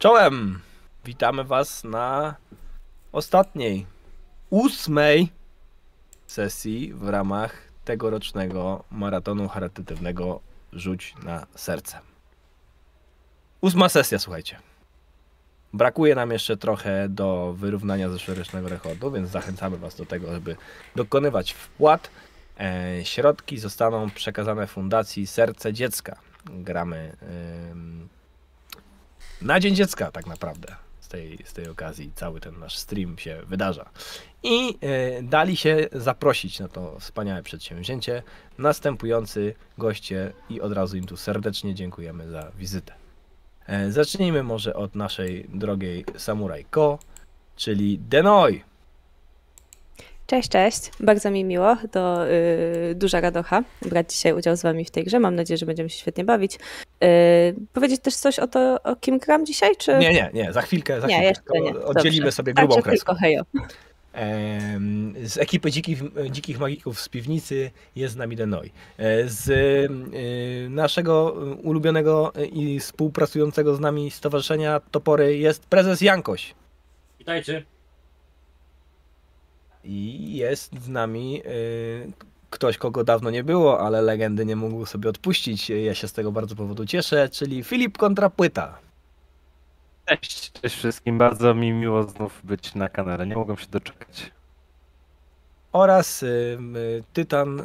Czołem! Witamy Was na ostatniej, ósmej sesji w ramach tegorocznego maratonu charytatywnego Rzuć na serce. Ósma sesja, słuchajcie. Brakuje nam jeszcze trochę do wyrównania zeszłorocznego rekordu, więc zachęcamy Was do tego, żeby dokonywać wpłat. E, środki zostaną przekazane Fundacji Serce Dziecka. Gramy ym, na Dzień Dziecka tak naprawdę z tej, z tej okazji cały ten nasz stream się wydarza. I e, dali się zaprosić na to wspaniałe przedsięwzięcie następujący goście i od razu im tu serdecznie dziękujemy za wizytę. E, zacznijmy może od naszej drogiej Samurai Ko, czyli Denoi. Cześć, cześć. Bardzo mi miło. To yy, duża radocha brać dzisiaj udział z wami w tej grze. Mam nadzieję, że będziemy się świetnie bawić. Yy, powiedzieć też coś o to, o kim gram dzisiaj? Czy... Nie, nie, nie, za chwilkę, za Nie, chwilkę. jeszcze nie. Oddzielimy Dobrze. sobie grubą hejo. Em, Z ekipy dzikich, dzikich magików z piwnicy jest z nami Denoi. E, Z y, naszego ulubionego i współpracującego z nami stowarzyszenia Topory jest prezes Jankoś. Witajcie. I jest z nami y, ktoś, kogo dawno nie było, ale legendy nie mógł sobie odpuścić. Ja się z tego bardzo powodu cieszę, czyli Filip Kontrapłyta. Cześć, cześć wszystkim. Bardzo mi miło znów być na kanale. Nie mogłem się doczekać. Oraz y, y, tytan y,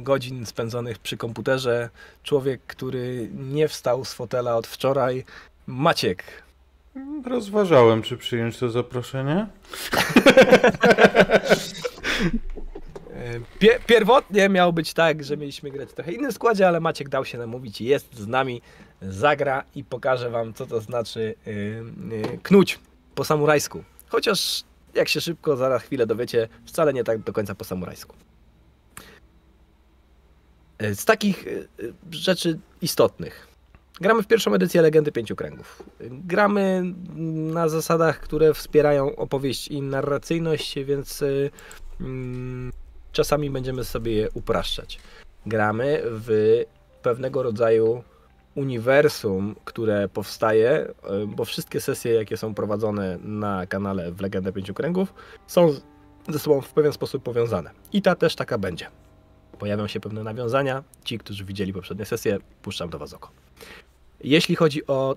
godzin spędzonych przy komputerze, człowiek, który nie wstał z fotela od wczoraj, Maciek. Rozważałem, czy przyjąć to zaproszenie. Pie pierwotnie miał być tak, że mieliśmy grać w trochę innym składzie, ale Maciek dał się namówić i jest z nami, zagra i pokaże wam, co to znaczy y, y, knuć po samurajsku. Chociaż, jak się szybko, zaraz chwilę dowiecie, wcale nie tak do końca po samurajsku. Y, Z takich rzeczy istotnych. Gramy w pierwszą edycję Legendy Pięciu Kręgów. Gramy na zasadach, które wspierają opowieść i narracyjność, więc y, mm, czasami będziemy sobie je upraszczać. Gramy w pewnego rodzaju uniwersum, które powstaje, y, bo wszystkie sesje, jakie są prowadzone na kanale w Legendę Pięciu Kręgów, są ze sobą w pewien sposób powiązane. I ta też taka będzie. Pojawią się pewne nawiązania. Ci, którzy widzieli poprzednie sesje, puszczam do Was oko. Jeśli chodzi o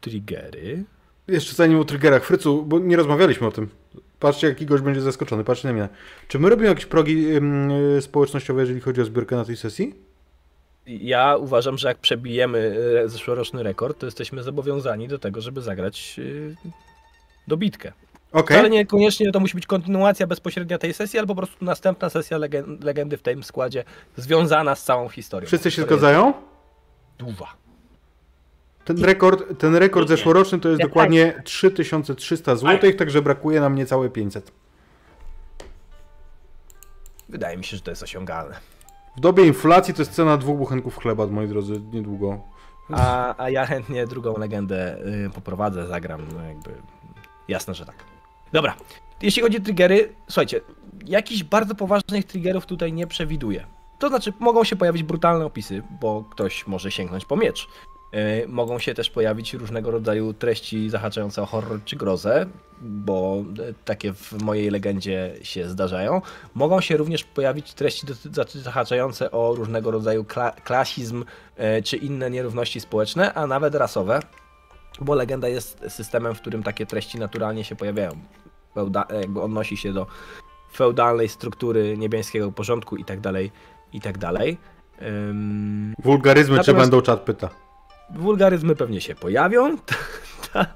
triggery, Jeszcze zanim o triggerach, Frycu, bo nie rozmawialiśmy o tym. Patrzcie, jaki gość będzie zaskoczony. Patrzcie na mnie. Czy my robimy jakieś progi ym, y, społecznościowe, jeżeli chodzi o zbiórkę na tej sesji? Ja uważam, że jak przebijemy e, zeszłoroczny rekord, to jesteśmy zobowiązani do tego, żeby zagrać e, dobitkę. Okej. Ale niekoniecznie to musi być kontynuacja bezpośrednia tej sesji, albo po prostu następna sesja legen- legendy w tym składzie, związana z całą historią. Wszyscy się zgadzają? Długa. Ten rekord, ten rekord zeszłoroczny to jest Ja dokładnie 3300 zł, także brakuje nam niecałe 500. Wydaje mi się, że to jest osiągalne. W dobie inflacji to jest cena dwóch buchenków chleba, moi drodzy, niedługo. A, a ja chętnie drugą legendę y, poprowadzę, zagram, no jakby jasne, że tak. Dobra, jeśli chodzi o triggery, słuchajcie, jakichś bardzo poważnych triggerów tutaj nie przewiduję. To znaczy, mogą się pojawić brutalne opisy, bo ktoś może sięgnąć po miecz. Y, mogą się też pojawić różnego rodzaju treści zahaczające o horror czy grozę, bo y, takie w mojej legendzie się zdarzają. Mogą się również pojawić treści zahaczające o różnego rodzaju kla- klasizm e, czy inne nierówności społeczne, a nawet rasowe, bo legenda jest systemem, w którym takie treści naturalnie się pojawiają. Feuda- jakby odnosi się do feudalnej struktury niebiańskiego porządku i dalej, i tak dalej. Ym, Wulgaryzmy czy Natomiast- będą czat pyta. Wulgaryzmy pewnie się pojawią. Tak.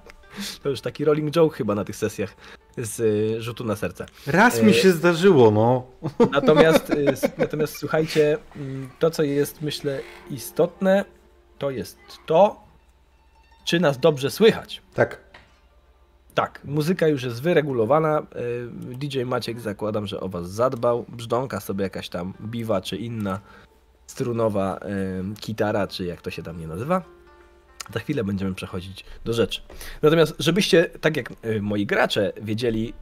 To już taki rolling joke chyba na tych sesjach z y, rzutu na serce. Raz mi E, się zdarzyło, no. Natomiast, y, natomiast słuchajcie, mm, to co jest myślę istotne, to jest to, czy nas dobrze słychać. Tak. Tak, muzyka już jest wyregulowana. y, DJ Maciek zakładam, że o was zadbał. Brzdąka sobie jakaś tam biwa czy inna strunowa y, gitara, czy jak to się tam nie nazywa. Za chwilę będziemy przechodzić do rzeczy. Natomiast, żebyście, tak jak y, moi gracze, wiedzieli,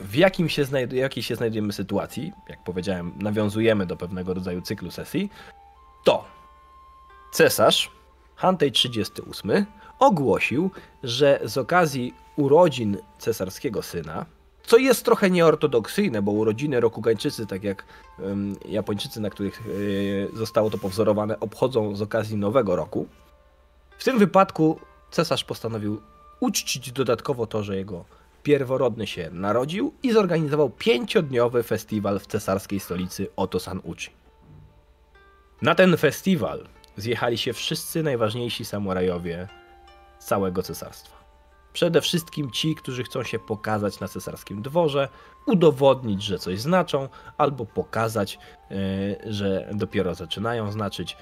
w jakim się jakiej się znajdujemy sytuacji, jak powiedziałem, nawiązujemy do pewnego rodzaju cyklu sesji, to cesarz Hantej 38 ogłosił, że z okazji urodzin cesarskiego syna, co jest trochę nieortodoksyjne, bo urodziny Rokugańczycy, tak jak Japończycy, na których y, zostało to powzorowane, obchodzą z okazji Nowego Roku. W tym wypadku cesarz postanowił uczcić dodatkowo to, że jego pierworodny się narodził i zorganizował pięciodniowy festiwal w cesarskiej stolicy Oto San Uchi. Na ten festiwal zjechali się wszyscy najważniejsi samurajowie całego cesarstwa. Przede wszystkim ci, którzy chcą się pokazać na cesarskim dworze, udowodnić, że coś znaczą, albo pokazać, yy, że dopiero zaczynają znaczyć,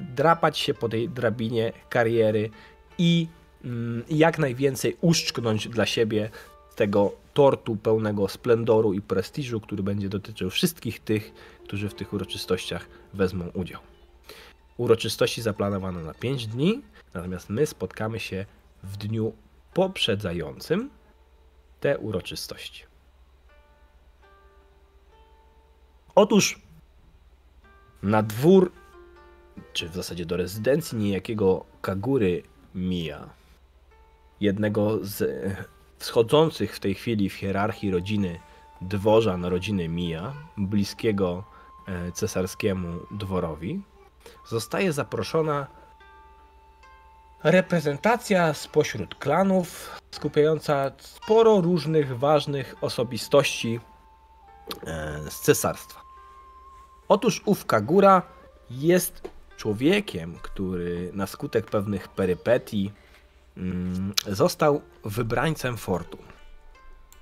drapać się po tej drabinie kariery i yy, jak najwięcej uszczknąć dla siebie tego tortu pełnego splendoru i prestiżu, który będzie dotyczył wszystkich tych, którzy w tych uroczystościach wezmą udział. Uroczystości zaplanowano na 5 dni, natomiast my spotkamy się w dniu poprzedzającym te uroczystości. Otóż na dwór, czy w zasadzie do rezydencji niejakiego Kagury Mija, jednego z wschodzących w tej chwili w hierarchii rodziny dworza na rodziny Mija, bliskiego e, cesarskiemu dworowi, zostaje zaproszona reprezentacja spośród klanów, skupiająca sporo różnych ważnych osobistości e, z cesarstwa. Otóż ów Kagura jest człowiekiem, który na skutek pewnych perypetii mm, został wybrańcem fortun.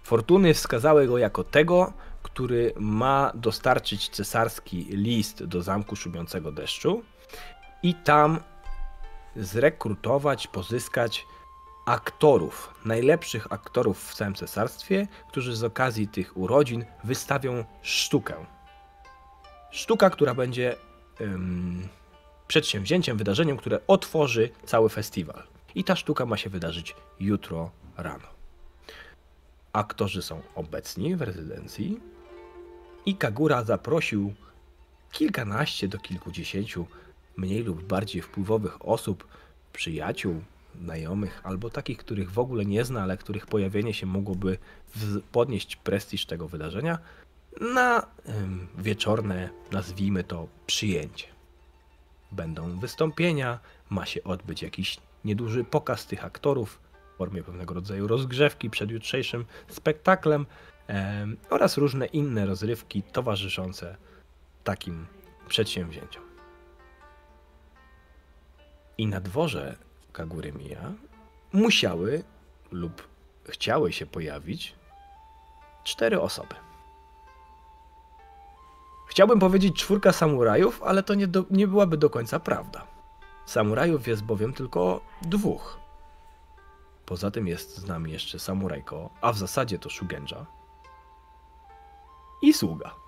Fortuny wskazały go jako tego, który ma dostarczyć cesarski list do zamku szumiącego deszczu i tam zrekrutować, pozyskać aktorów, najlepszych aktorów w całym cesarstwie, którzy z okazji tych urodzin wystawią sztukę. Sztuka, która będzie um, przedsięwzięciem, wydarzeniem, które otworzy cały festiwal. I ta sztuka ma się wydarzyć jutro rano. Aktorzy są obecni w rezydencji i Kagura zaprosił kilkanaście do kilkudziesięciu mniej lub bardziej wpływowych osób, przyjaciół, znajomych, albo takich, których w ogóle nie zna, ale których pojawienie się mogłoby podnieść prestiż tego wydarzenia, na wieczorne, nazwijmy to, przyjęcie. Będą wystąpienia, ma się odbyć jakiś nieduży pokaz tych aktorów w formie pewnego rodzaju rozgrzewki przed jutrzejszym spektaklem oraz różne inne rozrywki towarzyszące takim przedsięwzięciom. I na dworze Kagury Mija musiały lub chciały się pojawić cztery osoby. Chciałbym powiedzieć czwórka samurajów, ale to nie, do, nie byłaby do końca prawda. Samurajów jest bowiem tylko dwóch. Poza tym jest z nami jeszcze samurajko, a w zasadzie to Shugenja i sługa.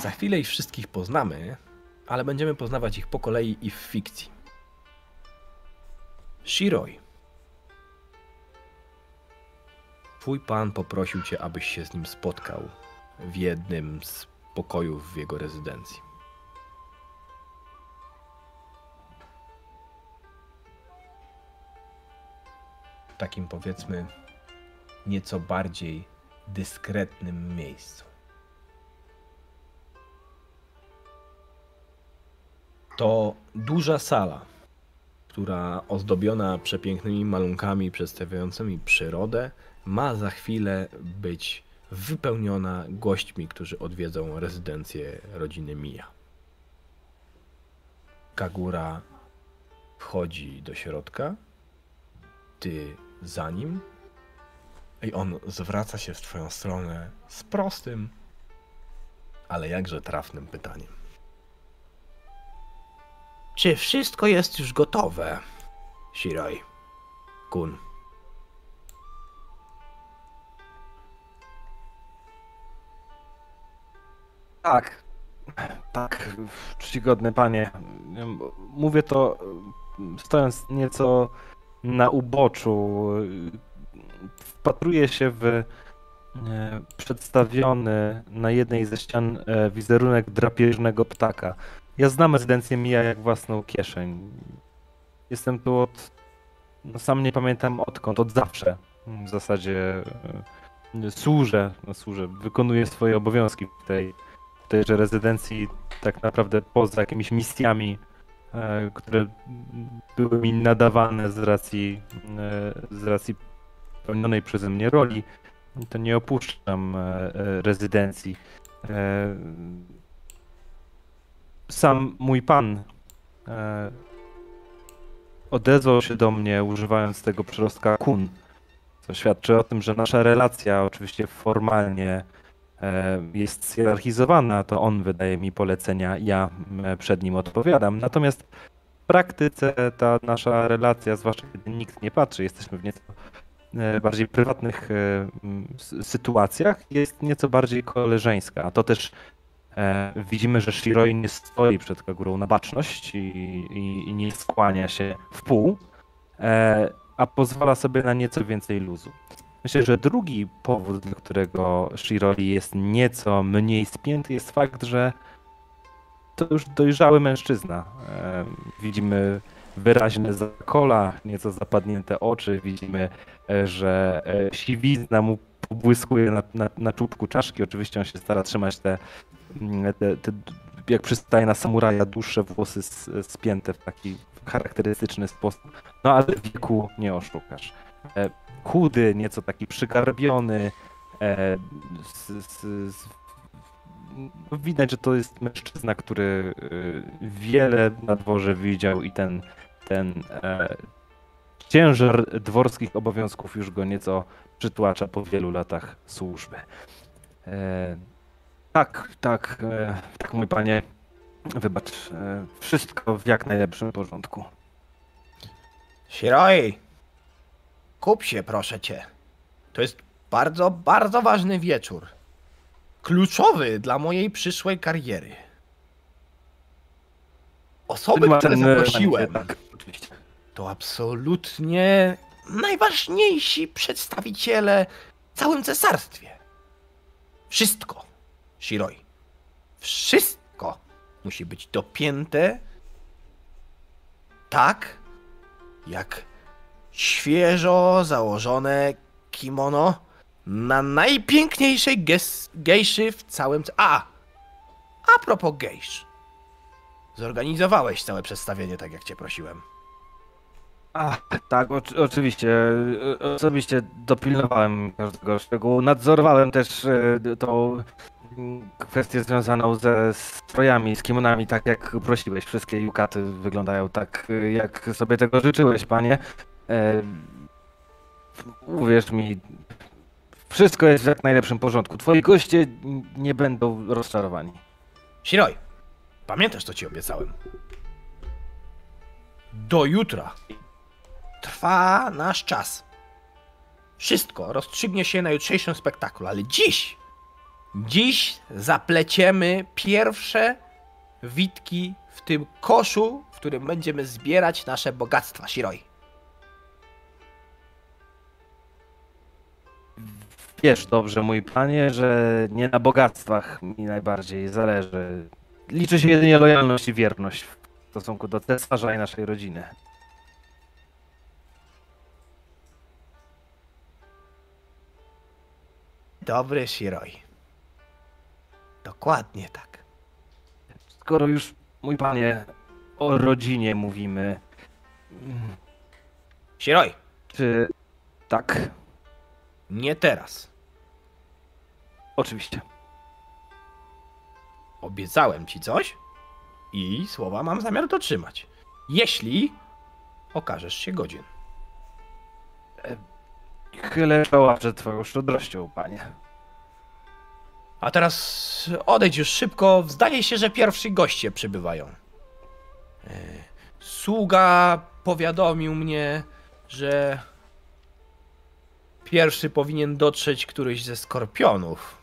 Za chwilę ich wszystkich poznamy, ale będziemy poznawać ich po kolei i w fikcji. Shiroi. Twój pan poprosił cię, abyś się z nim spotkał w jednym z pokojów w jego rezydencji. Takim powiedzmy nieco bardziej dyskretnym miejscu. To duża sala, która ozdobiona przepięknymi malunkami przedstawiającymi przyrodę, ma za chwilę być wypełniona gośćmi, którzy odwiedzą rezydencję rodziny Mija. Kagura wchodzi do środka, ty za nim, i on zwraca się w twoją stronę z prostym, ale jakże trafnym pytaniem. Czy wszystko jest już gotowe, Shiroi? Kun. Tak, tak, czcigodny panie. Mówię to stojąc nieco na uboczu. Wpatruję się w e, przedstawiony na jednej ze ścian e, wizerunek drapieżnego ptaka. Ja znam rezydencję Mija jak własną kieszeń. Jestem tu od. No sam nie pamiętam odkąd, od zawsze. W zasadzie e, służę, no służę, wykonuję swoje obowiązki w tej, w tejże rezydencji, tak naprawdę poza jakimiś misjami, e, które były mi nadawane z racji, e, z racji pełnionej przeze mnie roli, to nie opuszczam rezydencji. E, Sam mój pan e, odezwał się do mnie używając tego przyrostka kun, co świadczy o tym, że nasza relacja oczywiście formalnie e, jest zhierarchizowana, to on wydaje mi polecenia, ja m, przed nim odpowiadam. Natomiast w praktyce ta nasza relacja, zwłaszcza kiedy nikt nie patrzy, jesteśmy w nieco e, bardziej prywatnych e, sytuacjach, jest nieco bardziej koleżeńska. To też e, widzimy, że Shiroi nie stoi przed Kagurą na baczność i, i, i nie skłania się w pół, e, a pozwala sobie na nieco więcej luzu. Myślę, że drugi powód, dla którego Shiroi jest nieco mniej spięty, jest fakt, że to już dojrzały mężczyzna. E, widzimy wyraźne zakola, nieco zapadnięte oczy, widzimy, e, że e, siwizna mu pobłyskuje na, na, na czubku czaszki. Oczywiście on się stara trzymać te, te, te jak przystaje na samuraja, dłuższe włosy spięte w taki charakterystyczny sposób. No ale wieku nie oszukasz. E, chudy, nieco taki przygarbiony. S, s, no widać, że to jest mężczyzna, który e, wiele na dworze widział i ten, ten e, ciężar dworskich obowiązków już go nieco przytłacza po wielu latach służby. E, tak, tak, e, tak mój panie, wybacz, e, wszystko w jak najlepszym porządku. Shiroi! Kup się, proszę cię. To jest bardzo, bardzo ważny wieczór. Kluczowy dla mojej przyszłej kariery. Osoby, które Ten, e, zaprosiłem, Tak, to absolutnie najważniejsi przedstawiciele w całym cesarstwie. Wszystko, Shiroi, wszystko musi być dopięte tak, jak świeżo założone kimono na najpiękniejszej gejszy w całym... A! A propos gejsz. Zorganizowałeś całe przedstawienie, tak jak cię prosiłem. A, tak, oczy- oczywiście. e, Osobiście dopilnowałem każdego szczegółu. Nadzorowałem też e, tą kwestię związaną ze strojami, z kimonami, tak jak prosiłeś. Wszystkie jukaty wyglądają tak, jak sobie tego życzyłeś, panie. E, Uwierz mi, wszystko jest w jak najlepszym porządku. Twoi goście nie będą rozczarowani. Shiroi, pamiętasz, co ci obiecałem? Do jutra trwa nasz czas. Wszystko rozstrzygnie się na jutrzejszym spektaklu, ale dziś, dziś zapleciemy pierwsze witki w tym koszu, w którym będziemy zbierać nasze bogactwa, Shiroi. Wiesz dobrze, mój panie, że nie na bogactwach mi najbardziej zależy. Liczy się jedynie lojalność i wierność w stosunku do cesarza i naszej rodziny. Dobry, Shiroi. Dokładnie tak. Skoro już, mój panie, o rodzinie mówimy, Shiroi, czy tak? nie teraz. Oczywiście. Obiecałem ci coś i słowa mam zamiar dotrzymać. Jeśli okażesz się godzien. Chylę czoła przed twoją szczodrością, panie. A teraz odejdź już szybko. Zdaje się, że pierwsi goście przybywają. E, Sługa powiadomił mnie, że pierwszy powinien dotrzeć któryś ze skorpionów.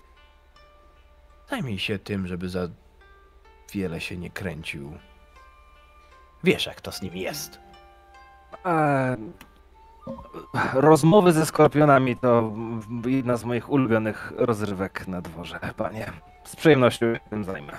Zajmij się tym, żeby za wiele się nie kręcił. Wiesz, jak to z nim jest. A, Rozmowy ze skorpionami to jedna z moich ulubionych rozrywek na dworze, panie. Z przyjemnością się tym zajmę.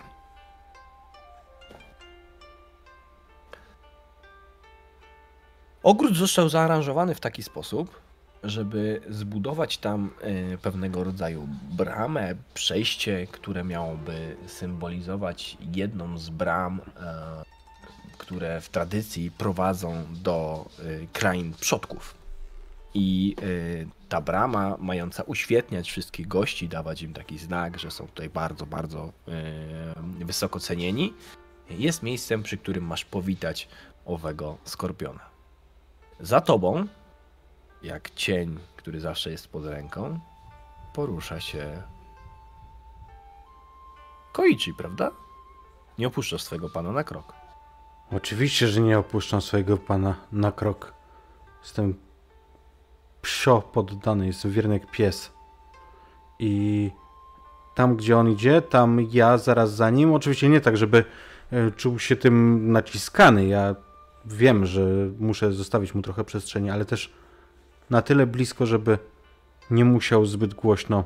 Ogród został zaaranżowany w taki sposób, żeby zbudować tam e, pewnego rodzaju bramę, przejście, które miałoby symbolizować jedną z bram, e, które w tradycji prowadzą do e, krain przodków. I ta brama, mająca uświetniać wszystkich gości, dawać im taki znak, że są tutaj bardzo, bardzo wysoko cenieni, jest miejscem, przy którym masz powitać owego skorpiona. Za tobą jak cień, który zawsze jest pod ręką, porusza się Koichi, prawda? Nie opuszczasz swojego pana na krok. Oczywiście, że nie opuszczam swojego pana na krok. Jestem psio poddany, jestem wierny jak pies. I tam, gdzie on idzie, tam ja zaraz za nim. Oczywiście nie tak, żeby e, czuł się tym naciskany. Ja wiem, że muszę zostawić mu trochę przestrzeni, ale też na tyle blisko, żeby nie musiał zbyt głośno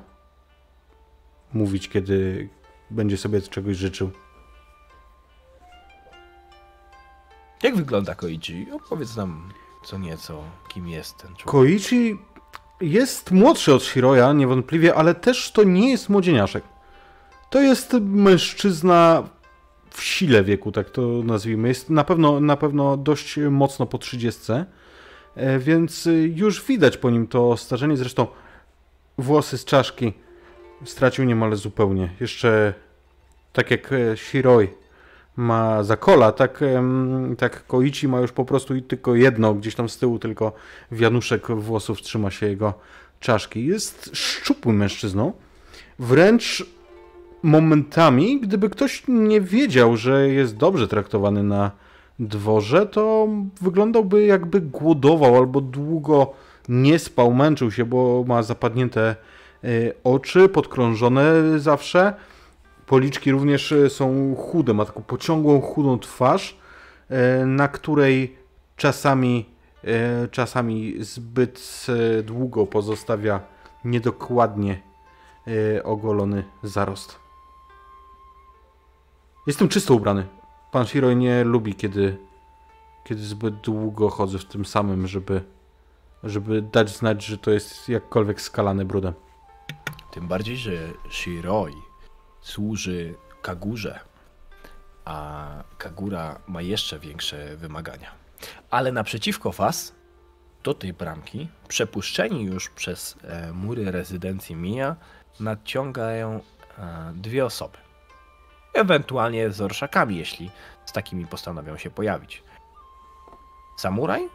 mówić, kiedy będzie sobie czegoś życzył. Jak wygląda Koichi? Opowiedz nam co nieco, kim jest ten człowiek. Koichi jest młodszy od Shiroya, niewątpliwie, ale też to nie jest młodzieniaszek. To jest mężczyzna w sile wieku, tak to nazwijmy. Jest na pewno, na pewno dość mocno po trzydziestce. E, więc już widać po nim to starzenie. Zresztą włosy z czaszki stracił niemal zupełnie. Jeszcze tak jak e, Shiroi ma zakola, tak, tak Koichi ma już po prostu tylko jedno, gdzieś tam z tyłu tylko wianuszek włosów trzyma się jego czaszki. Jest szczupłym mężczyzną. Wręcz momentami, gdyby ktoś nie wiedział, że jest dobrze traktowany na dworze, to wyglądałby jakby głodował albo długo nie spał, męczył się, bo ma zapadnięte e, oczy, podkrążone zawsze. Policzki również e, są chude, ma taką pociągłą, chudą twarz, e, na której czasami, czasami zbyt długo pozostawia niedokładnie ogolony zarost. Jestem czysto ubrany. Pan Shiroi nie lubi, kiedy, kiedy zbyt długo chodzę w tym samym, żeby, żeby dać znać, że to jest jakkolwiek skalane brudem. Tym bardziej, że Shiroi służy Kagurze, a Kagura ma jeszcze większe wymagania. Ale naprzeciwko was, do tej bramki, przepuszczeni już przez e, mury rezydencji Mija, nadciągają e, dwie osoby ewentualnie z orszakami, jeśli z takimi postanowią się pojawić. Samuraj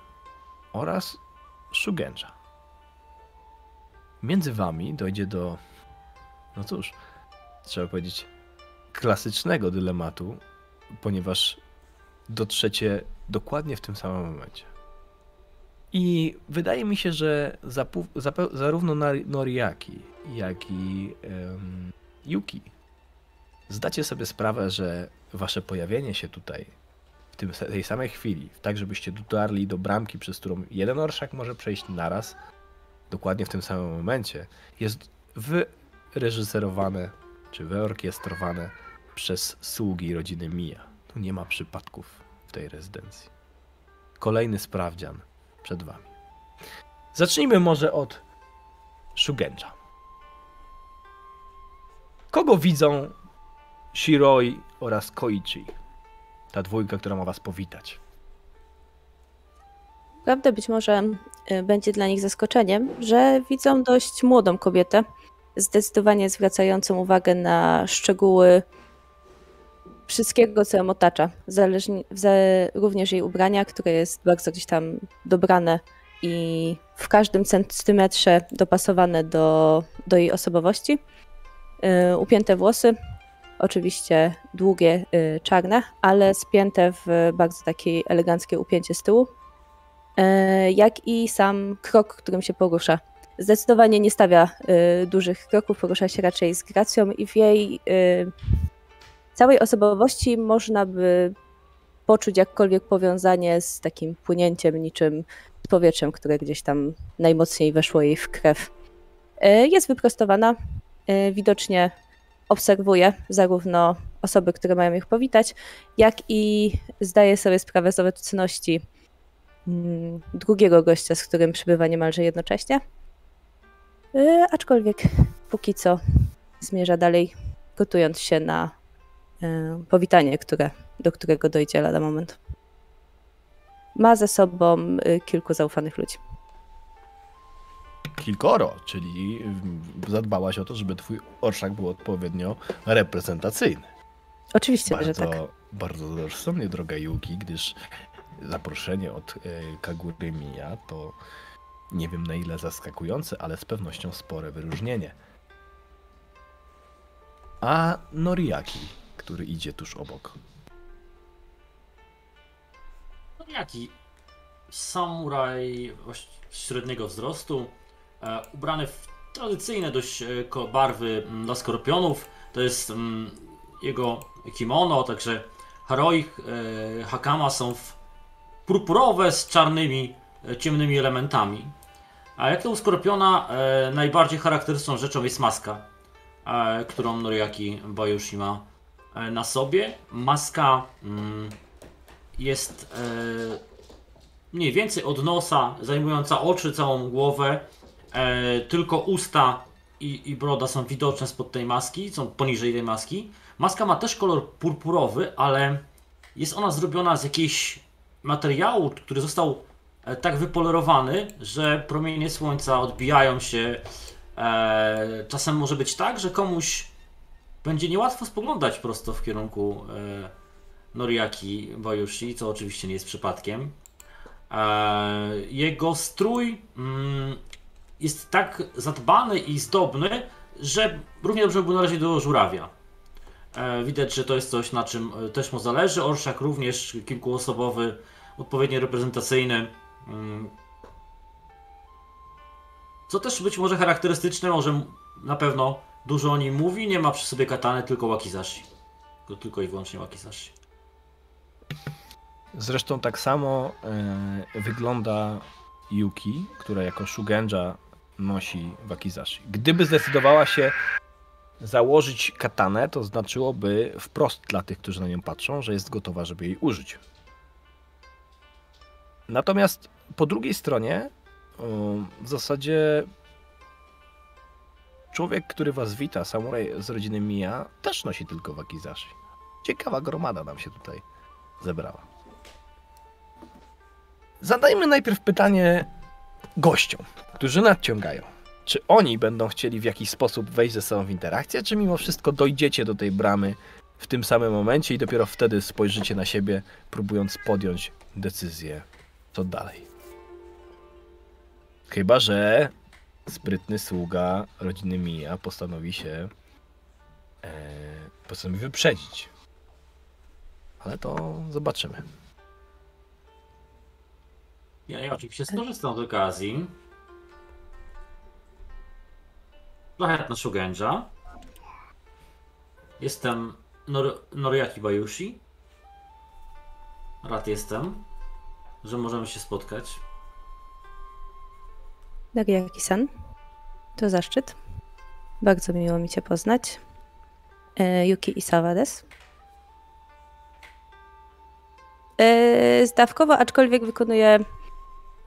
oraz Shugenja. Między wami dojdzie do, no cóż, trzeba powiedzieć, klasycznego dylematu, ponieważ dotrzecie dokładnie w tym samym momencie. I wydaje mi się, że zarówno Noriaki, jak i um, Yuki zdacie sobie sprawę, że wasze pojawienie się tutaj w tym, tej samej chwili, tak żebyście dotarli do bramki, przez którą jeden orszak może przejść naraz, dokładnie w tym samym momencie, jest wyreżyserowane czy wyorkiestrowane przez sługi rodziny Mija. Tu nie ma przypadków w tej rezydencji. Kolejny sprawdzian przed wami. Zacznijmy może od Shugenja. Kogo widzą Shiroi oraz Koichi. Ta dwójka, która ma was powitać. Prawda, być może y, będzie dla nich zaskoczeniem, że widzą dość młodą kobietę, zdecydowanie zwracającą uwagę na szczegóły wszystkiego, co ją otacza. Zależnie, również jej ubrania, które jest bardzo gdzieś tam dobrane i w każdym centymetrze dopasowane do, do jej osobowości. Y, upięte włosy, Oczywiście długie, y, czarne, ale spięte w bardzo takie eleganckie upięcie z tyłu. Y, jak i sam krok, którym się porusza. Zdecydowanie nie stawia y, dużych kroków, porusza się raczej z gracją i w jej całej osobowości można by poczuć jakkolwiek powiązanie z takim płynięciem niczym z powietrzem, które gdzieś tam najmocniej weszło jej w krew. E, Jest wyprostowana, e, widocznie obserwuje zarówno osoby, które mają ich powitać, jak i zdaje sobie sprawę z obecności mm, drugiego gościa, z którym przybywa niemalże jednocześnie. E, Aczkolwiek póki co zmierza dalej, gotując się na e, powitanie, które, do którego dojdzie lada moment. Ma ze sobą e, kilku zaufanych ludzi. Kilkoro, czyli mm, zadbałaś o to, żeby twój orszak był odpowiednio reprezentacyjny. Oczywiście, że Bardzo, tak. bardzo rozsądnie, droga Yuki, gdyż zaproszenie od Kagury Mija to nie wiem na ile zaskakujące, ale z pewnością spore wyróżnienie. A Noriaki, który idzie tuż obok. No jaki samuraj średniego wzrostu, e, ubrany w tradycyjne dość e, barwy mm, dla skorpionów. To jest mm, jego kimono, także haroi, e, hakama są w purpurowe z czarnymi, ciemnymi elementami. A jak to u skorpiona, e, najbardziej charakterystyczną rzeczą jest maska, e, którą Noriaki Bayushi ma e, na sobie. Maska mm, jest e, mniej więcej od nosa, zajmująca oczy, całą głowę. E, tylko usta i, i broda są widoczne spod tej maski, są poniżej tej maski. Maska ma też kolor purpurowy, ale jest ona zrobiona z jakiegoś materiału, który został tak wypolerowany, że promienie słońca odbijają się. E, czasem może być tak, że komuś będzie niełatwo spoglądać prosto w kierunku e, Noriaki Bayushi, co oczywiście nie jest przypadkiem. E, Jego strój mm, jest tak zadbany i zdobny, że równie dobrze by należeć do żurawia. E, Widać, że to jest coś, na czym e, też mu zależy. Orszak również kilkuosobowy, odpowiednio reprezentacyjny. Co też być może charakterystyczne, może na pewno dużo o nim mówi. Nie ma przy sobie katany, tylko wakizashi. Tylko i wyłącznie wakizashi. Zresztą tak samo e, wygląda Yuki, która jako Shugenja nosi wakizashi. Gdyby zdecydowała się założyć katanę, to znaczyłoby wprost dla tych, którzy na nią patrzą, że jest gotowa, żeby jej użyć. Natomiast po drugiej stronie o, w zasadzie człowiek, który was wita, samuraj z rodziny Mia, też nosi tylko wakizashi. Ciekawa gromada nam się tutaj zebrała. Zadajmy najpierw pytanie gościom, którzy nadciągają. Czy oni będą chcieli w jakiś sposób wejść ze sobą w interakcję, czy mimo wszystko dojdziecie do tej bramy w tym samym momencie i dopiero wtedy spojrzycie na siebie, próbując podjąć decyzję, co dalej? Chyba, że sprytny sługa rodziny Mija postanowi się e, postanowi wyprzedzić. Ale to zobaczymy. Ja, ja oczywiście skorzystam z okazji. Szlachetna Shugenja. Jestem Nor Noriaki Bayushi. Rad jestem, że możemy się spotkać. Nariaki-san, to zaszczyt. Bardzo miło mi Cię poznać. E, Yuki Isawa des. E, Zdawkowo, aczkolwiek wykonuję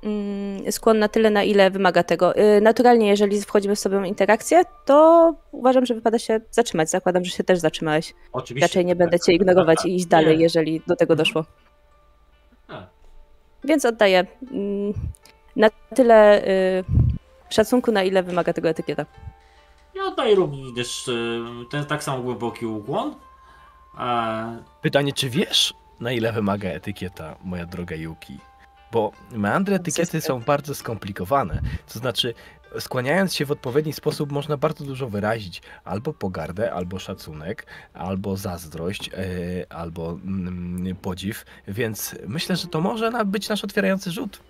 mm, skłon na tyle, na ile wymaga tego. E, Naturalnie, jeżeli wchodzimy w sobie w interakcję, to uważam, że wypada się zatrzymać. Zakładam, że się też zatrzymałeś. Oczywiście. Raczej nie będę tak, Cię ignorować tak, i iść dalej, jeżeli do tego Mhm. doszło. Tak. Więc oddaję mm, na tyle y, szacunku, na ile wymaga tego etykieta. Ja oddaję również y, ten tak samo głęboki ukłon. E, Pytanie, czy wiesz, na ile wymaga etykieta, moja droga Yuki? Bo meandry etykiety są bardzo skomplikowane. To znaczy, skłaniając się w odpowiedni sposób, można bardzo dużo wyrazić. Albo pogardę, albo szacunek, albo zazdrość, e, albo mm, podziw. Więc myślę, że to może być nasz otwierający rzut.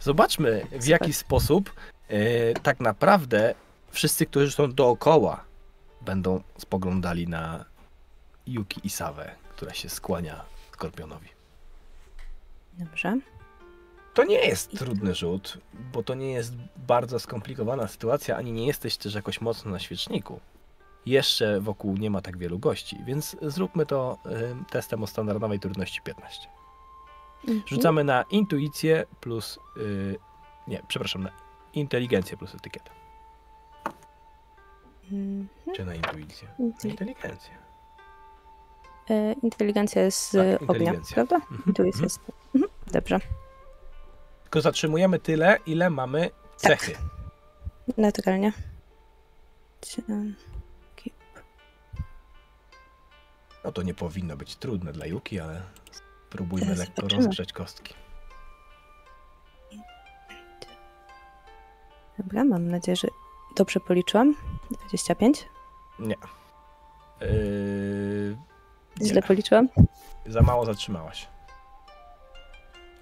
Zobaczmy, w jaki sposób e, tak naprawdę wszyscy, którzy są dookoła, będą spoglądali na Yuki Isawę, która się skłania Skorpionowi. Dobrze. To nie jest trudny rzut, bo to nie jest bardzo skomplikowana sytuacja, ani nie jesteś też jakoś mocno na świeczniku. Jeszcze wokół nie ma tak wielu gości, więc zróbmy to y, testem o standardowej trudności 15. Mhm. Rzucamy na intuicję plus. y, nie, przepraszam, na inteligencję plus etykietę. Mhm. Czy na intuicję? Inteli- Inteligencję. e, Inteligencja jest z Tak, ognia, inteligencja. prawda? Mhm, Intuicja mhm. jest. Mhm. Dobrze. Tylko zatrzymujemy tyle, ile mamy Tak. cechy. Naturalnie. Cie- No to nie powinno być trudne dla Yuki, ale spróbujmy Teraz lekko zobaczymy. rozgrzać kostki. Dobra, mam nadzieję, że dobrze policzyłam. 25? Nie. Yy, nie. Źle policzyłam? Za mało zatrzymałaś.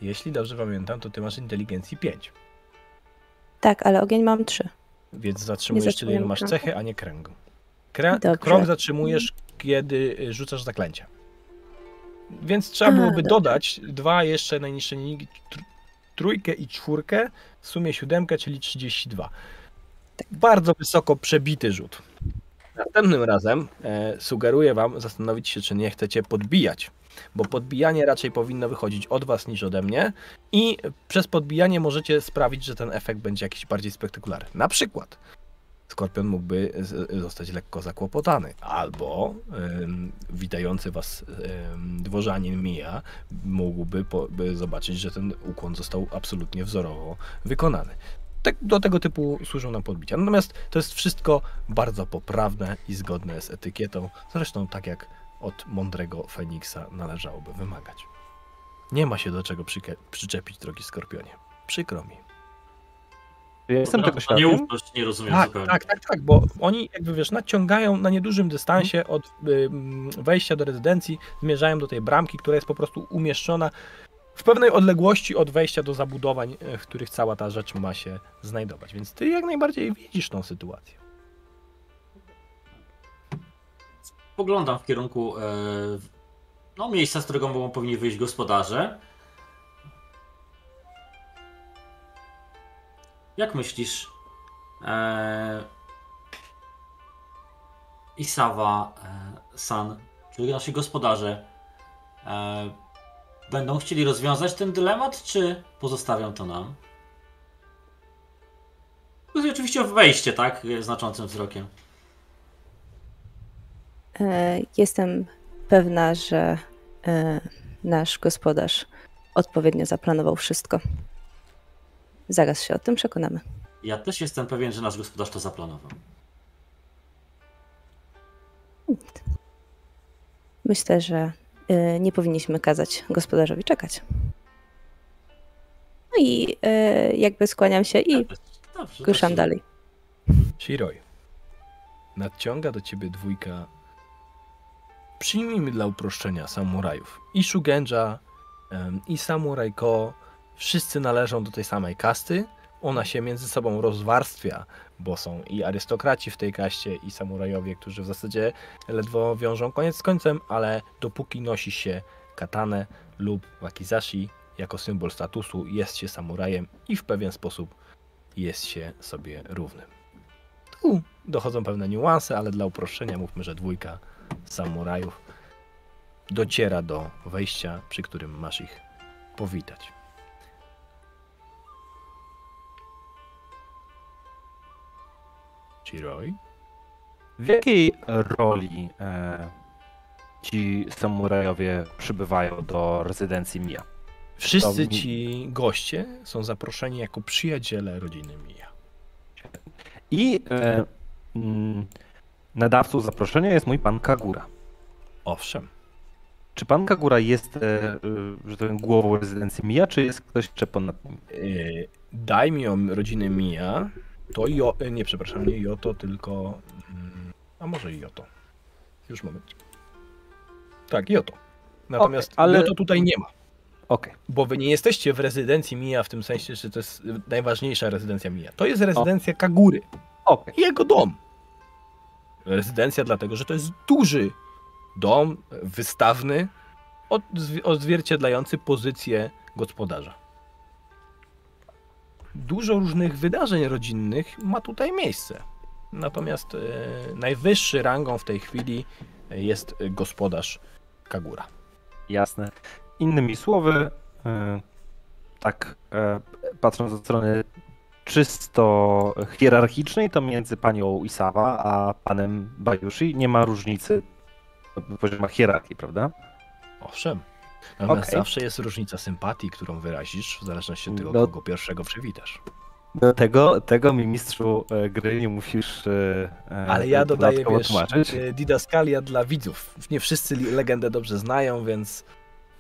Jeśli dobrze pamiętam, to ty masz inteligencji 5. Tak, ale ogień mam 3. Więc zatrzymujesz zatrzymuję masz cechy, a nie kręgu. Krę- krąg zatrzymujesz, kiedy rzucasz zaklęcia. Więc trzeba byłoby dodać dwa jeszcze najniższe linijki, tr- trójkę i czwórkę, w sumie siódemkę, czyli 32. Bardzo wysoko przebity rzut. Następnym razem e, sugeruję wam zastanowić się, czy nie chcecie podbijać, bo podbijanie raczej powinno wychodzić od was niż ode mnie i przez podbijanie możecie sprawić, że ten efekt będzie jakiś bardziej spektakularny. Na przykład Skorpion mógłby z- zostać lekko zakłopotany, albo ym, witający was ym, dworzanin Mija mógłby po, zobaczyć, że ten ukłon został absolutnie wzorowo wykonany. Tak, do tego typu służą nam podbicia. Natomiast to jest wszystko bardzo poprawne i zgodne z etykietą, zresztą tak jak od mądrego Feniksa należałoby wymagać. Nie ma się do czego przyczepić, drogi Skorpionie. Przykro mi. Ja jestem tego świadkiem. Nieufność nie rozumiem Tak, zupełnie. tak, tak, tak, bo oni jakby wiesz, naciągają na niedużym dystansie od ym, wejścia do rezydencji, zmierzają do tej bramki, która jest po prostu umieszczona w pewnej odległości od wejścia do zabudowań, e, w których cała ta rzecz ma się znajdować. Więc ty jak najbardziej widzisz tą sytuację. Poglądam w kierunku e, no, miejsca, z którego mogą powinni wyjść gospodarze. Jak myślisz, e, Isawa, e, San, czyli nasi gospodarze, e, będą chcieli rozwiązać ten dylemat, czy pozostawią to nam? Chodzi oczywiście o wejście, tak? Znaczącym wzrokiem. E, Jestem pewna, że e, nasz gospodarz odpowiednio zaplanował wszystko. Zaraz się o tym przekonamy. Ja też jestem pewien, że nasz gospodarz to zaplanował. Myślę, że e, nie powinniśmy kazać gospodarzowi czekać. No i e, jakby skłaniam się i Dobrze, ruszam dobrze. dalej. Shiroi. Nadciąga do ciebie dwójka. Przyjmijmy dla uproszczenia samurajów. I Shugenja, i Samuraj Ko. Wszyscy należą do tej samej kasty. Ona się między sobą rozwarstwia, bo są i arystokraci w tej kaście, i samurajowie, którzy w zasadzie ledwo wiążą koniec z końcem, ale dopóki nosi się katanę lub wakizashi jako symbol statusu, jest się samurajem i w pewien sposób jest się sobie równym. Tu dochodzą pewne niuanse, ale dla uproszczenia mówmy, że dwójka samurajów dociera do wejścia, przy którym masz ich powitać. W jakiej roli e, ci samurajowie przybywają do rezydencji Mia? Wszyscy To- ci goście są zaproszeni jako przyjaciele rodziny Mija. I e, mm, nadawcą zaproszenia jest mój pan Kagura. Owszem, Czy pan Kagura jest, e, e, że tak powiem, głową rezydencji Mia, czy jest ktoś jeszcze ponad nim? yy, daimiom rodziny Mija to jo, yy, nie przepraszam, nie Joto, tylko mm, a może i Joto. Już moment. Tak, Joto. Natomiast Okej, ale- Joto tutaj nie ma. Okej. Bo wy nie jesteście w rezydencji Mija w tym sensie, że to jest y, najważniejsza rezydencja Mija. To jest rezydencja Kagury. Okej. Jego dom. Rezydencja dlatego, że to jest duży dom wystawny, odzwi- odzwierciedlający pozycję gospodarza. Dużo różnych wydarzeń rodzinnych ma tutaj miejsce. Natomiast e, najwyższy rangą w tej chwili jest gospodarz Kagura. Jasne. Innymi słowy, e, tak e, patrząc od strony czysto hierarchicznej, to między panią Isawa a panem Bajushi nie ma różnicy w poziomach hierarchii, prawda? Owszem. Natomiast Okej. zawsze jest różnica sympatii, którą wyrazisz, w zależności od tego, No. kogo pierwszego przywitasz. Do tego, tego mi mistrzu e, gry nie musisz e, e, Ale ja dodaję, wiesz, tłumaczyć. e, didaskalia dla widzów. Nie wszyscy legendę dobrze znają, więc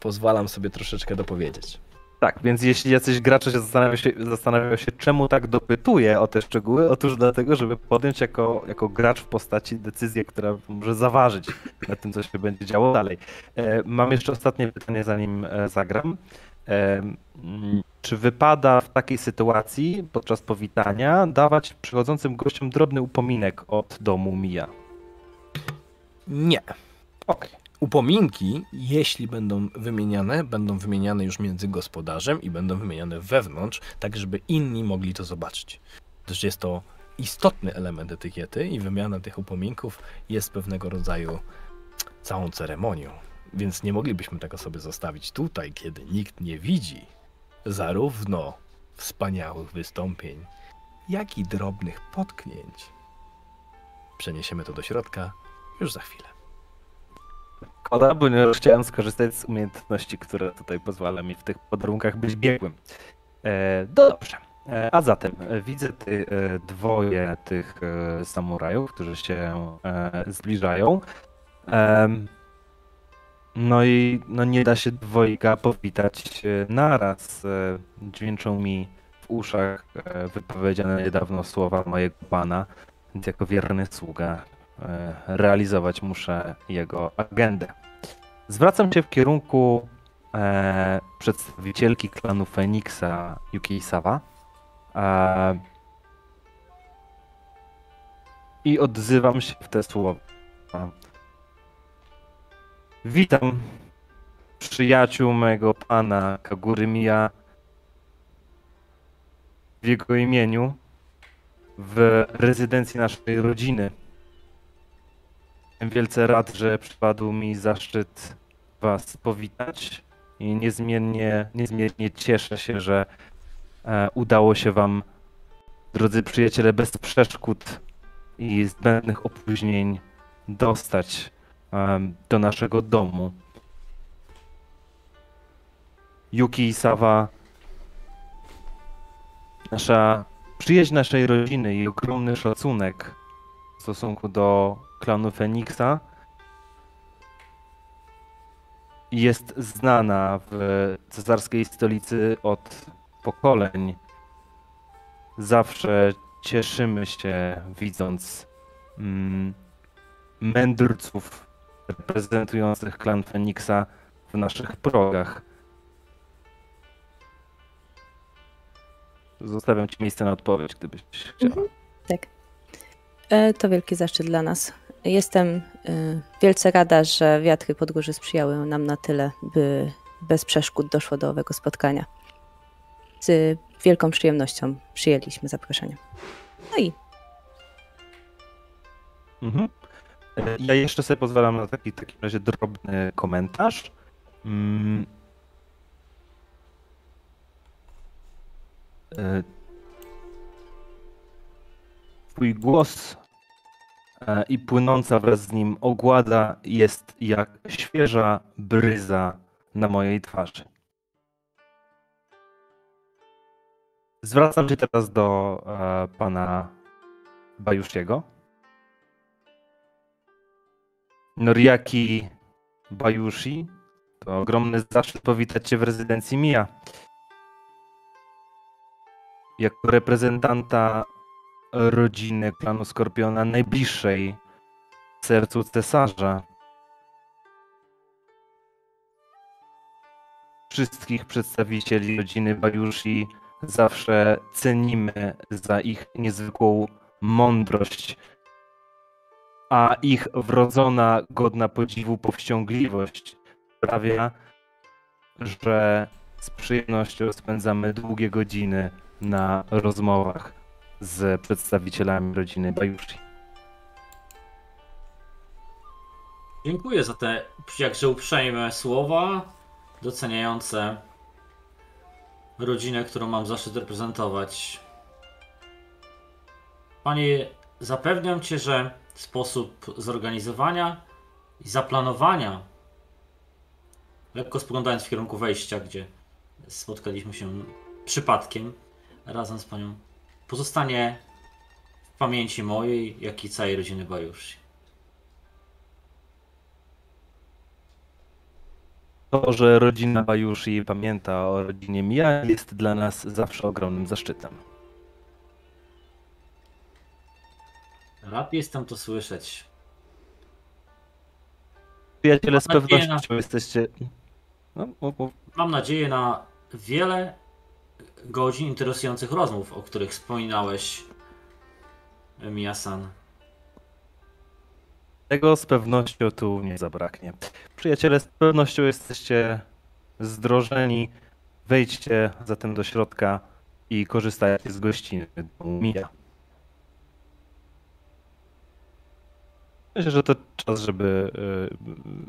pozwalam sobie troszeczkę dopowiedzieć. Tak, więc jeśli jacyś gracze się zastanawiają, się zastanawiają się, czemu tak dopytuję o te szczegóły, otóż dlatego, żeby podjąć jako, jako gracz w postaci decyzję, która może zaważyć na tym, co się będzie działo dalej. E, mam jeszcze ostatnie pytanie, zanim e, zagram. E, mm, czy wypada w takiej sytuacji podczas powitania dawać przychodzącym gościom drobny upominek od domu Mija? Nie. Okej. Upominki, jeśli będą wymieniane, będą wymieniane już między gospodarzem i będą wymieniane wewnątrz, tak żeby inni mogli to zobaczyć. Gdyż jest to istotny element etykiety i wymiana tych upominków jest pewnego rodzaju całą ceremonią. Więc nie moglibyśmy tego sobie zostawić tutaj, kiedy nikt nie widzi zarówno wspaniałych wystąpień, jak i drobnych potknięć. Przeniesiemy to do środka już za chwilę. Szkoda, ponieważ chciałem skorzystać z umiejętności, które tutaj pozwala mi w tych podarunkach być biegłym. E, dobrze. E, a zatem e, widzę ty, e, dwoje tych samurajów, którzy się zbliżają. No i no nie da się dwojga powitać naraz. Dźwięczą mi w uszach wypowiedziane niedawno słowa mojego pana, więc jako wierny sługa realizować muszę jego agendę. Zwracam się w kierunku e, przedstawicielki klanu Feniksa Yuki Sawa e, i odzywam się w te słowa. Witam przyjaciół mego pana Kagury Miya w jego imieniu w rezydencji naszej rodziny. Jestem wielce rad, że przypadł mi zaszczyt Was powitać i niezmiennie, niezmiernie cieszę się, że e, udało się Wam, drodzy przyjaciele, bez przeszkód i zbędnych opóźnień dostać em, do naszego domu. Yuki i Sawa, nasza przyjaźń naszej rodziny i ogromny szacunek w stosunku do klanu Feniksa jest znana w cesarskiej stolicy od pokoleń. Zawsze cieszymy się widząc mm, mędrców reprezentujących klan Feniksa w naszych progach. Zostawiam Ci miejsce na odpowiedź, gdybyś chciała. Mhm. Tak. E, To wielki zaszczyt dla nas. Jestem e, wielce rada, że wiatry podgórzy sprzyjały nam na tyle, by bez przeszkód doszło do owego spotkania. Z wielką przyjemnością przyjęliśmy zaproszenie. No i Mhm. Ja jeszcze sobie pozwalam na taki w takim razie drobny komentarz. Mm. E, Twój głos i płynąca wraz z nim ogłada jest jak świeża bryza na mojej twarzy. Zwracam się teraz do e, pana Bajusziego. Noriaki Bajushi. To ogromny zaszczyt powitać Cię w rezydencji Mija. Jako reprezentanta rodziny klanu Skorpiona najbliższej sercu cesarza. Wszystkich przedstawicieli rodziny Bajushi zawsze cenimy za ich niezwykłą mądrość a ich wrodzona, godna podziwu powściągliwość sprawia, że z przyjemnością spędzamy długie godziny na rozmowach z przedstawicielami rodziny Bajushi. Dziękuję za te jakże uprzejme słowa, doceniające rodzinę, którą mam zaszczyt reprezentować. Panie, zapewniam Cię, że sposób zorganizowania i zaplanowania, lekko spoglądając w kierunku wejścia, gdzie spotkaliśmy się przypadkiem razem z Panią, pozostanie w pamięci mojej, jak i całej rodziny Bajushi. To, że rodzina Bajushi pamięta o rodzinie Mia jest dla nas zawsze ogromnym zaszczytem. Rad jestem to słyszeć. Przyjaciele, z pewnością jesteście... No. Mam nadzieję na wiele godzin interesujących rozmów, o których wspominałeś, Miyasan. Tego z pewnością tu nie zabraknie. Przyjaciele, z pewnością jesteście zdrożeni. Wejdźcie zatem do środka i korzystajcie z gościny domu Mija. Myślę, że to czas, żeby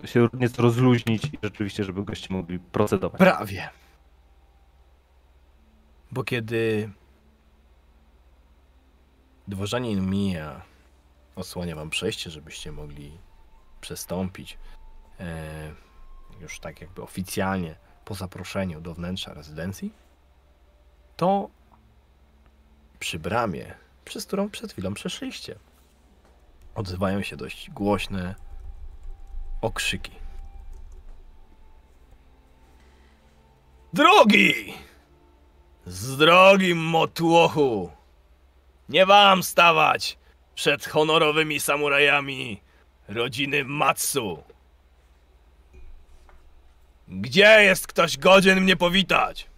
y, się nieco rozluźnić i rzeczywiście, żeby goście mogli procedować. Prawie. Bo kiedy dworzanin mija, osłania wam przejście, żebyście mogli przestąpić e, już tak jakby oficjalnie po zaproszeniu do wnętrza rezydencji, to przy bramie, przez którą przed chwilą przeszliście, odzywają się dość głośne okrzyki. Drogi! Z drogi, motłochu! Nie wam stawać przed honorowymi samurajami rodziny Matsu! Gdzie jest ktoś godzien mnie powitać?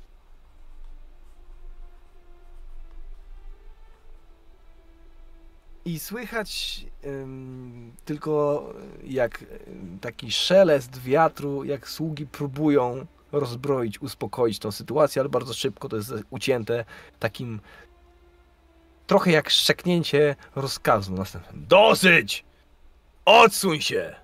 I słychać ym, tylko jak taki szelest wiatru, jak sługi próbują rozbroić, uspokoić tą sytuację, ale bardzo szybko to jest ucięte takim trochę jak szczeknięcie rozkazu następnym. Dosyć! Odsuń się!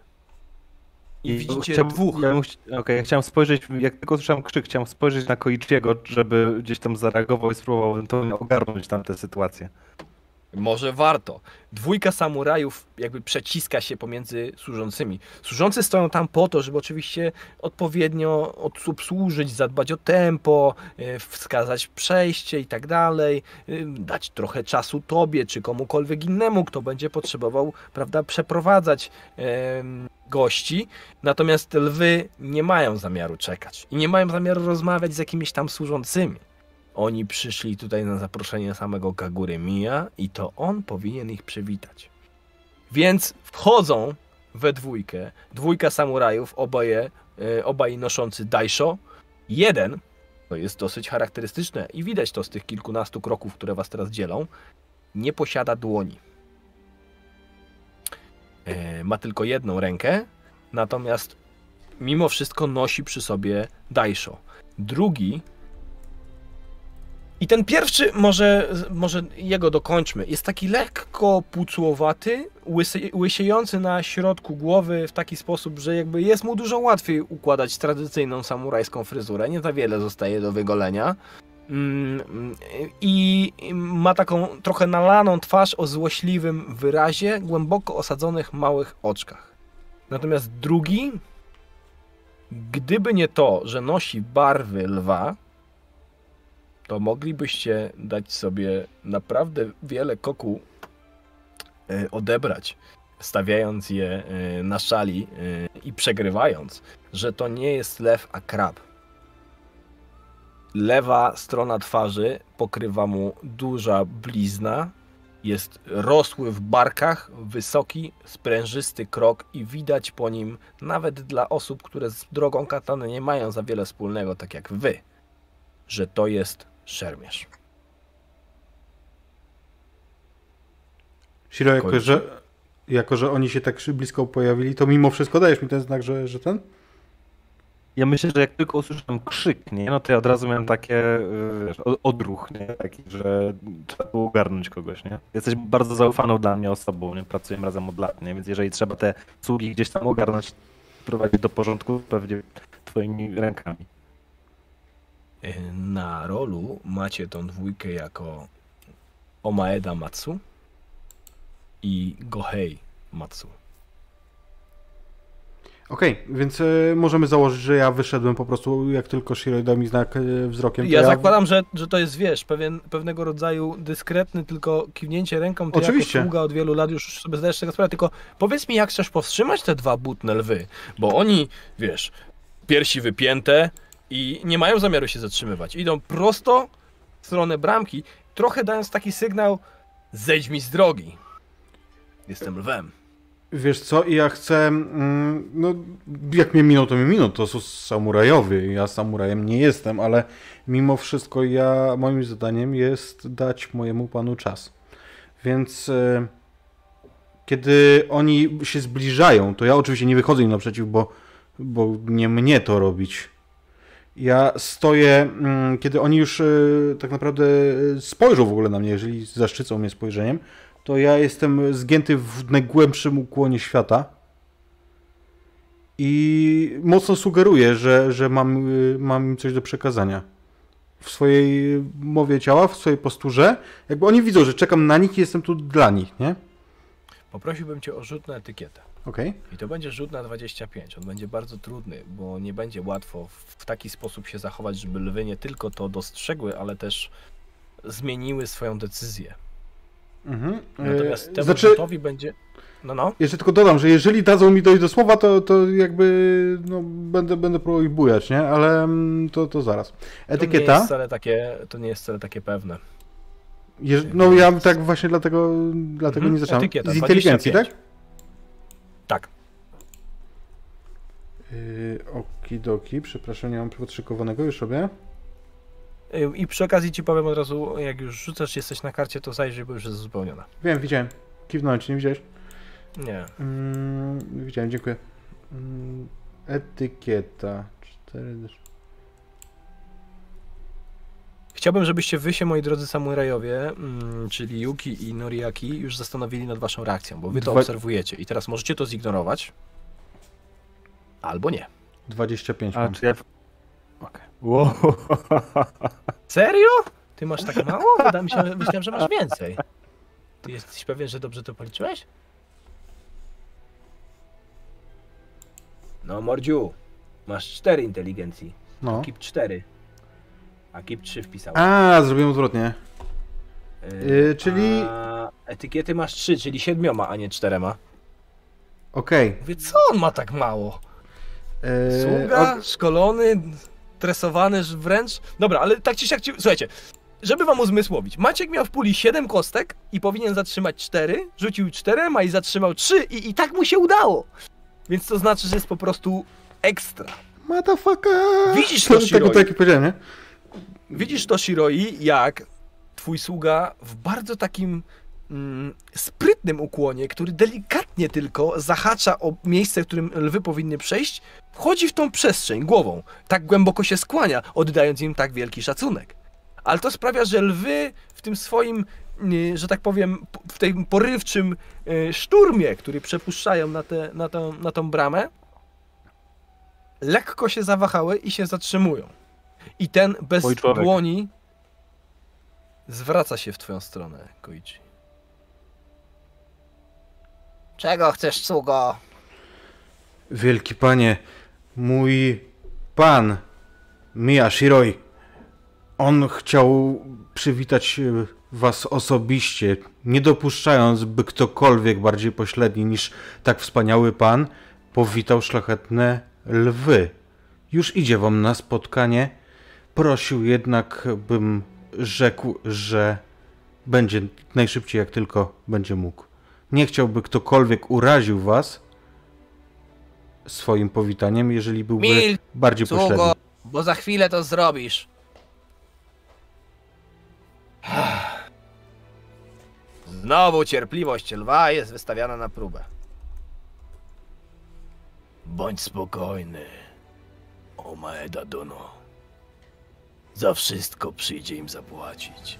I widzicie chciałbym- dwóch. Ja, chci- ja chciałem spojrzeć, jak tylko słyszałem krzyk, chciałem spojrzeć na Koichiego, żeby gdzieś tam zareagował i spróbował ewentualnie ogarnąć tamtę sytuację. Może warto. Dwójka samurajów jakby przeciska się pomiędzy służącymi. Służący stoją tam po to, żeby oczywiście odpowiednio od- obsłużyć, zadbać o tempo, e, wskazać przejście i tak dalej, e, dać trochę czasu tobie czy komukolwiek innemu, kto będzie potrzebował, prawda, przeprowadzać gości. Natomiast lwy nie mają zamiaru czekać i nie mają zamiaru rozmawiać z jakimiś tam służącymi. Oni przyszli tutaj na zaproszenie samego Kagury Mija i to on powinien ich przywitać. Więc wchodzą we dwójkę, dwójka samurajów, oboje, e, obaj noszący daisho. Jeden, to jest dosyć charakterystyczne i widać to z tych kilkunastu kroków, które was teraz dzielą, nie posiada dłoni. E, Ma tylko jedną rękę, natomiast mimo wszystko nosi przy sobie daisho. Drugi i ten pierwszy, może, może jego dokończmy, jest taki lekko pucłowaty, łysy, łysiejący na środku głowy w taki sposób, że jakby jest mu dużo łatwiej układać tradycyjną samurajską fryzurę, nie za wiele zostaje do wygolenia. Mm, I ma taką trochę nalaną twarz o złośliwym wyrazie, głęboko osadzonych małych oczkach. Natomiast drugi, gdyby nie to, że nosi barwy lwa, to moglibyście dać sobie naprawdę wiele koku e, odebrać, stawiając je e, na szali e, i przegrywając, że to nie jest lew, a krab. Lewa strona twarzy pokrywa mu duża blizna, jest rosły w barkach, wysoki, sprężysty krok i widać po nim, nawet dla osób, które z drogą katany nie mają za wiele wspólnego, tak jak wy, że to jest szermierz. Shiro, jako że, jako że oni się tak blisko pojawili, to mimo wszystko dajesz mi ten znak, że, że ten? Ja myślę, że jak tylko usłyszałem krzyk, nie, no to ja od razu miałem takie y, wiesz, odruch, nie? Taki, że trzeba było ogarnąć kogoś, nie? Jesteś bardzo zaufaną dla mnie osobą, nie? Pracujemy razem od lat, nie? Więc jeżeli trzeba te sługi gdzieś tam ogarnąć, prowadzić do porządku, pewnie twoimi rękami. Y, Na rolu macie tą dwójkę jako Omaeda Matsu i Gohei Matsu. Okej, więc e, możemy założyć, że ja wyszedłem po prostu, jak tylko Shiroi dał mi znak e, wzrokiem. to Ja zakładam, że, że to jest, wiesz, pewien, pewnego rodzaju dyskretny tylko kiwnięcie ręką. Ty Oczywiście. jako od wielu lat już sobie zdajesz tego sprawę, tylko powiedz mi, jak chcesz powstrzymać te dwa butne lwy, bo oni, wiesz, piersi wypięte i nie mają zamiaru się zatrzymywać. Idą prosto w stronę bramki, trochę dając taki sygnał, zejdź mi z drogi. Jestem lwem. Wiesz co, i ja chcę, mm, no jak mnie minął, to mnie minął, to są samurajowie, ja samurajem nie jestem, ale mimo wszystko ja, moim zadaniem jest dać mojemu panu czas. Więc e, kiedy oni się zbliżają, to ja oczywiście nie wychodzę im naprzeciw, bo, bo nie mnie to robić. Ja stoję, mm, kiedy oni już e, tak naprawdę e, spojrzą w ogóle na mnie, jeżeli zaszczycą mnie spojrzeniem, to ja jestem zgięty w najgłębszym ukłonie świata i mocno sugeruję, że, że mam, y, mam im coś do przekazania. W swojej mowie ciała, w swojej posturze. Jakby oni widzą, że czekam na nich i jestem tu dla nich, nie? Poprosiłbym cię o rzut na etykietę. Okej. I to będzie rzut na 25. On będzie bardzo trudny, bo nie będzie łatwo w, taki sposób się zachować, żeby lwy nie tylko to dostrzegły, ale też zmieniły swoją decyzję. Mhm. Natomiast temu Znaczy, rzutowi będzie. No, no. jeszcze tylko dodam, że jeżeli dadzą mi dojść do słowa, to, to jakby no, będę, będę próbował ich bujać, nie? Ale mm, to, to zaraz. To nie Etykieta. jest wcale takie, to nie jest wcale takie pewne. Jeż- no ja tak właśnie dlatego, dlatego Mhm. nie zaczynam. Etykieta, Z inteligencji, 25. tak? Tak. Yy, okidoki, przepraszam, nie mam podszykowanego, już robię. Y, I przy okazji ci powiem od razu, jak już rzucasz, jesteś na karcie, to zajrzyj, bo już jest zupełniona. Wiem, widziałem. Kiwnąłem ci, nie widziałeś? Nie. Mm, widziałem, dziękuję. Mm, etykieta. Cztery... Chciałbym, żebyście wy się, moi drodzy samurajowie, mm, czyli Yuki i Noriaki, już zastanowili nad waszą reakcją, bo wy to Dwa- obserwujecie i teraz możecie to zignorować, albo nie. 25 A mam. czy ja... Okej. Wow. Serio? Ty masz tak mało? Wydaje mi się, myślałem, że masz więcej. Ty jesteś pewien, że dobrze to policzyłeś? No, Mordziu, masz 4 inteligencji. No. Kip 4. A Kip 3 wpisał. A, zrobiłem odwrotnie. Yy, czyli- A etykiety masz 3, czyli 7, a nie 4. Okej. Mówię, co on ma tak mało? Yy, Sługa, o- szkolony, tresowany wręcz. Dobra, ale tak czy siak, ci- słuchajcie, żeby wam uzmysłowić, Maciek miał w puli 7 kostek i powinien zatrzymać 4, rzucił 4, a i zatrzymał 3 i, i tak mu się udało. Więc to znaczy, że jest po prostu ekstra. Motherfucker! Widzisz to? to, Tego Shiroi? tak jak powiedziałem, nie? Widzisz to, Shiroi, jak twój sługa w bardzo takim mm, sprytnym ukłonie, który delikatnie tylko zahacza o miejsce, w którym lwy powinny przejść, wchodzi w tą przestrzeń głową. Tak głęboko się skłania, oddając im tak wielki szacunek. Ale to sprawia, że lwy w tym swoim, y, że tak powiem, w tym porywczym y, szturmie, który przepuszczają na, tę na, tą, na tą bramę, lekko się zawahały i się zatrzymują. I ten bez dłoni zwraca się w twoją stronę, Koichi. Czego chcesz, sługo? Wielki panie, mój pan, Mia Shiroi, on chciał przywitać e, was osobiście, nie dopuszczając, by ktokolwiek bardziej pośredni niż tak wspaniały pan powitał szlachetne lwy. Już idzie wam na spotkanie. Prosił jednak, bym rzekł, że będzie najszybciej jak tylko będzie mógł. Nie chciałby ktokolwiek uraził was swoim powitaniem, jeżeli byłby Milcz, bardziej pośredni. Sługo, bo za chwilę to zrobisz. Znowu cierpliwość lwa jest wystawiana na próbę. Bądź spokojny. O Maeda Dono. Za wszystko przyjdzie im zapłacić.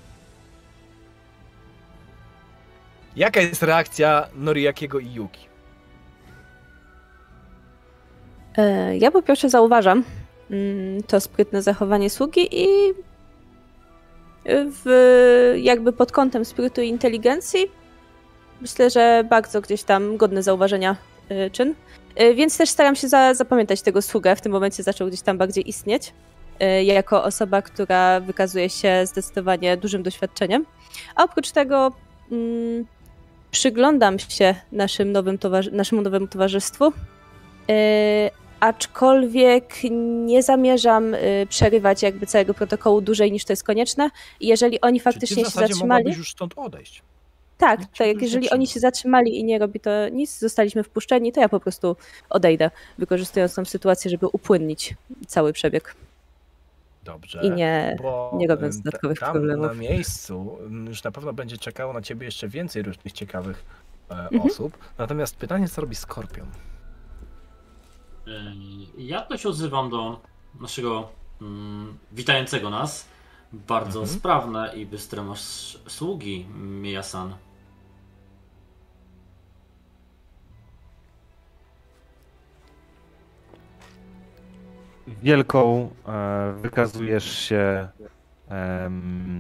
Jaka jest reakcja Noriakiego i Yuki? E, Ja po pierwsze zauważam mm, to sprytne zachowanie sługi i w, jakby pod kątem sprytu i inteligencji myślę, że bardzo gdzieś tam godny zauważenia y, czyn. Y, Więc też staram się za, zapamiętać tego sługę. W tym momencie zaczął gdzieś tam bardziej istnieć. Y, Jako osoba, która wykazuje się zdecydowanie dużym doświadczeniem. A oprócz tego mm, przyglądam się naszym nowym naszemu nowemu towarzystwu. Y, aczkolwiek nie zamierzam y, przerywać jakby całego protokołu dłużej niż to jest konieczne. Jeżeli oni faktycznie się zatrzymali. już stąd odejść? Tak, tak. jeżeli oni się zatrzymali i nie robi to nic, zostaliśmy wpuszczeni, to ja po prostu odejdę, wykorzystując tą sytuację, żeby upłynnić cały przebieg Dobrze. i nie. nie robiąc dodatkowych tam problemów. na miejscu już na pewno będzie czekało na ciebie jeszcze więcej różnych ciekawych e, Mhm. osób. Natomiast pytanie, co robi Skorpion? Yy, Ja to się odzywam do naszego mm, witającego nas. Bardzo Mhm. sprawne i bystre masz sługi, Miyasan. Wielką e, wykazujesz się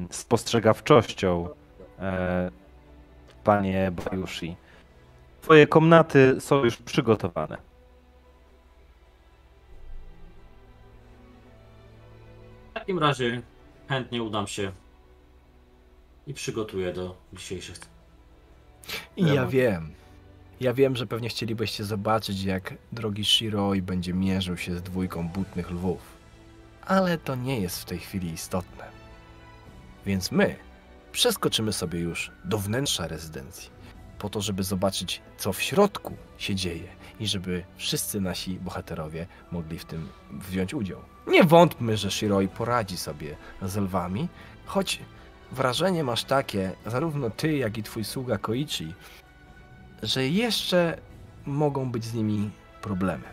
spostrzegawczością, e, panie Bajushi. Twoje komnaty są już przygotowane. W takim razie chętnie udam się i przygotuję do dzisiejszych. I ja wiem. Ja wiem, że pewnie chcielibyście zobaczyć, jak drogi Shiroi będzie mierzył się z dwójką butnych lwów. Ale to nie jest w tej chwili istotne. Więc my przeskoczymy sobie już do wnętrza rezydencji, po to, żeby zobaczyć, co w środku się dzieje i żeby wszyscy nasi bohaterowie mogli w tym wziąć udział. Nie wątpmy, że Shiroi poradzi sobie z lwami, choć wrażenie masz takie, zarówno ty, jak i twój sługa Koichi, że jeszcze mogą być z nimi problemy.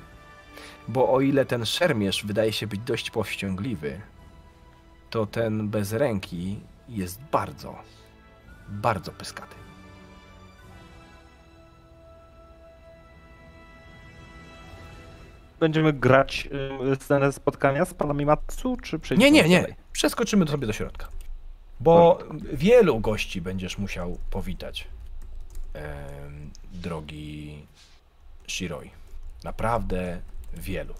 Bo o ile ten szermierz wydaje się być dość powściągliwy, to ten bez ręki jest bardzo, bardzo pyskaty. Będziemy grać y, scenę spotkania z panami Matsu, czy przejdziemy Nie, nie, nie. Przeskoczymy sobie do środka. Bo wielu gości będziesz musiał powitać, drogi Shiroi. Naprawdę wielu.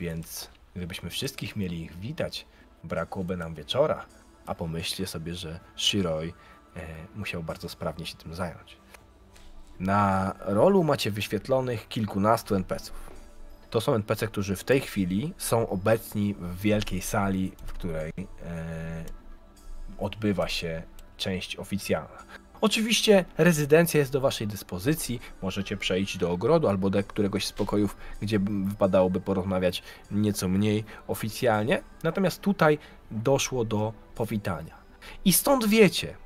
Więc gdybyśmy wszystkich mieli ich witać, brakłoby nam wieczora. A pomyślcie sobie, że Shiroi e, musiał bardzo sprawnie się tym zająć. Na rolu macie wyświetlonych kilkunastu NPC-ów. To są NPC, którzy w tej chwili są obecni w wielkiej sali, w której e, odbywa się część oficjalna. Oczywiście rezydencja jest do Waszej dyspozycji. Możecie przejść do ogrodu albo do któregoś z pokojów, gdzie wypadałoby porozmawiać nieco mniej oficjalnie. Natomiast tutaj doszło do powitania. I stąd wiecie,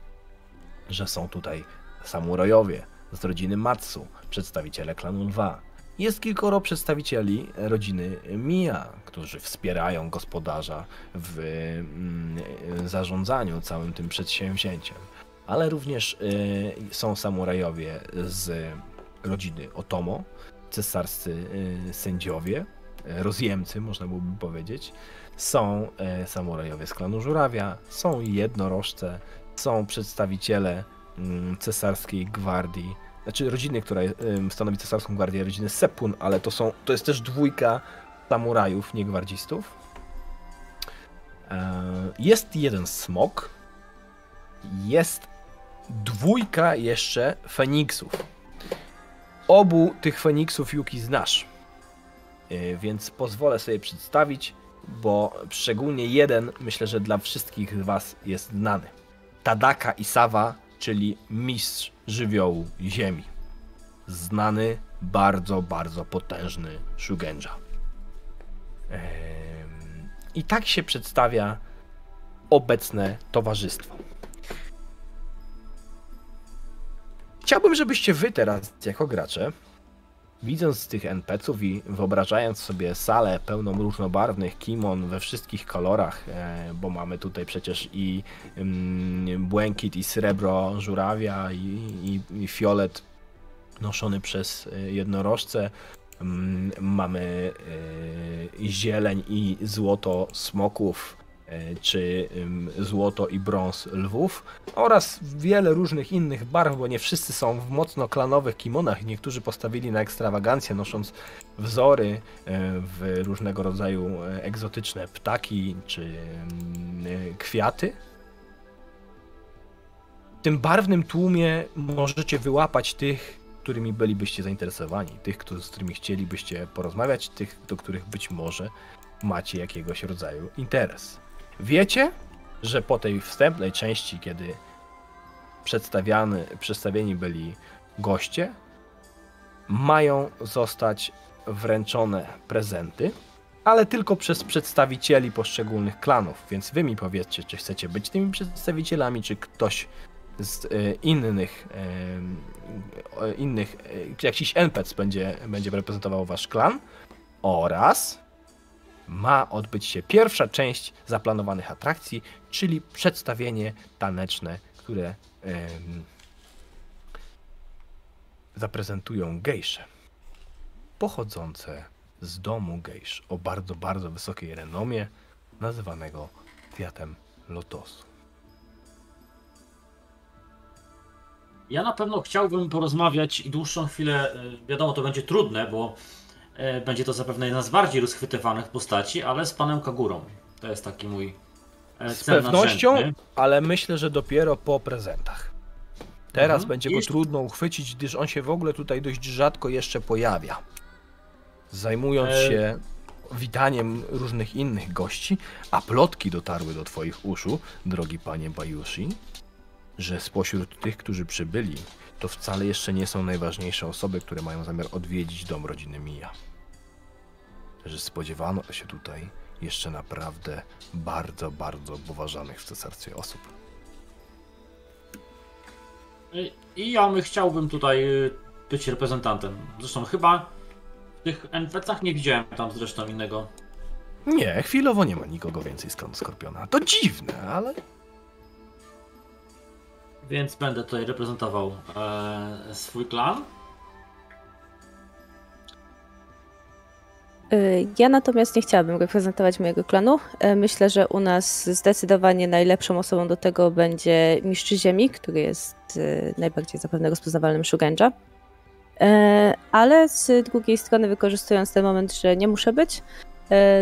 że są tutaj samurajowie z rodziny Matsu, przedstawiciele klanu Lwa. Jest kilkoro przedstawicieli rodziny Mia, którzy wspierają gospodarza w mm, zarządzaniu całym tym przedsięwzięciem. Ale również y, są samurajowie z rodziny Otomo, cesarscy y, sędziowie, rozjemcy, można byłoby powiedzieć. Są y, samurajowie z klanu Żurawia, są jednorożce, są przedstawiciele mm, cesarskiej gwardii, znaczy rodziny, która stanowi cesarską gwardię, rodziny Sepun, ale to są, to jest też dwójka samurajów, nie gwardzistów. E, Jest jeden smok, jest dwójka jeszcze feniksów. Obu tych feniksów Yuki znasz, E, więc pozwolę sobie przedstawić, bo szczególnie jeden myślę, że dla wszystkich z was jest znany. Tadaka Isawa, czyli mistrz żywiołu ziemi. Znany, bardzo, bardzo potężny Shugenja. I tak się przedstawia obecne towarzystwo. Chciałbym, żebyście wy teraz, jako gracze, widząc tych NPC-ów i wyobrażając sobie salę pełną różnobarwnych kimon we wszystkich kolorach, e, bo mamy tutaj przecież i mm, błękit, i srebro żurawia, i, i, i fiolet noszony przez e, jednorożce, mm, mamy e, zieleń i złoto smoków, czy ym, złoto i brąz lwów oraz wiele różnych innych barw, bo nie wszyscy są w mocno klanowych kimonach. Niektórzy postawili na ekstrawagancję, nosząc wzory e, w różnego rodzaju e, egzotyczne ptaki czy e, kwiaty. W tym barwnym tłumie możecie wyłapać tych, którymi bylibyście zainteresowani, tych, z którymi chcielibyście porozmawiać, tych, do których być może macie jakiegoś rodzaju interes. Wiecie, że po tej wstępnej części, kiedy przedstawiany, przedstawieni byli goście, mają zostać wręczone prezenty, ale tylko przez przedstawicieli poszczególnych klanów, więc wy mi powiedzcie, czy chcecie być tymi przedstawicielami, czy ktoś z e, innych, e, innych e, jakiś NPC będzie, będzie reprezentował wasz klan oraz ma odbyć się pierwsza część zaplanowanych atrakcji, czyli przedstawienie taneczne, które zaprezentują gejsze pochodzące z domu gejsz o bardzo, bardzo wysokiej renomie, nazywanego Kwiatem Lotosu. Ja na pewno chciałbym porozmawiać i dłuższą chwilę, e, wiadomo, to będzie trudne, bo będzie to zapewne jedna z bardziej rozchwytywanych postaci, ale z panem Kagurą. To jest taki mój e, Z cel pewnością, nadrzędny. ale myślę, że dopiero po prezentach. Teraz Mhm. będzie go trudno uchwycić, gdyż on się w ogóle tutaj dość rzadko jeszcze pojawia. Zajmując E- się witaniem różnych innych gości, a plotki dotarły do twoich uszu, drogi panie Bajushi, że spośród tych, którzy przybyli, to wcale jeszcze nie są najważniejsze osoby, które mają zamiar odwiedzić dom rodziny Mija. Że spodziewano się tutaj jeszcze naprawdę bardzo, bardzo poważanych w cesarstwie osób. I ja my chciałbym tutaj y, być reprezentantem. Zresztą chyba w tych NPC-ach nie widziałem tam zresztą innego. Nie, chwilowo nie ma nikogo więcej skąd Skorpiona. To dziwne, ale Więc będę tutaj reprezentował e, swój klan. Ja natomiast nie chciałabym reprezentować mojego klanu. Y, Myślę, że u nas zdecydowanie najlepszą osobą do tego będzie Mistrz Ziemi, który jest y, najbardziej zapewne rozpoznawalnym Shugenja. Y, Ale z drugiej strony, wykorzystując ten moment, że nie muszę być,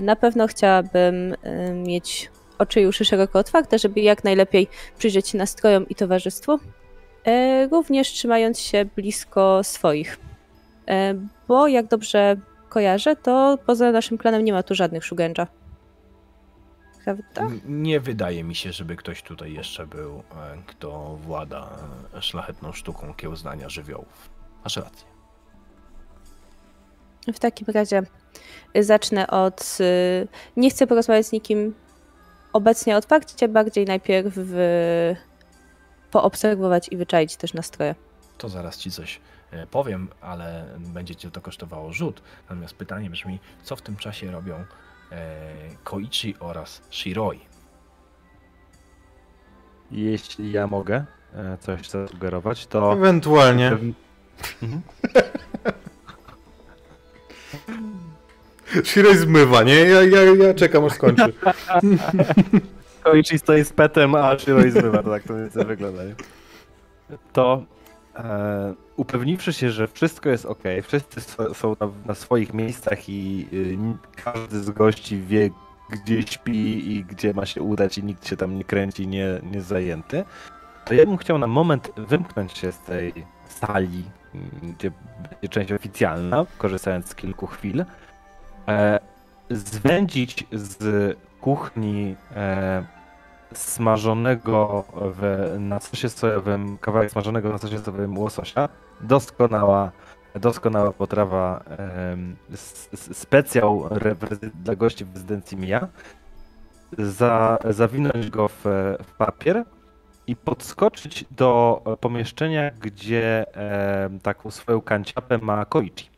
na pewno chciałabym mieć oczy i uszy szeroko otwarte, żeby jak najlepiej przyjrzeć się nastrojom i towarzystwu, również trzymając się blisko swoich. Bo jak dobrze kojarzę, to poza naszym klanem nie ma tu żadnych Shugenja. Prawda? nie wydaje mi się, żeby ktoś tutaj jeszcze był, e, kto włada e, szlachetną sztuką kiełznania żywiołów. Masz rację. W takim razie zacznę od. y, Nie chcę porozmawiać z nikim obecnie otwarcie, bardziej najpierw poobserwować i wyczaić też nastroje. To zaraz ci coś e, powiem, ale będzie cię to kosztowało rzut. Natomiast pytanie brzmi, co w tym czasie robią e, Koichi oraz Shiroi? Jeśli ja mogę e, coś zasugerować, to... Ewentualnie. Mhm. Shirei zmywa, nie? Ja, ja, ja czekam aż skończy. Koichi stoi z petem, a Shiroi zmywa, tak to mniej wygląda. Nie? To e, upewniwszy się, że wszystko jest ok, wszyscy są na, na swoich miejscach i y, każdy z gości wie, gdzie śpi i gdzie ma się udać i nikt się tam nie kręci, nie, nie zajęty, to ja bym chciał na moment wymknąć się z tej sali, mm, gdzie będzie część oficjalna, korzystając z kilku chwil, e, zwędzić z kuchni e, smażonego w, na sosie sojowym, kawałek smażonego na sosie sojowym łososia. Doskonała, doskonała potrawa, specjał dla gości w rezydencji Mija. Za, zawinąć go w, w papier i podskoczyć do pomieszczenia, gdzie em, taką swoją kanciapę ma Koichi.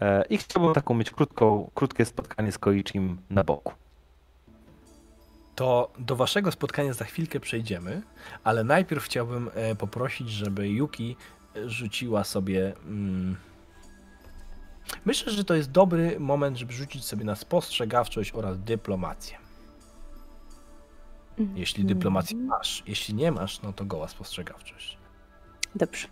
E, I chciałbym taką mieć krótką, krótkie spotkanie z Koichim na boku. To do waszego spotkania za chwilkę przejdziemy, ale najpierw chciałbym e, poprosić, żeby Yuki e, rzuciła sobie. Mm, myślę, że to jest dobry moment, żeby rzucić sobie na spostrzegawczość oraz dyplomację. Jeśli dyplomację masz, jeśli nie masz, no to goła spostrzegawczość. Dobrze.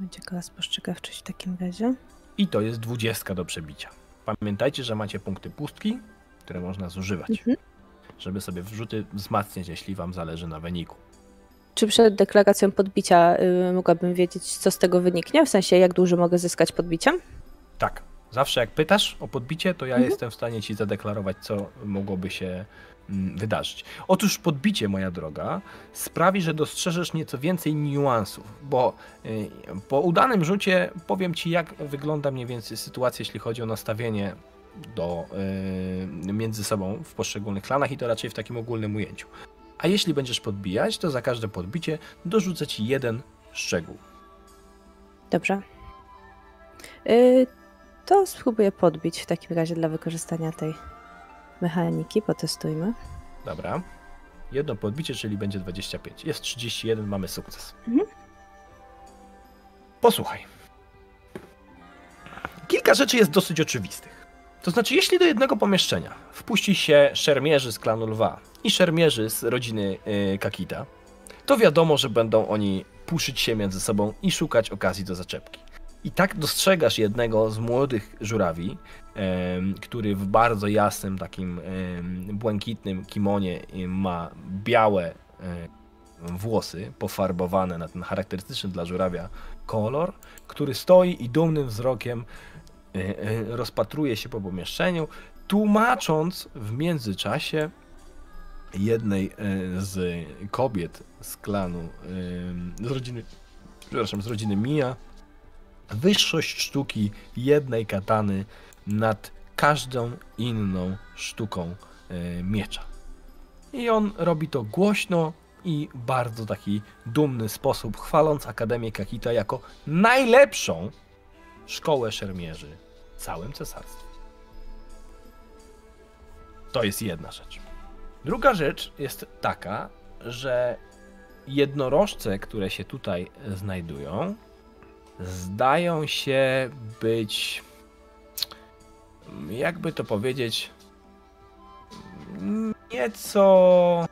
Będzie goła spostrzegawczość w takim razie. I to jest dwudziestka do przebicia. Pamiętajcie, że macie punkty pustki, które można zużywać, Mhm. Żeby sobie wrzuty wzmacniać, jeśli wam zależy na wyniku. Czy przed deklaracją podbicia y, mogłabym wiedzieć, co z tego wyniknie? W sensie, jak dużo mogę zyskać podbiciem? Tak. Zawsze jak pytasz o podbicie, to ja Mhm. jestem w stanie ci zadeklarować, co mogłoby się mm, wydarzyć. Otóż podbicie, moja droga, sprawi, że dostrzeżesz nieco więcej niuansów, bo y, po udanym rzucie powiem ci, jak wygląda mniej więcej sytuacja, jeśli chodzi o nastawienie do, y, między sobą w poszczególnych klanach i to raczej w takim ogólnym ujęciu. A jeśli będziesz podbijać, to za każde podbicie dorzucę ci jeden szczegół. Dobrze. Y, to spróbuję podbić w takim razie dla wykorzystania tej mechaniki. Potestujmy. Dobra. Jedno podbicie, czyli będzie 25. Jest 31, mamy sukces. Mhm. Posłuchaj. Kilka rzeczy jest dosyć oczywistych. To znaczy, jeśli do jednego pomieszczenia wpuści się szermierzy z klanu Lwa i szermierzy z rodziny y, Kakita, to wiadomo, że będą oni puszyć się między sobą i szukać okazji do zaczepki. I tak dostrzegasz jednego z młodych żurawi, który w bardzo jasnym, takim błękitnym kimonie em, ma białe włosy pofarbowane na ten charakterystyczny dla żurawia kolor, który stoi i dumnym wzrokiem rozpatruje się po pomieszczeniu, tłumacząc w międzyczasie jednej e, z kobiet z klanu, z rodziny, przepraszam, z rodziny Mia, wyższość sztuki jednej katany nad każdą inną sztuką miecza. I on robi to głośno i bardzo taki dumny sposób, chwaląc Akademię Kakita jako najlepszą szkołę szermierzy w całym cesarstwie. To jest jedna rzecz. Druga rzecz jest taka, że jednorożce, które się tutaj znajdują, zdają się być, jakby to powiedzieć, nieco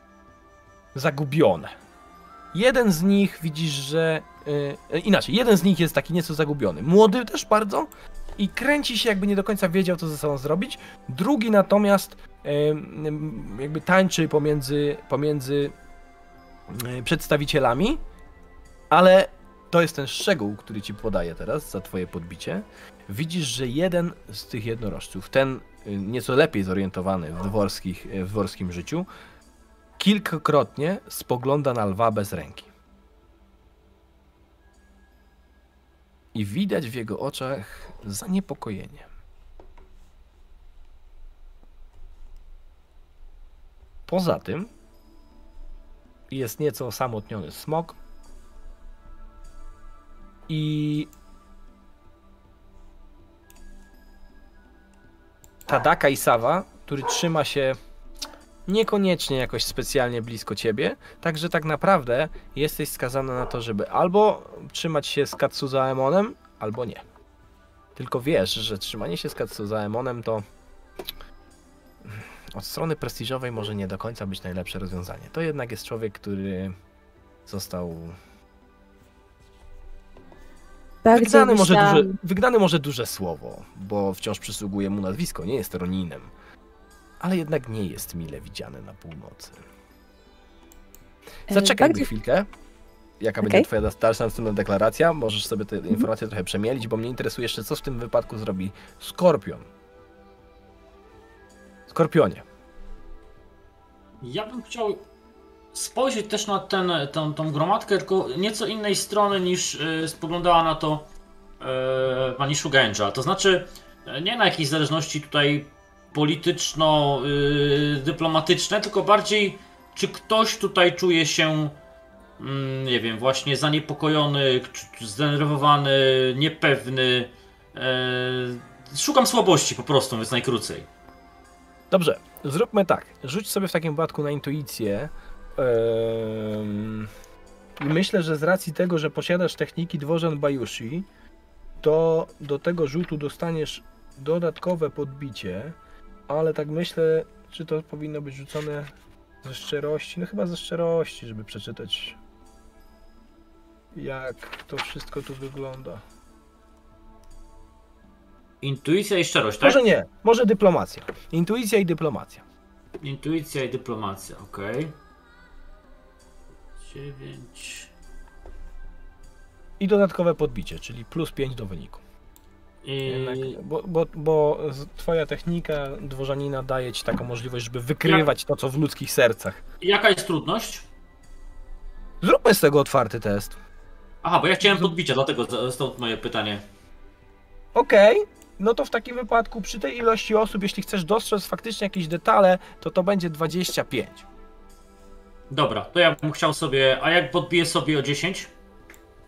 zagubione. Jeden z nich widzisz, że. Yy, inaczej, jeden z nich jest taki nieco zagubiony. Młody też bardzo i kręci się, jakby nie do końca wiedział, co ze sobą zrobić. Drugi natomiast yy, jakby tańczy pomiędzy, pomiędzy yy, przedstawicielami, ale to jest ten szczegół, który ci podaję teraz za twoje podbicie. Widzisz, że jeden z tych jednorożców, ten nieco lepiej zorientowany w, dworskich, w dworskim życiu, kilkakrotnie spogląda na lwa bez ręki. I widać w jego oczach zaniepokojenie. Poza tym jest nieco osamotniony smok, i Tadaka i Sawa, który trzyma się niekoniecznie jakoś specjalnie blisko ciebie, także tak naprawdę jesteś skazany na to, żeby albo trzymać się z Katsuzaemonem, albo nie. Tylko wiesz, że trzymanie się z Katsuzaemonem to od strony prestiżowej może nie do końca być najlepsze rozwiązanie. To jednak jest człowiek, który został Bardzo Wygnany może, duże, wygnany może duże słowo, bo wciąż przysługuje mu nazwisko, nie jest Roninem. Ale jednak nie jest mile widziany na północy. E, Zaczekaj bardziej- chwilkę. Jaka Okej. będzie twoja dalsza następna deklaracja? Możesz sobie te informacje trochę przemielić, bo mnie interesuje jeszcze, co w tym wypadku zrobi Skorpion. Skorpionie. Ja bym chciał spojrzeć też na ten, tą, tą gromadkę, tylko nieco innej strony niż y, spoglądała na to y, pani Shugenja. To znaczy, nie na jakiejś zależności tutaj polityczno-dyplomatyczne, tylko bardziej, czy ktoś tutaj czuje się, mm, nie wiem, właśnie zaniepokojony, zdenerwowany, niepewny. y, szukam słabości po prostu, więc najkrócej. Dobrze, zróbmy tak. Rzuć sobie w takim wypadku na intuicję. I myślę, że z racji tego, że posiadasz techniki Dworzan Bajushi, to do tego rzutu dostaniesz dodatkowe podbicie, ale tak myślę, czy to powinno być rzucone ze szczerości. No chyba ze szczerości, żeby przeczytać, jak to wszystko tu wygląda. Intuicja i szczerość, tak? Może nie, może dyplomacja. Intuicja i dyplomacja. Intuicja i dyplomacja, okej. 9. I dodatkowe podbicie, czyli plus 5 do wyniku. I... Bo, bo, bo twoja technika dworzanina daje ci taką możliwość, żeby wykrywać to, co w ludzkich sercach. Jaka jest trudność? Zróbmy z tego otwarty test. Aha, bo ja chciałem podbicia, dlatego stąd moje pytanie. Okej, no to w takim wypadku przy tej ilości osób, jeśli chcesz dostrzec faktycznie jakieś detale, to to będzie 25. Dobra, to ja bym chciał sobie. A jak podbiję sobie o 10?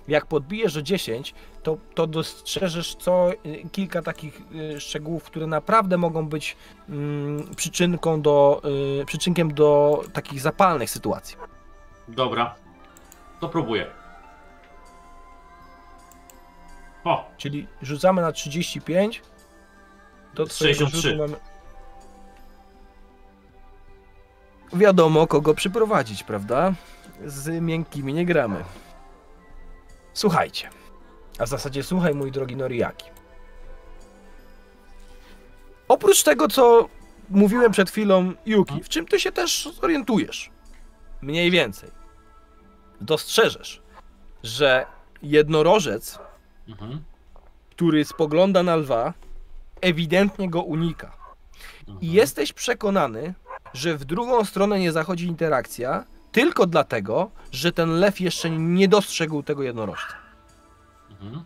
Jak podbijesz o 10, to, to dostrzeżesz co y, kilka takich y, szczegółów, które naprawdę mogą być mm, przyczynką do, y, przyczynkiem do takich zapalnych sytuacji. Dobra. To próbuję. O, Czyli rzucamy na 35. Do twojego 63. rzutu mamy... Wiadomo, kogo przyprowadzić, prawda? Z miękkimi nie gramy. Słuchajcie. A w zasadzie słuchaj, mój drogi Noriaki. Oprócz tego, co mówiłem przed chwilą, Yuki, w czym ty się też zorientujesz? Mniej więcej. Dostrzeżesz, że jednorożec mhm. który spogląda na lwa, ewidentnie go unika. I Mhm. jesteś przekonany, że w drugą stronę nie zachodzi interakcja, tylko dlatego, że ten lew jeszcze nie dostrzegł tego jednorożca. Mhm.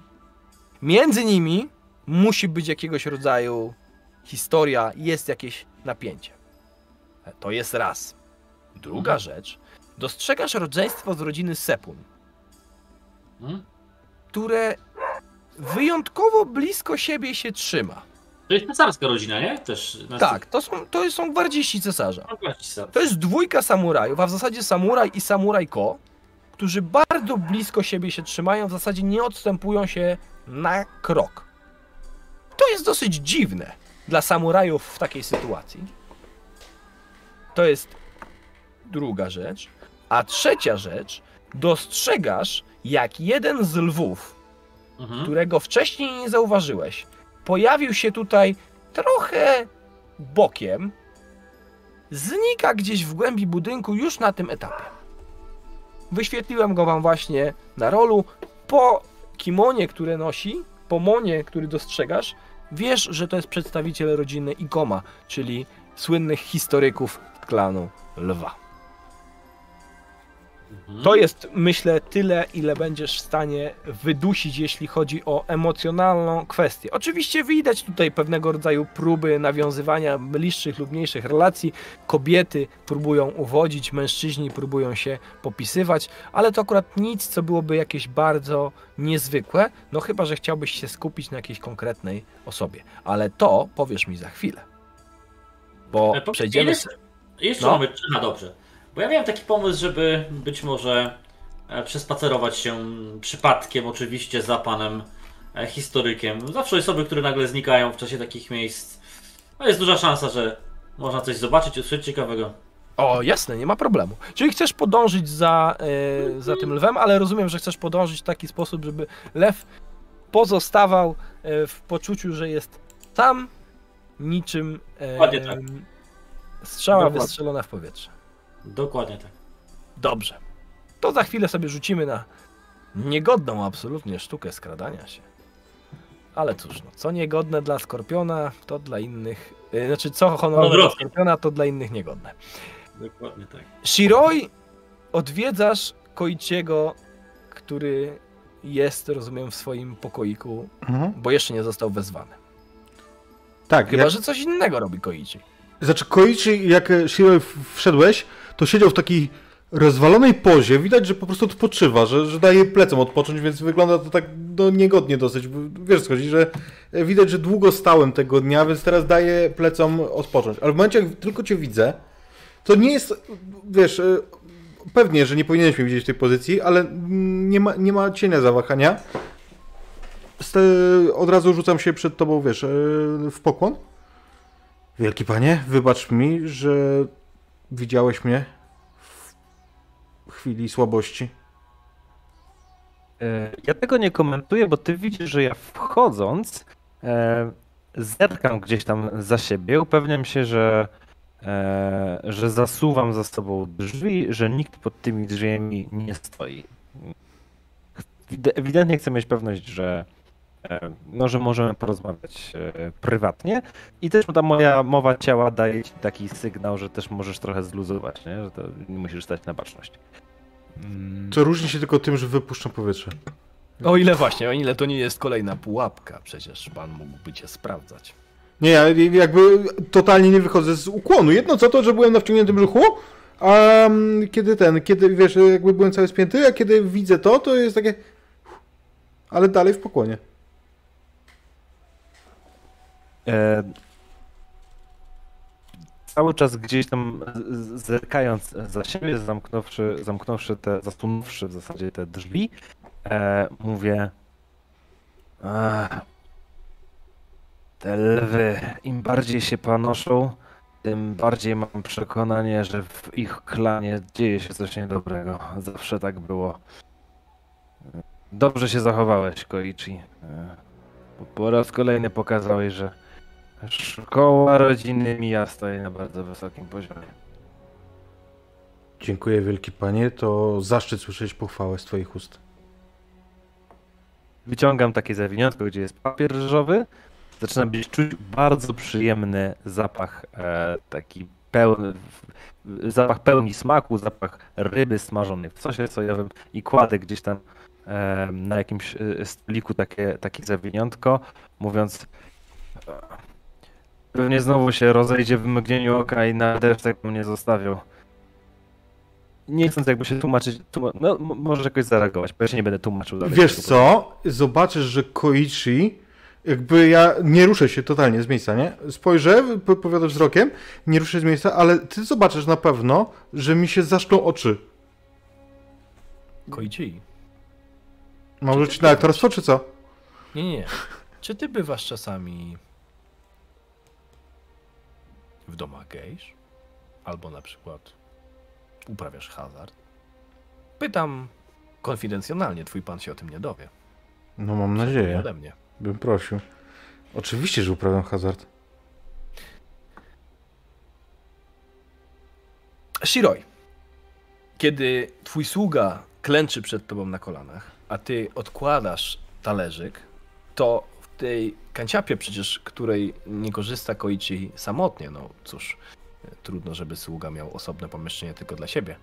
Między nimi musi być jakiegoś rodzaju historia, jest jakieś napięcie. To jest raz. Druga Mhm. rzecz, dostrzegasz rodzeństwo z rodziny Sepun, Mhm. które wyjątkowo blisko siebie się trzyma. To jest cesarska rodzina, nie? Też. Tak, to są, to są gwardziści cesarza. No, właśnie, cesar. To jest dwójka samurajów, a w zasadzie samuraj i samuraj ko, którzy bardzo blisko siebie się trzymają, w zasadzie nie odstępują się na krok. To jest dosyć dziwne dla samurajów w takiej sytuacji. To jest druga rzecz. A trzecia rzecz, dostrzegasz, jak jeden z lwów, Mhm. którego wcześniej nie zauważyłeś, pojawił się tutaj trochę bokiem, znika gdzieś w głębi budynku już na tym etapie. Wyświetliłem go wam właśnie na rolu. Po kimonie, które nosi, po monie, który dostrzegasz, wiesz, że to jest przedstawiciel rodziny Ikoma, czyli słynnych historyków klanu Lwa. To jest, myślę, tyle, ile będziesz w stanie wydusić, jeśli chodzi o emocjonalną kwestię. Oczywiście widać tutaj pewnego rodzaju próby nawiązywania bliższych lub mniejszych relacji. Kobiety próbują uwodzić, mężczyźni próbują się popisywać, ale to akurat nic, co byłoby jakieś bardzo niezwykłe, no chyba, że chciałbyś się skupić na jakiejś konkretnej osobie. Ale to powiesz mi za chwilę. Bo E, przejdziemy... Jeszcze, No. mamy. A dobrze. Bo ja miałem taki pomysł, żeby być może e, przespacerować się przypadkiem, oczywiście za panem e, historykiem. Zawsze osoby, które nagle znikają w czasie takich miejsc. No jest duża szansa, że można coś zobaczyć, usłyszeć ciekawego. O, jasne, nie ma problemu. Czyli chcesz podążyć za, e, za tym lwem, ale rozumiem, że chcesz podążyć w taki sposób, żeby lew pozostawał e, w poczuciu, że jest tam niczym e, tak. strzała Dokładnie. wystrzelona w powietrze. Dokładnie tak. Dobrze. To za chwilę sobie rzucimy na niegodną absolutnie sztukę skradania się. Ale cóż, no, co niegodne dla Skorpiona, to dla innych... E, znaczy, co honorowe dla. Skorpiona, to dla innych niegodne. Dokładnie tak. Shiroi, odwiedzasz Koichiego, który jest, rozumiem, w swoim pokoiku, Mhm. bo jeszcze nie został wezwany. Tak, Chyba, jak, że coś innego robi Koichi. znaczy Koichi, jak e, Shiroi wszedłeś, to siedział w takiej rozwalonej pozie widać, że po prostu odpoczywa, że, że daje plecom odpocząć, więc wygląda to tak no, niegodnie dosyć. Wiesz chodzi, że widać, że długo stałem tego dnia, więc teraz daję plecom odpocząć. Ale w momencie, jak tylko cię widzę, to nie jest, wiesz, e, pewnie, że nie powinieneś mnie widzieć w tej pozycji, ale nie ma, nie ma cienia zawahania. Od razu rzucam się przed tobą, wiesz, e, w pokłon. Wielki panie, wybacz mi, że widziałeś mnie w chwili słabości. E, Ja tego nie komentuję, bo ty widzisz, że ja wchodząc e, zerkam gdzieś tam za siebie, upewniam się, że, e, że zasuwam za sobą drzwi, że nikt pod tymi drzwiami nie stoi. Wide- Ewidentnie chcę mieć pewność, że, no, że możemy porozmawiać e, prywatnie i też ta moja mowa ciała daje ci taki sygnał, że też możesz trochę zluzować, nie? że to nie musisz stać na baczność. Mm. Co różni się tylko tym, że wypuszczam powietrze. O ile właśnie, o ile to nie jest kolejna pułapka, przecież pan mógłby cię sprawdzać. Nie, ja jakby totalnie nie wychodzę z ukłonu. Jedno co to, że byłem na wciągniętym brzuchu, a mm, kiedy ten, kiedy wiesz, jakby byłem cały spięty, a kiedy widzę to, to jest takie... Ale dalej w pokłonie. E, cały czas gdzieś tam zerkając za siebie, zamknąwszy, zamknąwszy te, zasunąwszy w zasadzie te drzwi, e, mówię "Ach, te lwy, im bardziej się panoszą, tym bardziej mam przekonanie, że w ich klanie dzieje się coś niedobrego. Zawsze tak było. Dobrze się zachowałeś, Koichi. E, Po raz kolejny pokazałeś, że Szkoła rodziny Mija stoi na bardzo wysokim poziomie. Dziękuję wielki panie, to zaszczyt słyszeć pochwałę z twoich ust. Wyciągam takie zawiniątko, gdzie jest papier ryżowy. Zaczyna być czuć bardzo przyjemny zapach, e, taki pełny, zapach pełni smaku, zapach ryby smażonej w sosie sojowym i kładę gdzieś tam e, na jakimś e, stoliku takie, takie zawiniątko, mówiąc pewnie znowu się rozejdzie w mgnieniu oka i na deszczek mnie zostawił. Nie chcąc jakby się tłumaczyć, tłuma- no m- możesz jakoś zareagować, bo ja się nie będę tłumaczył. dalej Wiesz co? Zobaczysz, że Koichi, jakby ja nie ruszę się totalnie z miejsca, nie? Spojrzę, po- powiadasz wzrokiem, nie ruszę się z miejsca, ale ty zobaczysz na pewno, że mi się zaszklą oczy. Koichi. Mam rzucić na aktorstwo, czy co? Nie, nie, nie. Czy ty bywasz czasami w domach gejsz? Albo na przykład uprawiasz hazard? Pytam konfidencjonalnie, twój pan się o tym nie dowie. No mam nadzieję. ode mnie. Bym prosił. Oczywiście, że uprawiam hazard. Shiroi, kiedy twój sługa klęczy przed tobą na kolanach, a ty odkładasz talerzyk, to tej kanciapie przecież, której nie korzysta Koichi samotnie, no cóż, trudno, żeby sługa miał osobne pomieszczenie tylko dla siebie.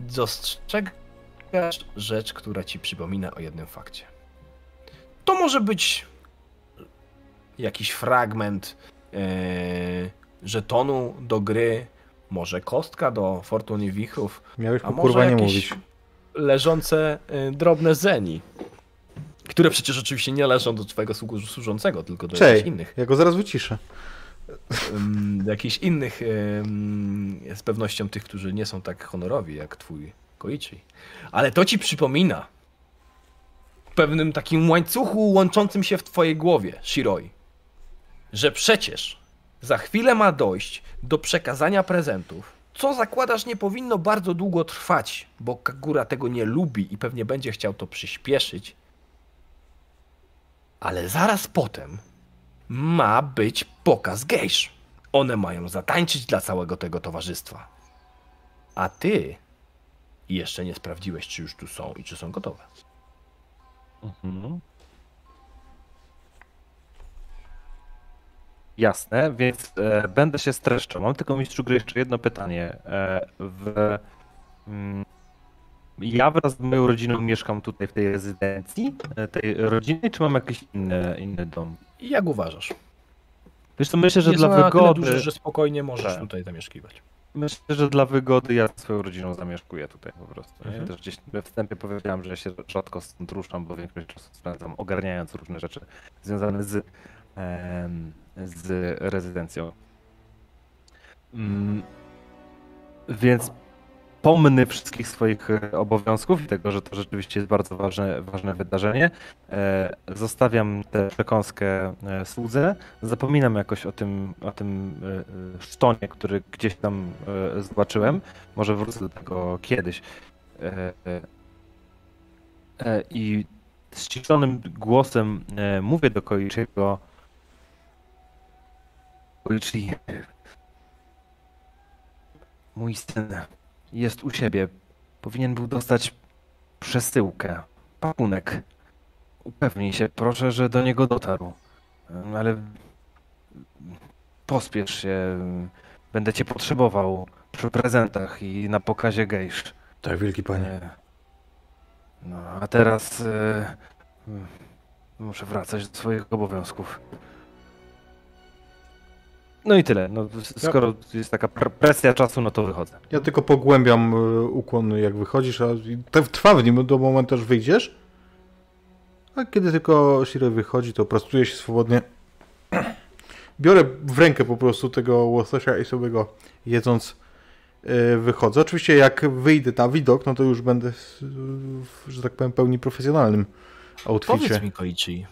Dostrzegasz rzecz, która ci przypomina o jednym fakcie. To może być jakiś fragment e, żetonu do gry, może kostka do Fortuny Wichrów, Miałeś a może kurwa nie jakieś mówić. leżące y, drobne zeni, które przecież oczywiście nie leżą do twojego służącego, tylko do Czej, jakichś innych, ja go zaraz wyciszę. do jakichś innych z pewnością tych, którzy nie są tak honorowi jak twój Koichi. Ale to ci przypomina pewnym takim łańcuchu łączącym się w twojej głowie, Shiroi, że przecież za chwilę ma dojść do przekazania prezentów, co zakładasz nie powinno bardzo długo trwać, bo Kagura tego nie lubi i pewnie będzie chciał to przyspieszyć. Ale zaraz potem ma być pokaz gejsz. One mają zatańczyć dla całego tego towarzystwa. A ty jeszcze nie sprawdziłeś, czy już tu są i czy są gotowe. Mhm. Jasne, więc e, będę się streszczał. Mam tylko mistrzu gry jeszcze jedno pytanie. E, w, mm, ja wraz z moją rodziną mieszkam tutaj w tej rezydencji, e, tej rodzinnej, czy mam jakiś inny, inny dom? Jak uważasz? Wiesz co, myślę, że Jest dla wygody... duży, że spokojnie możesz Tak. tutaj zamieszkiwać. Myślę, że dla wygody ja swoją rodziną zamieszkuję tutaj po prostu. Mhm. Też gdzieś we wstępie powiedziałem, że ja się rzadko stąd ruszam, bo większość czasu spędzam ogarniając różne rzeczy związane z, z rezydencją. Mm, Więc pomny wszystkich swoich e, obowiązków i tego, że to rzeczywiście jest bardzo ważne, ważne wydarzenie. E, Zostawiam tę przekąskę e, słudze. Zapominam jakoś o tym, o tym sztonie, który gdzieś tam zobaczyłem. Może wrócę do tego kiedyś. I ściszonym głosem mówię do Koichiego Koichi, mój syn jest u siebie. Powinien był dostać przesyłkę, pakunek. Upewnij się, proszę, że do niego dotarł. Ale pospiesz się. Będę cię potrzebował przy prezentach i na pokazie gejsz. Tak, wielki panie. E, No, a teraz e, muszę wracać do swoich obowiązków. No i tyle. No, skoro jest taka pr- presja czasu, no to wychodzę. Ja tylko pogłębiam y, ukłon, jak wychodzisz, a trwa w nim do momentu, aż wyjdziesz. A kiedy tylko Shiro wychodzi, to prostuję się swobodnie. Biorę w rękę po prostu tego łososia i sobie go jedząc y, wychodzę. Oczywiście jak wyjdę na widok, no to już będę, w, w, że tak powiem, pełni profesjonalnym outficie. Powiedz mi, Koichi,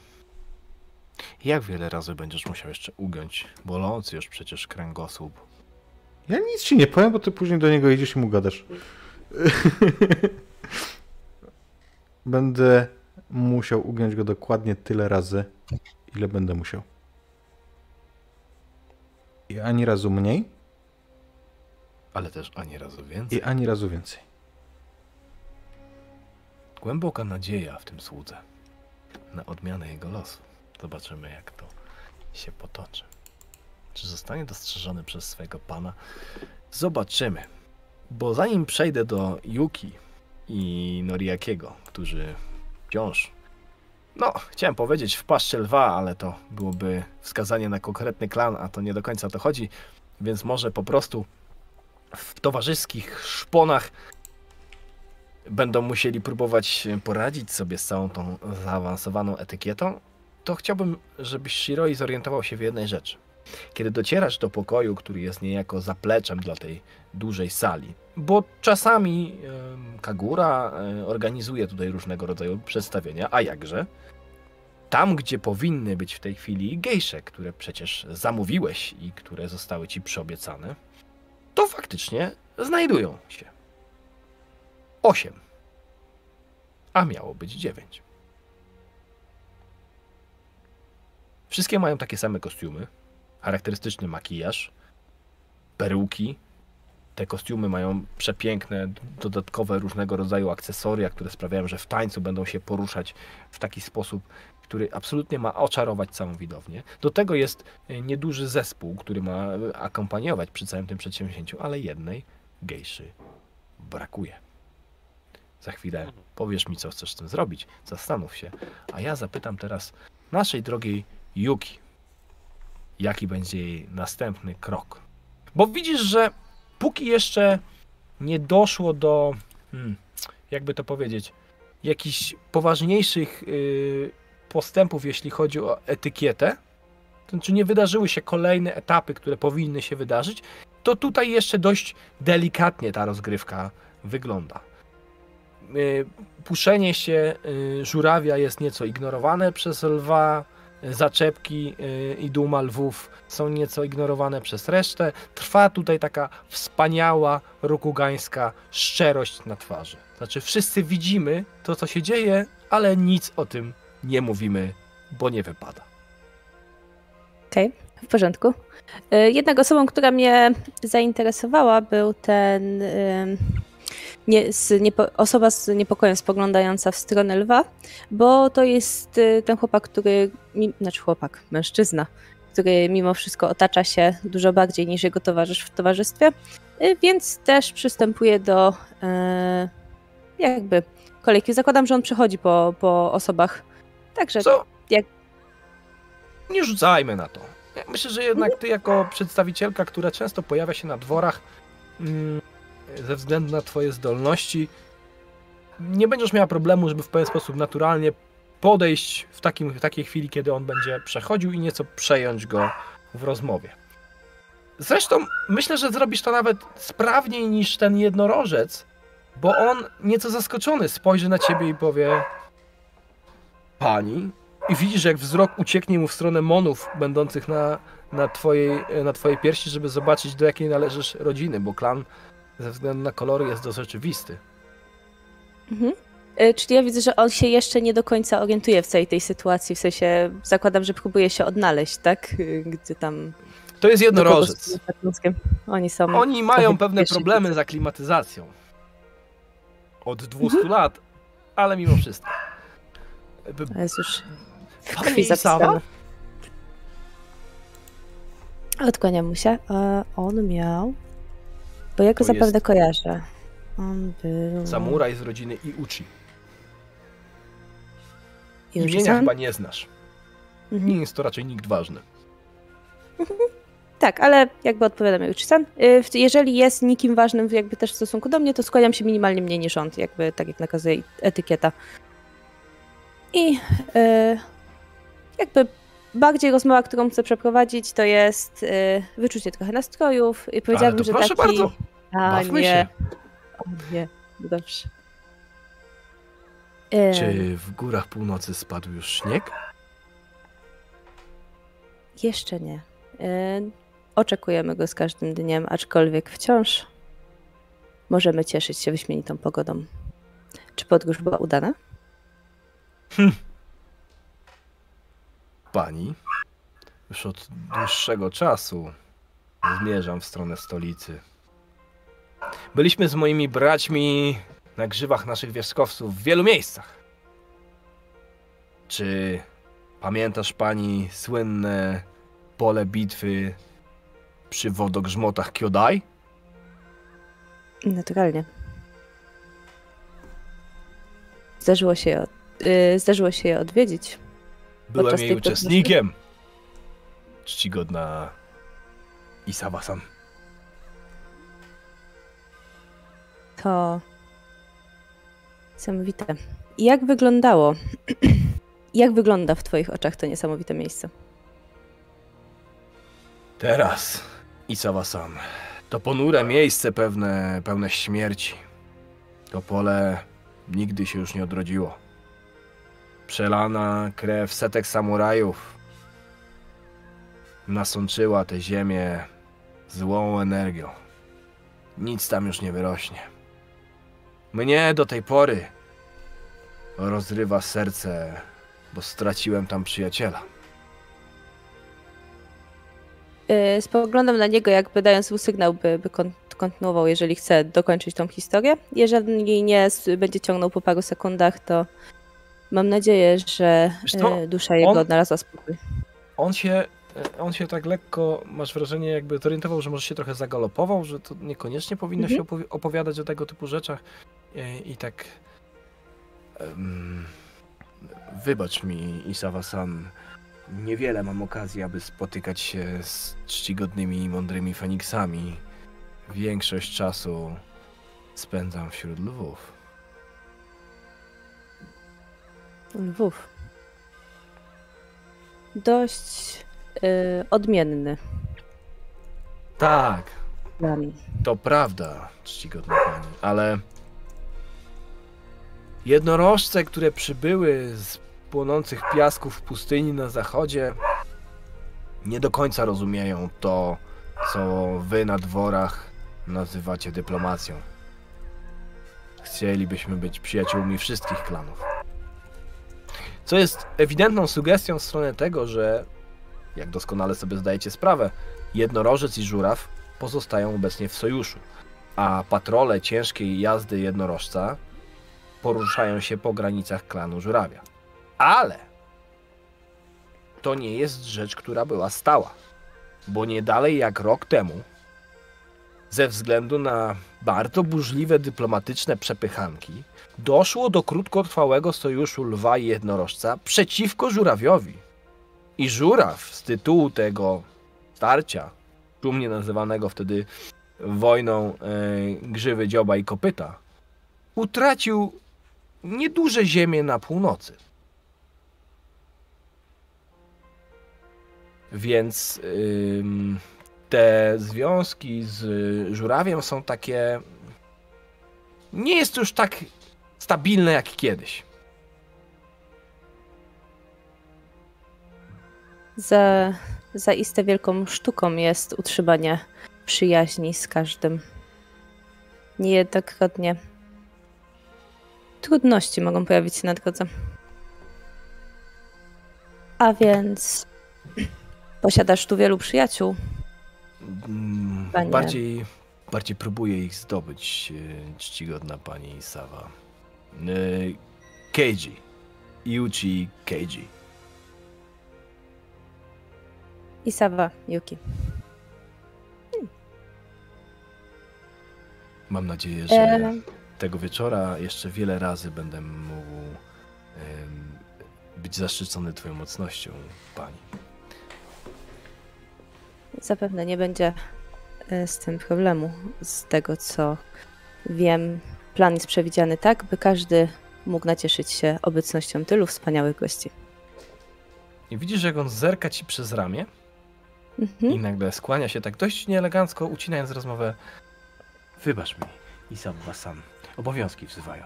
jak wiele razy będziesz musiał jeszcze ugiąć bolący już przecież kręgosłup? Ja nic ci nie powiem, bo ty później do niego idziesz i mu gadasz. będę musiał ugiąć go dokładnie tyle razy, ile będę musiał. I ani razu mniej, Ale też ani razu więcej. i ani razu więcej. Głęboka nadzieja w tym słudze. Na odmianę jego losu. Zobaczymy, jak to się potoczy. Czy zostanie dostrzeżony przez swojego pana? Zobaczymy. Bo zanim przejdę do Yuki i Noriakiego, którzy wciąż, no, chciałem powiedzieć w paszczy lwa, ale to byłoby wskazanie na konkretny klan, a to nie do końca to chodzi, więc może po prostu w towarzyskich szponach będą musieli próbować poradzić sobie z całą tą zaawansowaną etykietą, to chciałbym, żebyś Shiroi zorientował się w jednej rzeczy. Kiedy docierasz do pokoju, który jest niejako zapleczem dla tej dużej sali, bo czasami Kagura e, organizuje tutaj różnego rodzaju przedstawienia, a jakże, tam gdzie powinny być w tej chwili gejsze, które przecież zamówiłeś i które zostały ci przyobiecane, to faktycznie znajdują się. Osiem. A miało być dziewięć. Wszystkie mają takie same kostiumy, charakterystyczny makijaż, peruki. Te kostiumy mają przepiękne, dodatkowe różnego rodzaju akcesoria, które sprawiają, że w tańcu będą się poruszać w taki sposób, który absolutnie ma oczarować całą widownię. Do tego jest e, nieduży zespół, który ma e, akompaniować przy całym tym przedsięwzięciu, ale jednej gejszy brakuje. Za chwilę powiesz mi, co chcesz z tym zrobić. Zastanów się. A ja zapytam teraz naszej drogiej Yuki, jaki będzie jej następny krok. Bo widzisz, że póki jeszcze nie doszło do, hmm, jakby to powiedzieć, jakichś poważniejszych yy, postępów, jeśli chodzi o etykietę, to znaczy nie wydarzyły się kolejne etapy, które powinny się wydarzyć, to tutaj jeszcze dość delikatnie ta rozgrywka wygląda. Y, Puszenie się y, żurawia jest nieco ignorowane przez lwa, y, zaczepki y, i duma lwów są nieco ignorowane przez resztę. Trwa tutaj taka wspaniała rokugańska szczerość na twarzy. Znaczy wszyscy widzimy to, co się dzieje, ale nic o tym nie mówimy, bo nie wypada. Okej, w porządku. Y, Jednak osobą, która mnie zainteresowała, był ten ym, nie, z niepo, osoba z niepokojem spoglądająca w stronę lwa, bo to jest y, ten chłopak, który, mi, znaczy chłopak, mężczyzna, który mimo wszystko otacza się dużo bardziej niż jego towarzysz w towarzystwie, y, więc też przystępuje do y, jakby kolejki. Zakładam, że on przechodzi po, po osobach. Także Co? jak- Nie rzucajmy na to. Ja myślę, że jednak ty jako przedstawicielka, która często pojawia się na dworach, mm, ze względu na twoje zdolności nie będziesz miała problemu, żeby w pewien sposób naturalnie podejść w, takim, w takiej chwili, kiedy on będzie przechodził i nieco przejąć go w rozmowie. Zresztą myślę, że zrobisz to nawet sprawniej niż ten jednorożec, bo on nieco zaskoczony spojrzy na ciebie i powie Pani i widzisz, jak wzrok ucieknie mu w stronę monów będących na, na, twojej, na twojej piersi, żeby zobaczyć do jakiej należysz rodziny, bo klan ze względu na kolory jest dość rzeczywisty. Mhm. Y, Czyli ja widzę, że on się jeszcze nie do końca orientuje w całej tej sytuacji, w sensie zakładam, że próbuje się odnaleźć, tak? Y, Gdzie tam... To jest jednorożec. Patryckiem. Oni są... Oni mają pewne problemy z aklimatyzacją. Od 200 Mhm. lat, ale mimo wszystko. Pani krwi zapisane. Odkłaniam mu się. E, On miał... Bo ja go To zapewne jest- kojarzę. On był... Samuraj z rodziny Iuchi. Imienia Yuji-san? chyba nie znasz. Mhm. Nie jest to raczej nikt ważny. Tak, ale jakby odpowiadam Yuji-san. Y, Jeżeli jest nikim ważnym jakby też w stosunku do mnie, to skłaniam się minimalnie mniej niż on, jakby tak jak nakazuje etykieta. I y, jakby bardziej rozmowa, którą chcę przeprowadzić, to jest y, wyczucie trochę nastrojów i powiedziałabym, że proszę taki... bardzo, A nie, się. o nie, dobrze. Czy w górach północy spadł już śnieg? Jeszcze nie. Y, Oczekujemy go z każdym dniem, aczkolwiek wciąż możemy cieszyć się wyśmienitą pogodą. Czy podróż była udana? Pani, już od dłuższego czasu zmierzam w stronę stolicy. Byliśmy z moimi braćmi na grzywach naszych wierzchowców w wielu miejscach. Czy pamiętasz pani słynne pole bitwy przy wodogrzmotach Kyodai? Naturalnie. Zdarzyło się je, od- y, zdarzyło się je odwiedzić. Byłem jej uczestnikiem. Czcigodna Isawa-san. To niesamowite. Jak wyglądało? Jak wygląda w Twoich oczach to niesamowite miejsce? Teraz, Isawa-san, to ponure miejsce pewne, pełne śmierci. To pole nigdy się już nie odrodziło. Przelana krew setek samurajów nasączyła tę ziemię złą energią. Nic tam już nie wyrośnie. Mnie do tej pory rozrywa serce, bo straciłem tam przyjaciela. Yy, Spoglądam na niego, jakby dając mu sygnał, by, by kon- kontynuował, jeżeli chce dokończyć tą historię. Jeżeli nie będzie ciągnął po paru sekundach, to mam nadzieję, że co? yy, dusza jego On- odnalazła spokój. on się, on się tak lekko, masz wrażenie, jakby zorientował, że może się trochę zagalopował, że to niekoniecznie powinno Mhm. się opowi- opowiadać o tego typu rzeczach. I, i tak. em, wybacz mi, Isawa-san. Niewiele mam okazji, aby spotykać się z czcigodnymi i mądrymi Feniksami. Większość czasu spędzam wśród lwów. Lwów. Dość yy, odmienny Tak, plan. To prawda, czcigodna pani, ale jednorożce, które przybyły z płonących piasków pustyni na zachodzie, nie do końca rozumieją to, co wy na dworach nazywacie dyplomacją. Chcielibyśmy być przyjaciółmi wszystkich klanów. Co jest ewidentną sugestią w stronę tego, że, jak doskonale sobie zdajecie sprawę, jednorożec i żuraw pozostają obecnie w sojuszu, a patrole ciężkiej jazdy jednorożca poruszają się po granicach klanu żurawia. Ale to nie jest rzecz, która była stała, bo nie dalej jak rok temu, ze względu na bardzo burzliwe dyplomatyczne przepychanki, doszło do krótkotrwałego sojuszu lwa i jednorożca przeciwko żurawiowi. I żuraw z tytułu tego starcia szumnie nazywanego wtedy wojną e, grzywy, dzioba i kopyta, utracił nieduże ziemie na północy. Więc te związki z żurawiem są takie. Nie jest już tak stabilne jak kiedyś. Za, zaiste wielką sztuką jest utrzymanie przyjaźni z każdym. Niejednokrotnie trudności mogą pojawić się na drodze. A więc posiadasz tu wielu przyjaciół. Mm, Panie. Bardziej, bardziej próbuję ich zdobyć, e, czcigodna pani Sawa. E, Keiji. Yuchi Keiji. Isawa, Yuki. Mam nadzieję, że E, tego wieczora jeszcze wiele razy będę mógł być zaszczycony twoją mocnością, pani. Zapewne nie będzie e, z tym problemu. Z tego co wiem, plan jest przewidziany tak, by każdy mógł nacieszyć się obecnością tylu wspaniałych gości. I widzisz, jak on zerka ci przez ramię i Mhm. nagle skłania się tak dość nieelegancko, ucinając rozmowę. Wybacz mi, Isawa-san. Obowiązki wzywają.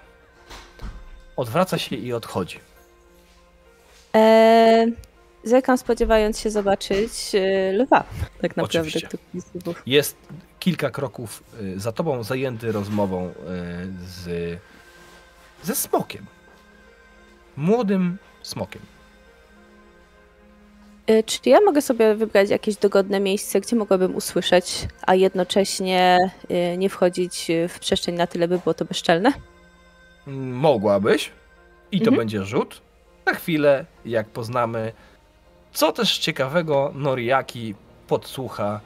Odwraca się i odchodzi. Eee, zerkam spodziewając się zobaczyć e, lwa, tak naprawdę. Jest kilka kroków y, za tobą, zajęty rozmową y, z, ze smokiem. Młodym smokiem. E, Czy ja mogę sobie wybrać jakieś dogodne miejsce, gdzie mogłabym usłyszeć, a jednocześnie e, nie wchodzić w przestrzeń na tyle, by było to bezczelne? Mogłabyś. I to Mhm. będzie rzut. Na chwilę, jak poznamy, co też ciekawego Noriaki podsłucha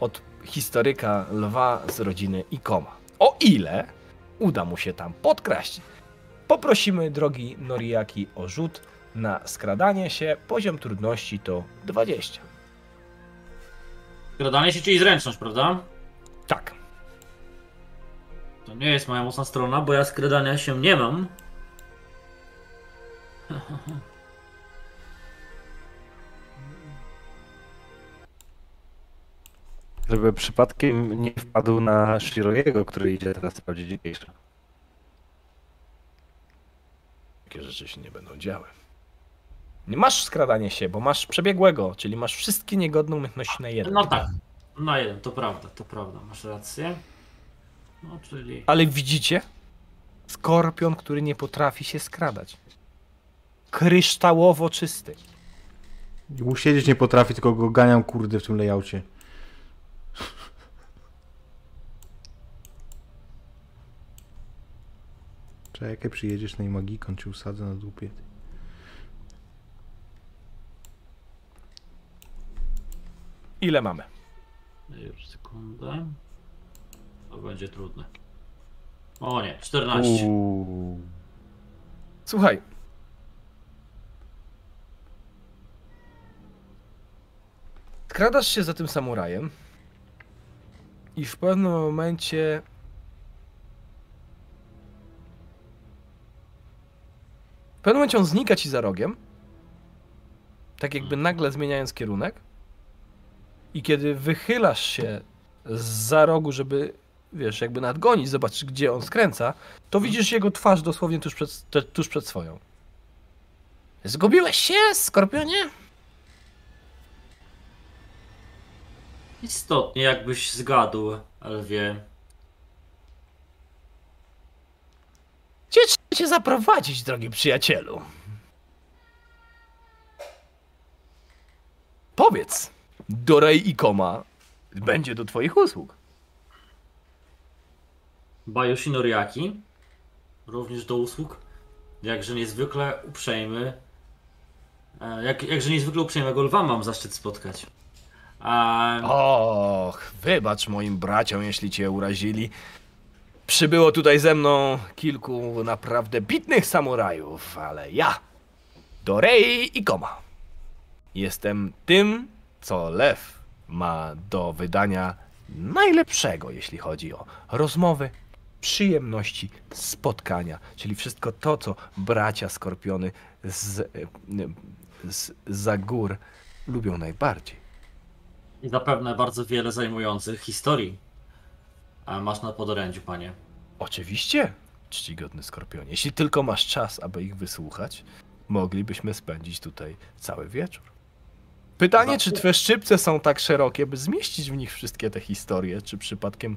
od historyka lwa z rodziny Ikoma. O ile uda mu się tam podkraść. Poprosimy drogi Noriaki o rzut na skradanie się. Poziom trudności to 20. Skradanie się, czyli zręczność, prawda? Tak. To nie jest moja mocna strona, bo ja skradania się nie mam. Żeby przypadkiem nie wpadł na Shirojego, który idzie teraz sprawdzić gejsza. Takie rzeczy się nie będą działy. Nie masz skradania się, bo masz przebiegłego, czyli masz wszystkie niegodne umiejętności na jeden. No tak. Na jeden, to prawda, to prawda, masz rację. No, czyli... Ale widzicie? Skorpion, który nie potrafi się skradać. Kryształowo czysty. Usiedzieć nie potrafi, tylko go ganiam kurde w tym layoutie. Czekaj, przyjedziesz na magikon, ci usadzę na dupie. Ile mamy? Już sekundę. To będzie trudne. O nie, 14. Uuu. Słuchaj. Skradasz się za tym samurajem i w pewnym momencie pewnym momencie on znika ci za rogiem tak jakby nagle zmieniając kierunek i kiedy wychylasz się za rogu, żeby wiesz, jakby nadgonić, zobaczyć gdzie on skręca, to widzisz jego twarz dosłownie tuż przed, tuż przed swoją. Zgubiłeś się, skorpionie? Istotnie, jakbyś zgadł, Elwie. Gdzie trzeba cię zaprowadzić, drogi przyjacielu? Powiedz, Dorej i Koma będzie do twoich usług. Bayoshi Noriaki. Również do usług. Jakże niezwykle uprzejmy. e, Jak, jakże niezwykle uprzejmego lwa mam zaszczyt spotkać. A, Och, wybacz moim braciom, jeśli cię urazili. Przybyło tutaj ze mną kilku naprawdę bitnych samurajów, ale ja, Dorei i Koma, jestem tym, co lew ma do wydania najlepszego, jeśli chodzi o rozmowy, przyjemności, spotkania, czyli wszystko to, co bracia skorpiony z, e, z, za gór lubią najbardziej. I zapewne bardzo wiele zajmujących historii. A masz na podorędziu, panie. Oczywiście, czcigodny skorpionie. Jeśli tylko masz czas, aby ich wysłuchać, moglibyśmy spędzić tutaj cały wieczór. Pytanie, czy twoje szczypce są tak szerokie, by zmieścić w nich wszystkie te historie, czy przypadkiem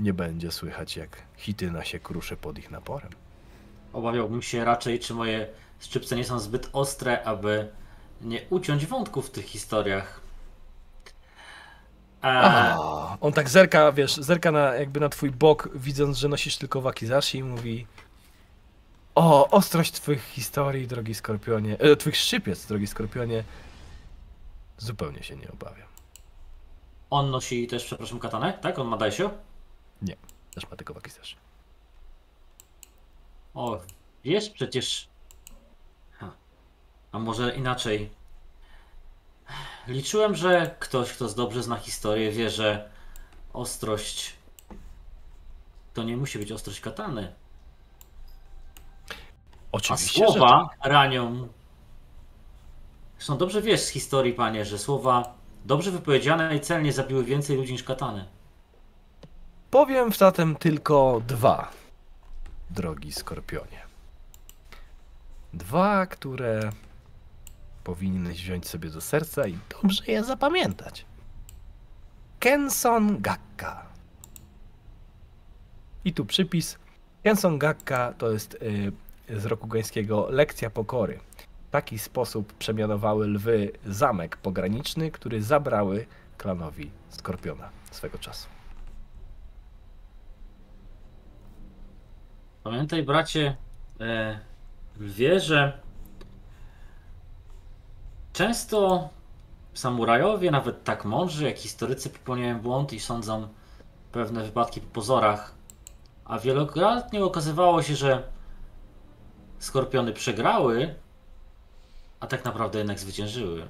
nie będzie słychać, jak hityna się kruszy pod ich naporem? Obawiałbym się raczej, czy moje szczypce nie są zbyt ostre, aby nie uciąć wątków w tych historiach. A, on tak zerka, wiesz, zerka na, jakby na twój bok, widząc, że nosisz tylko wakizashi i mówi O, ostrość twoich historii, drogi skorpionie, e, twoich szczypiec, drogi skorpionie, zupełnie się nie obawiam. on nosi też, przepraszam, katanę? Tak? On ma Daisho? Też ma tylko wakizashi. O, wiesz przecież. Ha. A może inaczej. Liczyłem, że ktoś, kto dobrze zna historię, wie, że ostrość to nie musi być ostrość katany. A Oczywiście, że słowa ranią. Zresztą dobrze wiesz z historii, panie, że słowa dobrze wypowiedziane i celnie zabiły więcej ludzi niż katany. Powiem zatem tylko dwa, drogi skorpionie. Dwa, które powinieneś wziąć sobie do serca i dobrze je zapamiętać. Kenson Gakka. I tu przypis. Kenson Gakka to jest y, z roku gońskiego lekcja pokory. W taki sposób przemianowały lwy zamek pograniczny, który zabrały klanowi Skorpiona swego czasu. Pamiętaj, bracie, e, wie, że często samurajowie, nawet tak mądrzy jak historycy, popełniają błąd i sądzą pewne wypadki po pozorach. A wielokrotnie okazywało się, że skorpiony przegrały, a tak naprawdę jednak zwyciężyły.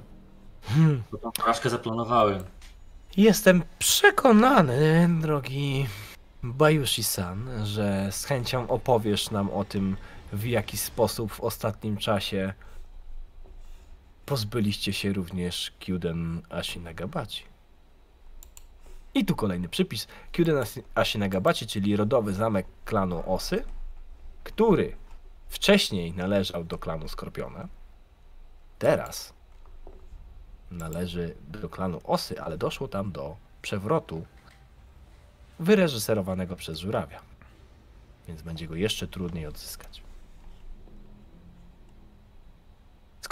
Hmm. Bo tą porażkę zaplanowały. Jestem przekonany, drogi Bayushi-san, że z chęcią opowiesz nam o tym, w jaki sposób w ostatnim czasie pozbyliście się również Kyuden Ashinagabachi. I tu kolejny przypis. Kyuden Asi- Ashinagabachi, czyli rodowy zamek klanu Osy, który wcześniej należał do klanu Skorpiona, teraz należy do klanu Osy, ale doszło tam do przewrotu wyreżyserowanego przez Żurawia. Więc będzie go jeszcze trudniej odzyskać.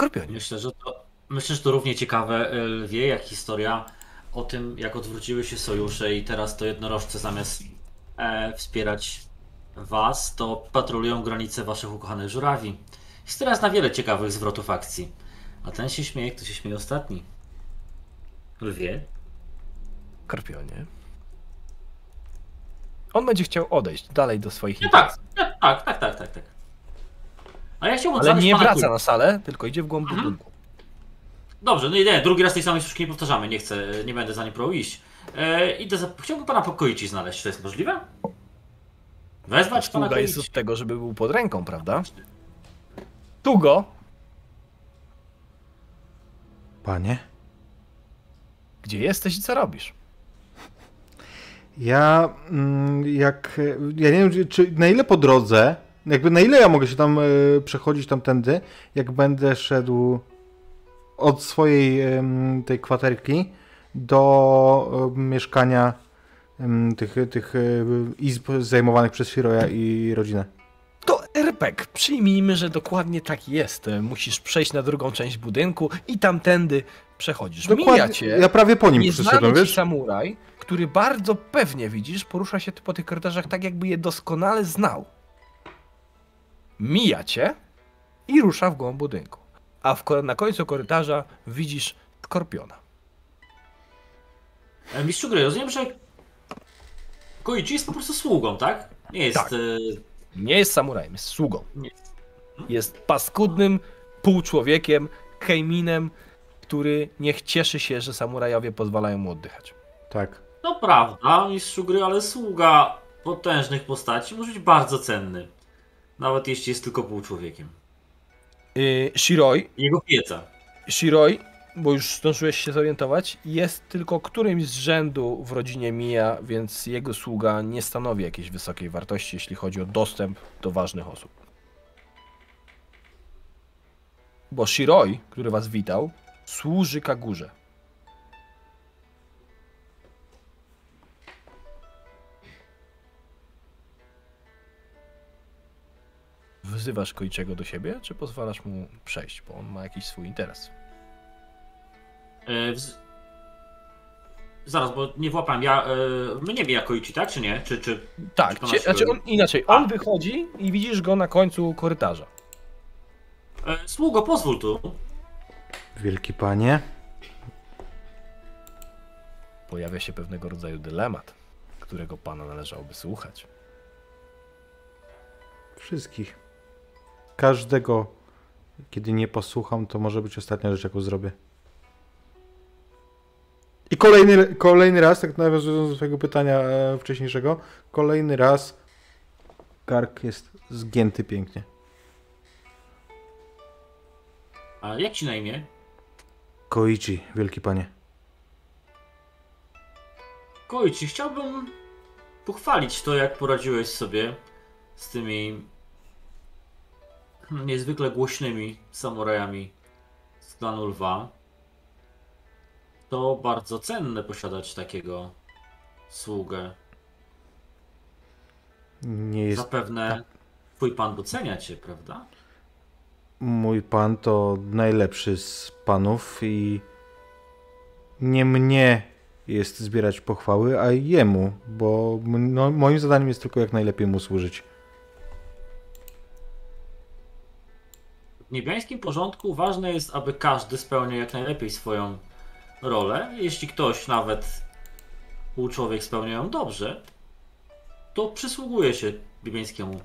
Skorpionie. Myślę, że to, myślę, że to równie ciekawe lwie, jak historia o tym, jak odwróciły się sojusze i teraz to jednorożce zamiast e, wspierać was, to patrolują granice waszych ukochanych żurawi. Historia zna wiele ciekawych zwrotów akcji. A ten się śmieje, kto się śmieje ostatni. Lwie? Skorpionie. On będzie chciał odejść dalej do swoich interesów. tak, tak, tak, tak, tak, tak. A ja chciałbym Ale nie pana wraca Kul- na salę, tylko idzie w głąb Mhm. budynku. Dobrze, no i nie, drugi raz tej samej sztuczki nie powtarzamy, nie chcę, nie będę za nie próbował iść. E, idę za... Chciałbym pana pokoici znaleźć, czy to jest możliwe? Wezwać pana Sługa jest od tego, żeby był pod ręką, prawda? Tugo, Panie? gdzie jesteś i co robisz? Ja mm, jak. Ja nie wiem, czy na ile po drodze, jakby na ile ja mogę się tam e, przechodzić tamtędy, jak będę szedł od swojej em, tej kwaterki do e, mieszkania tych, tych e, izb zajmowanych przez Shiroya i rodzinę. To RPG. Przyjmijmy, że dokładnie tak jest. Musisz przejść na drugą część budynku i tamtędy przechodzisz. Mija cię Ja prawie po nim ci wiesz? samuraj, który bardzo pewnie widzisz, porusza się po tych korytarzach tak, jakby je doskonale znał. Mija cię i rusza w głąb budynku. A w, na końcu korytarza widzisz skorpiona. E, Mistrzu gry, rozumiem, że Koichi jest po prostu sługą, tak? Nie jest... Tak. E, Nie jest samurajem, jest sługą. nie. Jest paskudnym półczłowiekiem, kejminem, który niech cieszy się, że samurajowie pozwalają mu oddychać. Tak. To prawda, mistrzu gry, ale sługa potężnych postaci może być bardzo cenny. Nawet jeśli jest tylko półczłowiekiem. Yy, Shiroi, Jego wiedza. Shiroi, bo już zdążyłeś się zorientować, jest tylko którymś z rzędu w rodzinie Mija, więc jego sługa nie stanowi jakiejś wysokiej wartości, jeśli chodzi o dostęp do ważnych osób. Bo Shiroi, który was witał, służy Kagurze. Wzywasz Koiczego do siebie, czy pozwalasz mu przejść, bo on ma jakiś swój interes? E, wz... Zaraz, bo nie włapałem. Ja, e, mnie bija Koichi, tak? Czy nie? Czy, czy... Tak, Czy masz- znaczy on, inaczej, A. on wychodzi i widzisz go na końcu korytarza. E, sługo, pozwól tu. Wielki panie. Pojawia się pewnego rodzaju dylemat, którego pana należałoby słuchać. Wszystkich. Każdego, kiedy nie posłucham, to może być ostatnia rzecz, jaką zrobię. I kolejny, kolejny raz, tak nawiązując do swojego pytania e, wcześniejszego, kolejny raz kark jest zgięty pięknie. A jak ci na imię? Koichi, wielki panie. Koichi, chciałbym pochwalić to, jak poradziłeś sobie z tymi niezwykle głośnymi samurajami z klanu Lwa. To bardzo cenne posiadać takiego sługę. Nie jest Zapewne twój pan docenia cię, prawda? mój pan to najlepszy z panów i nie mnie jest zbierać pochwały, a jemu, bo no, moim zadaniem jest tylko jak najlepiej mu służyć. W niebiańskim porządku ważne jest, aby każdy spełniał jak najlepiej swoją rolę. Jeśli ktoś, nawet półczłowiek, spełnia ją dobrze, to przysługuje się niebiańskiemu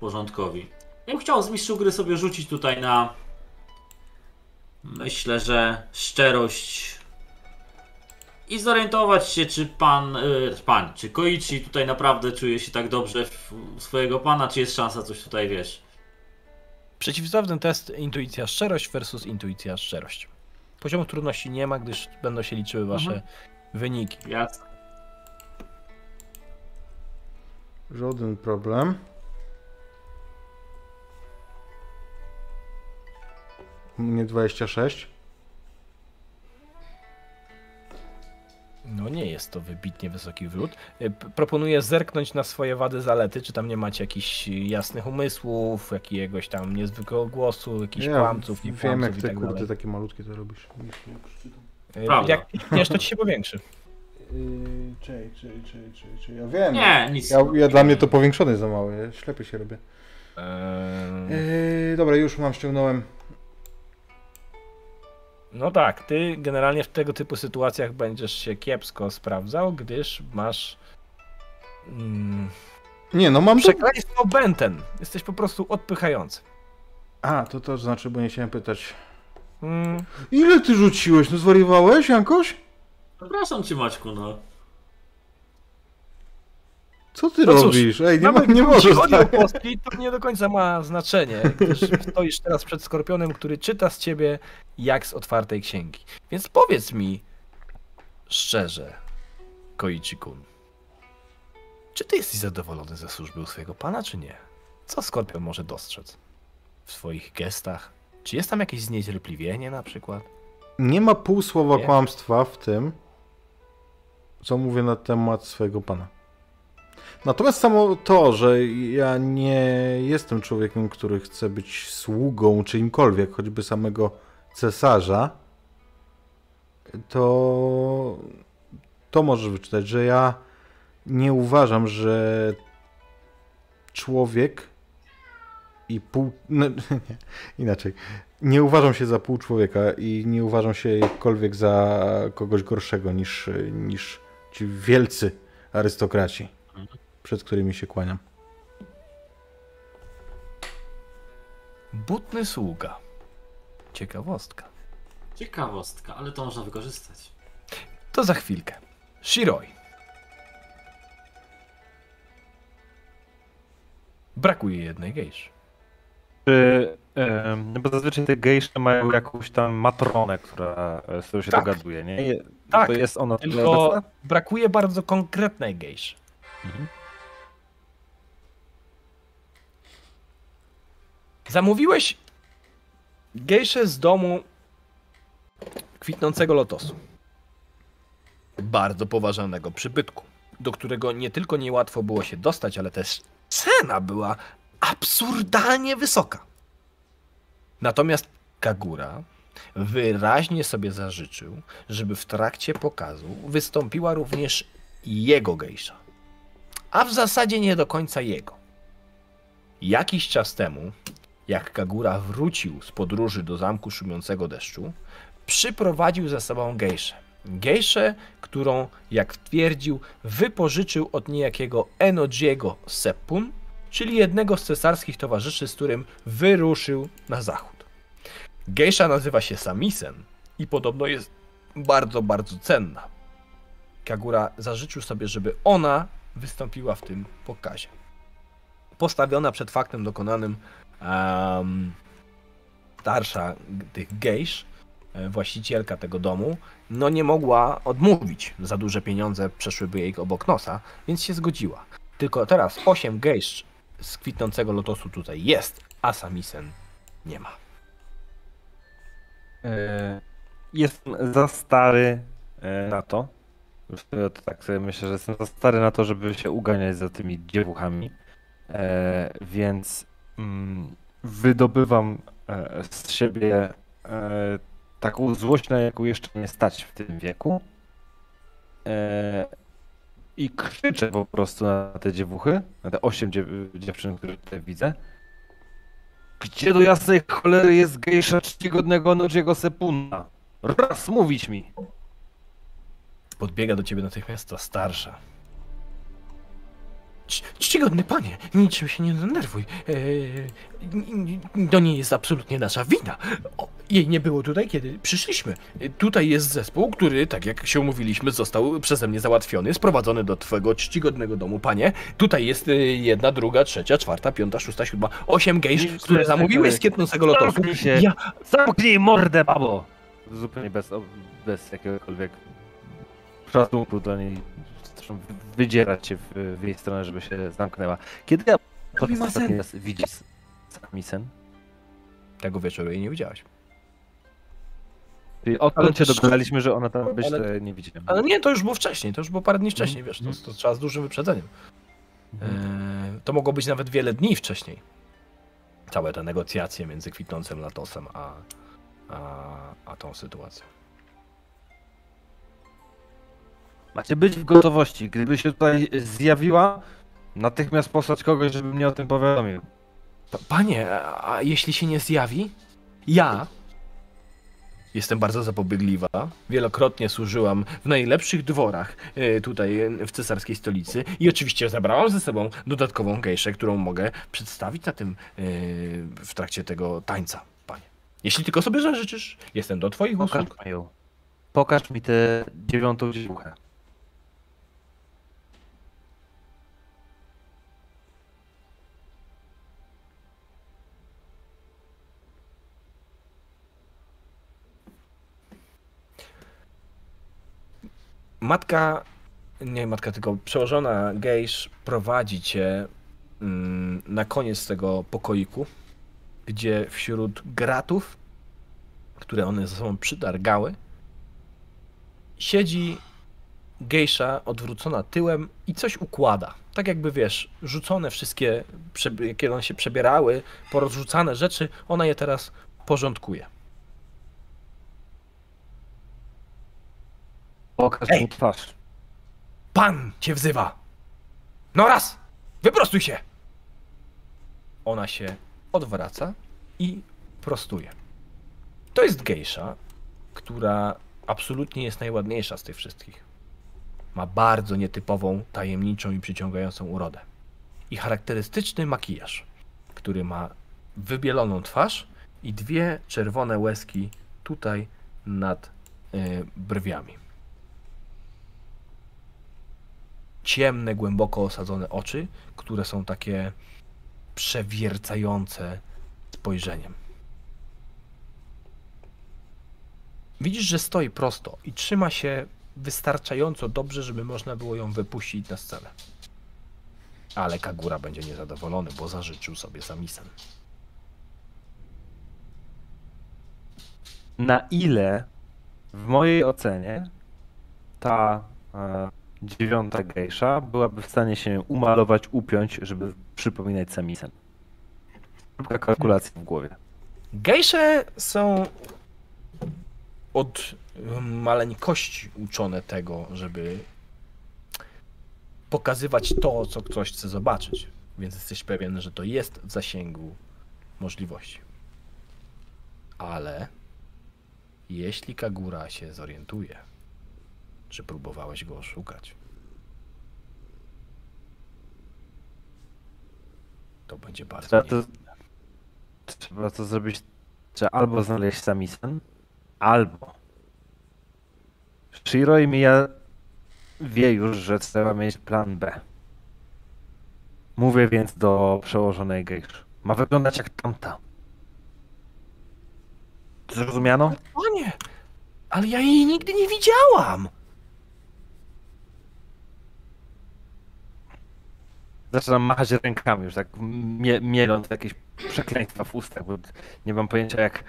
porządkowi. Ja bym chciał z mistrzu gry sobie rzucić tutaj na. Myślę, że szczerość. I zorientować się, czy pan, y, pan, czy Koichi tutaj naprawdę czuje się tak dobrze w u swojego pana, czy jest szansa coś tutaj, wiesz, Przeciwstawny test intuicja szczerość versus intuicja szczerość. Poziomu trudności nie ma, gdyż będą się liczyły wasze Mhm. wyniki. Jasne. Żaden problem. U mnie 26. No nie jest to wybitnie wysoki wrót. Y, Proponuję zerknąć na swoje wady, zalety, czy tam nie macie jakichś jasnych umysłów, jakiegoś tam niezwykłego głosu, jakichś kłamców, nie wiem jak i ty tak kurde dalej. takie malutkie to robisz. Y, Prawda. Jak klikniesz, to ci się powiększy. Yy, czej, czej, czej, czej, czej. Ja wiem. Nie, nic. Ja, ja dla mnie to powiększone za małe, ja ślepy się robię. Eee, Yy, dobra, już mam, ściągnąłem. No tak, ty generalnie w tego typu sytuacjach będziesz się kiepsko sprawdzał, gdyż masz mm, Nie, no mam to... przekleństwo Benten. Jesteś po prostu odpychający. A, to to znaczy, bo nie chciałem pytać. Mm, Ile ty rzuciłeś? No zwariowałeś, Jankoś? Przepraszam cię, Maćku, no. Co ty No cóż, robisz? Ej, nie, ma, nie możesz chodzi o tak. kostki, to nie do końca ma znaczenie, gdyż stoisz teraz przed Skorpionem, który czyta z ciebie jak z otwartej księgi. Więc powiedz mi szczerze, Koichi-kun, czy ty jesteś zadowolony ze służby u swojego pana, czy nie? Co Skorpion może dostrzec w swoich gestach? Czy jest tam jakieś zniecierpliwienie na przykład? Nie ma pół słowa Nie? kłamstwa w tym, co mówię na temat swojego pana. Natomiast samo to, że ja nie jestem człowiekiem, który chce być sługą czyimkolwiek, choćby samego cesarza, to to możesz wyczytać, że ja nie uważam, że człowiek i pół. No, nie, inaczej. Nie uważam się za pół człowieka i nie uważam się jakkolwiek za kogoś gorszego niż, niż ci wielcy arystokraci, przed którymi się kłaniam. Butny sługa. Ciekawostka. Ciekawostka, ale to można wykorzystać. To za chwilkę. Shiroi. Brakuje jednej gejszy. Czy, e, bo zazwyczaj te gejsze mają jakąś tam matronę, która, e, z którą się tak. dogaduje, nie? Tak, to jest ona tylko brakuje bardzo konkretnej gejszy. Mhm. Zamówiłeś gejszę z domu kwitnącego lotosu. Bardzo poważanego przybytku, do którego nie tylko niełatwo było się dostać, ale też cena była absurdalnie wysoka. Natomiast Kagura wyraźnie sobie zażyczył, żeby w trakcie pokazu wystąpiła również jego gejsza. A w zasadzie nie do końca jego. Jakiś czas temu, jak Kagura wrócił z podróży do zamku szumiącego deszczu, przyprowadził ze sobą gejszę. Gejszę, którą, jak twierdził, wypożyczył od niejakiego Enojiego Seppun, czyli jednego z cesarskich towarzyszy, z którym wyruszył na zachód. Gejsza nazywa się Samisen i podobno jest bardzo, bardzo cenna. Kagura zażyczył sobie, żeby ona wystąpiła w tym pokazie. Postawiona przed faktem dokonanym um, starsza tych gejsz, e, właścicielka tego domu, no nie mogła odmówić. Za duże pieniądze przeszłyby jej obok nosa, więc się zgodziła. Tylko teraz 8 gejsz z kwitnącego lotosu tutaj jest, a Samisen nie ma. E, Jestem za stary e, na to. To tak sobie myślę, że jestem za stary na to, żeby się uganiać za tymi dziewuchami. E, więc mm, wydobywam e, z siebie e, taką złość, na jaką jeszcze nie stać w tym wieku. E, I krzyczę po prostu na te dziewuchy, na te osiem dziew dziewczyn, które tutaj widzę. Gdzie do jasnej cholery jest gejsza czcigodnego Nodziego Sepuna? Raz mówić mi! Podbiega do ciebie natychmiast ta starsza. Cz- Czcigodny panie, niczym się nie denerwuj. Eee, n- to nie jest absolutnie nasza wina. O, jej nie było tutaj, kiedy przyszliśmy. E, Tutaj jest zespół, który, tak jak się umówiliśmy, został przeze mnie załatwiony, sprowadzony do twojego czcigodnego domu, panie. Tutaj jest e, jedna, druga, trzecia, czwarta, piąta, szósta, siódma, osiem gejsz, Nie, które zamówiłeś z kietnącego lotosu. Zamknij się. Ja, Zamknij mordę, babo! Zupełnie bez, bez jakiegokolwiek szacunku do niej. Zresztą wydzierać się w, w jej stronę, żeby się zamknęła. Kiedy ja po ostatni raz widzisz Samisen? tego wieczoru jej nie widziałeś. Czyli odkąd się dogadaliśmy, że ona tam być, ale- nie widziałem. Ale nie, to już było wcześniej, to już było parę dni wcześniej, wiesz, to, Mhm. to trzeba z dużym wyprzedzeniem. Mhm. Eee, to mogło być nawet wiele dni wcześniej. Całe te negocjacje między kwitnącym latosem a, a, a tą sytuacją. Macie być w gotowości. Gdyby się tutaj zjawiła, natychmiast posłać kogoś, żeby mnie o tym powiadomił. Pa- Panie, a, jeśli się nie zjawi, ja jestem bardzo zapobiegliwa. Wielokrotnie służyłam w najlepszych dworach e, tutaj e, w cesarskiej stolicy i oczywiście zabrałam ze sobą dodatkową gejszę, którą mogę przedstawić na tym e, w trakcie tego tańca, panie. Jeśli tylko sobie zażyczysz, jestem do twoich Pokaż usług. mi. Pokaż mi tę dziewiątą dziewuchę. Matka, nie matka, tylko przełożona gejsz prowadzi cię mm, na koniec tego pokoiku, gdzie wśród gratów, które one ze sobą przydargały, siedzi gejsza odwrócona tyłem i coś układa. Tak jakby, wiesz, rzucone wszystkie, kiedy one się przebierały, porozrzucane rzeczy, ona je teraz porządkuje. Pokaż Ej! mi twarz. Pan cię wzywa! No raz! Wyprostuj się! Ona się odwraca i prostuje. To jest gejsza, która absolutnie jest najładniejsza z tych wszystkich. Ma bardzo nietypową, tajemniczą i przyciągającą urodę. I charakterystyczny makijaż, który ma wybieloną twarz i dwie czerwone łezki tutaj nad y, brwiami. Ciemne, głęboko osadzone oczy, które są takie przewiercające spojrzeniem. Widzisz, że stoi prosto i trzyma się wystarczająco dobrze, żeby można było ją wypuścić na scenę. Ale Kagura będzie niezadowolony, bo zażyczył sobie Samisen. Na ile w mojej ocenie ta e, dziewiąta gejsza byłaby w stanie się umalować, upiąć, żeby przypominać Samisen? Szybka kalkulacja w głowie. Gejsze są od maleńkości uczone tego, żeby pokazywać to, co ktoś chce zobaczyć. Więc jesteś pewien, że to jest w zasięgu możliwości. Ale jeśli Kagura się zorientuje, czy próbowałeś go oszukać, to będzie bardzo Trzeba to, trzeba to zrobić, trzeba albo znaleźć Samisen, albo Shiro i Mia wie już, że trzeba mieć plan B. Mówię więc do przełożonej gejsz. Ma wyglądać jak tamta. Zrozumiano? Panie, ale ja jej nigdy nie widziałam. Zaczynam machać rękami już tak mie mieląc jakieś przekleństwa w ustach, bo nie mam pojęcia jak...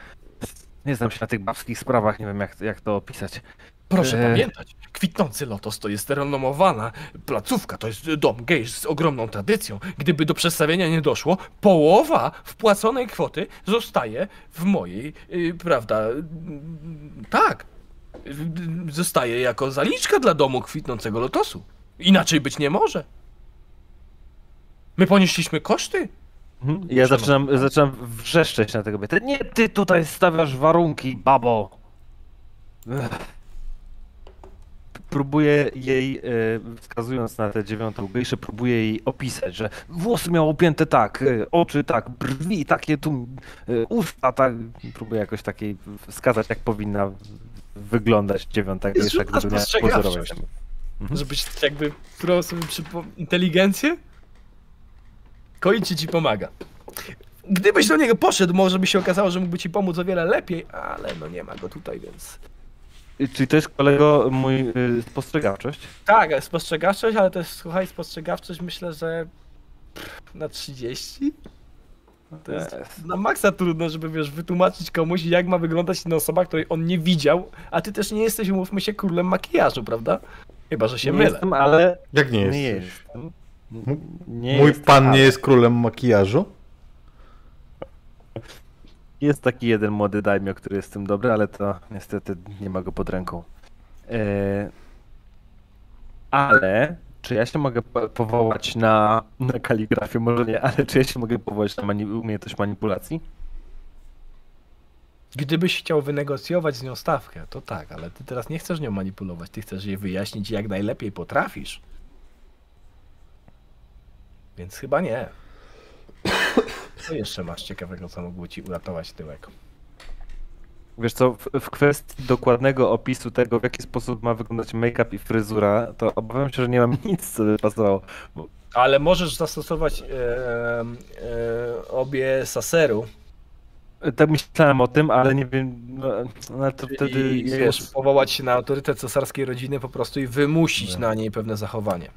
Nie znam się na tych babskich sprawach, nie wiem jak, jak to opisać. Proszę Eee. pamiętać, kwitnący Lotos to jest renomowana placówka, to jest dom gejsz z ogromną tradycją. Gdyby do przedstawienia nie doszło, połowa wpłaconej kwoty zostaje w mojej, y, prawda, tak, y, zostaje jako zaliczka dla domu kwitnącego Lotosu. Inaczej być nie może. My ponieśliśmy koszty. Mhm. Ja zaczynam, zaczynam wrzeszczeć na tego kobietę. Nie, ty tutaj stawiasz warunki, babo. Ech. Próbuję jej, e, wskazując na tę dziewiątą gejszę, próbuję jej opisać, że włosy miał opięte tak, e, oczy tak, brwi takie tu, e, usta tak. Próbuję jakoś takiej wskazać, jak powinna wyglądać dziewiąta gejsza, gdyby miała pozorować. Mhm. Żebyś jakby próbował sobie przypo... inteligencję? Koichi ci pomaga. Gdybyś do niego poszedł, może by się okazało, że mógłby ci pomóc o wiele lepiej, ale no nie ma go tutaj, więc... Czyli to jest kolego mój y, spostrzegawczość? Tak, spostrzegawczość, ale to jest, słuchaj, spostrzegawczość myślę, że na 30? To jest na maksa trudno, żeby wiesz, wytłumaczyć komuś, jak ma wyglądać inna osoba, której on nie widział, a ty też nie jesteś, umówmy się, królem makijażu, prawda? Chyba, że się nie mylę. jestem, ale Jak nie nie jest? jestem. Mój- Nie Mój pan ale nie jest królem makijażu? Jest taki jeden młody daimio, który jest tym dobry, ale to niestety nie ma go pod ręką. E... Ale czy ja się mogę po- powołać na, na kaligrafię? Może nie, ale czy ja się mogę powołać na mani- umiejętność manipulacji? Gdybyś chciał wynegocjować z nią stawkę, to tak, ale ty teraz nie chcesz nią manipulować, ty chcesz jej wyjaśnić jak najlepiej potrafisz. Więc chyba nie. Co jeszcze masz ciekawego, co mógłby ci uratować tyłek? Wiesz co, w, w kwestii dokładnego opisu tego, w jaki sposób ma wyglądać make-up i fryzura, to obawiam się, że nie mam nic, co by pasowało. Bo Ale możesz zastosować e, e, obie saseru tak myślałem o tym, ale nie wiem, no, no to wtedy wiesz, powołać się na autorytet cesarskiej rodziny po prostu i wymusić No. na niej pewne zachowanie.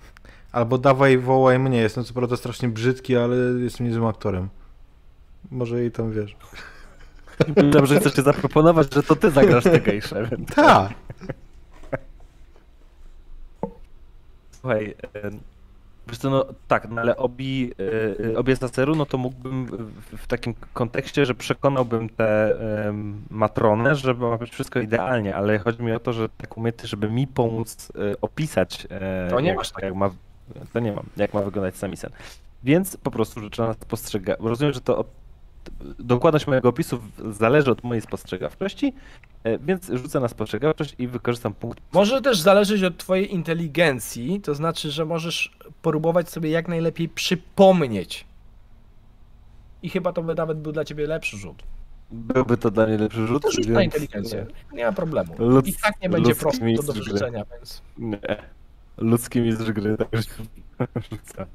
Albo dawaj, wołaj mnie. Jestem co prawda strasznie brzydki, ale jestem niezłym aktorem. Może jej tam wiesz. Że chcesz się zaproponować, że to ty zagrasz tę gejszę. więc- Ta! Słuchaj, e, wiesz co, no tak, no ale obi, e, e, obie saseru, no to mógłbym w, w takim kontekście, że przekonałbym tę em, matronę, żeby ma być wszystko idealnie, ale chodzi mi o to, że tak umiejętność, żeby mi pomóc opisać, To nie jak, masz takiego. jak ma, to nie mam, jak ma wyglądać samisen. Więc po prostu rzucę na spostrzega. Rozumiem, że to od, dokładność mojego opisu zależy od mojej spostrzegawczości, e, więc rzucę na spostrzegawczość i wykorzystam punkt Może też zależeć od twojej inteligencji, to znaczy, że możesz próbować sobie jak najlepiej przypomnieć. I chyba to by nawet był dla ciebie lepszy rzut. Byłby to dla mnie lepszy rzut. To rzuć na inteligencję. Nie ma problemu. I tak nie będzie prosto do wyrzucenia, więc... Nie. Ludzki mistrz gry, także rzucam.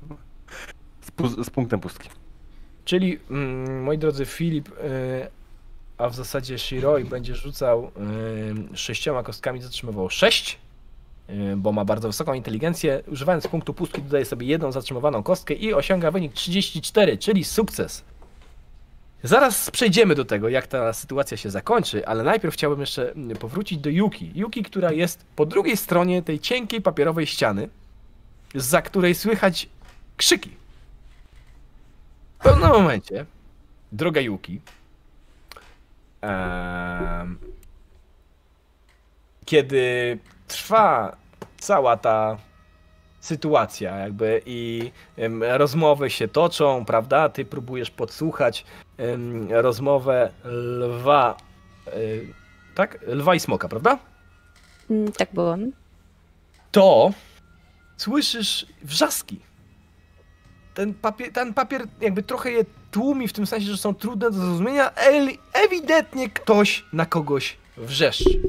Z, z punktem pustki. Czyli, mm, moi drodzy, Filip, y, a w zasadzie Shiroi będzie rzucał y, sześcioma kostkami, zatrzymywał sześć, y, bo ma bardzo wysoką inteligencję. Używając punktu pustki dodaje sobie jedną zatrzymowaną kostkę i osiąga wynik 34, czyli sukces. Zaraz przejdziemy do tego, jak ta sytuacja się zakończy, ale najpierw chciałbym jeszcze mm, powrócić do Yuki. Yuki, która jest po drugiej stronie tej cienkiej papierowej ściany, za której słychać krzyki. W pewnym momencie, droga Yuki, em, kiedy trwa cała ta sytuacja, jakby i em, rozmowy się toczą, prawda? Ty próbujesz podsłuchać rozmowę lwa, y, tak? Lwa i smoka, prawda? Mm, Tak było. to słyszysz wrzaski. Ten papier, ten papier jakby trochę je tłumi, w tym sensie, że są trudne do zrozumienia. Ewidentnie ktoś na kogoś wrzeszczy.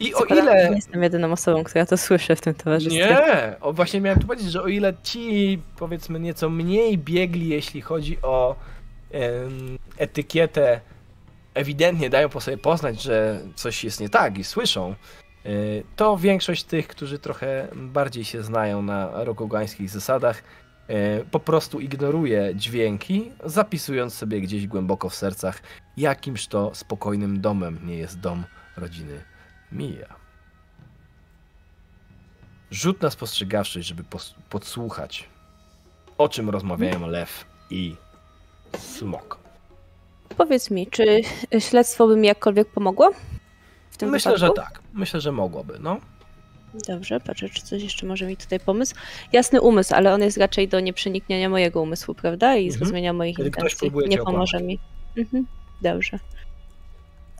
I o Co prawda ile... Nie jestem jedyną osobą, która to słyszy w tym towarzystwie. Nie, o, właśnie miałem tu powiedzieć, że o ile ci powiedzmy nieco mniej biegli, jeśli chodzi o etykietę, ewidentnie dają po sobie poznać, że coś jest nie tak i słyszą, y, to większość tych, którzy trochę bardziej się znają na rokogańskich zasadach, y, po prostu ignoruje dźwięki, zapisując sobie gdzieś głęboko w sercach, jakimż to spokojnym domem nie jest dom rodziny Mija. Rzut na spostrzegawczość, żeby podsłuchać, o czym rozmawiają lew i smok. Powiedz mi, czy śledztwo by mi jakkolwiek pomogło? W tym Myślę, wypadku? że tak. Myślę, że mogłoby, no. Dobrze, patrzę, czy coś jeszcze może mi tutaj pomysł. Jasny umysł, ale on jest raczej do nieprzeniknienia mojego umysłu, prawda? I Mhm. zrozumienia moich Kiedy ktoś intencji. Nie pomoże mi. Mhm. Dobrze.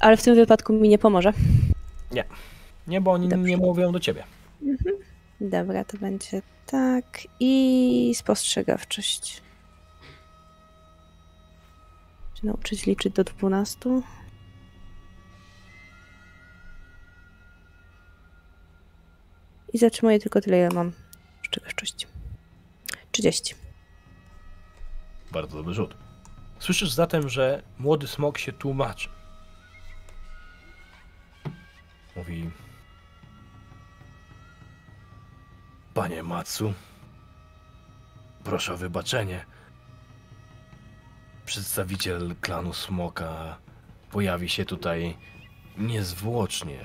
Ale w tym wypadku mi nie pomoże. Nie, bo oni Dobrze. nie mówią do ciebie. Dobra, to będzie tak. I spostrzegawczość. Czy nauczyć liczyć do 12? I zatrzymuję tylko tyle, ile mam spostrzegawczości. 30. Bardzo dobry rzut. Słyszysz zatem, że młody smok się tłumaczy. Mówi... Panie Matsu, proszę o wybaczenie. Przedstawiciel klanu Smoka pojawi się tutaj niezwłocznie.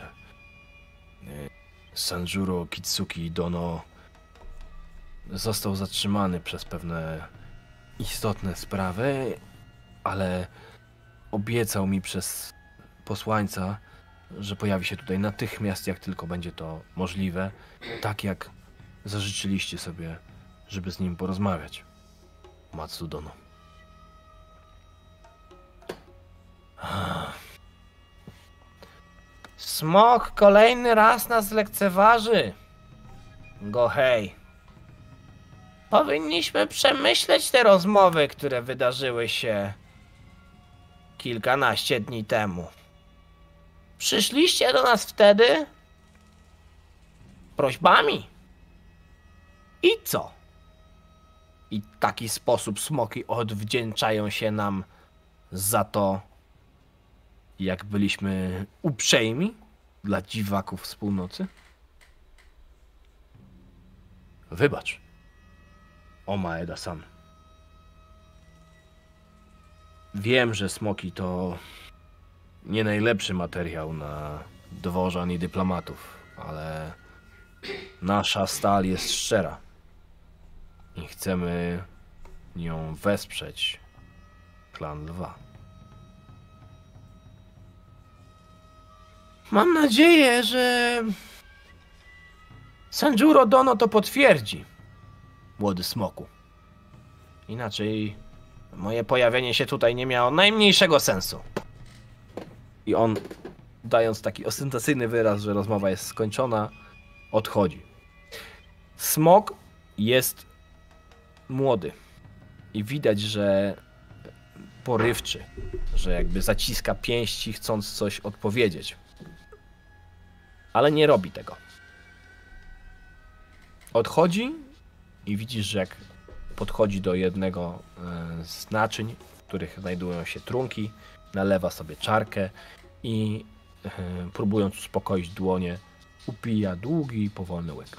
Sanjuro Kitsuki Dono został zatrzymany przez pewne istotne sprawy, ale obiecał mi przez posłańca, że pojawi się tutaj natychmiast, jak tylko będzie to możliwe, tak jak zażyczyliście sobie, żeby z nim porozmawiać. Matsudono. Smok kolejny raz nas lekceważy. Go hej. Powinniśmy przemyśleć te rozmowy, które wydarzyły się kilkanaście dni temu. Przyszliście do nas wtedy prośbami. I co? I w taki sposób smoki odwdzięczają się nam za to, jak byliśmy uprzejmi dla dziwaków z północy? Wybacz. O Maeda-san. Wiem, że smoki to nie najlepszy materiał na dworzan i dyplomatów, ale nasza stal jest szczera i chcemy nią wesprzeć klan lwa. Mam nadzieję, że Sanjuro Dono to potwierdzi młody smoku. Inaczej moje pojawienie się tutaj nie miało najmniejszego sensu. I on, dając taki ostentacyjny wyraz, że rozmowa jest skończona, odchodzi. Smok jest młody i widać, że porywczy, że jakby zaciska pięści, chcąc coś odpowiedzieć. Ale nie robi tego. Odchodzi i widzisz, że jak podchodzi do jednego e, z naczyń, w których znajdują się trunki, nalewa sobie czarkę i e, próbując uspokoić dłonie, upija długi, powolny łyk.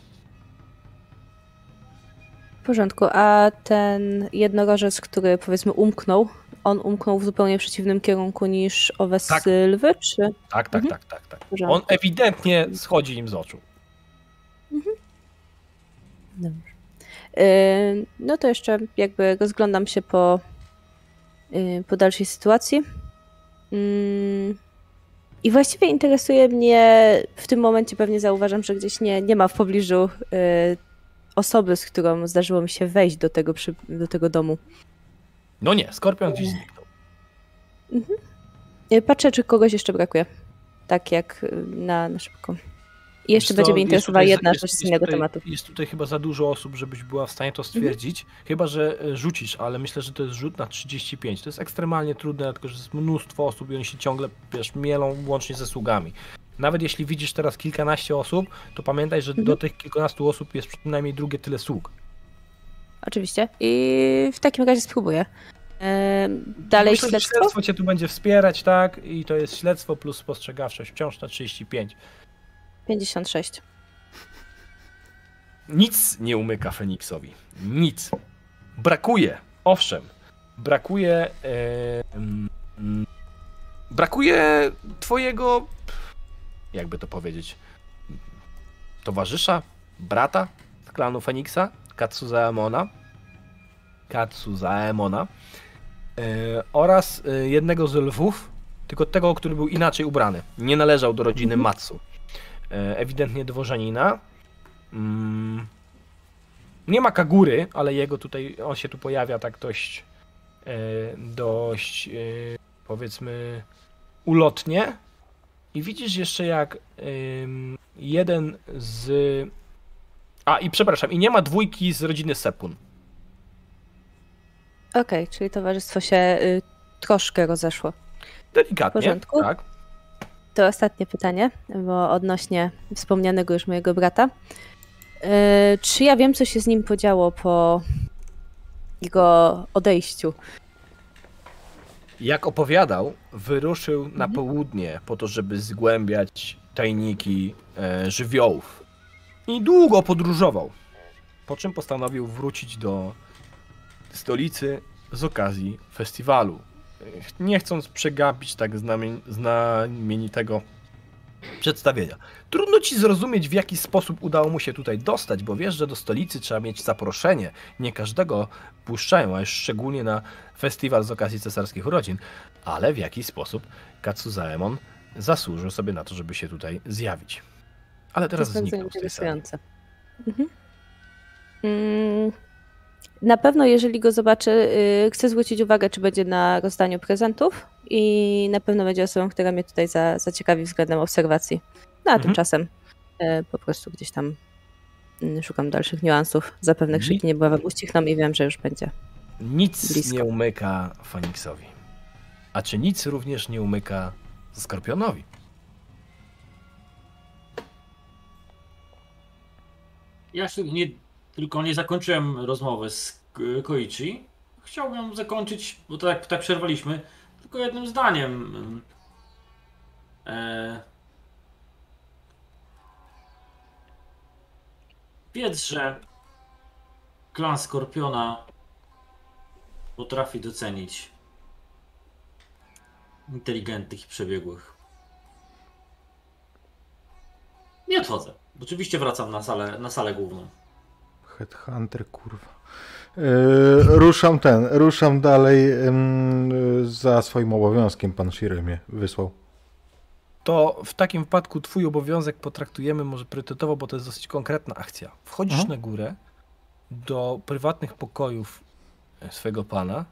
W porządku, a ten jednorożec, który powiedzmy umknął, on umknął w zupełnie przeciwnym kierunku niż owe Tak. sylwy, czy? Tak, tak, Mhm. tak, tak, tak. On ewidentnie schodzi im z oczu. Dobrze. Yy, No to jeszcze jakby rozglądam się po, yy, po dalszej sytuacji. Yy, I właściwie interesuje mnie, w tym momencie pewnie zauważam, że gdzieś nie, nie ma w pobliżu yy, osoby, z którą zdarzyło mi się wejść do tego, przy, do tego domu. No nie, skorpion gdzieś zniknął. Yy, Patrzę, czy kogoś jeszcze brakuje. Tak jak yy, na, na szybko. I jeszcze będzie mnie interesowała jedna jest- rzecz z innego tutaj, tematu. Jest tutaj chyba za dużo osób, żebyś była w stanie to stwierdzić. Chyba, że e, rzucisz, ale myślę, że to jest rzut na 35. To jest ekstremalnie trudne, dlatego że jest mnóstwo osób i oni się ciągle wiesz, mielą łącznie ze sługami. Nawet jeśli widzisz teraz kilkanaście osób, to pamiętaj, że Mhm. do tych kilkunastu osób jest przynajmniej drugie tyle sług. Oczywiście. I w takim razie spróbuję. Dalej Myślę, śledztwo? śledztwo cię tu będzie wspierać, tak? I to jest śledztwo plus spostrzegawczość wciąż na 35. 56. Nic nie umyka Feniksowi. Nic. Brakuje, owszem, brakuje. E, mm, mm, brakuje twojego. Jakby to powiedzieć. Towarzysza, brata z klanu Feniksa, Katsuzaemona. Katsuzaemona. E, oraz e, jednego z lwów, tylko tego, który był inaczej ubrany. Nie należał do rodziny Matsu. E, ewidentnie dworzenina. Mm. Nie ma Kagury, ale jego tutaj, on się tu pojawia tak dość, dość powiedzmy ulotnie. I widzisz jeszcze jak jeden z... A i przepraszam, i nie ma dwójki z rodziny Sepun. Okej, czyli towarzystwo się y, troszkę rozeszło. Delikatnie, W porządku. tak. To ostatnie pytanie, bo odnośnie wspomnianego już mojego brata. Y, czy ja wiem, co się z nim podziało po jego odejściu? Jak opowiadał, wyruszył na południe po to, żeby zgłębiać tajniki e, żywiołów. I długo podróżował. Po czym postanowił wrócić do stolicy z okazji festiwalu. Nie chcąc przegapić tak znamien- znamienitego przedstawienia. Trudno ci zrozumieć, w jaki sposób udało mu się tutaj dostać, bo wiesz, że do stolicy trzeba mieć zaproszenie. Nie każdego puszczają, a już szczególnie na festiwal z okazji cesarskich urodzin. Ale w jaki sposób Katsuzaemon zasłużył sobie na to, żeby się tutaj zjawić. Ale To teraz bardzo zniknął z tej sali. interesujące. Mhm. Mm, Na pewno, jeżeli go zobaczę, y, chcę zwrócić uwagę, czy będzie na rozdaniu prezentów i na pewno będzie osobą, która mnie tutaj za, zaciekawi względem obserwacji. No a Mhm. tymczasem y, po prostu gdzieś tam y, szukam dalszych niuansów. Zapewne krzyki niebawem ucichną i wiem, że już będzie. Nic Blisko. nie umyka Foniksowi. A czy nic również nie umyka Skorpionowi? Ja się nie, tylko nie zakończyłem rozmowy z Ko- Koichi. Chciałbym zakończyć, bo tak, tak przerwaliśmy, tylko jednym zdaniem. E... Że klan Skorpiona potrafi docenić inteligentnych i przebiegłych. Nie odchodzę. Oczywiście wracam na salę, na salę główną. Headhunter, kurwa. Yy, ruszam ten, ruszam dalej ym, za swoim obowiązkiem. Pan Shiry mnie wysłał. To w takim wypadku twój obowiązek potraktujemy może priorytetowo, bo to jest dosyć konkretna akcja. Wchodzisz Mhm. na górę do prywatnych pokojów e, swojego pana.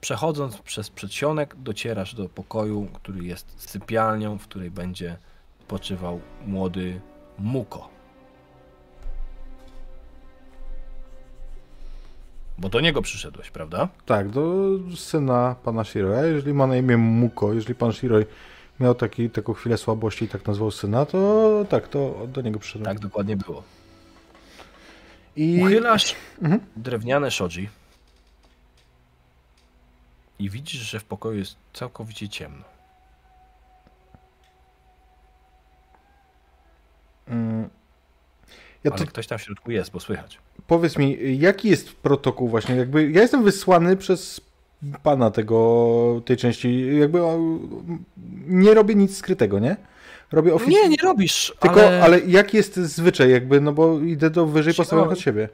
Przechodząc przez przedsionek, docierasz do pokoju, który jest sypialnią, w której będzie spoczywał młody Muko. Bo do niego przyszedłeś, prawda? Tak, do syna pana Shiroi. A jeżeli ma na imię Muko, jeżeli pan Shiroi miał taki, taką chwilę słabości i tak nazwał syna, to tak, to do niego przyszedłem. Tak dokładnie było. I Uchylasz Mhm. drewniane shoji i widzisz, że w pokoju jest całkowicie ciemno. Mm. Ja to Ale ktoś tam w środku jest, bo słychać. powiedz mi, jaki jest protokół właśnie? Jakby ja jestem wysłany przez pana tego, tej części, jakby nie robię nic skrytego, nie? Robię oficjalnie. Nie, nie robisz, Tylko, ale... ale... jaki jest zwyczaj jakby, no bo idę do wyżej Siema. postawionych od siebie.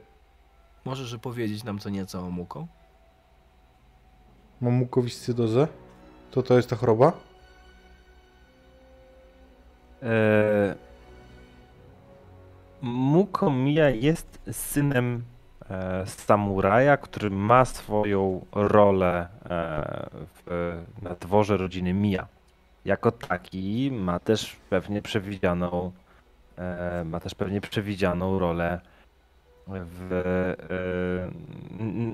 Możesz powiedzieć nam co nieco o Muko? Mam mukowiscydozę? To to jest ta choroba? E, Mukomiya jest synem e, samuraja, który ma swoją rolę e, w, na dworze rodziny Mija. Jako taki ma też pewnie przewidzianą e, ma też pewnie przewidzianą rolę w,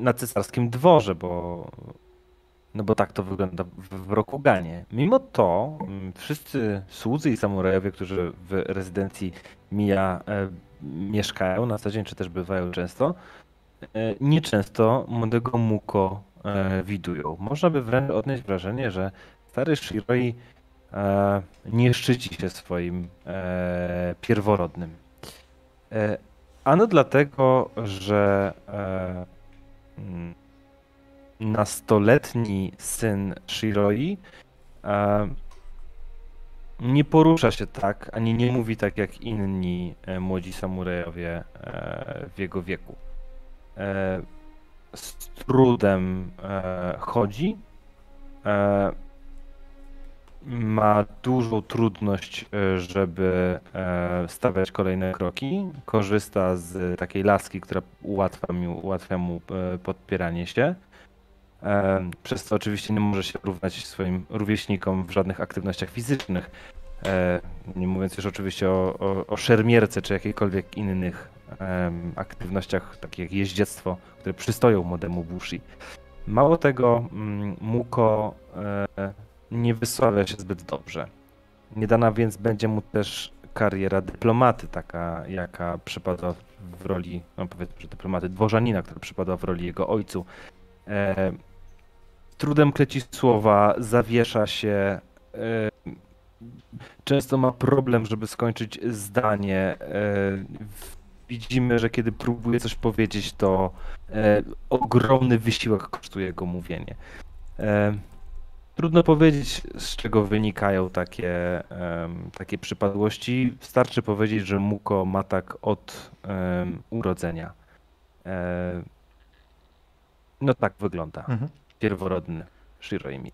na cesarskim dworze, bo no bo tak to wygląda w, Rokuganie. Mimo to wszyscy słudzy i samurajowie, którzy w rezydencji Mija mieszkają na co dzień, czy też bywają często, e, nieczęsto młodego Muko e, widują. Można by wręcz odnieść wrażenie, że stary Shiroi e, nie szczyci się swoim pierworodnym. Ano dlatego, że mm, nastoletni syn Shiroi nie porusza się tak, ani nie mówi tak jak inni e, młodzi samurajowie e, w jego wieku. E, z trudem chodzi. Ma dużą trudność, żeby stawiać kolejne kroki. Korzysta z takiej laski, która ułatwia mu, ułatwia mu podpieranie się. E, Przez co oczywiście nie może się równać swoim rówieśnikom w żadnych aktywnościach fizycznych. E, Nie mówiąc już oczywiście o, o, o szermierce czy jakichkolwiek innych aktywnościach, takich jak jeździectwo, które przystoją młodemu Bushi. Mało tego, mm, Muko e, nie wysławia się zbyt dobrze. Nie dana więc będzie mu też kariera dyplomaty, taka jaka przypada w roli, no powiedzmy, że dyplomaty dworzanina, która przypada w roli jego ojcu. Trudem kleci słowa, zawiesza się, e, często ma problem, żeby skończyć zdanie. E, widzimy, że kiedy próbuje coś powiedzieć, to e, ogromny wysiłek kosztuje go mówienie. Trudno powiedzieć, z czego wynikają takie, takie przypadłości. Starczy powiedzieć, że Muko ma tak od urodzenia. No tak wygląda Mhm. Pierworodny Shiroi Miya.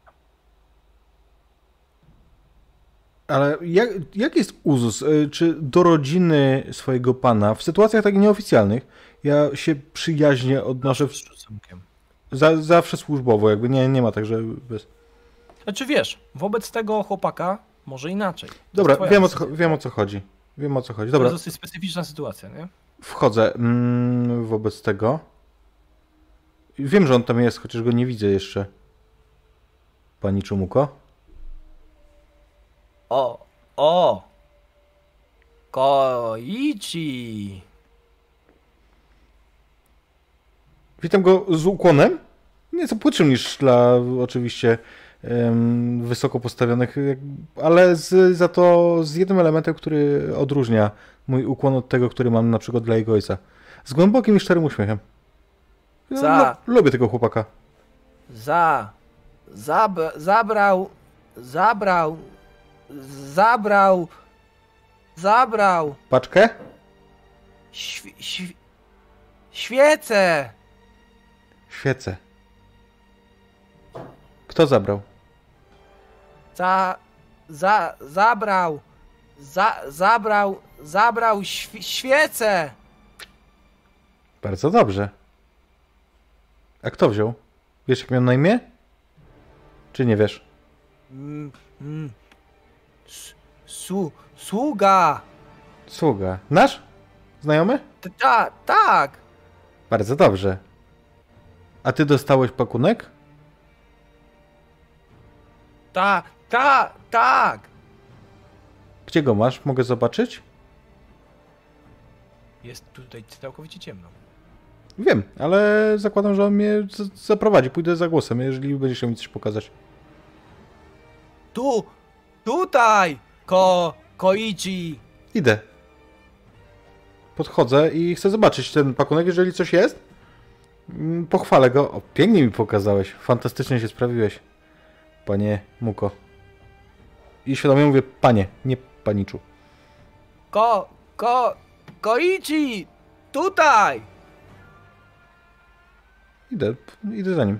Ale jak, jak jest uzus? Y, Czy do rodziny swojego pana w sytuacjach takich nieoficjalnych ja się przyjaźnie odnoszę w, Z szacunkiem. za, zawsze służbowo, jakby nie, nie ma tak, że bez... Znaczy wiesz, wobec tego chłopaka może inaczej. To Dobra, wiem o, co, wiem o co chodzi. Wiem o co chodzi. To Dobra, jest dosyć specyficzna sytuacja, nie? wchodzę mm, wobec tego. Wiem, że on tam jest, chociaż go nie widzę jeszcze. Pani Czumuko? O, o! Koichi! Witam go z ukłonem. Nieco płytszym niż dla oczywiście em, wysoko postawionych, ale z, za to z jednym elementem, który odróżnia mój ukłon od tego, który mam na przykład dla jego ojca. Z głębokim i szczerym uśmiechem. Ja Za. lu- lubię tego chłopaka. Za. Zab, zabrał. Zabrał. Zabrał. Zabrał. Paczkę? Świ, świ, świecę! Świecę. Kto zabrał? Za. Za. Zabrał. Za, zabrał. Zabrał świ, świecę! Bardzo dobrze. A kto wziął? Wiesz, jak miał na imię? Czy nie wiesz? Mm, mm. Su, sługa! Sługa. Nasz? Znajomy? T- Ta, tak! Bardzo dobrze. A ty dostałeś pakunek? Ta, ta, tak! Gdzie go masz? Mogę zobaczyć? Jest tutaj całkowicie ciemno. Wiem, ale zakładam, że on mnie zaprowadzi. Pójdę za głosem, jeżeli będzie chciał mi coś pokazać. Tu! Tutaj! Ko... Koichi! Idę. Podchodzę i chcę zobaczyć ten pakunek, jeżeli coś jest. mm, Pochwalę go. O, pięknie mi pokazałeś. Fantastycznie się sprawiłeś. Panie Muko. I świadomie mówię panie, nie paniczu. Ko... Ko... Koichi! Tutaj! Idę, idę za nim.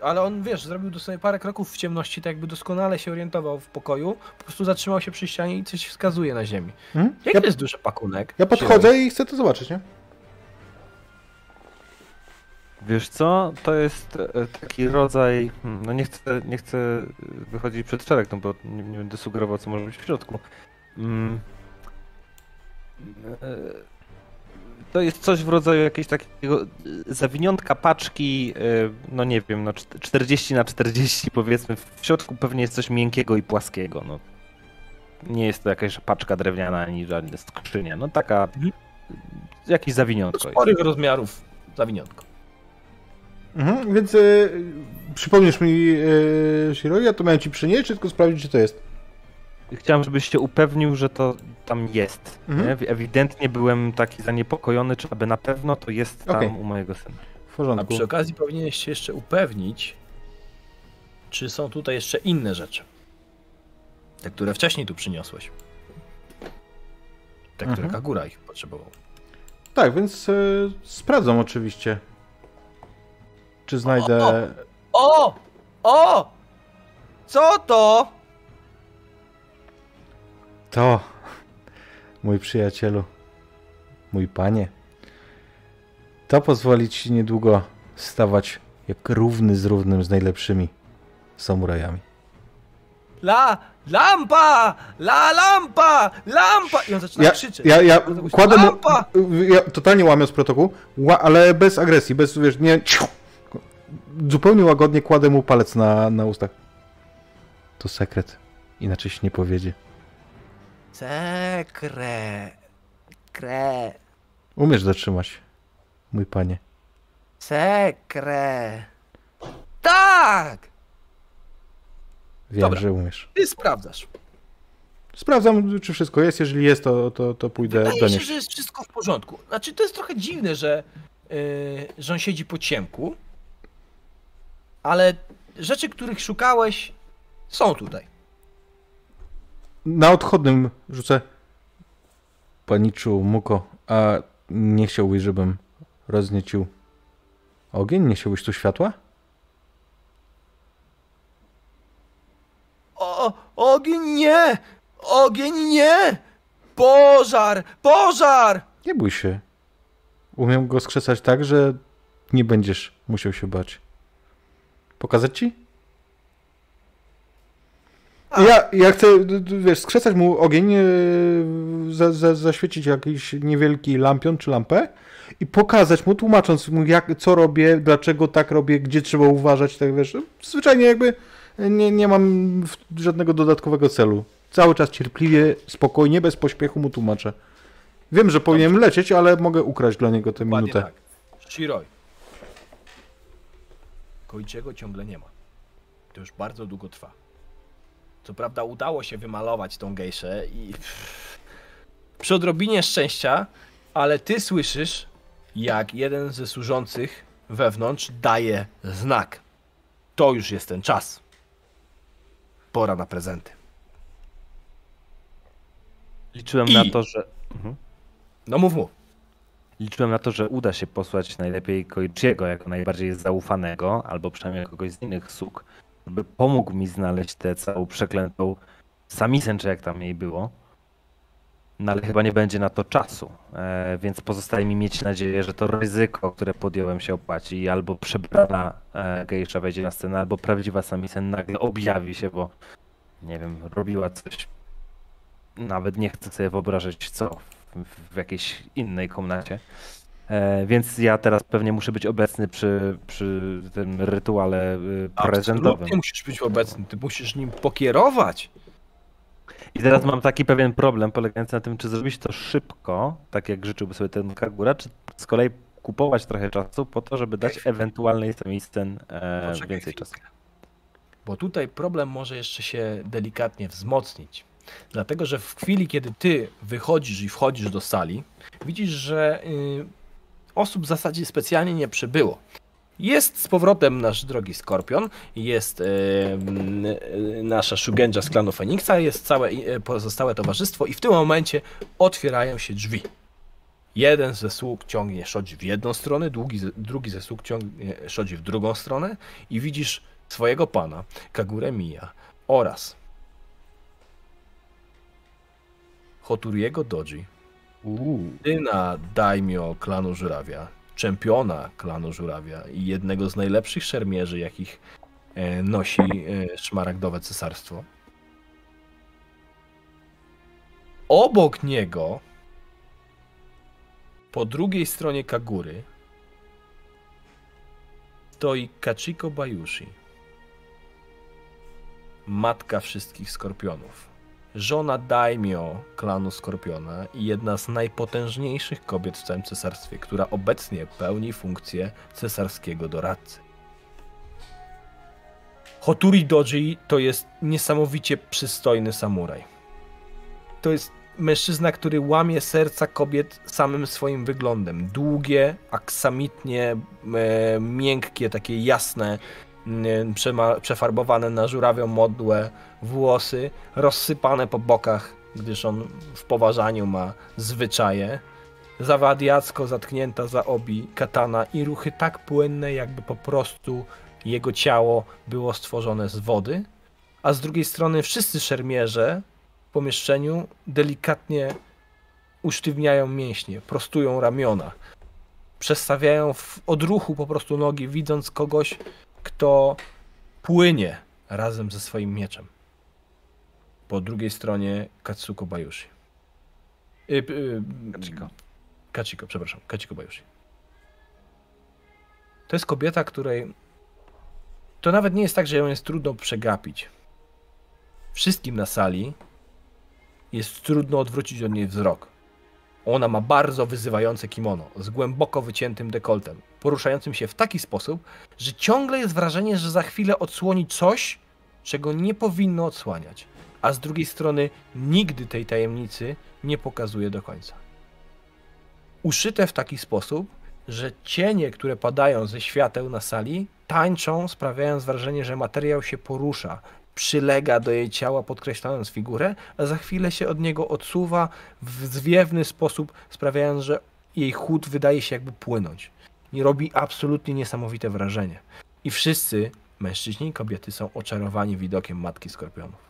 Ale on, wiesz, zrobił do sobie parę kroków w ciemności, tak jakby doskonale się orientował w pokoju. Po prostu zatrzymał się przy ścianie i coś wskazuje na ziemi. Jaki Ja, to jest duży pakunek? ja podchodzę i chcę to zobaczyć, nie? Wiesz co, to jest e, taki rodzaj, hmm, no nie chcę, nie chcę wychodzić przed szereg, no bo nie, nie będę sugerował, co może być w środku. Mm. E, To jest coś w rodzaju jakiegoś takiego e, zawiniątka paczki, e, no nie wiem, no czt- 40 na 40 powiedzmy, w środku pewnie jest coś miękkiego i płaskiego, no. Nie jest to jakaś paczka drewniana ani żadna skrzynia, no taka, Mhm. jakieś zawiniątko jest. Sporych rozmiarów zawiniątko. Mhm, więc e, przypomnisz mi, e, Shiro, ja to miałem ci przynieść, czy tylko sprawdzić, czy to jest. Chciałem, żebyś się upewnił, że to tam jest. Mhm. Nie? Ewidentnie byłem taki zaniepokojony, czy aby na pewno to jest tam Okej. u mojego syna. W A porządku. przy okazji powinieneś się jeszcze upewnić, czy są tutaj jeszcze inne rzeczy. Te, które wcześniej tu przyniosłeś. Te, które Mhm. Kagura ich potrzebował. Tak, więc e, sprawdzam oczywiście. Czy znajdę. O! O! Co to? To, mój przyjacielu, mój panie, to pozwoli ci niedługo stawać jak równy z równym z najlepszymi samurajami. La lampa! La lampa! Lampa! I on zaczyna Ja, krzyczeć. ja, ja kładę mu, ja totalnie łamiąc protokół, ła, ale bez agresji, bez, wiesz, nie, zupełnie łagodnie kładę mu palec na, na ustach. To sekret, inaczej się nie powiedzie. Sekre. Kre. Umiesz zatrzymać, mój panie. Sekre. Tak! Wiem, Dobra. że umiesz. Ty sprawdzasz. Sprawdzam, czy wszystko jest. Jeżeli jest, to, to, to pójdę Wydaje do się, nich. że jest wszystko w porządku. Znaczy, to jest trochę dziwne, że, yy, że on siedzi po ciemku, ale rzeczy, których szukałeś, są tutaj. Na odchodnym rzucę. Paniczu, Muko, a nie chciałbyś, żebym rozniecił ogień? Nie chciałbyś tu światła? O, ogień nie! Ogień nie! Pożar! Pożar! Nie bój się. Umiem go skrzesać tak, że nie będziesz musiał się bać. Pokazać ci? A. Ja, ja chcę, wiesz, skrzesać mu ogień, yy, za, za, zaświecić jakiś niewielki lampion czy lampę i pokazać mu, tłumacząc mu, jak, co robię, dlaczego tak robię, gdzie trzeba uważać, tak wiesz. Zwyczajnie jakby nie, nie mam żadnego dodatkowego celu. Cały czas cierpliwie, spokojnie, bez pośpiechu mu tłumaczę. Wiem, że powinienem lecieć, ale mogę ukraść dla niego tę Dokładnie minutę. tak. Shiroi. Koichiego ciągle nie ma. To już bardzo długo trwa. Co prawda udało się wymalować tą gejszę i przy odrobinie szczęścia, ale ty słyszysz, jak jeden ze służących wewnątrz daje znak. To już jest ten czas. Pora na prezenty. Liczyłem I- na to, że. Mhm. No mów, mów. Liczyłem na to, że uda się posłać najlepiej Koichiego jako najbardziej zaufanego, albo przynajmniej kogoś z innych sług, żeby pomógł mi znaleźć tę całą przeklętą samisen, czy jak tam jej było. No ale chyba nie będzie na to czasu, e, więc pozostaje mi mieć nadzieję, że to ryzyko, które podjąłem się opłaci i albo przebrana e, gejsza wejdzie na scenę, albo prawdziwa samisen nagle objawi się, bo nie wiem, robiła coś, nawet nie chcę sobie wyobrażać co, w, w jakiejś innej komnacie. E, więc ja teraz pewnie muszę być obecny przy, przy tym rytuale y, prezentowym. Absolutnie musisz być obecny, ty musisz nim pokierować. I teraz mam taki pewien problem polegający na tym, czy zrobić to szybko, tak jak życzyłby sobie ten Kagura, czy z kolei kupować trochę czasu po to, żeby dać ewentualnej scen e, więcej czasu. Bo tutaj problem może jeszcze się delikatnie wzmocnić. Dlatego, że w chwili, kiedy ty wychodzisz i wchodzisz do sali, widzisz, że y, osób w zasadzie specjalnie nie przybyło. Jest z powrotem nasz drogi Skorpion, jest y, y, nasza Shugenja z klanu Feniksa, jest całe y, pozostałe towarzystwo i w tym momencie otwierają się drzwi. Jeden ze sług ciągnie szodzi w jedną stronę, drugi, drugi ze sług ciągnie szodzi w drugą stronę i widzisz swojego pana, Kagure Miya oraz Hoturiego Doji. Syna daimyo klanu Żurawia, czempiona klanu Żurawia i jednego z najlepszych szermierzy, jakich e, nosi e, szmaragdowe cesarstwo. Obok niego, po drugiej stronie Kagury, stoi Kachiko Bayushi, matka wszystkich skorpionów żona daimyo klanu Skorpiona i jedna z najpotężniejszych kobiet w całym cesarstwie, która obecnie pełni funkcję cesarskiego doradcy. Hoturi Doji to jest niesamowicie przystojny samuraj. To jest mężczyzna, który łamie serca kobiet samym swoim wyglądem. Długie, aksamitnie, e, miękkie, takie jasne, przefarbowane na żurawią modłę włosy rozsypane po bokach, gdyż on w poważaniu ma zwyczaje. Zawadiacko zatknięta za obi katana i ruchy tak płynne, jakby po prostu jego ciało było stworzone z wody. A z drugiej strony wszyscy szermierze w pomieszczeniu delikatnie usztywniają mięśnie, prostują ramiona, przestawiają w odruchu po prostu nogi, widząc kogoś, kto płynie razem ze swoim mieczem. Po drugiej stronie Katsuko Bayushi. Y, y, Kachiko. Kachiko, przepraszam. Kachiko Bayushi. To jest kobieta, której to nawet nie jest tak, że ją jest trudno przegapić. Wszystkim na sali jest trudno odwrócić od niej wzrok. Ona ma bardzo wyzywające kimono z głęboko wyciętym dekoltem, poruszającym się w taki sposób, że ciągle jest wrażenie, że za chwilę odsłoni coś, czego nie powinno odsłaniać, a z drugiej strony nigdy tej tajemnicy nie pokazuje do końca. Uszyte w taki sposób, że cienie, które padają ze świateł na sali, tańczą, sprawiając wrażenie, że materiał się porusza, przylega do jej ciała, podkreślając figurę, a za chwilę się od niego odsuwa w zwiewny sposób, sprawiając, że jej chód wydaje się jakby płynąć. Robi absolutnie niesamowite wrażenie. I wszyscy, mężczyźni i kobiety, są oczarowani widokiem matki skorpionów.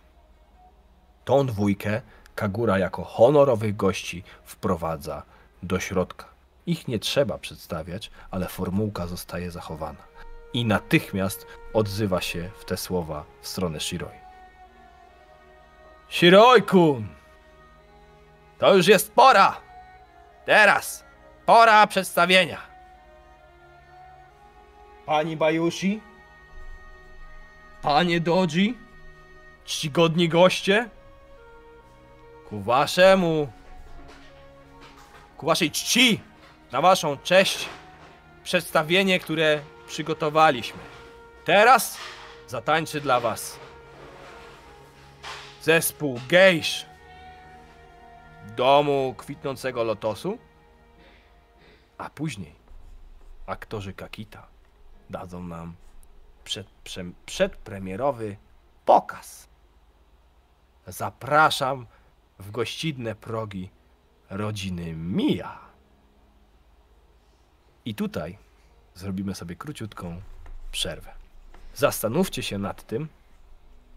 Tą dwójkę Kagura jako honorowych gości wprowadza do środka. Ich nie trzeba przedstawiać, ale formułka zostaje zachowana. I natychmiast odzywa się w te słowa w stronę Shiroi. Shiroi-kun! To już jest pora! Teraz! Pora przedstawienia! Pani Bayushi? Panie Doji? Czcigodni goście? Ku waszemu... Ku waszej czci! Na waszą cześć! Przedstawienie, które przygotowaliśmy. Teraz zatańczy dla was zespół Gejsz Domu Kwitnącego Lotosu, a później aktorzy Kakita dadzą nam przed, prze, przedpremierowy pokaz. Zapraszam w gościnne progi rodziny Mija. I tutaj zrobimy sobie króciutką przerwę. Zastanówcie się nad tym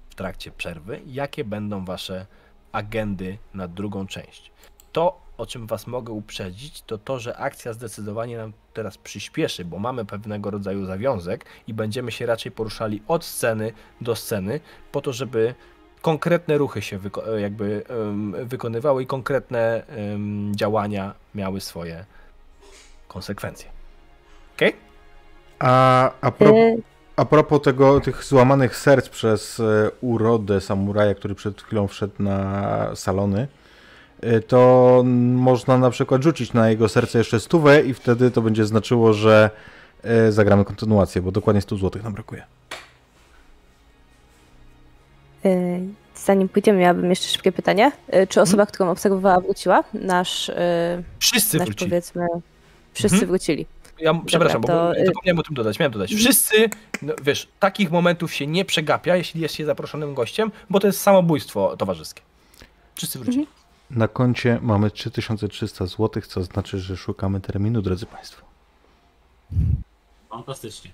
w trakcie przerwy, jakie będą wasze agendy na drugą część. To, o czym was mogę uprzedzić, to to, że akcja zdecydowanie nam teraz przyspieszy, bo mamy pewnego rodzaju zawiązek i będziemy się raczej poruszali od sceny do sceny, po to, żeby konkretne ruchy się wyko- jakby em, wykonywały i konkretne em, działania miały swoje konsekwencje. Okej? A, a, pro, E, a propos tego, tych złamanych serc przez e, urodę samuraja, który przed chwilą wszedł na salony, to można na przykład rzucić na jego serce jeszcze stówę i wtedy to będzie znaczyło, że y, zagramy kontynuację, bo dokładnie 100 zł nam brakuje. Y, Zanim pójdziemy, miałabym jeszcze szybkie pytanie. Y, Czy osoba, którą obserwowała, wróciła? Nasz, y, Wszyscy nasz wrócili. powiedzmy, wszyscy Mhm. wrócili. Ja przepraszam, to, bo y- zapomniałem o tym dodać. Miałem dodać. Wszyscy, no, wiesz, takich momentów się nie przegapia, jeśli jest się zaproszonym gościem, bo to jest samobójstwo towarzyskie. Wszyscy wrócili. Na koncie mamy 3300 zł, co znaczy, że szukamy terminu, drodzy Państwo. Fantastycznie.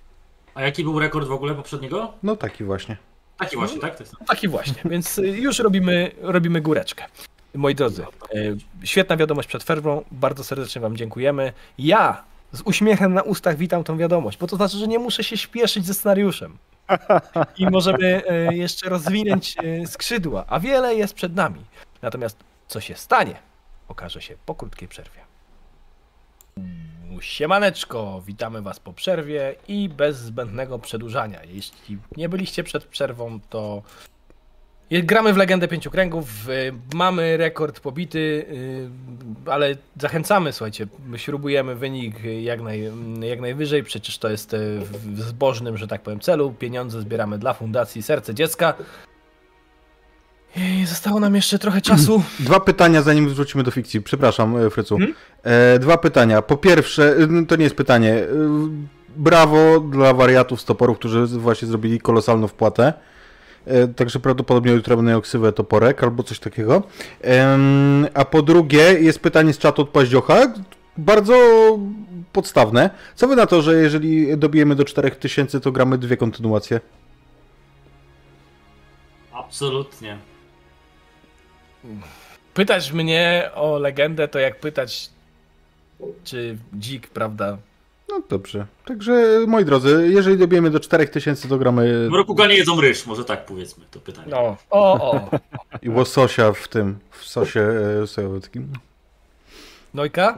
A jaki był rekord w ogóle poprzedniego? No taki właśnie. Taki właśnie, tak? To jest... Taki właśnie, więc już robimy, robimy góreczkę. Moi drodzy, y, świetna wiadomość przed ferwą, bardzo serdecznie Wam dziękujemy. Ja z uśmiechem na ustach witam tą wiadomość, bo to znaczy, że nie muszę się śpieszyć ze scenariuszem. I możemy y, jeszcze rozwinąć y, skrzydła, a wiele jest przed nami. Natomiast co się stanie, okaże się po krótkiej przerwie. Siemaneczko, witamy Was po przerwie i bez zbędnego przedłużania. Jeśli nie byliście przed przerwą, to gramy w Legendę Pięciu Kręgów, y, mamy rekord pobity, y, ale zachęcamy, słuchajcie, śrubujemy wynik jak, naj, jak najwyżej, przecież to jest y, w zbożnym, że tak powiem, celu. Pieniądze zbieramy dla Fundacji Serce Dziecka. I zostało nam jeszcze trochę czasu. Dwa pytania, zanim wrócimy do fikcji. Przepraszam, e, Frycu. Hmm? E, dwa pytania. Po pierwsze, e, to nie jest pytanie. E, Brawo dla wariatów z toporów, którzy właśnie zrobili kolosalną wpłatę. E, Także prawdopodobnie jutro będę miał ksywę toporek albo coś takiego. Em, A po drugie, jest pytanie z czatu od Paździocha. Bardzo podstawne. Co wy na to, że jeżeli dobijemy do 4000, to gramy dwie kontynuacje? Absolutnie. Pytać mnie o legendę, to jak pytać, czy dzik, prawda? No dobrze. Także, moi drodzy, jeżeli dobijemy do 4000, to gramy W roku nie jedzą ryż, może tak powiedzmy to pytanie. No, o, o. i łososia w tym, w sosie e, sojowym. takim. Nojka?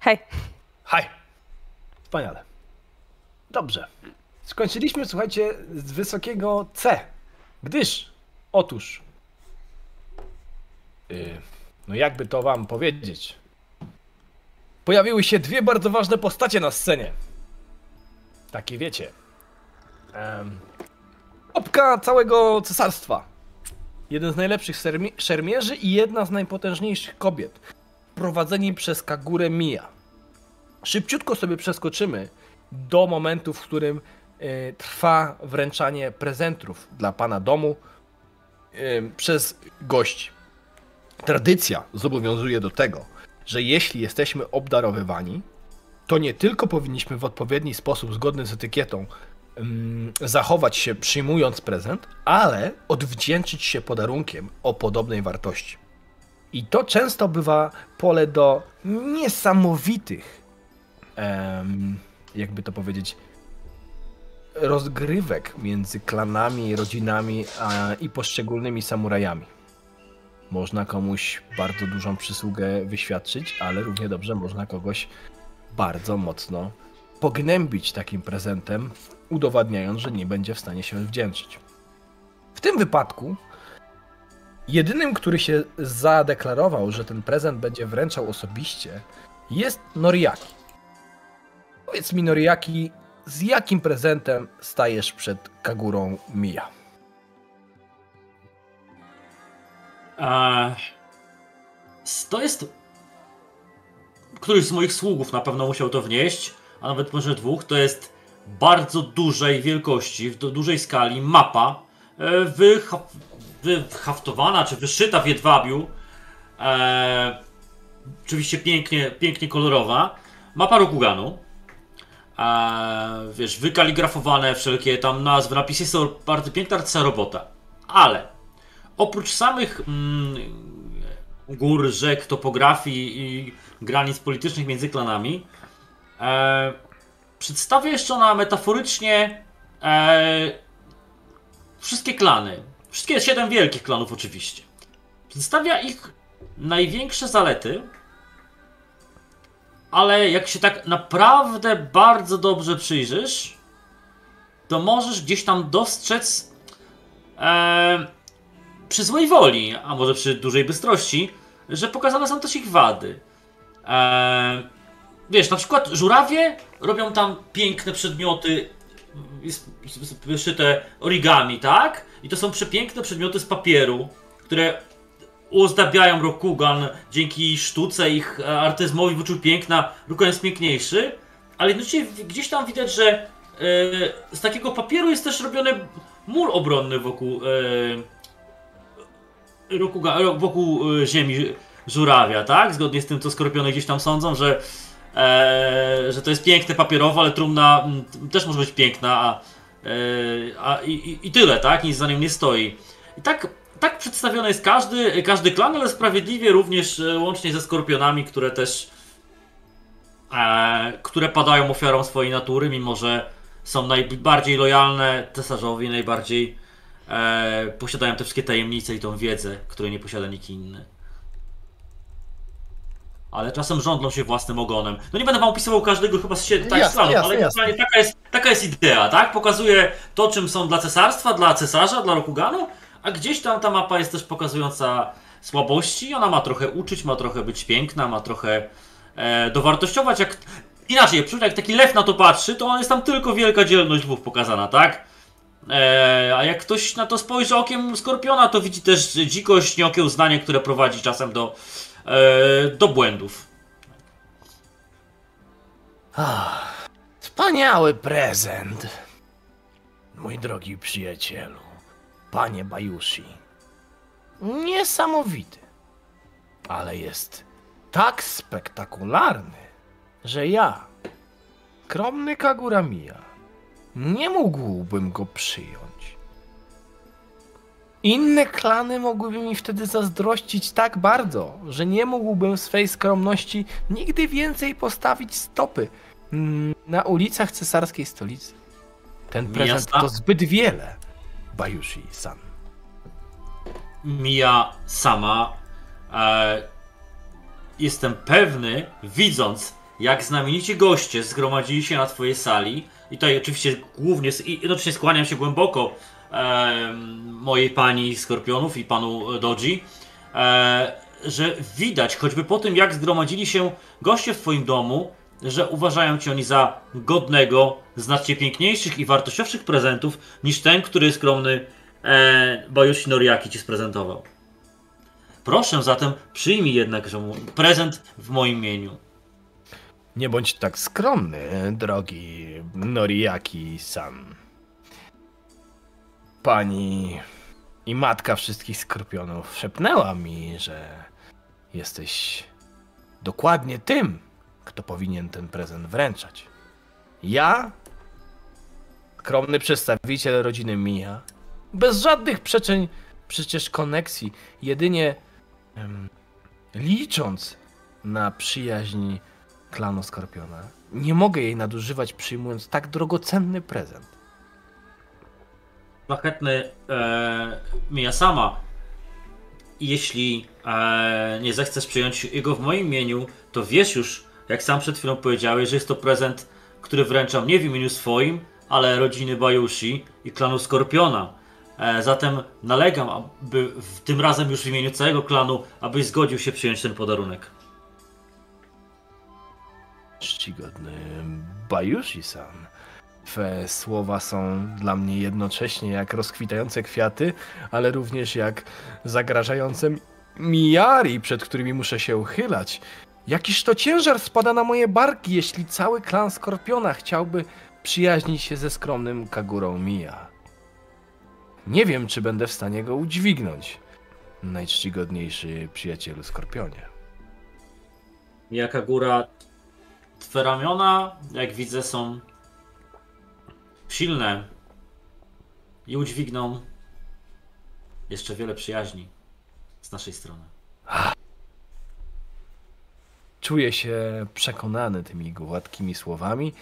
Hej, Haj. Wspaniale. Dobrze. Skończyliśmy, słuchajcie, z wysokiego C. Gdyż, otóż, yy, no jakby to wam powiedzieć, pojawiły się dwie bardzo ważne postacie na scenie. Takie wiecie. Opka całego cesarstwa. Jeden z najlepszych szermierzy i jedna z najpotężniejszych kobiet. Prowadzeni przez Kagurę Mia. Szybciutko sobie przeskoczymy do momentu, w którym e, trwa wręczanie prezentów dla pana domu przez gości. Tradycja zobowiązuje do tego, że jeśli jesteśmy obdarowywani, to nie tylko powinniśmy w odpowiedni sposób, zgodny z etykietą, zachować się przyjmując prezent, ale odwdzięczyć się podarunkiem o podobnej wartości. I to często bywa pole do niesamowitych, jakby to powiedzieć, rozgrywek między klanami, rodzinami a, i poszczególnymi samurajami. Można komuś bardzo dużą przysługę wyświadczyć, ale równie dobrze można kogoś bardzo mocno pognębić takim prezentem, udowadniając, że nie będzie w stanie się wdzięczyć. W tym wypadku jedynym, który się zadeklarował, że ten prezent będzie wręczał osobiście, jest Noriaki. Powiedz mi, Noriaki, z jakim prezentem stajesz przed Kagurą? Eee, to jest. Któryś z moich sługów na pewno musiał to wnieść, a nawet może dwóch. To jest bardzo dużej wielkości, w du- dużej skali mapa, e, wyha- wyhaftowana czy wyszyta w jedwabiu. E, oczywiście pięknie, pięknie kolorowa. Mapa Rokuganu. Wiesz, wykaligrafowane wszelkie tam nazwy, napisy są bardzo piękna artysta robota. Ale oprócz samych mm, gór, rzek, topografii i granic politycznych między klanami, e, przedstawia jeszcze ona metaforycznie e, wszystkie klany. Wszystkie siedem wielkich klanów oczywiście. Przedstawia ich największe zalety, ale jak się tak naprawdę bardzo dobrze przyjrzysz, to możesz gdzieś tam dostrzec e, przy złej woli, a może przy dużej bystrości, że pokazane są też ich wady. Eee, wiesz, na przykład żurawie robią tam piękne przedmioty wyszyte origami, tak? I to są przepiękne przedmioty z papieru, które uzdabiają Rokugan dzięki sztuce ich e, artyzmowi wyczuł piękna, Rokugan jest piękniejszy, ale jednocześnie gdzieś tam widać, że e, z takiego papieru jest też robiony mur obronny wokół e, Rokugan, wokół ziemi żurawia, tak? Zgodnie z tym, co skorpiony gdzieś tam sądzą, że e, że to jest piękne papierowo, ale trumna też może być piękna, a, e, a i, i, tyle, tak? Nic za nim nie stoi. I tak, tak przedstawiony jest każdy, każdy klan, ale sprawiedliwie również e, łącznie ze skorpionami, które też e, które padają ofiarą swojej natury, mimo że są najbardziej lojalne cesarzowi, najbardziej e, posiadają te wszystkie tajemnice i tą wiedzę, której nie posiada nikt inny ale czasem żądlą się własnym ogonem. No nie będę wam opisywał każdego chyba z siedmiu tak jasne, jasne, ale jasne. Taka, jest, taka jest idea, tak? Pokazuje to, czym są dla cesarstwa, dla cesarza, dla Rokuganu, a gdzieś tam ta mapa jest też pokazująca słabości. Ona ma trochę uczyć, ma trochę być piękna, ma trochę e, dowartościować. Jak, inaczej, jak taki lew na to patrzy, to on jest tam tylko wielka dzielność lwów pokazana, tak? E, a jak ktoś na to spojrzy okiem skorpiona, to widzi też dzikość, nieokiełznanie, które prowadzi czasem do e, do błędów. Wspaniały prezent. Mój drogi przyjacielu, panie Bajushi. Niesamowity, ale jest tak spektakularny, że ja, skromny Kagura Mia, nie mógłbym go przyjąć. Inne klany mogłyby mi wtedy zazdrościć tak bardzo, że nie mógłbym swej skromności nigdy więcej postawić stopy na ulicach cesarskiej stolicy. Ten prezent Miasta? to zbyt wiele, Bajushi-san. Mija sama. E, jestem pewny, widząc, jak znamienici goście zgromadzili się na twojej sali. I tutaj oczywiście głównie, i jednocześnie skłaniam się głęboko e, mojej pani Skorpionów i panu Doji, e, że widać, choćby po tym, jak zgromadzili się goście w twoim domu, że uważają cię oni za godnego, znacznie piękniejszych i wartościowszych prezentów niż ten, który skromny e, Bayoshi Noriaki ci sprezentował. Proszę zatem, przyjmij jednak prezent w moim imieniu. Nie bądź tak skromny, drogi Noriaki-san. Pani i matka wszystkich skorpionów szepnęła mi, że jesteś dokładnie tym, kto powinien ten prezent wręczać. Ja, skromny przedstawiciel rodziny Mija, bez żadnych przeczeń, przecież koneksji, jedynie licząc na przyjaźń klanu Skorpiona, nie mogę jej nadużywać przyjmując tak drogocenny prezent. Szlachetny e, Mija sama. Jeśli e, nie zechcesz przyjąć jego w moim imieniu, to wiesz już, jak sam przed chwilą powiedziałeś, że jest to prezent, który wręczam nie w imieniu swoim, ale rodziny Bajushi i klanu Skorpiona. E, zatem nalegam, aby tym razem już w imieniu całego klanu, abyś zgodził się przyjąć ten podarunek. Czcigodny Bajushi-san. Twe słowa są dla mnie jednocześnie jak rozkwitające kwiaty, ale również jak zagrażające miary, przed którymi muszę się uchylać. Jakiż to ciężar spada na moje barki, jeśli cały klan Skorpiona chciałby przyjaźnić się ze skromnym Kagurą Mija. Nie wiem, czy będę w stanie go udźwignąć, najczcigodniejszy przyjacielu Skorpionie. Mija góra, twe ramiona, jak widzę, są silne i udźwigną jeszcze wiele przyjaźni z naszej strony. Czuję się przekonany tymi gładkimi słowami,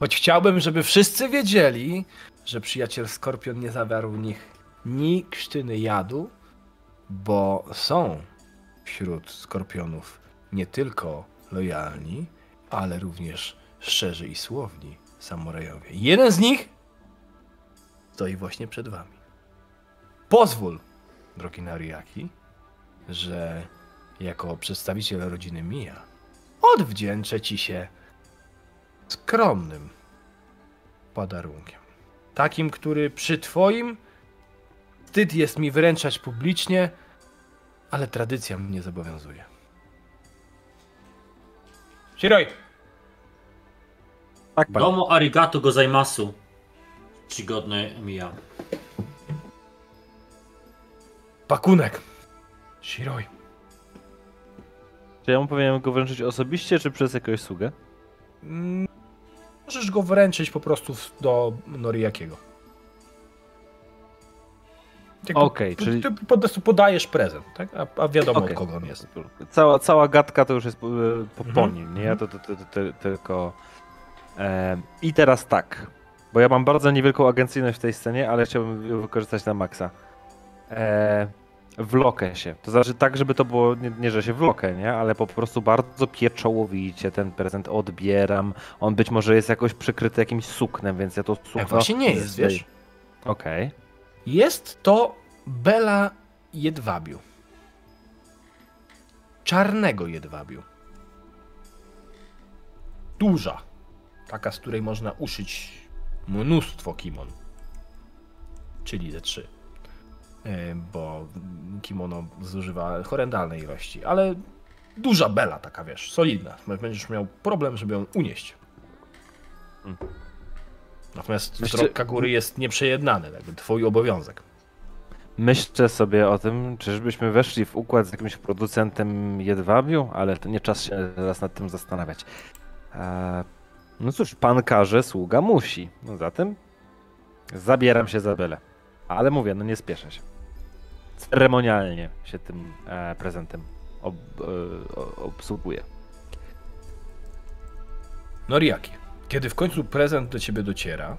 choć chciałbym, żeby wszyscy wiedzieli, że przyjaciel Skorpion nie zawarł w nich ni krztyny jadu, bo są wśród Skorpionów nie tylko lojalni, ale również szczerzy i słowni samurajowie. Jeden z nich stoi właśnie przed wami. Pozwól, drogi Nariaki, że jako przedstawiciel rodziny Mija odwdzięczę ci się skromnym podarunkiem. Takim, który przy twoim wstyd jest mi wręczać publicznie, ale tradycja mnie zobowiązuje. Shiroi! Tak, panie. Domo arigato gozaimasu. Czcigodny Mija. Pakunek! Shiroi. Czy ja mu powinienem go wręczyć osobiście, czy przez jakąś sługę? Mm, Możesz go wręczyć po prostu do Noriakiego. Okej, ty- czyli- Ty po prostu podajesz prezent, tak? A, a wiadomo Okej. od kogo on jest. Cała, cała gadka to już jest po, po, po Mhm. nim, nie? To, to, to, to, to tylko... E, I teraz tak, bo ja mam bardzo niewielką agencyjność w tej scenie, ale chciałbym ją wykorzystać na maksa. E, wlokę się. To znaczy tak, żeby to było, nie, nie że się wlokę, nie? Ale po prostu bardzo pieczołowicie ten prezent odbieram. On być może jest jakoś przykryty jakimś suknem, więc ja to sukno... Jak właśnie nie jest, wiesz? Okej. Jest to Bela Jedwabiu. Czarnego Jedwabiu. Duża. Taka, z której można uszyć mnóstwo kimon. Czyli ze trzy. E, Bo kimono zużywa horrendalnej ilości, ale duża bela taka, wiesz, solidna. Będziesz miał problem, żeby ją unieść. Mm. Natomiast Myślę- wzrok Kagury jest nieprzejednany, jakby twój obowiązek. Myślę sobie o tym, czyżbyśmy weszli w układ z jakimś producentem jedwabiu, ale to nie czas się teraz nad tym zastanawiać. Eee, no cóż, pan każe, sługa musi. No zatem zabieram się za byle. Ale mówię, no nie spieszę się. Ceremonialnie się tym e, prezentem ob, e, o- obsługuję. Noriaki, kiedy w końcu prezent do ciebie dociera,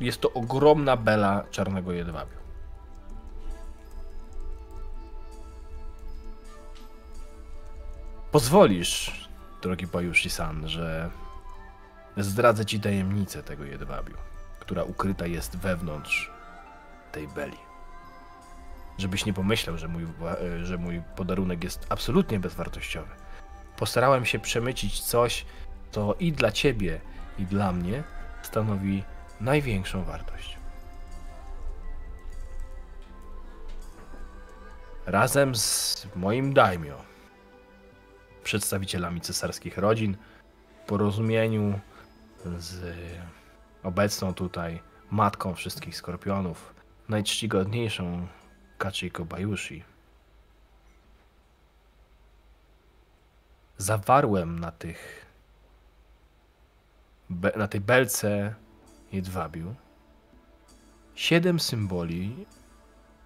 jest to ogromna bela czarnego jedwabiu. Pozwolisz, drogi Bajushi-san, że zdradzę ci tajemnicę tego jedwabiu, która ukryta jest wewnątrz tej beli. Żebyś nie pomyślał, że mój, wa- że mój podarunek jest absolutnie bezwartościowy. Postarałem się przemycić coś, to i dla ciebie, i dla mnie stanowi największą wartość. Razem z moim daimyo, przedstawicielami cesarskich rodzin, w porozumieniu z obecną tutaj matką wszystkich skorpionów, najczcigodniejszą Kachiko Bayushi, zawarłem na tych be, na tej belce jedwabiu siedem symboli,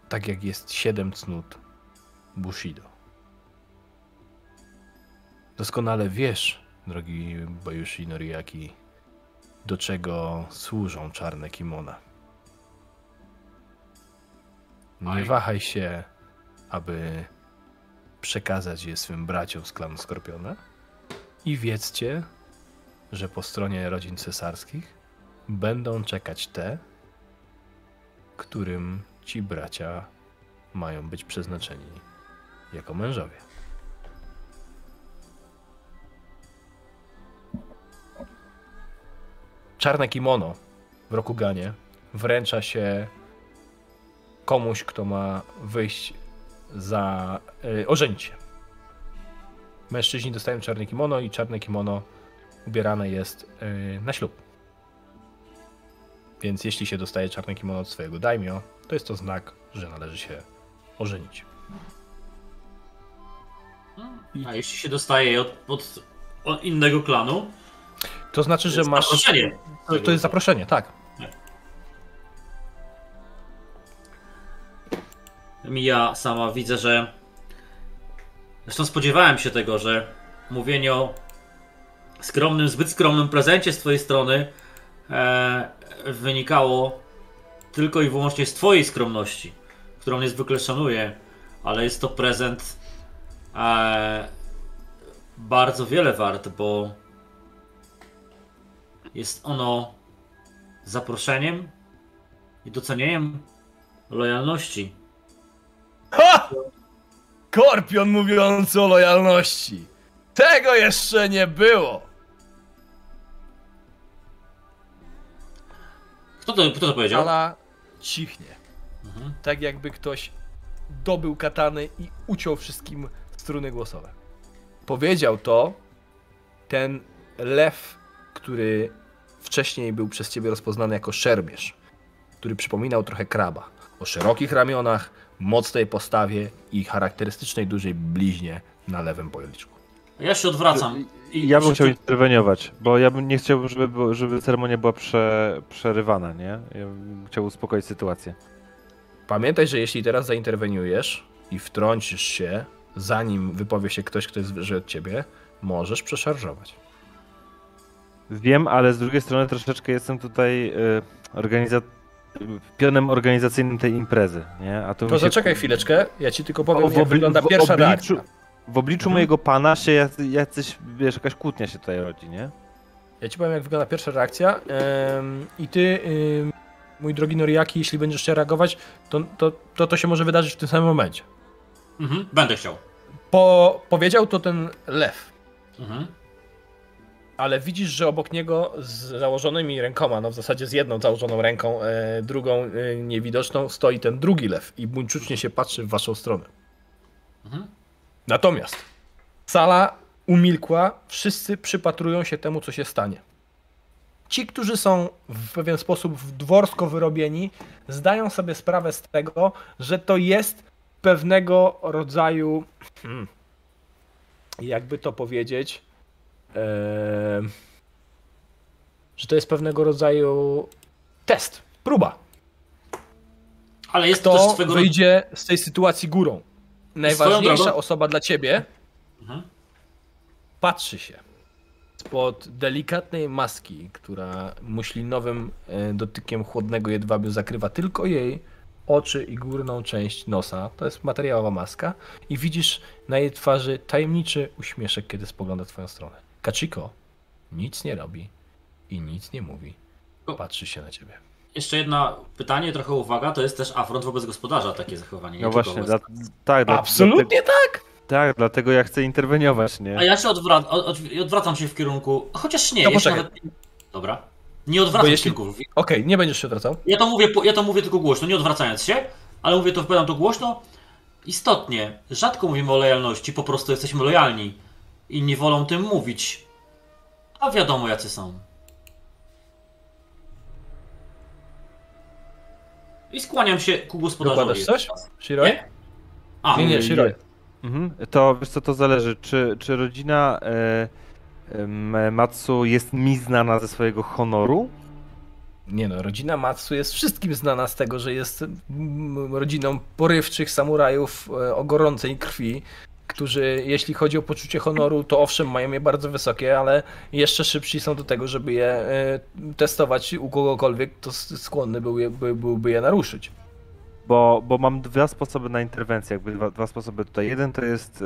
tak jak jest siedem cnót Bushido. Doskonale wiesz, drogi Bayushi Noriaki, do czego służą czarne kimona. Nie Aj. wahaj się, aby przekazać je swym braciom z klanu Skorpiona i wiedzcie, że po stronie rodzin cesarskich będą czekać te, którym ci bracia mają być przeznaczeni jako mężowie. Czarne kimono w Rokuganie wręcza się komuś, kto ma wyjść za y, ożenić się. Mężczyźni dostają czarne kimono i czarne kimono ubierane jest y, na ślub. Więc jeśli się dostaje czarne kimono od swojego daimyo, to jest to znak, że należy się ożenić. A jeśli się dostaje je od, od, od innego klanu, To znaczy, to że masz. zaproszenie. To, to jest zaproszenie, tak. Mija sama widzę, że. Zresztą spodziewałem się tego, że mówienie o skromnym, zbyt skromnym prezencie z Twojej strony e, wynikało tylko i wyłącznie z Twojej skromności, którą niezwykle szanuję, ale jest to prezent e, bardzo wiele wart, bo jest ono zaproszeniem i docenieniem lojalności Ha! Korpion mówiący o lojalności! Tego jeszcze nie było! Kto to, kto to powiedział? Ala cichnie. Mhm. Tak jakby ktoś dobył katany i uciął wszystkim struny głosowe. Powiedział to ten lew, który wcześniej był przez ciebie rozpoznany jako szermierz, który przypominał trochę kraba. O szerokich ramionach, mocnej postawie i charakterystycznej dużej bliźnie na lewym policzku. Ja się odwracam. I Ja bym chciał interweniować, bo ja bym nie chciał, żeby, żeby ceremonia była prze, przerywana, nie? Ja bym chciał uspokoić sytuację. Pamiętaj, że jeśli teraz zainterweniujesz i wtrącisz się, zanim wypowie się ktoś, kto jest wyżej od ciebie, możesz przeszarżować. Wiem, ale z drugiej strony troszeczkę jestem tutaj y, organiza... pionem organizacyjnym tej imprezy, nie? A to To się- zaczekaj chwileczkę, ja ci tylko powiem, O, jak obli- wygląda w pierwsza obliczu- reakcja. W obliczu Mhm. mojego pana się jacy- jacyś, wiesz, jakaś kłótnia się tutaj rodzi, nie? Ja ci powiem, jak wygląda pierwsza reakcja. Ym, I ty, ym, mój drogi Noriaki, jeśli będziesz chciał reagować, to to, to to się może wydarzyć w tym samym momencie. Mhm, będę chciał. Po, powiedział to ten lew, Mhm. Ale widzisz, że obok niego z założonymi rękoma, no w zasadzie z jedną założoną ręką, e, drugą e, niewidoczną, stoi ten drugi lew i buńczucznie się patrzy w waszą stronę. Mhm. Natomiast sala umilkła, wszyscy przypatrują się temu, co się stanie. Ci, którzy są w pewien sposób dworsko wyrobieni, zdają sobie sprawę z tego, że to jest pewnego rodzaju, hmm, jakby to powiedzieć, że to jest pewnego rodzaju test, próba. Ale jest to też Kto swego wyjdzie z tej sytuacji górą? Najważniejsza osoba dla ciebie Mhm. patrzy się spod delikatnej maski, która muślinowym e, dotykiem chłodnego jedwabiu zakrywa tylko jej oczy i górną część nosa. To jest materiałowa maska i widzisz na jej twarzy tajemniczy uśmieszek, kiedy spogląda w twoją stronę. Kachiko nic nie robi i nic nie mówi. Patrzy się na ciebie. Jeszcze jedno pytanie, trochę uwaga, to jest też afront wobec gospodarza takie zachowanie. nie No właśnie, wobec- dla, tak, dla, Absolutnie tak! Dlatego, tak, dlatego ja chcę interweniować, nie? A ja się odwra- od- od- odwracam się w kierunku. Chociaż nie, To jeszcze nawet. Dobra. Nie odwracam jeśli- się w kierunku. Okej, nie będziesz się odwracał. Ja to, mówię, ja to mówię tylko głośno, nie odwracając się, ale mówię to, wypowiadam to głośno. Istotnie, rzadko mówimy o lojalności, po prostu jesteśmy lojalni. Inni wolą tym mówić. A wiadomo jacy są. I skłaniam się ku gospodarzowi. Dokładasz coś? Shiroi? Nie? A, Nie, nie, Shiroi. Mhm. To wiesz co, to zależy, czy, czy rodzina e, Matsu jest mi znana ze swojego honoru? Nie no, rodzina Matsu jest wszystkim znana z tego, że jest mm, rodziną porywczych samurajów e, o gorącej krwi, którzy jeśli chodzi o poczucie honoru, to owszem mają je bardzo wysokie, ale jeszcze szybsi są do tego, żeby je e, testować u kogokolwiek, kto s- skłonny byłby je naruszyć. Bo, bo mam dwa sposoby na interwencję, jakby dwa, dwa sposoby tutaj. Jeden to jest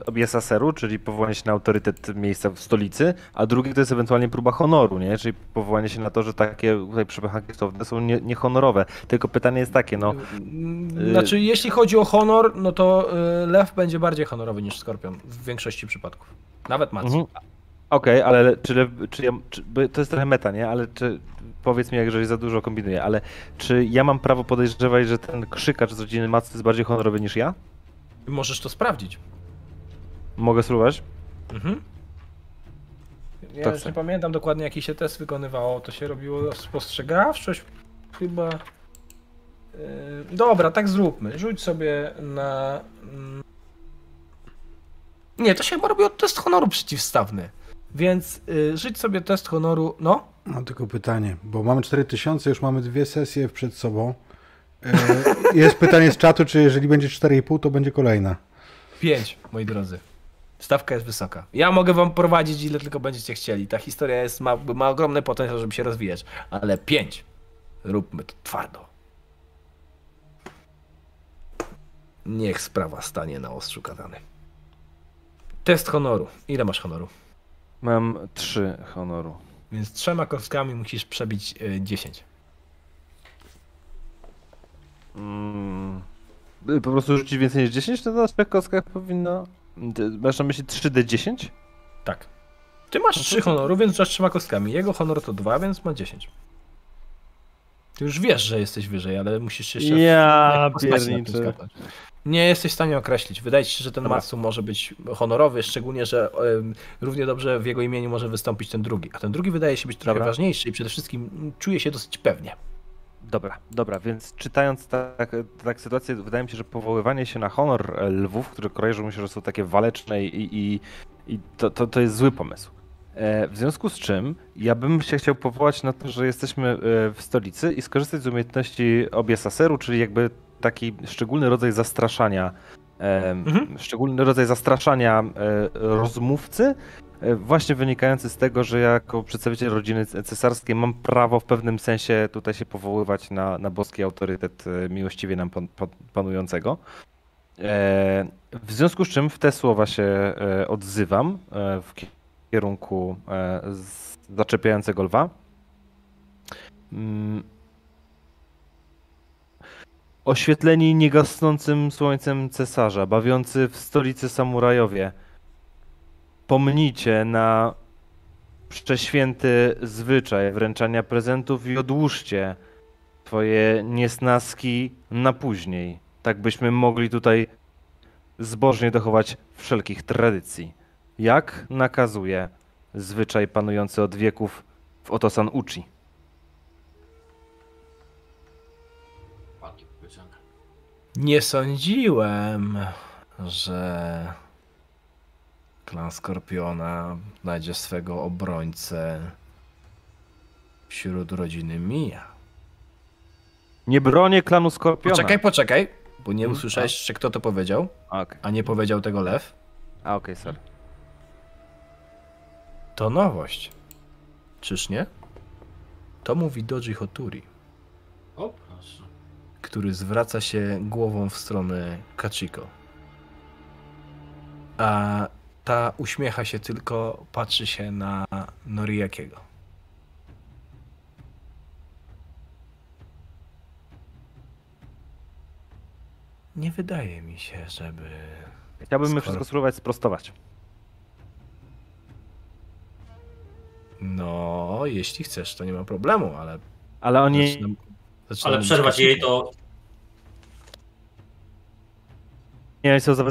e, objazd aseru, czyli powołanie się na autorytet miejsca w stolicy, a drugi to jest ewentualnie próba honoru, nie? Czyli powołanie się na to, że takie tutaj przepychanki stosowne są nie, niehonorowe. Tylko pytanie jest takie, no, Mm, Znaczy, jeśli chodzi o honor, no to e, lew będzie bardziej honorowy niż skorpion w większości przypadków. Nawet Matsu. Mhm. Okej, ale czy, czy ja, czy, bo to jest trochę meta, nie? Ale czy, powiedz mi, jeżeli za dużo kombinuję, ale czy ja mam prawo podejrzewać, że ten krzykacz z rodziny Matsu jest bardziej honorowy niż ja? Możesz to sprawdzić. Mogę spróbować? Mhm. Ja To już nie pamiętam dokładnie jaki się test wykonywało. To się robiło spostrzegawczość chyba. Yy, dobra, tak zróbmy. Rzuć sobie na. mm, Nie, to się chyba robiło test honoru przeciwstawny. Więc yy, rzuć sobie test honoru. No, Mam tylko pytanie, bo mamy 4000, już mamy dwie sesje przed sobą. E, Jest pytanie z czatu, czy jeżeli będzie 4,5, to będzie kolejna. 5, moi drodzy. Stawka jest wysoka. Ja mogę wam prowadzić ile tylko będziecie chcieli. Ta historia jest, ma, ma ogromny potencjał, żeby się rozwijać. Ale 5. Róbmy to twardo. Niech sprawa stanie na ostrzu katany. Test honoru. Ile masz honoru? Mam trzy honoru. Więc trzema kostkami musisz przebić y, 10. Mm, po prostu rzucić więcej niż 10, to na trzech kostkach powinno... Ty- Masz na myśli 3D10? Tak. Ty masz 3 honoru, więc rzucasz trzema kostkami. Jego honor to 2, więc ma 10. Ty już wiesz, że jesteś wyżej, ale musisz się jeszcze Ja pierniczę. Nie jesteś w stanie określić. Wydaje ci się, że ten Dobra. Matsu może być honorowy, szczególnie, że em, równie dobrze w jego imieniu może wystąpić ten drugi. A ten drugi wydaje się być trochę Dobra. ważniejszy i przede wszystkim czuje się dosyć pewnie. Dobra, dobra, więc czytając tak, tak sytuację, wydaje mi się, że powoływanie się na honor lwów, które kojarzą mi się, że są takie waleczne i, i, i to, to, to jest zły pomysł. E, w związku z czym ja bym się chciał powołać na to, że jesteśmy e, w stolicy i skorzystać z umiejętności obiesaseru, czyli jakby taki szczególny rodzaj zastraszania, e, Mhm. szczególny rodzaj zastraszania rozmówcy, właśnie wynikający z tego, że jako przedstawiciel rodziny cesarskiej mam prawo w pewnym sensie tutaj się powoływać na, na boski autorytet miłościwie nam pan, pan, panującego. W związku z czym w te słowa się odzywam w kierunku e, zaczepiającego lwa. Mm. Oświetleni niegasnącym słońcem cesarza, bawiący w stolicy samurajowie, pomnijcie na prześwięty zwyczaj wręczania prezentów i odłóżcie twoje niesnaski na później, tak byśmy mogli tutaj zbożnie dochować wszelkich tradycji. Jak nakazuje zwyczaj panujący od wieków w Otosan Uchi. Nie sądziłem, że klan Skorpiona znajdzie swego obrońcę wśród rodziny Mija. Nie bronię klanu Skorpiona. Poczekaj, poczekaj, bo nie Mhm. usłyszałeś, jeszcze kto to powiedział, A, Okej, a nie powiedział tego lew. A, okej, sorry. To nowość. Czyż nie? To mówi Doji Hoturi, O, proszę. który zwraca się głową w stronę Kachiko. A ta uśmiecha się tylko, patrzy się na Noriakiego. Nie wydaje mi się, żeby Chciałbym Skoro- wszystko spróbować sprostować. No, jeśli chcesz, to nie ma problemu, ale. Ale oni... zaczynam- zaczynam Ale przerwać jej to Nie, są za...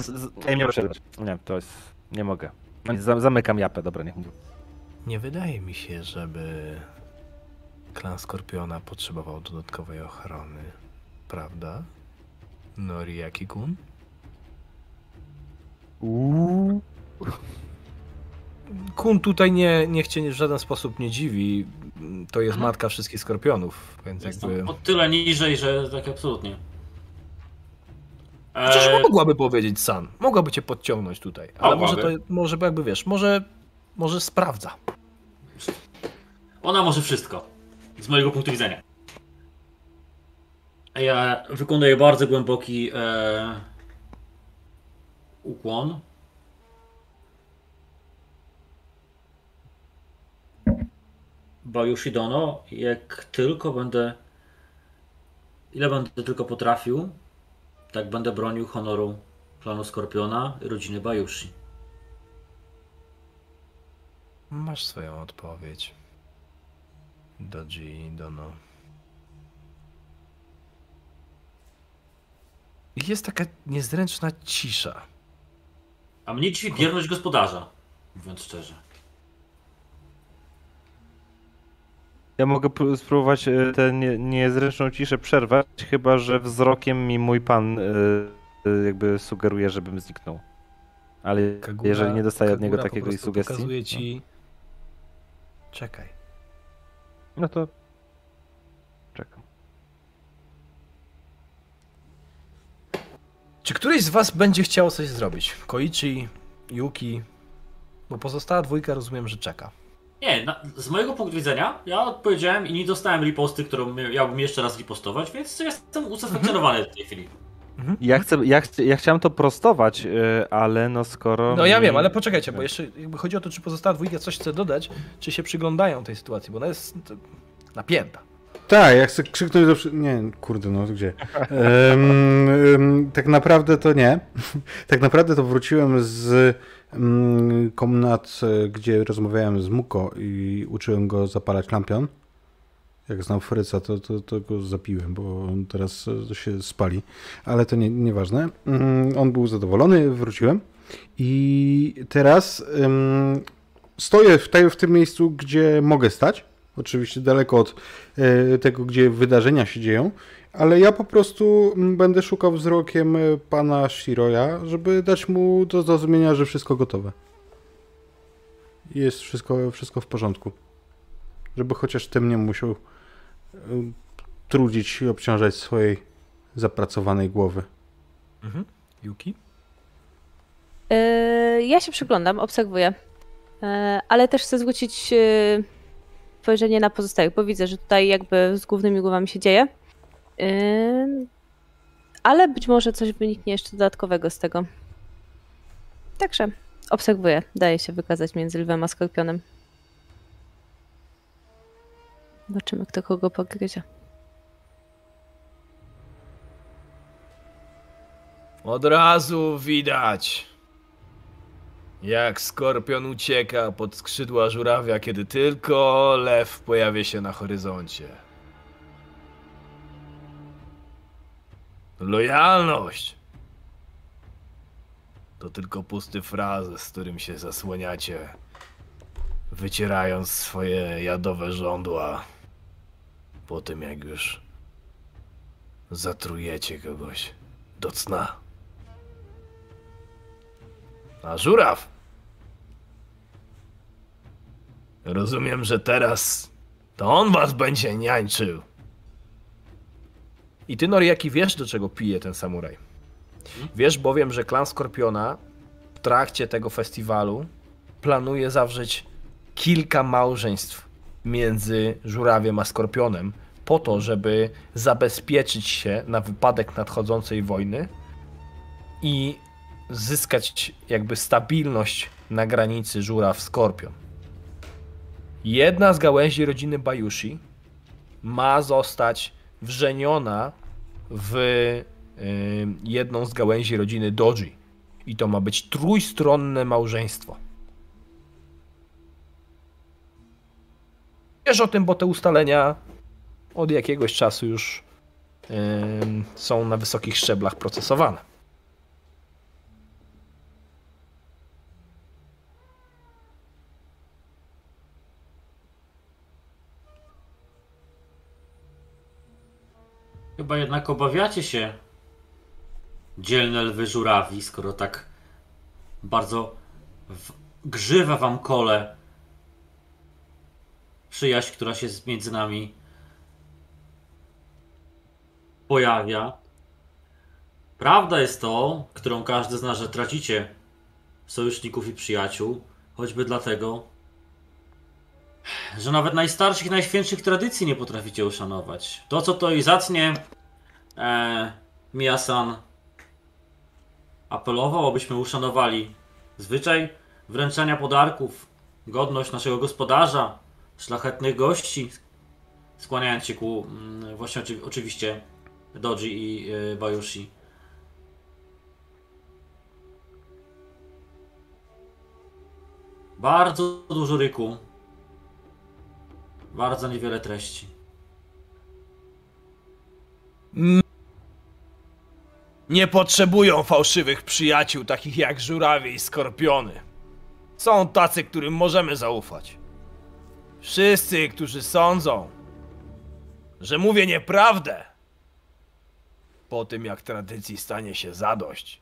nie, nie przerwać. Nie, to jest... Nie mogę. Zamykam japę, dobra, niech mówi. Nie wydaje mi się, żeby klan Skorpiona potrzebował dodatkowej ochrony, prawda? Noriaki-kun? Kun tutaj nie, niech cię w żaden sposób nie dziwi. To jest Mhm. matka wszystkich skorpionów, więc jest jakby. o tyle niżej, że tak absolutnie. Przecież Eee, mogłaby powiedzieć San. Mogłaby cię podciągnąć tutaj. Ale może to, może jakby wiesz, może, może sprawdza. Ona może wszystko. Z mojego punktu widzenia. Ja wykonuję bardzo głęboki e, ukłon. Bayushidono, jak tylko będę. Ile będę tylko potrafił, tak będę bronił honoru klanu Skorpiona i rodziny Bajushi. Masz swoją odpowiedź. Doji Dono. Jest taka niezręczna cisza. A mnie dziwi bierność gospodarza, mówiąc szczerze. Ja mogę pró- spróbować e, tę nie- niezręczną ciszę przerwać, chyba że wzrokiem mi mój pan e, e, jakby sugeruje, żebym zniknął. Ale Kagura- jeżeli nie dostaję od Kagura niego po takiego sugestii, Pokazuje ci. Czekaj. no to czekam. Czy któryś z was będzie chciał coś zrobić? Koichi, Yuki. Bo pozostała dwójka rozumiem, że czeka. Nie, na, z mojego punktu widzenia, ja odpowiedziałem i nie dostałem riposty, którą miałbym jeszcze raz ripostować, więc jestem usatysfakcjonowany w tej chwili. Ja, chcę, ja, chcę, ja chciałem to prostować, e, ale no skoro... No ja mi- wiem, ale poczekajcie, bo jeszcze jakby chodzi o to, czy pozostała dwójka coś chce dodać, czy się przyglądają tej sytuacji, bo ona jest napięta. Tak, Tak, ja chcę krzyknąć do... Nie, kurde, no gdzie? Em, em, tak naprawdę to nie. tak naprawdę to wróciłem z mm, komnat, e, gdzie rozmawiałem z Muko i uczyłem go zapalać lampion. Jak znam Fryca, to, to, to go zapiłem, bo on teraz e, się spali. Ale to nie, nieważne. Mm, On był zadowolony, wróciłem. I teraz em, stoję w, w tym miejscu, gdzie mogę stać. Oczywiście daleko od e, tego, gdzie wydarzenia się dzieją, ale ja po prostu mm, będę szukał wzrokiem e, pana Shiroya, żeby dać mu do zrozumienia, że wszystko gotowe. Jest wszystko, wszystko w porządku. Żeby chociaż tym nie musiał e, trudzić i obciążać swojej zapracowanej głowy. Mhm. Yuki? Yy, ja się przyglądam, obserwuję, Yy, ale też chcę zwrócić yy, spojrzenie na pozostałych, bo widzę, że tutaj jakby z głównymi głowami się dzieje. Ale być może coś wyniknie jeszcze dodatkowego z tego. Także obserwuję, daje się wykazać między lwem a skorpionem. Zobaczymy, kto kogo pogryzie. Od razu widać, jak skorpion ucieka pod skrzydła żurawia, kiedy tylko lew pojawia się na horyzoncie. Lojalność to tylko pusty frazes, z którym się zasłaniacie, wycierając swoje jadowe żądła po tym, jak już zatrujecie kogoś do cna. A żuraw? Rozumiem, że teraz to on was będzie niańczył. I ty, Noriaki, wiesz, do czego pije ten samuraj. Wiesz bowiem, że klan Skorpiona w trakcie tego festiwalu planuje zawrzeć kilka małżeństw między żurawiem a skorpionem, po to, żeby zabezpieczyć się na wypadek nadchodzącej wojny i zyskać jakby stabilność na granicy żuraw-skorpion. Jedna z gałęzi rodziny Bajushi ma zostać wrzeniona w y, jedną z gałęzi rodziny Doji. I to ma być trójstronne małżeństwo. Wiesz o tym, bo te ustalenia od jakiegoś czasu już ym, są na wysokich szczeblach procesowane. Chyba jednak obawiacie się dzielne lwy żurawi, skoro tak bardzo grzywa wam kole przyjaźń, która się między nami pojawia. Prawda jest to, którą każdy zna, że tracicie sojuszników i przyjaciół, choćby dlatego, że nawet najstarszych, najświętszych tradycji nie potraficie uszanować. To, co to i zacnie e, Miyasan apelował, abyśmy uszanowali zwyczaj wręczania podarków, godność naszego gospodarza, szlachetnych gości, skłaniając się ku mm, właśnie oczy, oczywiście Doji i e, Bayushi. Bardzo dużo ryku, bardzo niewiele treści. Nie potrzebują fałszywych przyjaciół takich jak żurawie i skorpiony. Są tacy, którym możemy zaufać. Wszyscy, którzy sądzą, że mówię nieprawdę, po tym jak tradycji stanie się zadość,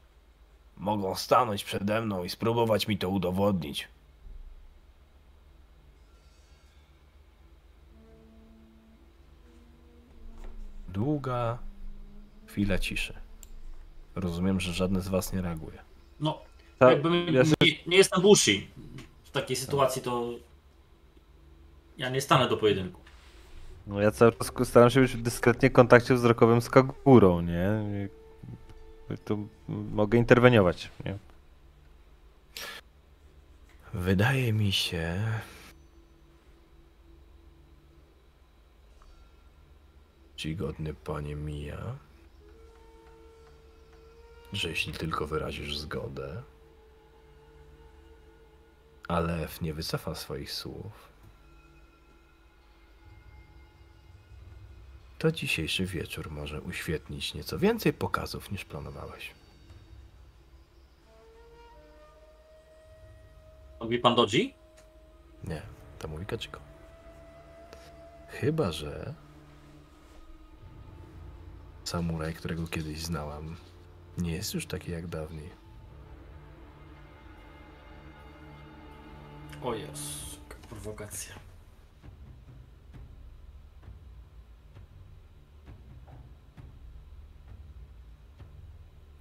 mogą stanąć przede mną i spróbować mi to udowodnić. Długa chwila ciszy. Rozumiem, że żadne z was nie reaguje. No, Ta- jakby ja się- nie, nie jestem Bushi. W takiej sytuacji to ja nie stanę do pojedynku. No ja cały czas staram się być w dyskretnie kontakcie wzrokowym z Kagurą, nie? Tu mogę interweniować, nie? Wydaje mi się, czcigodny panie Mija, że jeśli tylko wyrazisz zgodę, a lew nie wycofa swoich słów, to dzisiejszy wieczór może uświetnić nieco więcej pokazów niż planowałeś. Mówi pan Dodzi? Nie, to mówi Kaczyko. Chyba, że samuraj, którego kiedyś znałam, nie jest już taki jak dawniej. O jest, jaka prowokacja.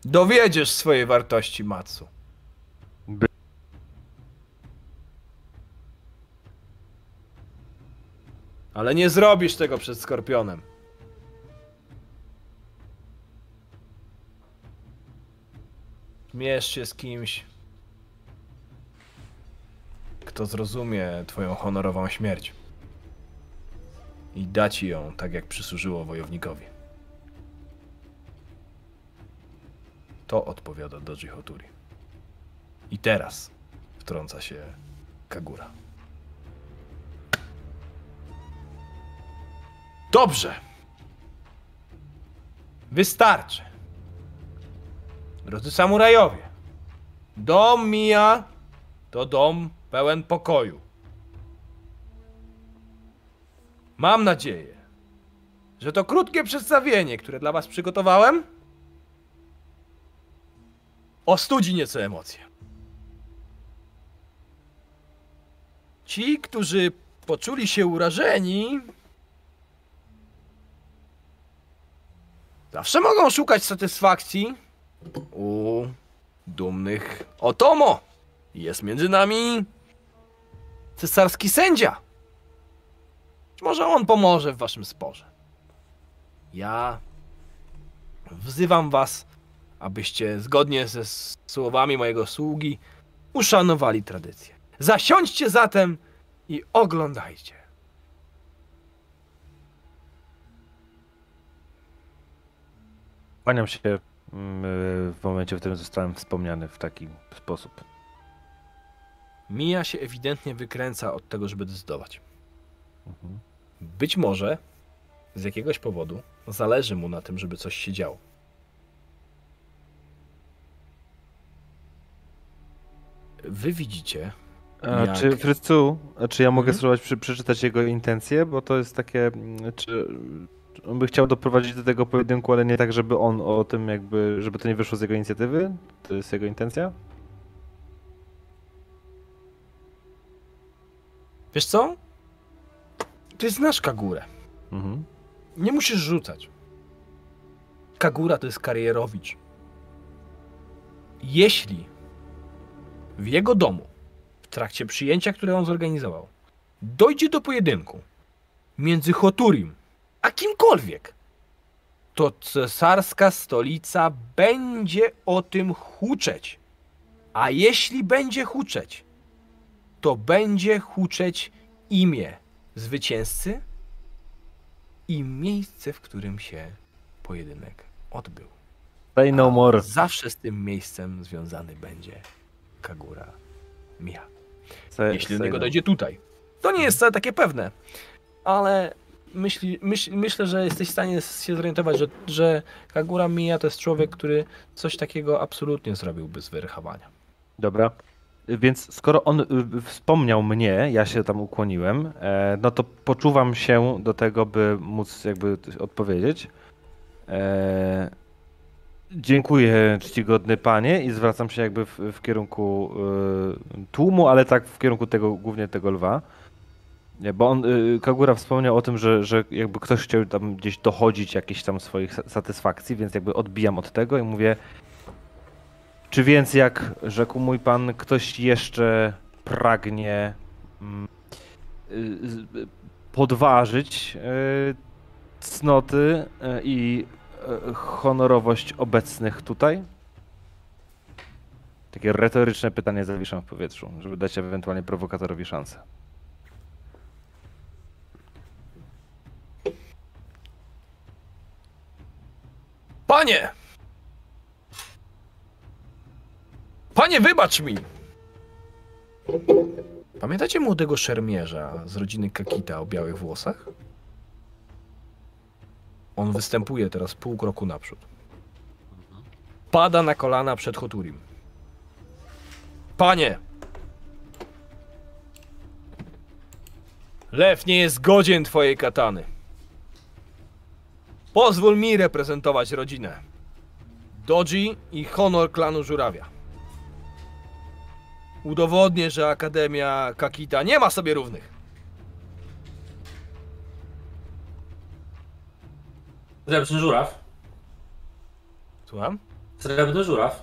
Dowiedziesz swojej wartości, Matsu. By- Ale nie zrobisz tego przed Skorpionem. Mierz się z kimś, kto zrozumie twoją honorową śmierć. I da ci ją tak, jak przysłużyło wojownikowi. To odpowiada Doji Hoturi. I teraz wtrąca się Kagura. Dobrze. Wystarczy. Drodzy samurajowie, dom Mija to dom pełen pokoju. Mam nadzieję, że to krótkie przedstawienie, które dla was przygotowałem, ostudzi nieco emocje. Ci, którzy poczuli się urażeni, zawsze mogą szukać satysfakcji u dumnych Otomo. Jest między nami cesarski sędzia. Być może on pomoże w waszym sporze. Ja wzywam was abyście zgodnie ze słowami mojego sługi uszanowali tradycję. Zasiądźcie zatem i oglądajcie. Kłaniam się w momencie, w którym zostałem wspomniany w taki sposób. Mija się ewidentnie wykręca od tego, żeby decydować. Mhm. Być może z jakiegoś powodu zależy mu na tym, żeby coś się działo. Wy widzicie, A Jak? czy Frycu, czy ja mogę Mhm. spróbować przy, przeczytać jego intencje? Bo to jest takie, mm, czy on by chciał doprowadzić do tego pojedynku, ale nie tak, żeby on o tym jakby, żeby to nie wyszło z jego inicjatywy? To jest jego intencja? wiesz co? Ty znasz Kagurę. Mhm. Nie musisz rzucać. Kagura to jest karierowicz. Jeśli w jego domu, w trakcie przyjęcia, które on zorganizował, dojdzie do pojedynku między Hoturim a kimkolwiek, to cesarska stolica będzie o tym huczeć. A jeśli będzie huczeć, to będzie huczeć imię zwycięzcy i miejsce, w którym się pojedynek odbył. Say no more. Zawsze z tym miejscem związany będzie Kagura Mia. Say, Jeśli do say niego no. dojdzie tutaj. To nie jest wcale takie pewne, ale myśli, myśl, myślę, że jesteś w stanie się zorientować, że, że Kagura Mia to jest człowiek, który coś takiego absolutnie zrobił bez wyrychowania. Dobra. Więc skoro on y, wspomniał mnie, ja się tam ukłoniłem, e, no to poczuwam się do tego, by móc jakby odpowiedzieć. E, dziękuję, czcigodny panie, i zwracam się jakby w, w kierunku y, tłumu, ale tak w kierunku tego, głównie tego lwa. Nie, Bo on, y, Kagura wspomniał o tym, że, że jakby ktoś chciał tam gdzieś dochodzić jakichś tam swoich sa- satysfakcji, więc jakby odbijam od tego i mówię, czy więc, jak rzekł mój pan, ktoś jeszcze pragnie mm, y, podważyć y, cnoty i honorowość obecnych tutaj? Takie retoryczne pytanie zawiszam w powietrzu, żeby dać ewentualnie prowokatorowi szansę. Panie! Panie, wybacz mi! Pamiętacie młodego szermierza z rodziny Kakita o białych włosach? On występuje teraz pół kroku naprzód. Pada na kolana przed Hoturim. Panie! Lew nie jest godzien twojej katany. Pozwól mi reprezentować rodzinę. Doji i honor klanu Żurawia. Udowodnię, że Akademia Kakita nie ma sobie równych. Srebrny żuraw. Słucham? Srebrny żuraw.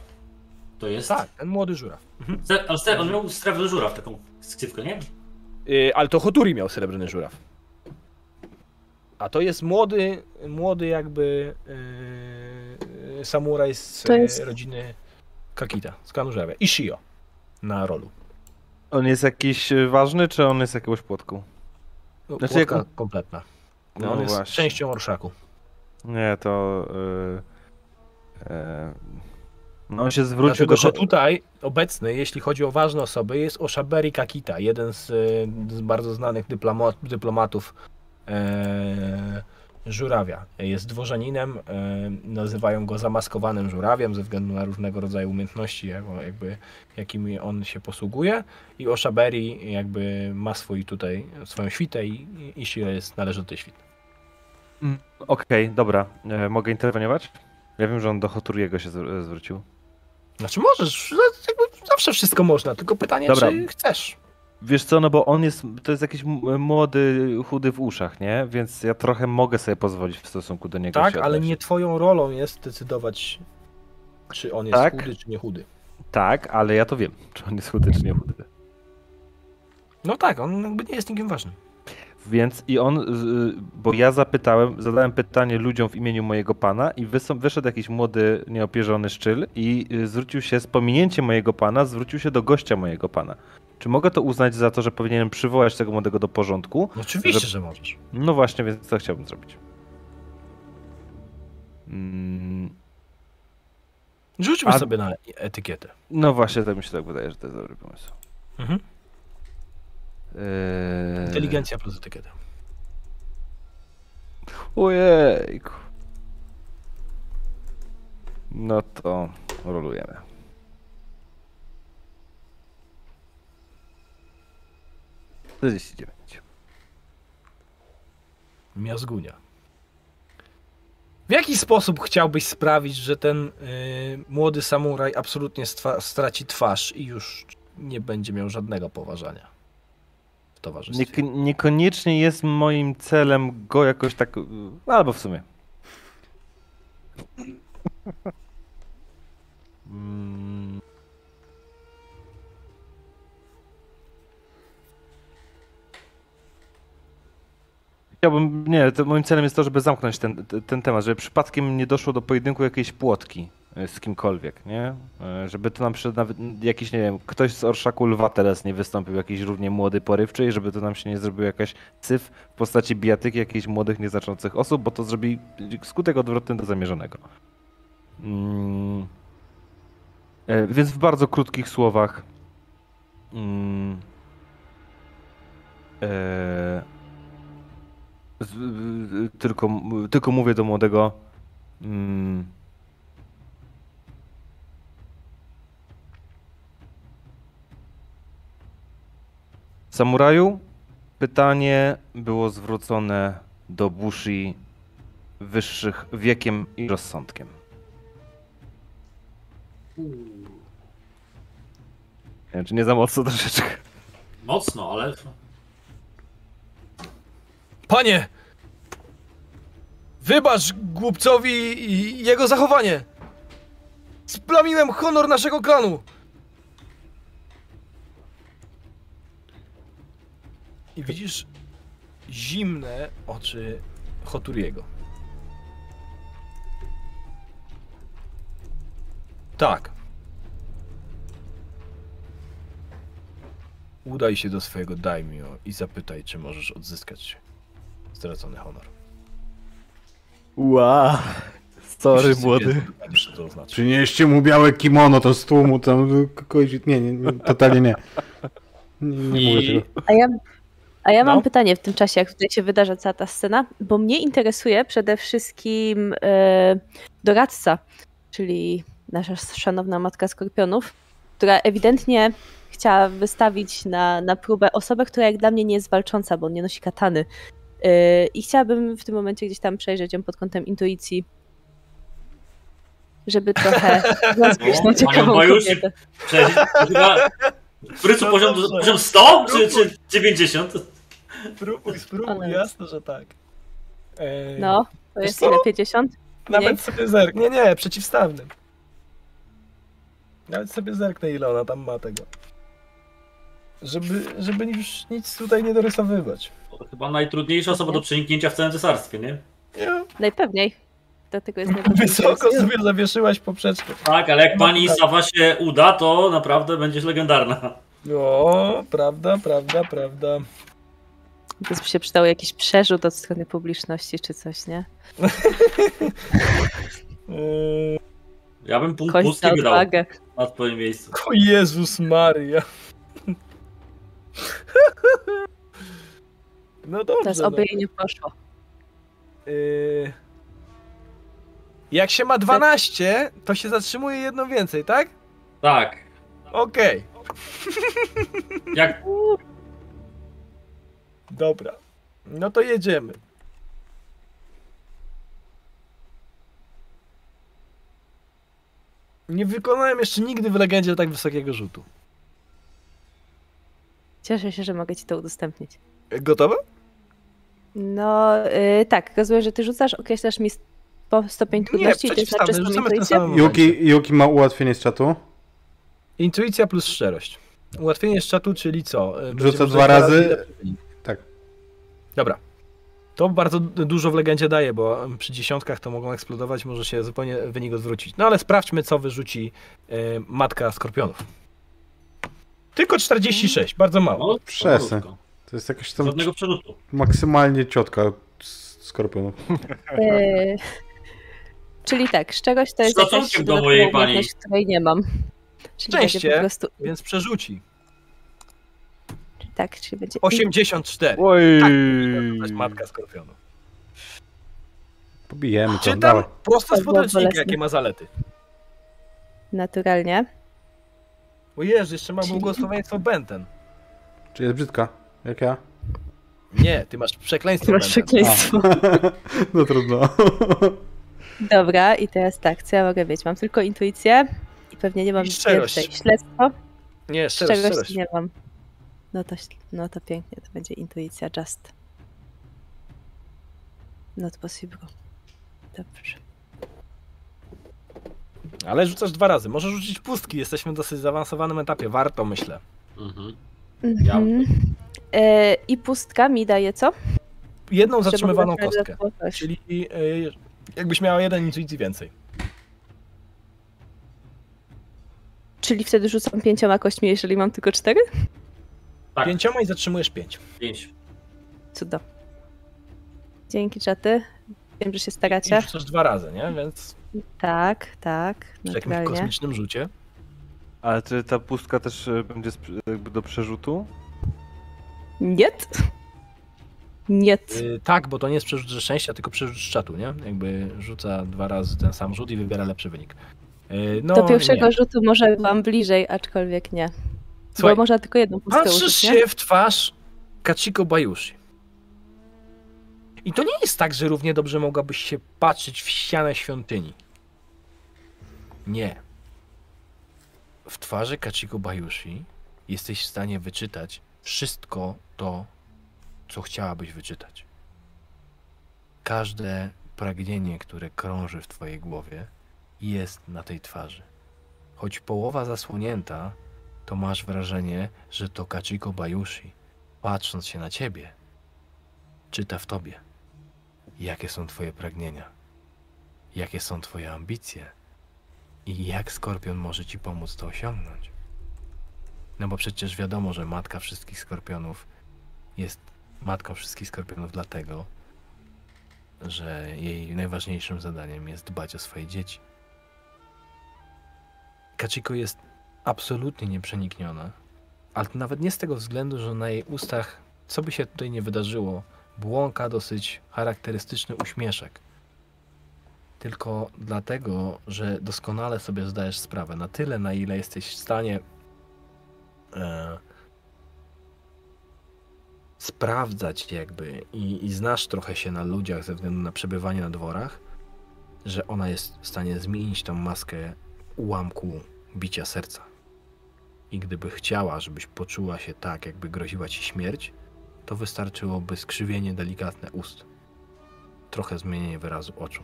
To jest. Tak, ten młody żuraw. Sre- on miał srebrny żuraw, taką skrzywkę, nie? Yy, ale to Hoturi miał srebrny żuraw. A to jest młody, młody jakby yy, samuraj z jest- yy, rodziny Kakita, z klanu Żurawia. I Shio na rolu. On jest jakiś y, ważny, czy on jest jakąś płotką? No, Znaczy, płotka kompletna. No, No on jest właśnie. częścią orszaku. Nie, to... y, y, no on się zwrócił Dlatego, do... że tutaj obecny, jeśli chodzi o ważne osoby, jest Oshaberi Kakita, jeden z, z bardzo znanych dyploma, dyplomatów e, żurawia. Jest dworzaninem, e, nazywają go zamaskowanym żurawiem ze względu na różnego rodzaju umiejętności, jakby, jakimi on się posługuje. I Oshaberi jakby ma swój tutaj, swoją świtę i, i jest, należy do tej świty. Mm, Okej, dobra. E, mogę interweniować? Ja wiem, że on do Hoturiego się zw- zwrócił. Znaczy możesz, jakby zawsze wszystko można, tylko pytanie, Dobra. czy chcesz. Wiesz co, no bo on jest, to jest jakiś młody, chudy w uszach, nie? Więc ja trochę mogę sobie pozwolić w stosunku do niego Tak, ale nie twoją rolą jest decydować, czy on jest Tak. chudy, czy nie chudy. Tak, ale ja to wiem, czy on jest chudy, czy nie chudy. No tak, on jakby nie jest nikim ważnym. Więc i on, z- bo ja zapytałem, zadałem pytanie ludziom w imieniu mojego pana i wyszedł jakiś młody, nieopierzony szczyl i y, zwrócił się z pominięciem mojego pana, zwrócił się do gościa mojego pana. Czy mogę to uznać za to, że powinienem przywołać tego młodego do porządku? No oczywiście, Że- że możesz. No właśnie, więc to chciałbym zrobić. Mm, Rzućmy A- sobie na etykietę. No właśnie, to mi się tak wydaje, że to jest dobry pomysł. Mhm. Eee... Inteligencja plus etykieta. Ojejku. No to rolujemy. Dziewięć. Miazgunia. W jaki sposób chciałbyś sprawić, że ten y, młody samuraj absolutnie straci twarz i już nie będzie miał żadnego poważania w towarzystwie? Niek- niekoniecznie jest moim celem go jakoś tak. Albo w sumie. Mm. Chciałbym, nie, moim celem jest to, żeby zamknąć ten, ten- temat, żeby przypadkiem nie doszło do pojedynku jakiejś płotki z kimkolwiek, nie? E, Żeby to nam przed nawet jakiś, nie wiem, ktoś z orszaku lwa teraz nie wystąpił, jakiś równie młody porywczy i żeby to nam się nie zrobił jakaś syf w postaci bijatyki jakichś młodych, nieznaczących osób, bo to zrobi skutek odwrotny do zamierzonego. Mm. E, Więc w bardzo krótkich słowach mm, e, z, tylko, tylko mówię do młodego mm, Samuraju, pytanie było zwrócone do Bushi wyższych wiekiem i rozsądkiem. Nie wiem, czy nie za mocno troszeczkę. Mocno, ale. Panie! Wybacz głupcowi i jego zachowanie! Splamiłem honor naszego klanu! I widzisz zimne oczy Hoturiego. Tak. Udaj się do swojego daimyo i zapytaj, czy możesz odzyskać stracony honor. Wow, Sorry, Wszyscy młody. wiedzą, co to znaczy. Przynieście mu białe kimono, to z tłumu tam kogoś... Nie, nie, nie, totalnie nie. Nie, nie mówię I tego. A ja, a ja mam No. pytanie w tym czasie, jak tutaj się wydarza cała ta scena, bo mnie interesuje przede wszystkim e, doradca, czyli nasza szanowna matka skorpionów, która ewidentnie chciała wystawić na, na próbę osobę, która jak dla mnie nie jest walcząca, bo on nie nosi katany. E, I chciałabym w tym momencie gdzieś tam przejrzeć ją pod kątem intuicji, żeby trochę tą ciekawą kobietę. Który No poziom, poziom 100 czy, czy 90? Spróbuj, spróbuj, jasno, że tak. Ej, No, to jest ile? 50? Nawet sobie zerk. Nie, nie, przeciwstawnym. Nawet sobie zerknę, ile ona tam ma tego. Żeby, żeby już nic tutaj nie dorysowywać. To chyba najtrudniejsza osoba do przeniknięcia w całym cesarstwie, nie? Nie, Najpewniej. Dlatego jest wysoko sobie zawieszyłaś poprzeczkę. Tak, ale jak pani Sawa się uda, to naprawdę będziesz legendarna. O, prawda, prawda, prawda. To by się przydało jakiś przerzut od strony publiczności czy coś, nie? Ja bym punkt Kość pustki na wydał na twoim miejscu. o Jezus Maria. No dobrze. Teraz no. oby jej nie poszło. Yy, Jak się ma 12, to się zatrzymuje jedno więcej, tak? Tak. Okej, Jak dobra. No to jedziemy. Nie wykonałem jeszcze nigdy w legendzie tak wysokiego rzutu. Cieszę się, że mogę ci to udostępnić. Gotowe? No y, tak, rozumiem, że ty rzucasz, określasz mi po stopień trudności i znaczy w tym intuicję? samym momencie. Yuki, Yuki ma ułatwienie z czatu. Intuicja plus szczerość. Ułatwienie z czatu, czyli co? Yy, Rzuca będziemy dwa dwa razy. Dobra. To bardzo dużo w legendzie daje, bo przy dziesiątkach to mogą eksplodować, może się zupełnie wynik odwrócić. No ale sprawdźmy, co wyrzuci e, matka skorpionów. Tylko 46, bardzo mało. no. To jest jakaś tam Żadnego przerzutu. maksymalnie ciotka z skorpionów. Y, czyli tak, z czegoś to Z jest jakaś do mojej pani. której nie mam. Czyli Szczęście. po prostu, Więc przerzuci. Tak, czyli będzie 84. Oj. To jest matka skorpionów. Pobijemy to, Czytam prosto z podręcznika, jakie ma zalety. naturalnie. O Jezu, jeszcze ma Czyli- błogosławieństwo Benten. Czy jest brzydka? Jak ja? Nie, ty masz przekleństwo Ty masz Benten. przekleństwo. No trudno. Dobra, i teraz tak, co ja mogę mieć? Mam tylko intuicję i pewnie nie mam I szczerość. więcej. Śledztwo? Nie, szczerość, szczerość. nie mam. No to, no to pięknie, to będzie intuicja just. Not possible. Dobrze. Ale rzucasz dwa razy. Możesz rzucić pustki, jesteśmy w dosyć zaawansowanym etapie. Warto, myślę. Mhm. Mhm. E, I pustka mi daje co? Jedną zatrzymywaną kostkę. Czyli y, jakbyś miała jeden intuicji więcej. Czyli wtedy rzucam pięcioma kośćmi, jeżeli mam tylko cztery? Tak, Pięcioma i zatrzymujesz pięć. pięć. Cudo. Dzięki, czaty. Wiem, że się staracie. rzucasz dwa razy, nie? Więc Tak, tak, przy jakimś kosmicznym rzucie. Ale czy ta pustka też e, będzie do przerzutu? Nie. Nie. Y, tak, bo to nie jest przerzut ze szczęścia, tylko przerzut z czatu, nie? Jakby rzuca dwa razy ten sam rzut i wybiera lepszy wynik. Y, no, Do pierwszego nie. rzutu może byłam bliżej, aczkolwiek nie. Słuchaj, Bo można tylko jedną pustkę Patrzysz się w twarz Kachiko Bayushi. I to nie jest tak, że równie dobrze mogłabyś się patrzeć w ścianę świątyni. Nie. W twarzy Kachiko Bayushi jesteś w stanie wyczytać wszystko to, co chciałabyś wyczytać. Każde pragnienie, które krąży w twojej głowie, jest na tej twarzy. Choć połowa zasłonięta, to masz wrażenie, że to Kachiko Bayushi, patrząc się na ciebie, czyta w tobie, jakie są twoje pragnienia, jakie są twoje ambicje i jak Skorpion może ci pomóc to osiągnąć. No bo przecież wiadomo, że matka wszystkich skorpionów jest matką wszystkich skorpionów dlatego, że jej najważniejszym zadaniem jest dbać o swoje dzieci. Kachiko jest absolutnie nieprzenikniona, ale nawet nie z tego względu, że na jej ustach, co by się tutaj nie wydarzyło, błąka dosyć charakterystyczny uśmieszek. Tylko dlatego, że doskonale sobie zdajesz sprawę, na tyle, na ile jesteś w stanie e, sprawdzać jakby i, i znasz trochę się na ludziach ze względu na przebywanie na dworach, że ona jest w stanie zmienić tą maskę ułamku bicia serca. I gdyby chciała, żebyś poczuła się tak, jakby groziła ci śmierć, to wystarczyłoby skrzywienie delikatne ust, trochę zmienienie wyrazu oczu.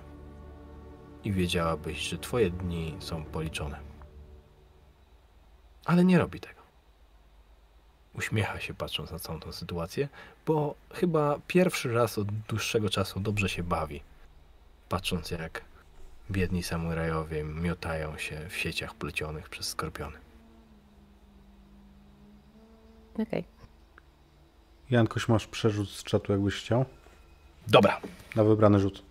I wiedziałabyś, że twoje dni są policzone. Ale nie robi tego. Uśmiecha się patrząc na całą tą sytuację, bo chyba pierwszy raz od dłuższego czasu dobrze się bawi, patrząc jak biedni samurajowie miotają się w sieciach plecionych przez skorpiony. Okej. Jankoś, masz przerzut z czatu, jakbyś chciał? Dobra, Na wybrany rzut.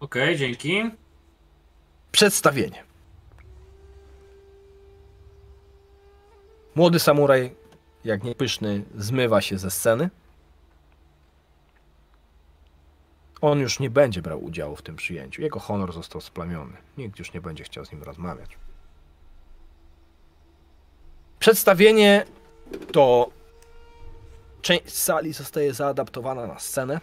Okej, dzięki. przedstawienie. Młody samuraj, jak niepyszny, zmywa się ze sceny. On już nie będzie brał udziału w tym przyjęciu. Jego honor został splamiony. Nikt już nie będzie chciał z nim rozmawiać. Przedstawienie to część sali zostaje zaadaptowana na scenę.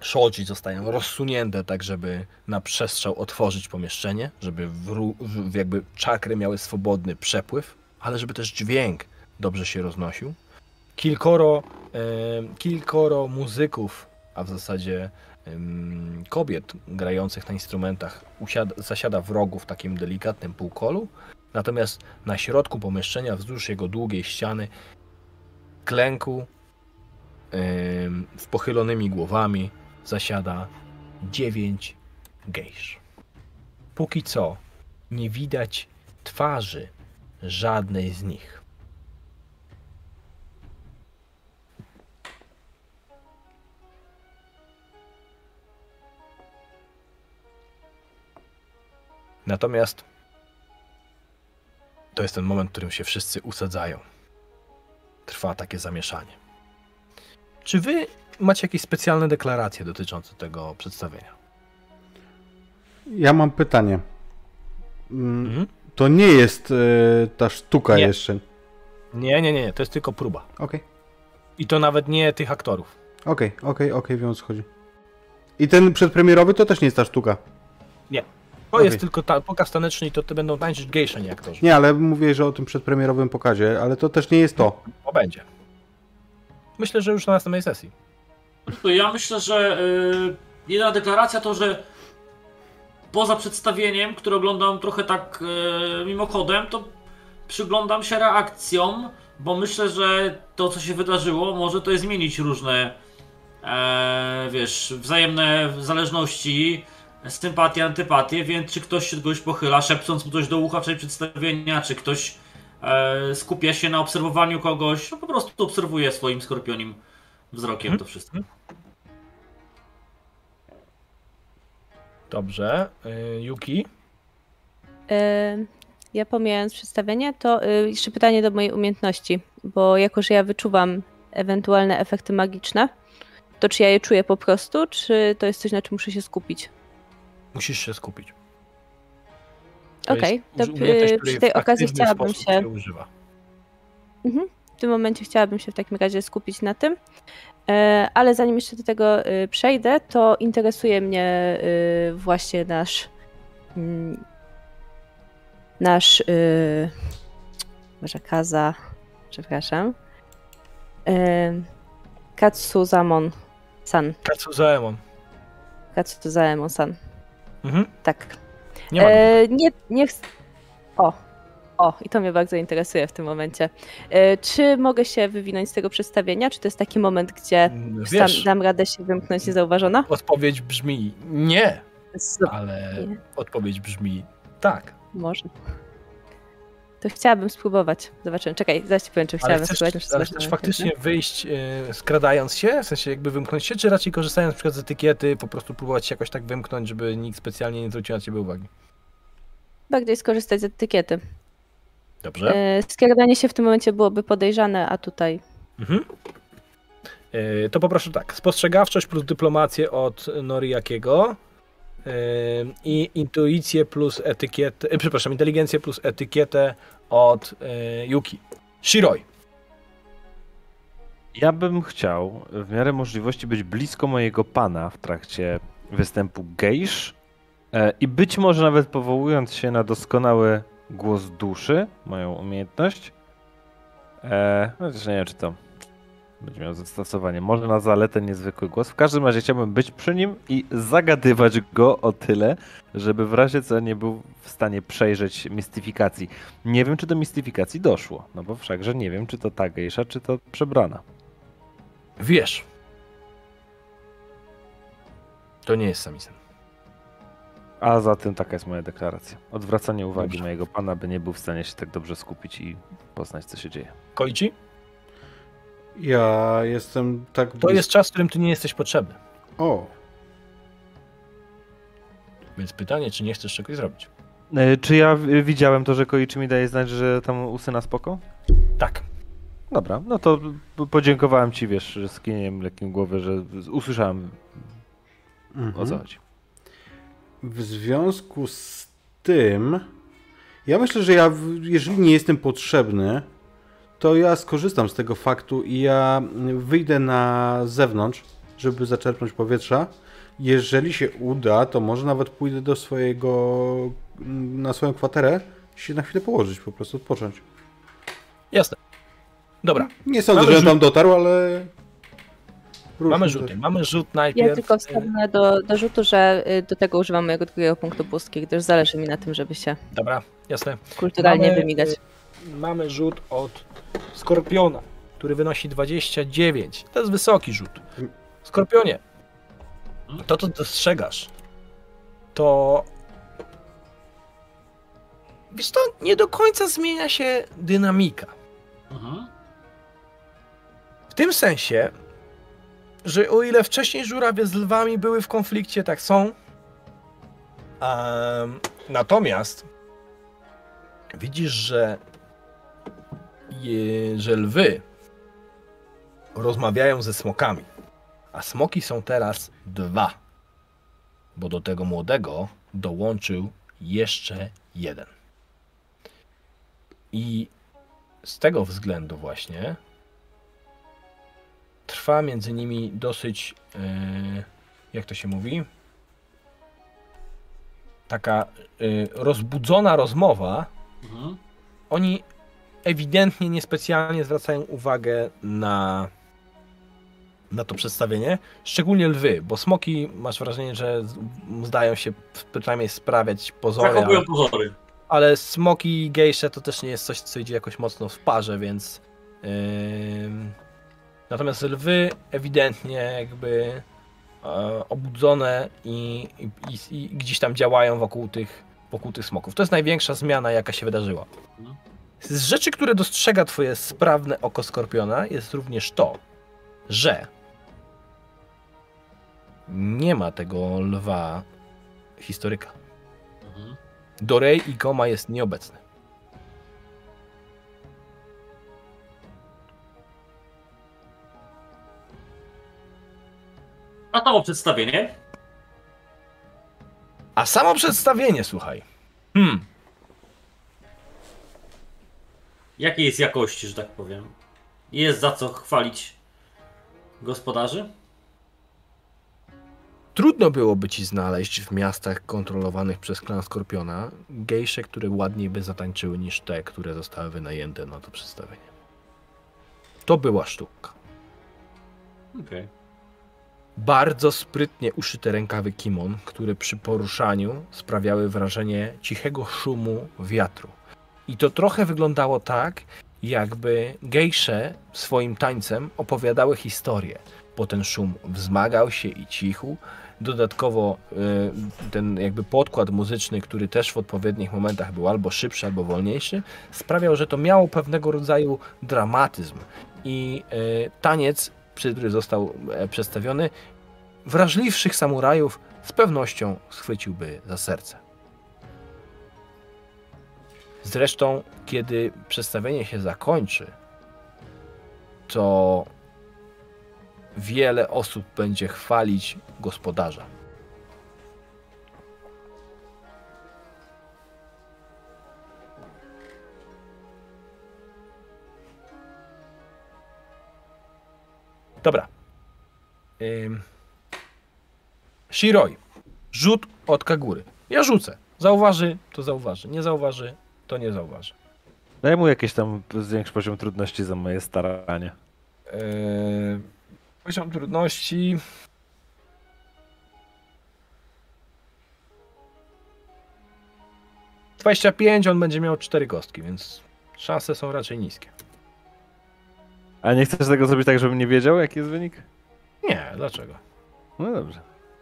Shoji zostają rozsunięte tak, żeby na przestrzał otworzyć pomieszczenie, żeby wró- w- jakby czakry miały swobodny przepływ, ale żeby też dźwięk dobrze się roznosił. Kilkoro, em, kilkoro muzyków, a w zasadzie kobiet grających na instrumentach usiada, zasiada w rogu w takim delikatnym półkolu, natomiast na środku pomieszczenia, wzdłuż jego długiej ściany, klęku, em, w pochylonymi głowami, zasiada dziewięć gejsz. Póki co nie widać twarzy żadnej z nich. Natomiast to jest ten moment, w którym się wszyscy usadzają. Trwa takie zamieszanie. Czy wy macie jakieś specjalne deklaracje dotyczące tego przedstawienia? Ja mam pytanie. Mm, Mhm. To nie jest e, ta sztuka Nie. jeszcze. Nie, nie, nie, nie, to jest tylko próba. Okej, I to nawet nie tych aktorów. okej, okej, okej, wiem o co chodzi. I ten przedpremierowy to też nie jest ta sztuka. To Okej. jest tylko ta, pokaz taneczny i to ty będą tańczyć gejsze, nie aktorzy. Nie, ale mówię, że o tym przedpremierowym pokazie, ale to też nie jest to. O, będzie. Myślę, że już na następnej sesji. Ja myślę, że y, jedna deklaracja to, że poza przedstawieniem, które oglądam trochę tak y, mimochodem, to przyglądam się reakcjom, bo myślę, że to, co się wydarzyło, może to jest zmienić różne, e, wiesz, wzajemne zależności, sympatie, antypatie, więc czy ktoś się do kogoś pochyla, szepcząc mu coś do ucha w czasie przedstawienia, czy ktoś e, skupia się na obserwowaniu kogoś, no po prostu obserwuje swoim skorpionim wzrokiem to wszystko. Dobrze. Y, Yuki? Y, Ja pomijając przedstawienie, to y, jeszcze pytanie do mojej umiejętności, bo jako, że ja wyczuwam ewentualne efekty magiczne, to czy ja je czuję po prostu, czy to jest coś, na czym muszę się skupić? Musisz się skupić. Okej, jest to przy tej okazji chciałabym sposób się, używa. w tym momencie chciałabym się w takim razie skupić na tym, E, ale zanim jeszcze do tego y, przejdę, to interesuje mnie y, właśnie nasz mm, nasz y, może Kaza, przepraszam, y, Katsuzamon san, Katsuzaemon. Katsuzaemon san, Mhm. tak. Nie. E, nie, nie ch- O, o, i to mnie bardzo interesuje w tym momencie. E, czy mogę się wywinąć z tego przedstawienia? Czy to jest taki moment, gdzie sam Wiesz, dam radę się wymknąć niezauważona? odpowiedź brzmi nie, ale odpowiedź brzmi tak. może. To chciałabym spróbować. Zobaczymy. Czekaj, zaraz ci powiem, czy chciałabym chcesz, spróbować. ale chcesz faktycznie wyjść e, skradając się, w sensie jakby wymknąć się, czy raczej korzystając przykład z etykiety, po prostu próbować się jakoś tak wymknąć, żeby nikt specjalnie nie zwrócił na ciebie uwagi? Bardziej skorzystać z etykiety. Dobrze? E, Skradanie się w tym momencie byłoby podejrzane, a tutaj Mhm. E, To poproszę tak. Spostrzegawczość plus dyplomację od Noriakiego i intuicję plus etykietę, e, przepraszam, inteligencję plus etykietę od e, Yuki. Shiroi. Ja bym chciał w miarę możliwości być blisko mojego pana w trakcie występu gejsz e, i być może nawet powołując się na doskonały głos duszy, moją umiejętność. E, chociaż nie wiem, czy to będzie miało zastosowanie. Może na zaletę niezwykły głos. W każdym razie chciałbym być przy nim i zagadywać go o tyle, żeby w razie co nie był w stanie przejrzeć mistyfikacji. Nie wiem, czy do mistyfikacji doszło, no bo wszakże nie wiem, czy to ta gejsza, czy to przebrana. Wiesz. To nie jest samisen. A zatem taka jest moja deklaracja. Odwracanie uwagi Dobrze. mojego pana, by nie był w stanie się tak dobrze skupić i poznać, co się dzieje. Koichi? Ja jestem tak... To jest czas, w którym ty nie jesteś potrzebny. O, Więc pytanie, czy nie chcesz czegoś zrobić? E, Czy ja widziałem to, że Koichi mi daje znać, że tam u syna spoko? Tak. Dobra, no to podziękowałem ci, wiesz, z kinieniem lekkim głowy, że usłyszałem o co chodzi. W związku z tym, ja myślę, że ja, jeżeli nie jestem potrzebny, to ja skorzystam z tego faktu i ja wyjdę na zewnątrz, żeby zaczerpnąć powietrza. Jeżeli się uda, to może nawet pójdę do swojego, na swoją kwaterę i się na chwilę położyć, po prostu odpocząć. Jasne. Dobra, Nie sądzę, Mamy że rzut. tam dotarł, ale... mamy rzuty. też. Mamy rzut najpierw. Ja tylko wstawę do, do rzutu, że y, do tego używam mojego drugiego punktu pustki, gdyż zależy mi na tym, żeby się Dobra, jasne. kulturalnie Mamy, wymigać. Mamy rzut od Skorpiona, który wynosi 29. To jest wysoki rzut. Skorpionie, to co dostrzegasz, to wiesz to nie do końca zmienia się dynamika. Mhm. W tym sensie, że o ile wcześniej żurawie z lwami były w konflikcie, tak są. Em, natomiast widzisz, że, że lwy rozmawiają ze smokami. A smoki są teraz dwa. Bo do tego młodego dołączył jeszcze jeden. I z tego względu właśnie trwa między nimi dosyć, e, jak to się mówi, taka e, rozbudzona rozmowa. Mhm. Oni ewidentnie niespecjalnie zwracają uwagę na, na to przedstawienie, szczególnie lwy, bo smoki masz wrażenie, że zdają się przynajmniej sprawiać pozory, ale, Zachowują pozory. ale smoki i gejsze to też nie jest coś, co idzie jakoś mocno w parze, więc ym, natomiast lwy ewidentnie jakby e, obudzone i, i, i, i gdzieś tam działają wokół tych, wokół tych smoków. To jest największa zmiana, jaka się wydarzyła. Z rzeczy, które dostrzega twoje sprawne oko skorpiona jest również to, że nie ma tego lwa historyka. Mhm. Dorej i Goma jest nieobecny. A to przedstawienie. A samo przedstawienie, słuchaj. Hmm, Jakiej jest jakości, że tak powiem? Jest za co chwalić gospodarzy? trudno byłoby ci znaleźć w miastach kontrolowanych przez klan Skorpiona gejsze, które ładniej by zatańczyły niż te, które zostały wynajęte na to przedstawienie. To była sztuka. Okej. Bardzo sprytnie uszyte rękawy kimon, które przy poruszaniu sprawiały wrażenie cichego szumu wiatru. I to trochę wyglądało tak, jakby gejsze swoim tańcem opowiadały historię, bo ten szum wzmagał się i cichł. Dodatkowo y, ten jakby podkład muzyczny, który też w odpowiednich momentach był albo szybszy, albo wolniejszy, sprawiał, że to miało pewnego rodzaju dramatyzm. I y, taniec, który został e, przedstawiony, wrażliwszych samurajów z pewnością schwyciłby za serce. Zresztą, kiedy przedstawienie się zakończy, to wiele osób będzie chwalić gospodarza. Dobra. Ym. Shiroi. Rzut od Kagury. Ja rzucę. Zauważy, to zauważy. Nie zauważy, to nie zauważy. Daj mu jakieś tam zwiększy poziom trudności za moje staranie. Yy, poziom trudności. Dwadzieścia pięć, on będzie miał cztery kostki, więc szanse są raczej niskie. A nie chcesz tego zrobić tak, żebym nie wiedział, jaki jest wynik? Nie, dlaczego? No dobrze.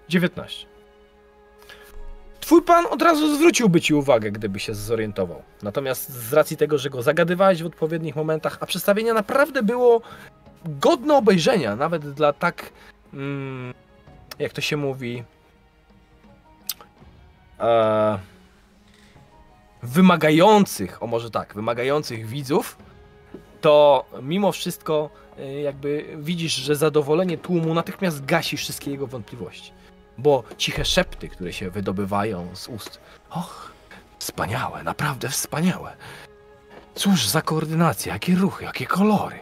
19. Twój pan od razu zwróciłby ci uwagę, gdyby się zorientował. Natomiast z racji tego, że go zagadywałeś w odpowiednich momentach, a przedstawienie naprawdę było godne obejrzenia, nawet dla tak, mm, jak to się mówi, e, wymagających, o może tak, wymagających widzów, to mimo wszystko e, jakby widzisz, że zadowolenie tłumu natychmiast gasi wszystkie jego wątpliwości. Bo ciche szepty, które się wydobywają z ust. Och, wspaniałe, naprawdę wspaniałe. Cóż za koordynacja, jakie ruchy, jakie kolory.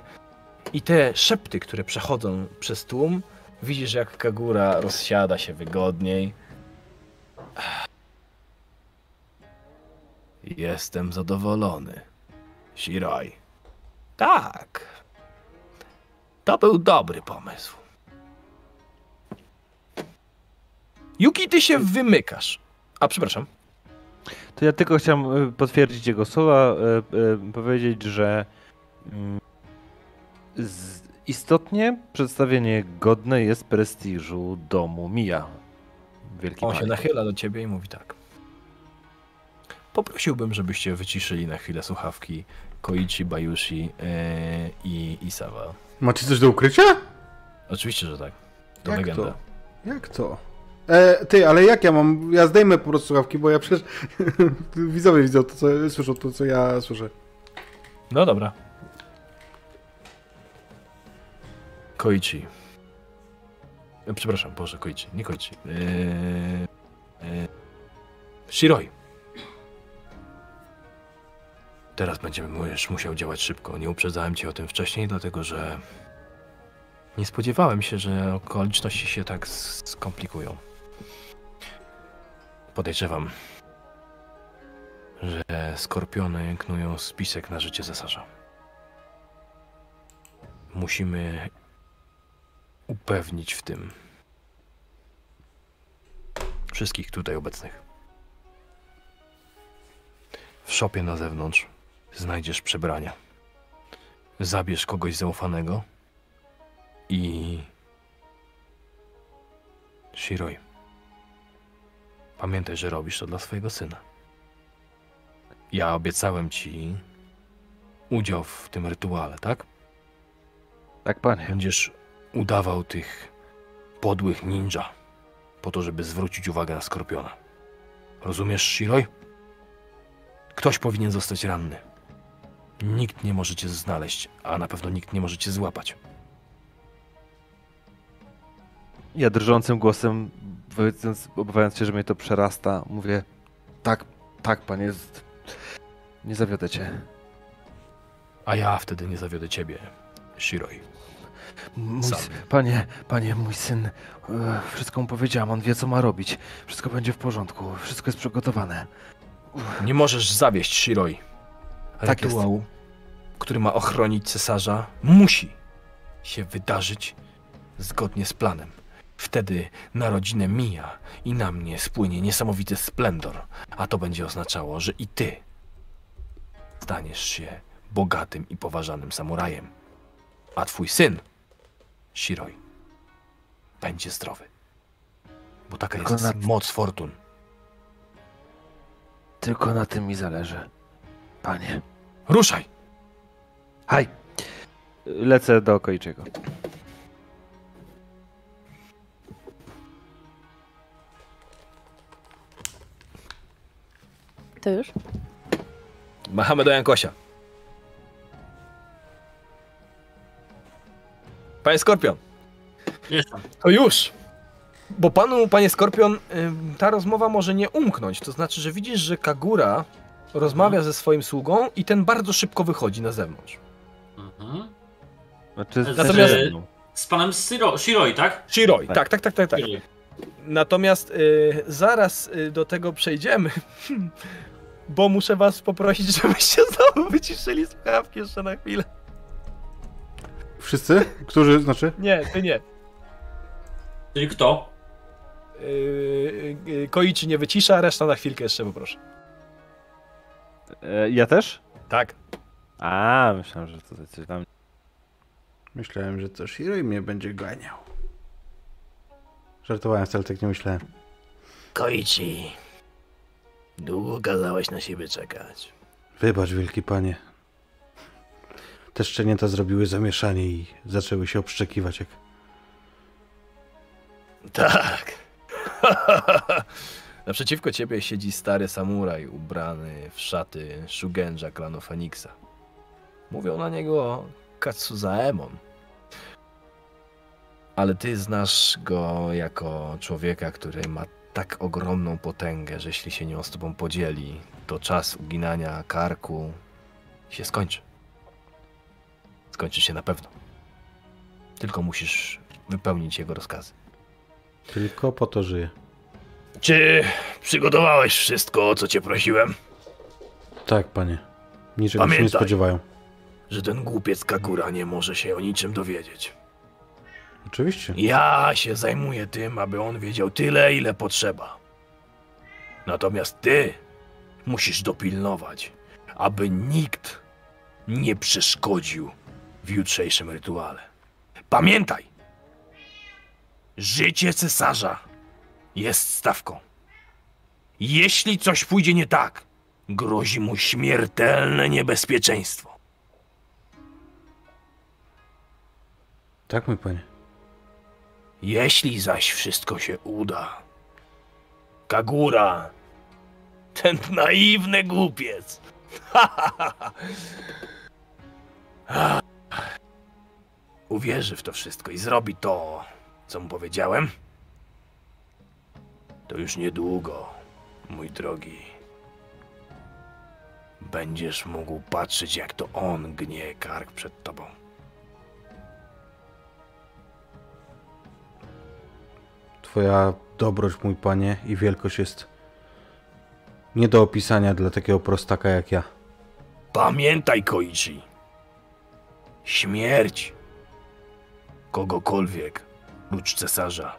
I te szepty, które przechodzą przez tłum, widzisz jak Kagura rozsiada się wygodniej. Jestem zadowolony. Shiroi. Tak. To był dobry pomysł. Yuki, ty się wymykasz. A, przepraszam. To ja tylko chciałem y, potwierdzić jego słowa, y, y, powiedzieć, że mm, istotnie przedstawienie godne jest prestiżu domu Mija. Wielki On się nachyla do ciebie i mówi tak. Poprosiłbym, żebyście wyciszyli na chwilę słuchawki Koichi, Bayushi e, i Isawa. Macie coś do ukrycia? Oczywiście, że tak. To Jak legenda. to? Jak to? E, ty, ale jak ja mam? Ja zdejmę po prostu słuchawki, bo ja przecież widzowie widzą to, co słyszą to, co ja słyszę. No dobra. Koichi. E, Przepraszam, Boże, Koichi, nie Koichi. Eee, e, Shiroi. Teraz będziemy już musiał działać szybko. Nie uprzedzałem cię o tym wcześniej, dlatego że nie spodziewałem się, że okoliczności się tak skomplikują. Podejrzewam, że skorpiony knują spisek na życie cesarza. Musimy upewnić w tym wszystkich tutaj obecnych. W szopie na zewnątrz znajdziesz przebrania. Zabierz kogoś zaufanego i. Shiroi. Pamiętaj, że robisz to dla swojego syna. Ja obiecałem ci udział w tym rytuale, tak? Tak, panie. Będziesz udawał tych podłych ninja po to, żeby zwrócić uwagę na Skorpiona. Rozumiesz, Shiroi? Ktoś powinien zostać ranny. Nikt nie może cię znaleźć, a na pewno nikt nie może cię złapać. Ja drżącym głosem, obawiając się, że mnie to przerasta, mówię tak, tak, panie, nie zawiodę cię. A ja wtedy nie zawiodę ciebie, Shiroi. Mój, panie, panie, mój syn, e, wszystko mu powiedziałam, on wie, co ma robić. Wszystko będzie w porządku, wszystko jest przygotowane. Nie możesz zawieść Shiroi. Tak Rytuał, który ma ochronić cesarza, musi się wydarzyć zgodnie z planem. Wtedy na rodzinę Mija i na mnie spłynie niesamowity splendor, a to będzie oznaczało, że i ty staniesz się bogatym i poważanym samurajem. A twój syn, Shiroi, będzie zdrowy. Bo taka Tylko jest na- moc fortun. Tylko na tym mi zależy. Panie. Ruszaj! Haj! Lecę do Koiczego. To już? Machamy do Jankosia. Panie Skorpion, Jestem. to już. Bo panu, panie Skorpion, ta rozmowa może nie umknąć. To znaczy, że widzisz, że Kagura rozmawia ze swoim sługą i ten bardzo szybko wychodzi na zewnątrz. Mhm. Znaczy, z- Natomiast- ze mną. Z panem Shiro, Shiroi, tak? Shiroi, Tak. tak, tak, tak, tak, tak. Shiroi. Natomiast y, zaraz y, do tego przejdziemy, bo muszę was poprosić, żebyście znowu wyciszyli słuchawki jeszcze na chwilę. Wszyscy? Którzy, znaczy? Nie, ty nie. Czyli kto? Yy, yy, Koichi nie wycisza, reszta na chwilkę jeszcze poproszę. E, Ja też? Tak. A, myślałem, że to coś tam. Myślałem, że to Shiroi mnie będzie ganiał. Żartowałem, wcale tak nie myślałem. Koichi, długo kazałeś na siebie czekać. Wybacz, wielki panie. Te szczenięta zrobiły zamieszanie i zaczęły się obszczekiwać jak... Tak. Naprzeciwko ciebie siedzi stary samuraj ubrany w szaty Shugenja klanu Feniksa. Mówią na niego Katsuzaemon. Ale ty znasz go jako człowieka, który ma tak ogromną potęgę, że jeśli się nią z tobą podzieli, to czas uginania karku się skończy. Skończy się na pewno. Tylko musisz wypełnić jego rozkazy. Tylko po to żyje. Czy przygotowałeś wszystko, o co cię prosiłem? Tak, panie. Niczego się nie Pamiętaj. spodziewają. Że ten głupiec Kagura nie może się o niczym dowiedzieć. Oczywiście. Ja się zajmuję tym, aby on wiedział tyle, ile potrzeba. Natomiast ty musisz dopilnować, aby nikt nie przeszkodził w jutrzejszym rytuale. Pamiętaj! Życie cesarza jest stawką. Jeśli coś pójdzie nie tak, grozi mu śmiertelne niebezpieczeństwo. Tak, mój panie. Jeśli zaś wszystko się uda, Kagura, ten naiwny głupiec, uwierzy w to wszystko i zrobi to, co mu powiedziałem, to już niedługo, mój drogi, będziesz mógł patrzeć, jak to on gnie kark przed tobą. Twoja dobroć, mój panie, i wielkość jest nie do opisania dla takiego prostaka jak ja. Pamiętaj, Koichi. Śmierć kogokolwiek, prócz cesarza,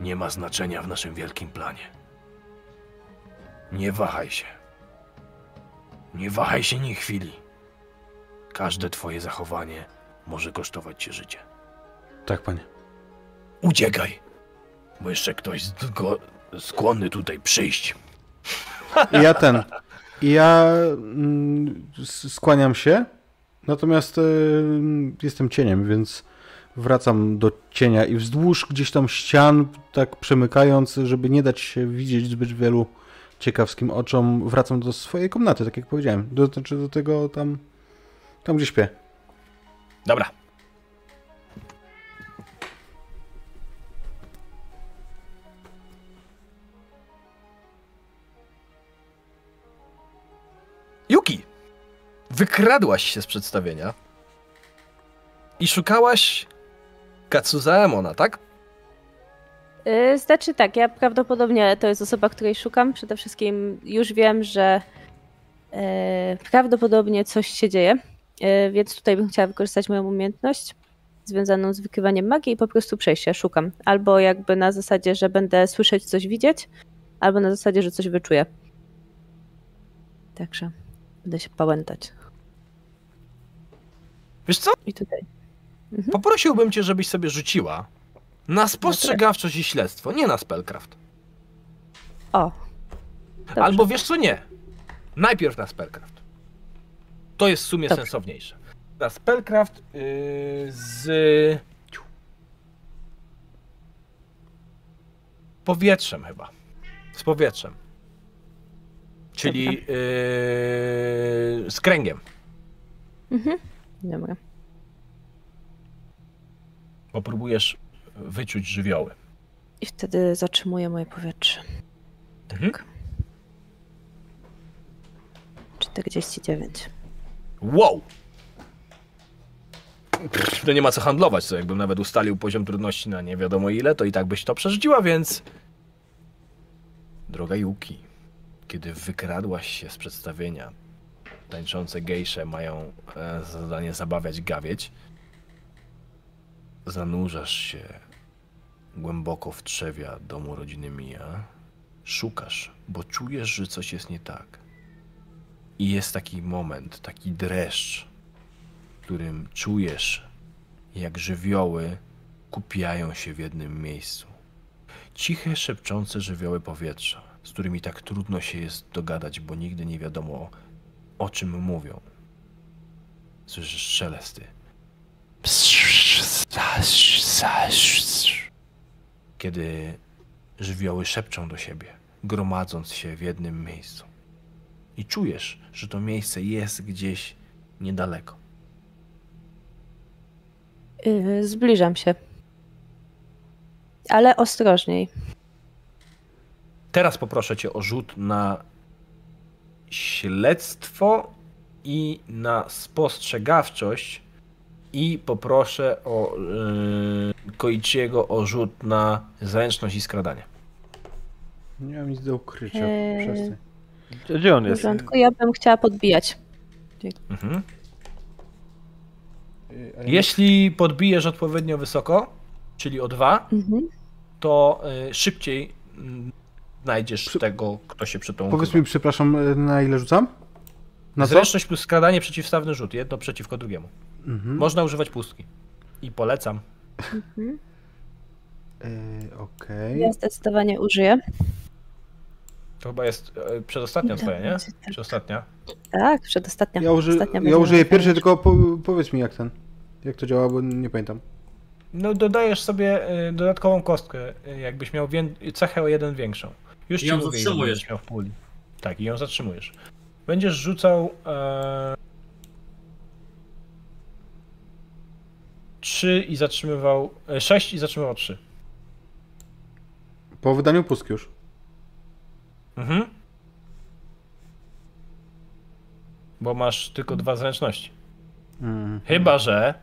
nie ma znaczenia w naszym wielkim planie. Nie wahaj się. Nie wahaj się ni chwili. Każde twoje zachowanie może kosztować cię życie. Tak, panie. Uciekaj, bo jeszcze ktoś go, skłonny tutaj przyjść. I ja ten. I ja mm, skłaniam się, natomiast y, jestem cieniem, więc wracam do cienia i wzdłuż gdzieś tam ścian, tak przemykając, żeby nie dać się widzieć zbyt wielu ciekawskim oczom, wracam do swojej komnaty, tak jak powiedziałem. Do, znaczy do tego tam, tam gdzie śpię. Dobra. Yuki, wykradłaś się z przedstawienia i szukałaś Katsuzaemona, tak? Yy, Znaczy tak, ja prawdopodobnie to jest osoba, której szukam. Przede wszystkim już wiem, że yy, prawdopodobnie coś się dzieje, yy, więc tutaj bym chciała wykorzystać moją umiejętność związaną z wykrywaniem magii i po prostu przejść się, szukam. Albo jakby na zasadzie, że będę słyszeć coś, widzieć, albo na zasadzie, że coś wyczuję. Także będę się pałętać. Wiesz co? I tutaj. Poprosiłbym cię, żebyś sobie rzuciła na spostrzegawczość i śledztwo, nie na spellcraft. O. Dobrze. Albo wiesz co, nie. Najpierw na spellcraft. To jest w sumie Dobrze. sensowniejsze. Na spellcraft yy, z powietrzem chyba. Z powietrzem. Czyli yy, z kręgiem. Mhm. Dobra. Bo próbujesz wyczuć żywioły. I wtedy zatrzymuję moje powietrze. Mhm. Tak. 49. Wow! Pff, To nie ma co handlować, co jakbym nawet ustalił poziom trudności na nie wiadomo ile, to i tak byś to przerzuciła, więc... Droga Yuki, kiedy wykradłaś się z przedstawienia, tańczące gejsze mają e, za zadanie zabawiać gawieć, zanurzasz się głęboko w trzewia domu rodziny Mia, szukasz, bo czujesz, że coś jest nie tak. I jest taki moment, taki dreszcz, w którym czujesz, jak żywioły kupiają się w jednym miejscu. Ciche, szepczące żywioły powietrza, z którymi tak trudno się jest dogadać, bo nigdy nie wiadomo, o czym mówią. Słyszysz szelesty. Kiedy żywioły szepczą do siebie, gromadząc się w jednym miejscu i czujesz, że to miejsce jest gdzieś niedaleko. Yy, zbliżam się. Ale ostrożniej. Teraz poproszę cię o rzut na śledztwo i na spostrzegawczość i poproszę o yy, Koichiego o rzut na zręczność i skradanie. Nie mam nic do ukrycia. Eee. Gdzie on W jest? porządku, ja bym chciała podbijać. Mhm. Ale- Jeśli podbijesz odpowiednio wysoko, czyli o dwa, Mhm. to y, szybciej mm, znajdziesz Przy- tego, kto się przy tą Powiedz mi, przepraszam, e, na ile rzucam? Na co? Zręczność plus skradanie przeciwstawny rzut, jedno przeciwko drugiemu. Mhm. Można używać pustki. I polecam. E, Okej. Ja zdecydowanie użyję. To chyba jest e, przedostatnia twoja, nie? Tak. Przedostatnia. Tak, przedostatnia. Ja, uży, Ostatnia ja użyję pierwszej, tylko po, powiedz mi jak ten. Jak to działa, bo nie pamiętam. No dodajesz sobie dodatkową kostkę, jakbyś miał cechę o jeden większą. Już I ją mówię, zatrzymujesz. w puli. Tak, i ją zatrzymujesz. Będziesz rzucał e, trzy i zatrzymywał, e, sześć i zatrzymywał trzy. Po wydaniu pustki już. Mhm. Bo masz tylko dwa zręczności. Mhm. Chyba, że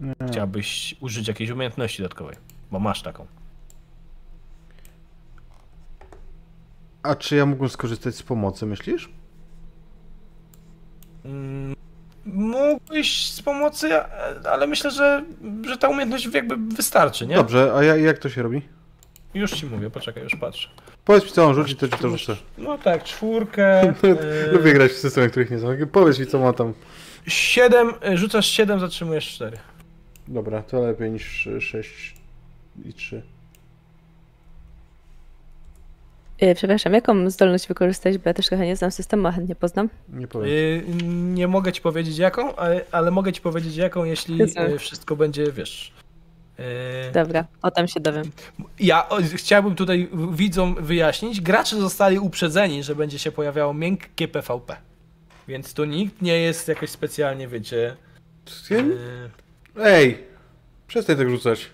Nie. chciałbyś użyć jakiejś umiejętności dodatkowej, bo masz taką. A czy ja mógłbym skorzystać z pomocy, myślisz? Mm, Mógłbyś z pomocy, ale myślę, że, że ta umiejętność jakby wystarczy, nie? Dobrze, a ja, jak to się robi? Już ci mówię, poczekaj, już patrzę. Powiedz mi co mam rzucić, to ci to rzucę. No tak, czwórkę. e, Lubię grać w systemy, których nie znam. Powiedz mi co ma tam. Siedem, e, rzucasz siedem, zatrzymujesz cztery. Dobra, to lepiej niż 6 i 3. Yy, przepraszam, jaką zdolność wykorzystać, bo ja też trochę nie znam systemu, a chętnie poznam. Nie powiem. Y, Nie mogę ci powiedzieć jaką, ale, ale mogę ci powiedzieć jaką, jeśli Jezu. y, wszystko będzie, wiesz. Dobra, o tam się dowiem. Ja o, chciałbym tutaj widzom wyjaśnić, gracze zostali uprzedzeni, że będzie się pojawiało miękkie PvP. Więc tu nikt nie jest jakoś specjalnie, wiecie. Ej! Przestań tak rzucać.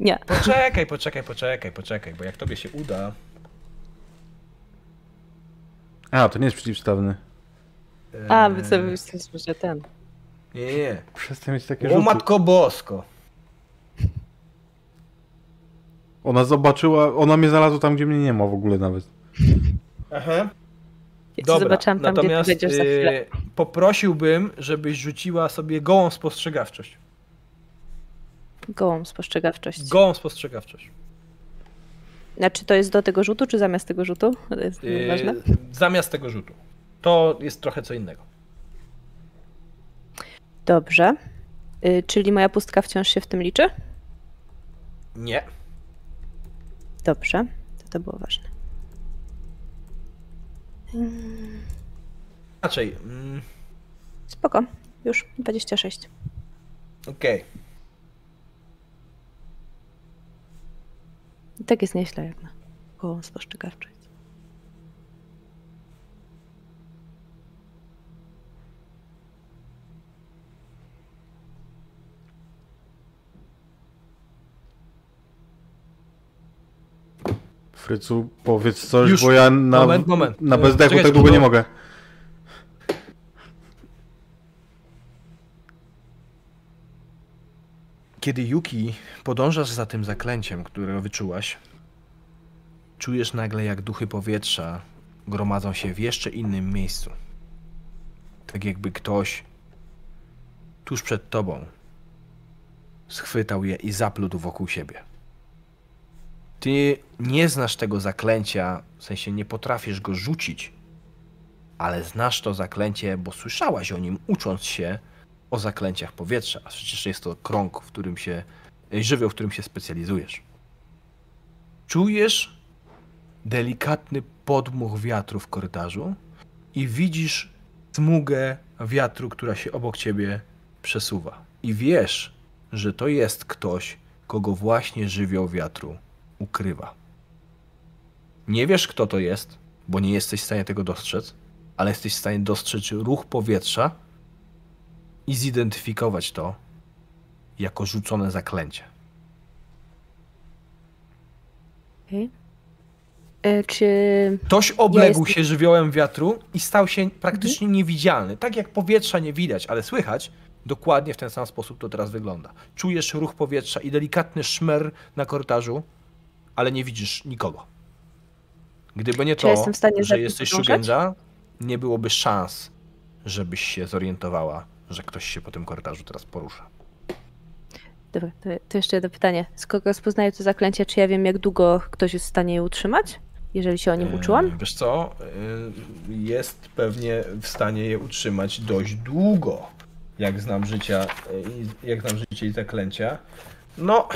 Nie. Poczekaj, poczekaj, poczekaj, poczekaj, bo jak tobie się uda. A, to nie jest przeciwstawny. A, wy sobie myśleliśmy, że ten. Nie, nie, nie. Przestań mieć takie O rzuty. matko bosko. Ona zobaczyła, ona mnie znalazła tam, gdzie mnie nie ma w ogóle nawet. Aha. Ja cię Dobra, zobaczyłam tam, natomiast gdzie ty będziesz za chwilę. y, poprosiłbym, żebyś rzuciła sobie gołą spostrzegawczość. Gołą spostrzegawczość. Gołą spostrzegawczość. Znaczy to jest do tego rzutu, czy zamiast tego rzutu? To jest Yy, ważne. zamiast tego rzutu. To jest trochę co innego. Dobrze. Y, czyli moja pustka wciąż się w tym liczy? Nie. Dobrze. To to było ważne. Raczej. Mm, Spoko. Już 26. Okej. I tak jest nieźle jak na koło spostrzegawczość. Frycu, powiedz coś, Już. bo ja na, Moment, moment. na bezdechu czekaj, tak długo nie mogę. Kiedy Yuki podążasz za tym zaklęciem, które wyczułaś, czujesz nagle jak duchy powietrza gromadzą się w jeszcze innym miejscu. Tak jakby ktoś tuż przed tobą schwytał je i zaplótł wokół siebie. Ty nie znasz tego zaklęcia, w sensie nie potrafisz go rzucić, ale znasz to zaklęcie, bo słyszałaś o nim, ucząc się o zaklęciach powietrza. A przecież jest to krąg, w którym się, żywioł, w którym się specjalizujesz. Czujesz delikatny podmuch wiatru w korytarzu i widzisz smugę wiatru, która się obok ciebie przesuwa. I wiesz, że to jest ktoś, kogo właśnie żywioł wiatru ukrywa. Nie wiesz, kto to jest, bo nie jesteś w stanie tego dostrzec, ale jesteś w stanie dostrzec ruch powietrza i zidentyfikować to jako rzucone zaklęcie. Okay. Czy Ktoś obległ jestem- się żywiołem wiatru i stał się praktycznie niewidzialny. Tak jak powietrza nie widać, ale słychać, dokładnie w ten sam sposób to teraz wygląda. Czujesz ruch powietrza i delikatny szmer na korytarzu, ale nie widzisz nikogo. Gdyby nie to, że jesteś? Shugenja, nie byłoby szans, żebyś się zorientowała, że ktoś się po tym korytarzu teraz porusza. Dobra, to, to jeszcze jedno pytanie. Skoro rozpoznaję to zaklęcie, czy ja wiem, jak długo ktoś jest w stanie je utrzymać? Jeżeli się o nim Eee, uczyłam? Wiesz co, Eee, jest pewnie w stanie je utrzymać dość długo, jak znam życia, i- jak znam życie i zaklęcia. No,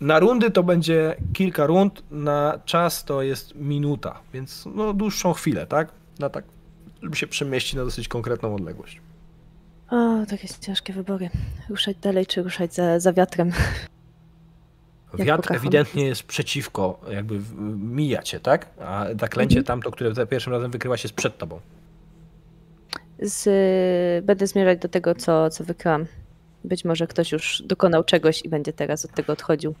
na rundy to będzie kilka rund, na czas to jest minuta, więc no dłuższą chwilę, tak? Na tak, żeby się przemieścić na dosyć konkretną odległość. O, takie ciężkie wybory. Ruszać dalej, czy ruszać za, za wiatrem? Wiatr ewidentnie jest przeciwko, jakby mija cię, tak? A zaklęcie Mhm. tamto, które za pierwszym razem wykryła się jest przed tobą. Z, będę zmierzać do tego, co, co wykryłam. Być może ktoś już dokonał czegoś i będzie teraz od tego odchodził.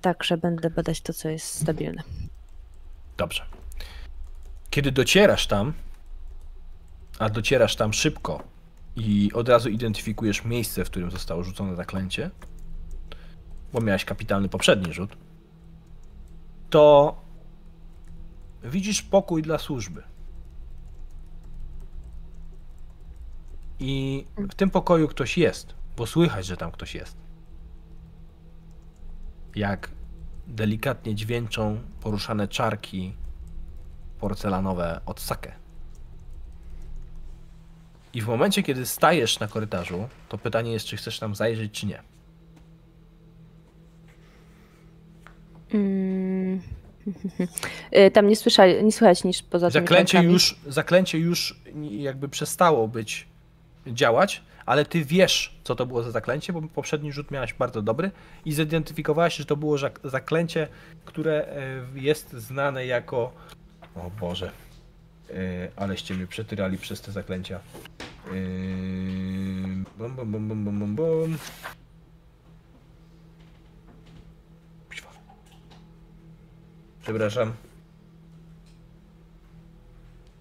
Także będę badać to, co jest stabilne. Dobrze. Kiedy docierasz tam, a docierasz tam szybko i od razu identyfikujesz miejsce, w którym zostało rzucone zaklęcie, bo miałeś kapitalny poprzedni rzut, to widzisz pokój dla służby. I w tym pokoju ktoś jest, bo słychać, że tam ktoś jest. Jak delikatnie dźwięczą poruszane czarki porcelanowe od sake. I w momencie, kiedy stajesz na korytarzu, to pytanie jest, czy chcesz tam zajrzeć, czy nie. Mm. Y, Tam nie, słyszali, nie słychać niż poza Zaklęcie czarkami. już, zaklęcie już jakby przestało być działać, ale ty wiesz, co to było za zaklęcie, bo poprzedni rzut miałeś bardzo dobry i zidentyfikowałaś, że to było zaklęcie, które e, jest znane jako... O Boże, e, aleście mnie przetyrali przez te zaklęcia. E, Bum, bum, bum, bum, bum, bum. Przepraszam.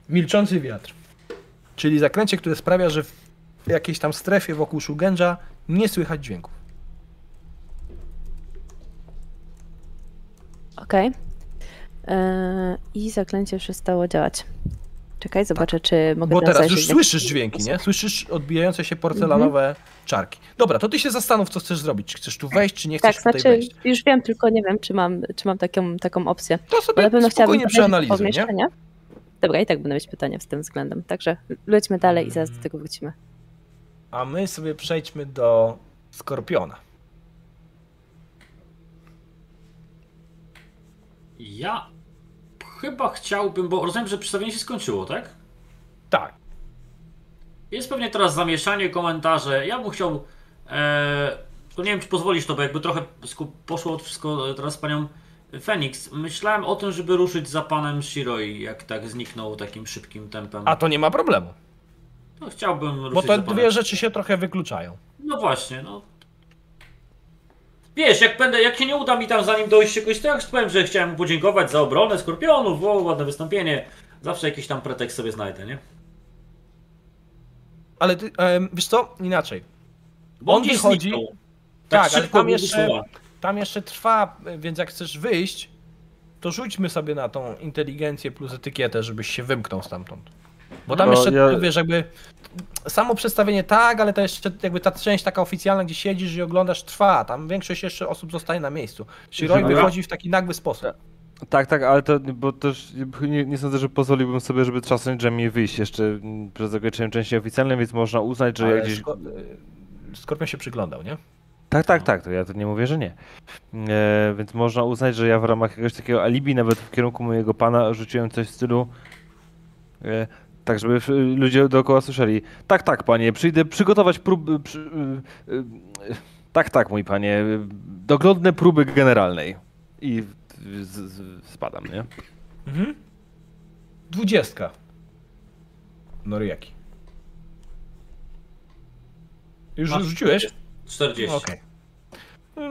Milczący wiatr. Czyli zaklęcie, które sprawia, że w jakiejś tam strefie wokół Shugenja nie słychać dźwięków. Okej. E, I zaklęcie przestało działać. Czekaj, zobaczę, czy mogę Bo teraz już słyszysz dźwięki, nie? Słyszysz odbijające się porcelanowe czarki. Dobra, to ty się zastanów, co chcesz zrobić. Czy chcesz tu wejść, czy nie chcesz Tak, tutaj znaczy wejść. już wiem, tylko nie wiem, czy mam, czy mam taką, taką opcję. To Bo sobie na pewno spokojnie przeanalizuj, nie? Dobra, i tak będą mieć pytania w tym względem. Także lećmy dalej i zaraz do tego wrócimy. A my sobie przejdźmy do Skorpiona. Ja chyba chciałbym, bo rozumiem, że przedstawienie się skończyło, tak? Tak. Jest pewnie teraz zamieszanie, komentarze. Ja bym chciał. E, to nie wiem, czy pozwolisz to, bo jakby trochę poszło od wszystko e, teraz z panią Fenix. Myślałem o tym, żeby ruszyć za panem Shiroi, jak tak zniknął takim szybkim tempem. A to nie ma problemu, No, chciałbym ruszyć bo te panem. dwie rzeczy się trochę wykluczają. No właśnie, no. Wiesz, jak będę, jak się nie uda mi tam zanim dojść jakoś, to jak powiem, że chciałem mu podziękować za obronę Skorpionów, o, ładne wystąpienie. Zawsze jakiś tam pretekst sobie znajdę, nie? Ale ty, em, wiesz co, inaczej. Bo On gdzieś wychodzi- zniknął. Tak, ale tam jeszcze, tam jeszcze trwa, więc jak chcesz wyjść, to rzućmy sobie na tą inteligencję plus etykietę, żebyś się wymknął stamtąd. Bo tam No, jeszcze, ja- wiesz, jakby samo przedstawienie tak, ale to jeszcze jakby ta część taka oficjalna, gdzie siedzisz i oglądasz, trwa. Tam większość jeszcze osób zostaje na miejscu. Shiroi wychodzi w taki nagły sposób. Tak, tak, ale to, bo też nie, nie sądzę, że pozwoliłbym sobie, żeby czasem Jamie wyjść jeszcze mm, przed zakończeniem części oficjalnej, więc można uznać, że Ale jak gdzieś... Y, Skorpion się przyglądał, nie? Tak, tak, tak, to ja to nie mówię, że nie. E, więc można uznać, że ja w ramach jakiegoś takiego alibi, nawet w kierunku mojego pana, rzuciłem coś w stylu. E, tak, żeby w- ludzie dookoła słyszeli. Tak, tak, panie, przyjdę przygotować próby. Przy, e, e, tak, tak, mój panie, doglądne próby generalnej. I z, z, spadam, nie? Mhm. Dwudziestka. Noriaki. Już Masz rzuciłeś? 40. Okej. Mm.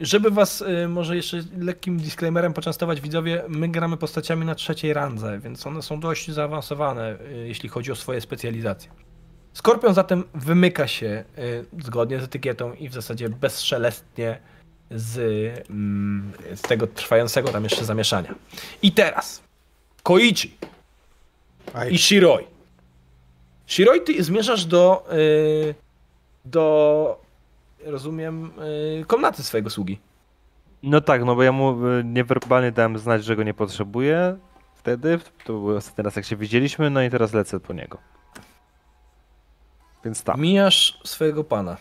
Żeby was y, może jeszcze lekkim disclaimerem poczęstować widzowie, my gramy postaciami na trzeciej randze, więc one są dość zaawansowane, y, jeśli chodzi o swoje specjalizacje. Skorpion zatem wymyka się y, zgodnie z etykietą i w zasadzie bezszelestnie z, mm, z tego trwającego tam jeszcze zamieszania. I teraz Koichi Aj. i Shiroi. Shiroi, ty zmierzasz do y, do rozumiem y, komnaty swojego sługi. No tak, no bo ja mu e, niewerbalnie dałem znać, że go nie potrzebuję wtedy. To był ostatni raz, jak się widzieliśmy, no i teraz lecę po niego. Więc tak. Mijasz swojego pana.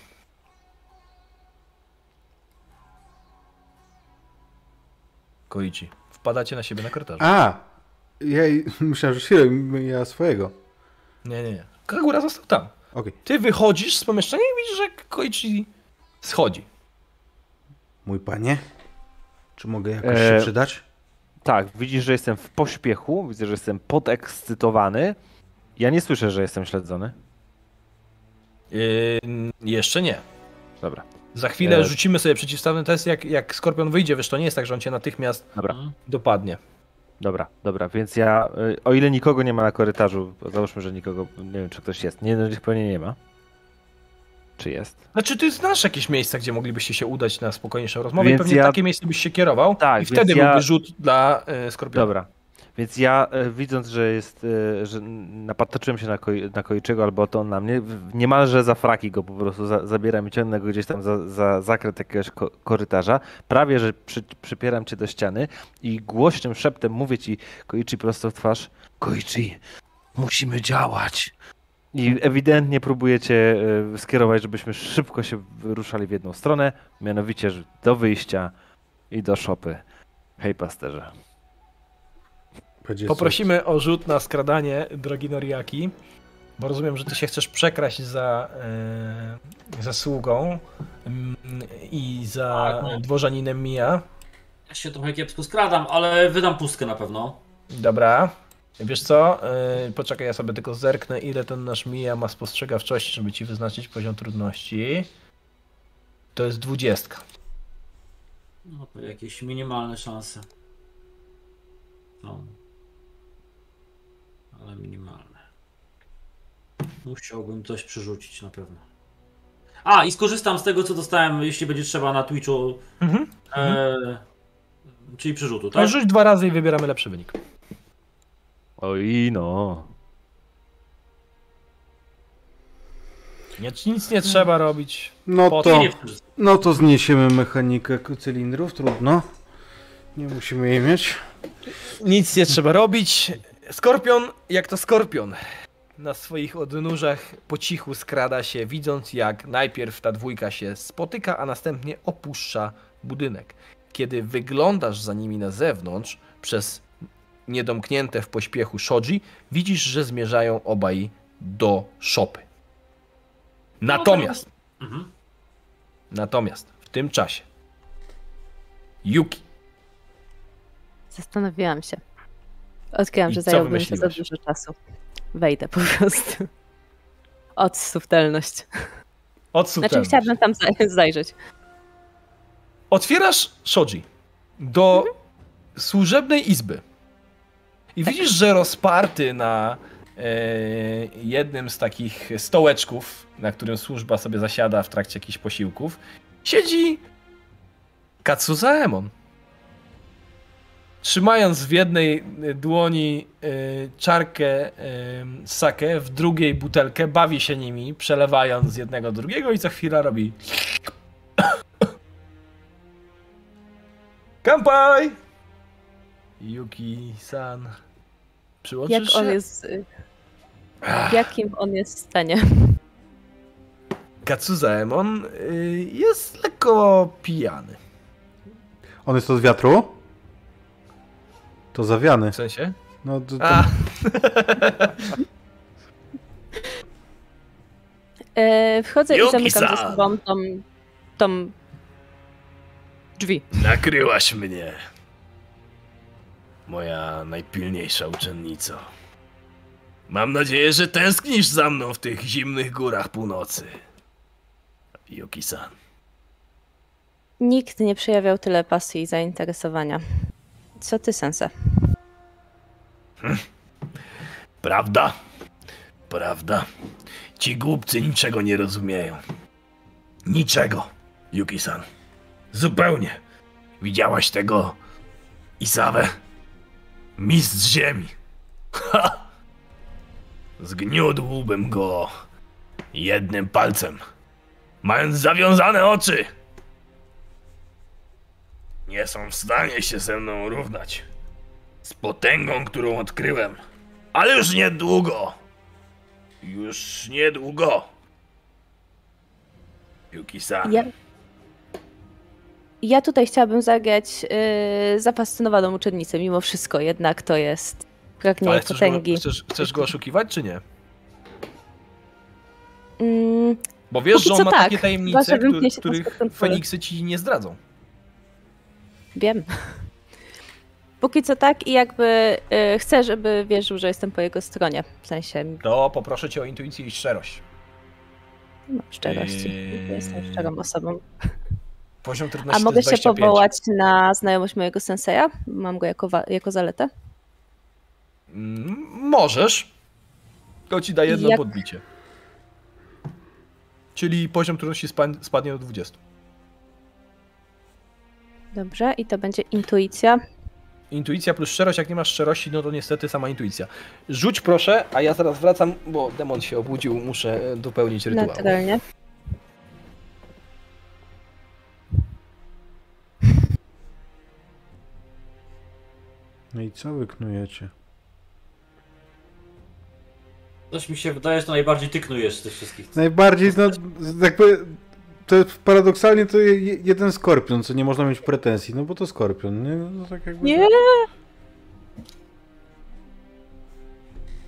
Koichi. Wpadacie na siebie na korytarzu. A! Ja myślałem, że Shiro, ja swojego. Nie, nie, nie. Kagura został tam. Okej. Ty wychodzisz z pomieszczenia i widzisz, że Koichi schodzi. Mój panie? Czy mogę jakoś E, się przydać? Tak, widzisz, że jestem w pośpiechu, widzę, że jestem podekscytowany. Ja nie słyszę, że jestem śledzony. Yy, jeszcze nie. Dobra, Za chwilę E. rzucimy sobie przeciwstawny test, jak, jak Skorpion wyjdzie, wiesz, to nie jest tak, że on cię natychmiast dobra, dopadnie. dobra, dobra, więc ja, y, o ile nikogo nie ma na korytarzu, załóżmy, że nikogo, nie wiem, czy ktoś jest, nie, no, pewnie nie ma. Czy jest? Znaczy, ty znasz jakieś miejsca, gdzie moglibyście się udać na spokojniejszą rozmowę Więc i pewnie ja- takie miejsce byś się kierował Tak, i wtedy ja- byłby rzut dla y, Skorpiona. Dobra. Więc ja e, widząc, że jest, e, że napatoczyłem się na, koi, na Koiczego albo to on na mnie, niemalże za fraki go po prostu za, zabieram i ciągnę go gdzieś tam za, za zakręt jakiegoś ko, korytarza. Prawie, że przy, przypieram cię do ściany i głośnym szeptem mówię ci Koichi prosto w twarz Koichi, musimy działać. I ewidentnie próbujecie e, skierować, żebyśmy szybko się ruszali w jedną stronę, mianowicie do wyjścia i do szopy. Hej pasterze. Poprosimy o rzut na skradanie, drogi Noriaki, bo rozumiem, że ty się chcesz przekraść za e, zasługą mm, i za Tak, no. dworzaninem Mija. Ja się trochę kiepsko skradam, ale wydam pustkę na pewno. Dobra. Wiesz co? E, poczekaj, ja sobie tylko zerknę, ile ten nasz Mija ma spostrzegawczości, żeby ci wyznaczyć poziom trudności. To jest dwudziestka. No to jakieś minimalne szanse. Są. Ale minimalne. Musiałbym coś przerzucić na pewno. A, i skorzystam z tego, co dostałem, jeśli będzie trzeba na Twitchu. Mhm. E, czyli przerzutu, tak? rzuć dwa razy i wybieramy lepszy wynik. Oj no. Nic, nic nie trzeba robić. No to, Nie no to zniesiemy mechanikę cylindrów, trudno. Nie musimy jej mieć. Nic nie trzeba robić. Skorpion, jak to skorpion, na swoich odnóżach po cichu skrada się, widząc jak najpierw ta dwójka się spotyka, a następnie opuszcza budynek. Kiedy wyglądasz za nimi na zewnątrz, przez niedomknięte w pośpiechu shoji, widzisz, że zmierzają obaj do szopy. Natomiast, Mhm. natomiast w tym czasie Yuki, Zastanawiałam się. Odkryłam, I że co zająłby mi to za dużo czasu. Wejdę po prostu. Od subtelność. od Znaczy subtelności. chciałabym tam za- zajrzeć. Otwierasz Shoji do służebnej izby i widzisz, że rozparty na e, jednym z takich stołeczków, na którym służba sobie zasiada w trakcie jakichś posiłków, siedzi Katsuzaemon. Trzymając w jednej e, dłoni e, czarkę e, sake, w drugiej butelkę, bawi się nimi, przelewając z jednego do drugiego i co chwila robi Kampai! Yuki-san. Przyłączysz Jak on się? jest... y, W jakim on jest stanie? Katsuzaemon y, jest lekko pijany. On jest to z wiatru? To zawiany. W sensie? No, to, to, E, wchodzę i zamykam za sobą tą, tą drzwi. nakryłaś mnie. Moja najpilniejsza uczennico. Mam nadzieję, że tęsknisz za mną w tych zimnych górach północy. Yuki-san. Nikt nie przejawiał tyle pasji i zainteresowania. Co ty, Sense? Prawda? Prawda? Ci głupcy niczego nie rozumieją. Niczego, Yuki-san. Zupełnie. Widziałaś tego Isawę? Mistrz ziemi. Ha! Zgniódłbym go jednym palcem, mając zawiązane oczy. Nie są w stanie się ze mną równać z potęgą, którą odkryłem. Ale już niedługo. Już niedługo. Yuki-san. Ja, ja tutaj chciałabym zagrać yy, zafascynowaną uczennicę, mimo wszystko, jednak to jest pragnienie Ale chcesz go, potęgi. chcesz, chcesz go oszukiwać, czy nie? Mm, Bo wiesz, że on ma tak, takie tajemnice, który, których. Feniksy ci nie zdradzą. wiem. Póki co tak i jakby yy, chcę, żeby wierzył, że jestem po jego stronie. W sensie To poproszę cię o intuicję i szczerość. no, szczerości. Eee. Jestem szczerą osobą. Poziom trudności A mogę się 25. powołać na znajomość mojego senseja? Mam go jako, jako zaletę? Mm, Możesz. To ci da jedno Jak- podbicie. Czyli poziom trudności spa- spadnie do 20. Dobrze, i to będzie intuicja. Intuicja plus szczerość, jak nie masz szczerości, no to niestety sama intuicja. Rzuć proszę, a ja zaraz wracam, bo demon się obudził, muszę e, dopełnić rytuał. Naturalnie. No i co wy knujecie? Coś mi się wydaje, że to najbardziej ty knujesz z tych wszystkich. Najbardziej, no, jakby, to jest paradoksalnie to je- je- jeden skorpion, co nie można mieć pretensji, no bo to skorpion, nie? No, tak jakby... Nie!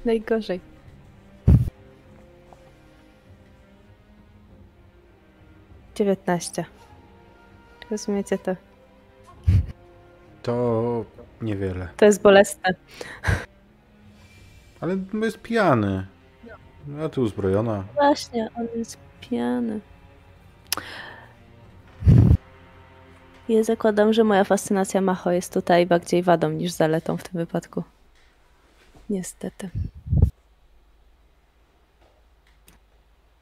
Najgorzej. Dziewiętnaście. Rozumiecie to? To niewiele. To jest bolesne. Ale jest pijany. A ty uzbrojona. Właśnie, on jest pijany. Ja zakładam, że moja fascynacja Macho jest tutaj bardziej wadą niż zaletą w tym wypadku. Niestety.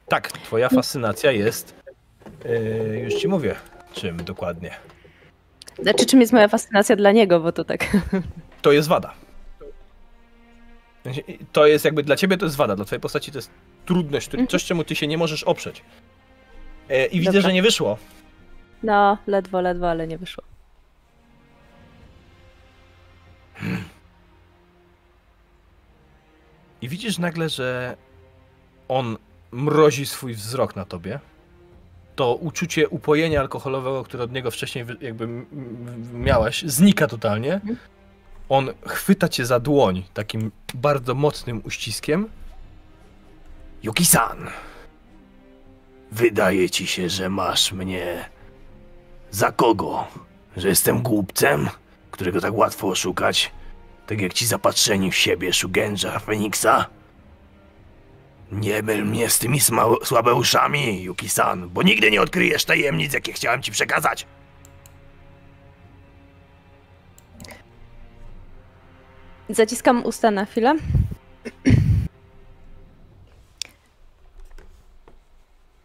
Tak, twoja fascynacja jest, e, już ci mówię, czym dokładnie. Znaczy, czym jest moja fascynacja dla niego, bo to tak. To jest wada. To jest jakby dla ciebie to jest wada, dla twojej postaci to jest trudność, który- coś czemu ty się nie możesz oprzeć. E, I widzę, Dobra. że nie wyszło. No, ledwo, ledwo, ale nie wyszło. I widzisz nagle, że on mrozi swój wzrok na tobie. To uczucie upojenia alkoholowego, które od niego wcześniej jakby m- m- miałeś, znika totalnie. On chwyta cię za dłoń takim bardzo mocnym uściskiem. Yuki-san, wydaje ci się, że masz mnie za kogo? Że jestem głupcem, którego tak łatwo oszukać? Tak jak ci zapatrzeni w siebie Shugenja Feniksa? Nie myl mnie z tymi sma- słabeuszami, Yuki-san, bo nigdy nie odkryjesz tajemnic, jakie chciałem ci przekazać. Zaciskam usta na chwilę.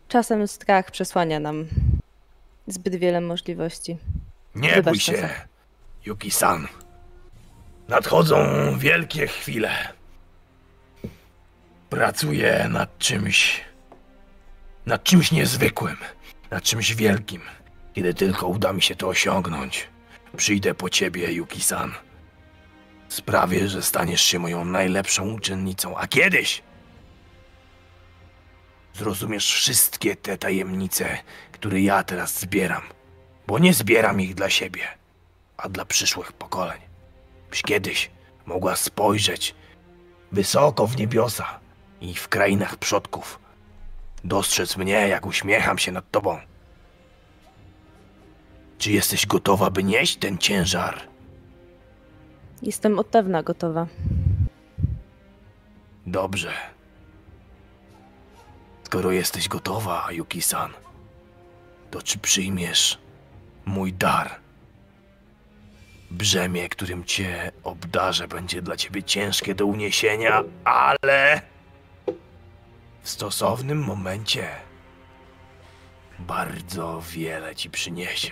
Czasem strach przesłania nam zbyt wiele możliwości. Nie Wybacz, bój się, Sasa. Yuki-san. Nadchodzą wielkie chwile. Pracuję nad czymś. nad czymś niezwykłym, nad czymś wielkim. Kiedy tylko uda mi się to osiągnąć, przyjdę po ciebie, Yuki-san. Sprawię, że staniesz się moją najlepszą uczennicą, a kiedyś zrozumiesz wszystkie te tajemnice, które ja teraz zbieram bo nie zbieram ich dla siebie, a dla przyszłych pokoleń. Byś kiedyś mogła spojrzeć wysoko w niebiosa i w krainach przodków, dostrzec mnie, jak uśmiecham się nad tobą. Czy jesteś gotowa, by nieść ten ciężar? Jestem od dawna gotowa. Dobrze. Skoro jesteś gotowa, Yuki-san, to czy przyjmiesz mój dar? Brzemię, którym cię obdarzę, będzie dla ciebie ciężkie do uniesienia, ale w stosownym momencie bardzo wiele ci przyniesie.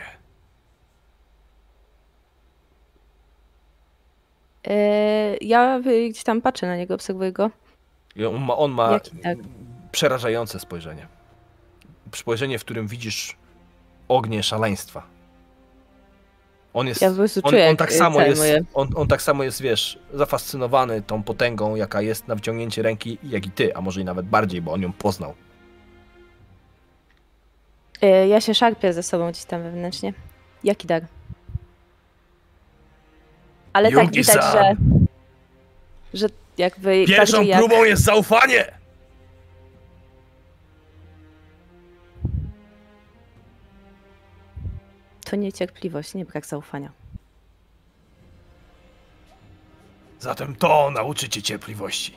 Eee, ja gdzieś tam patrzę na niego, obserwuję go. I on ma, on ma Jaki tak? przerażające spojrzenie. Spojrzenie, w którym widzisz ognie szaleństwa. On jest. Ja on, on tak y, samo jest. On, on tak samo jest, wiesz, zafascynowany tą potęgą, jaka jest na wciągnięcie ręki, jak i ty, a może i nawet bardziej, bo on ją poznał. Eee, ja się szarpię ze sobą gdzieś tam wewnętrznie. Jaki dar? Ale tak widać, że, że jakby Pierwszą jak... próbą jest zaufanie! To niecierpliwość, nie brak zaufania. Zatem to nauczy cię cierpliwości.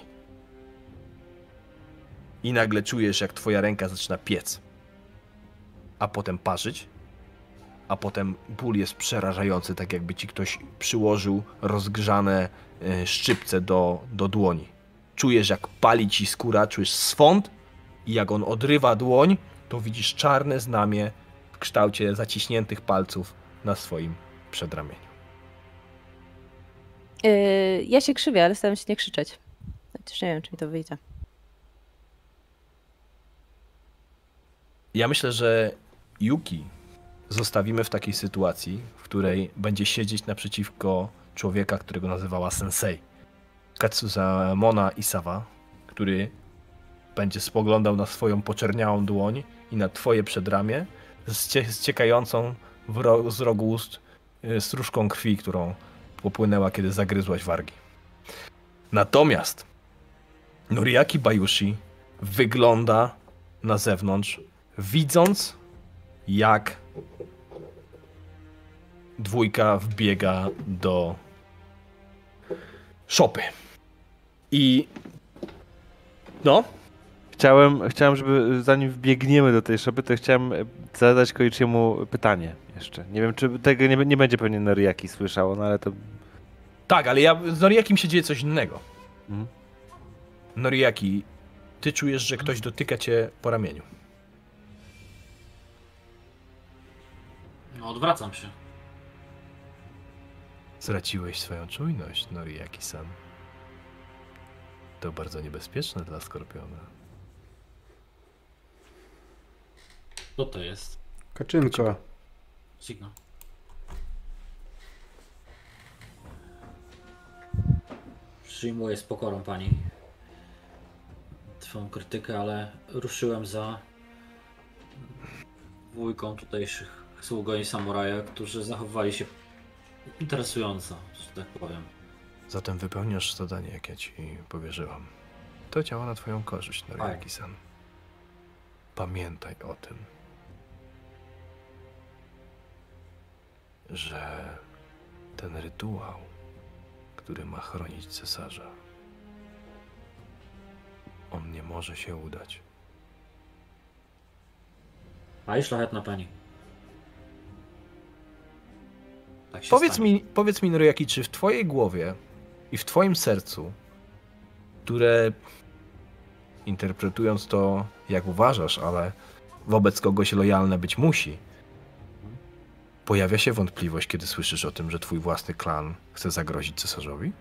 I nagle czujesz, jak twoja ręka zaczyna piec. A potem parzyć. A potem ból jest przerażający, tak jakby ci ktoś przyłożył rozgrzane e, szczypce do, do dłoni. Czujesz, jak pali ci skóra, czujesz swąd i jak on odrywa dłoń, to widzisz czarne znamie kształcie zaciśniętych palców na swoim przedramieniu. Eee, ja się krzywię, ale staram się nie krzyczeć. Chociaż nie wiem, czy mi to wyjdzie. Ja myślę, że Yuki zostawimy w takiej sytuacji, w której będzie siedzieć naprzeciwko człowieka, którego nazywała Sensei. Katsuzamona Isawa, który będzie spoglądał na swoją poczerniałą dłoń i na twoje przedramię ściekającą ro- z rogu ust y, stróżką krwi, którą popłynęła, kiedy zagryzłaś wargi. Natomiast Noriaki Bayushi wygląda na zewnątrz widząc jak dwójka wbiega do szopy. I no, Chciałem, chciałem, żeby zanim wbiegniemy do tej szopy, to chciałem e, zadać Koichiemu pytanie jeszcze. Nie wiem, czy tego nie, nie będzie pewnie Noriaki słyszało, no ale to... tak, ale ja z Noriakim się dzieje coś innego. Mhm. Noriaki, ty czujesz, że ktoś dotyka cię po ramieniu. No, odwracam się. Straciłeś swoją czujność, Noriaki-san. To bardzo niebezpieczne dla Skorpiona. Co to jest? Kaczynka. Signo. Przyjmuję z pokorą pani. swoją krytykę, ale ruszyłem za dwójką tutejszych sługoni samuraja, którzy zachowywali się interesująco, że tak powiem. Zatem wypełniasz zadanie, jakie ja ci powierzyłam. To działa na twoją korzyść, Noriaki-san. Pamiętaj o tym, że ten rytuał, który ma chronić cesarza, on nie może się udać. A i szlachetna pani. Tak Powiedz stanie. mi, powiedz mi, Noriaki, czy w twojej głowie i w twoim sercu, które interpretując to jak uważasz, ale wobec kogoś lojalne być musi, pojawia się wątpliwość, kiedy słyszysz o tym, że twój własny klan chce zagrozić cesarzowi?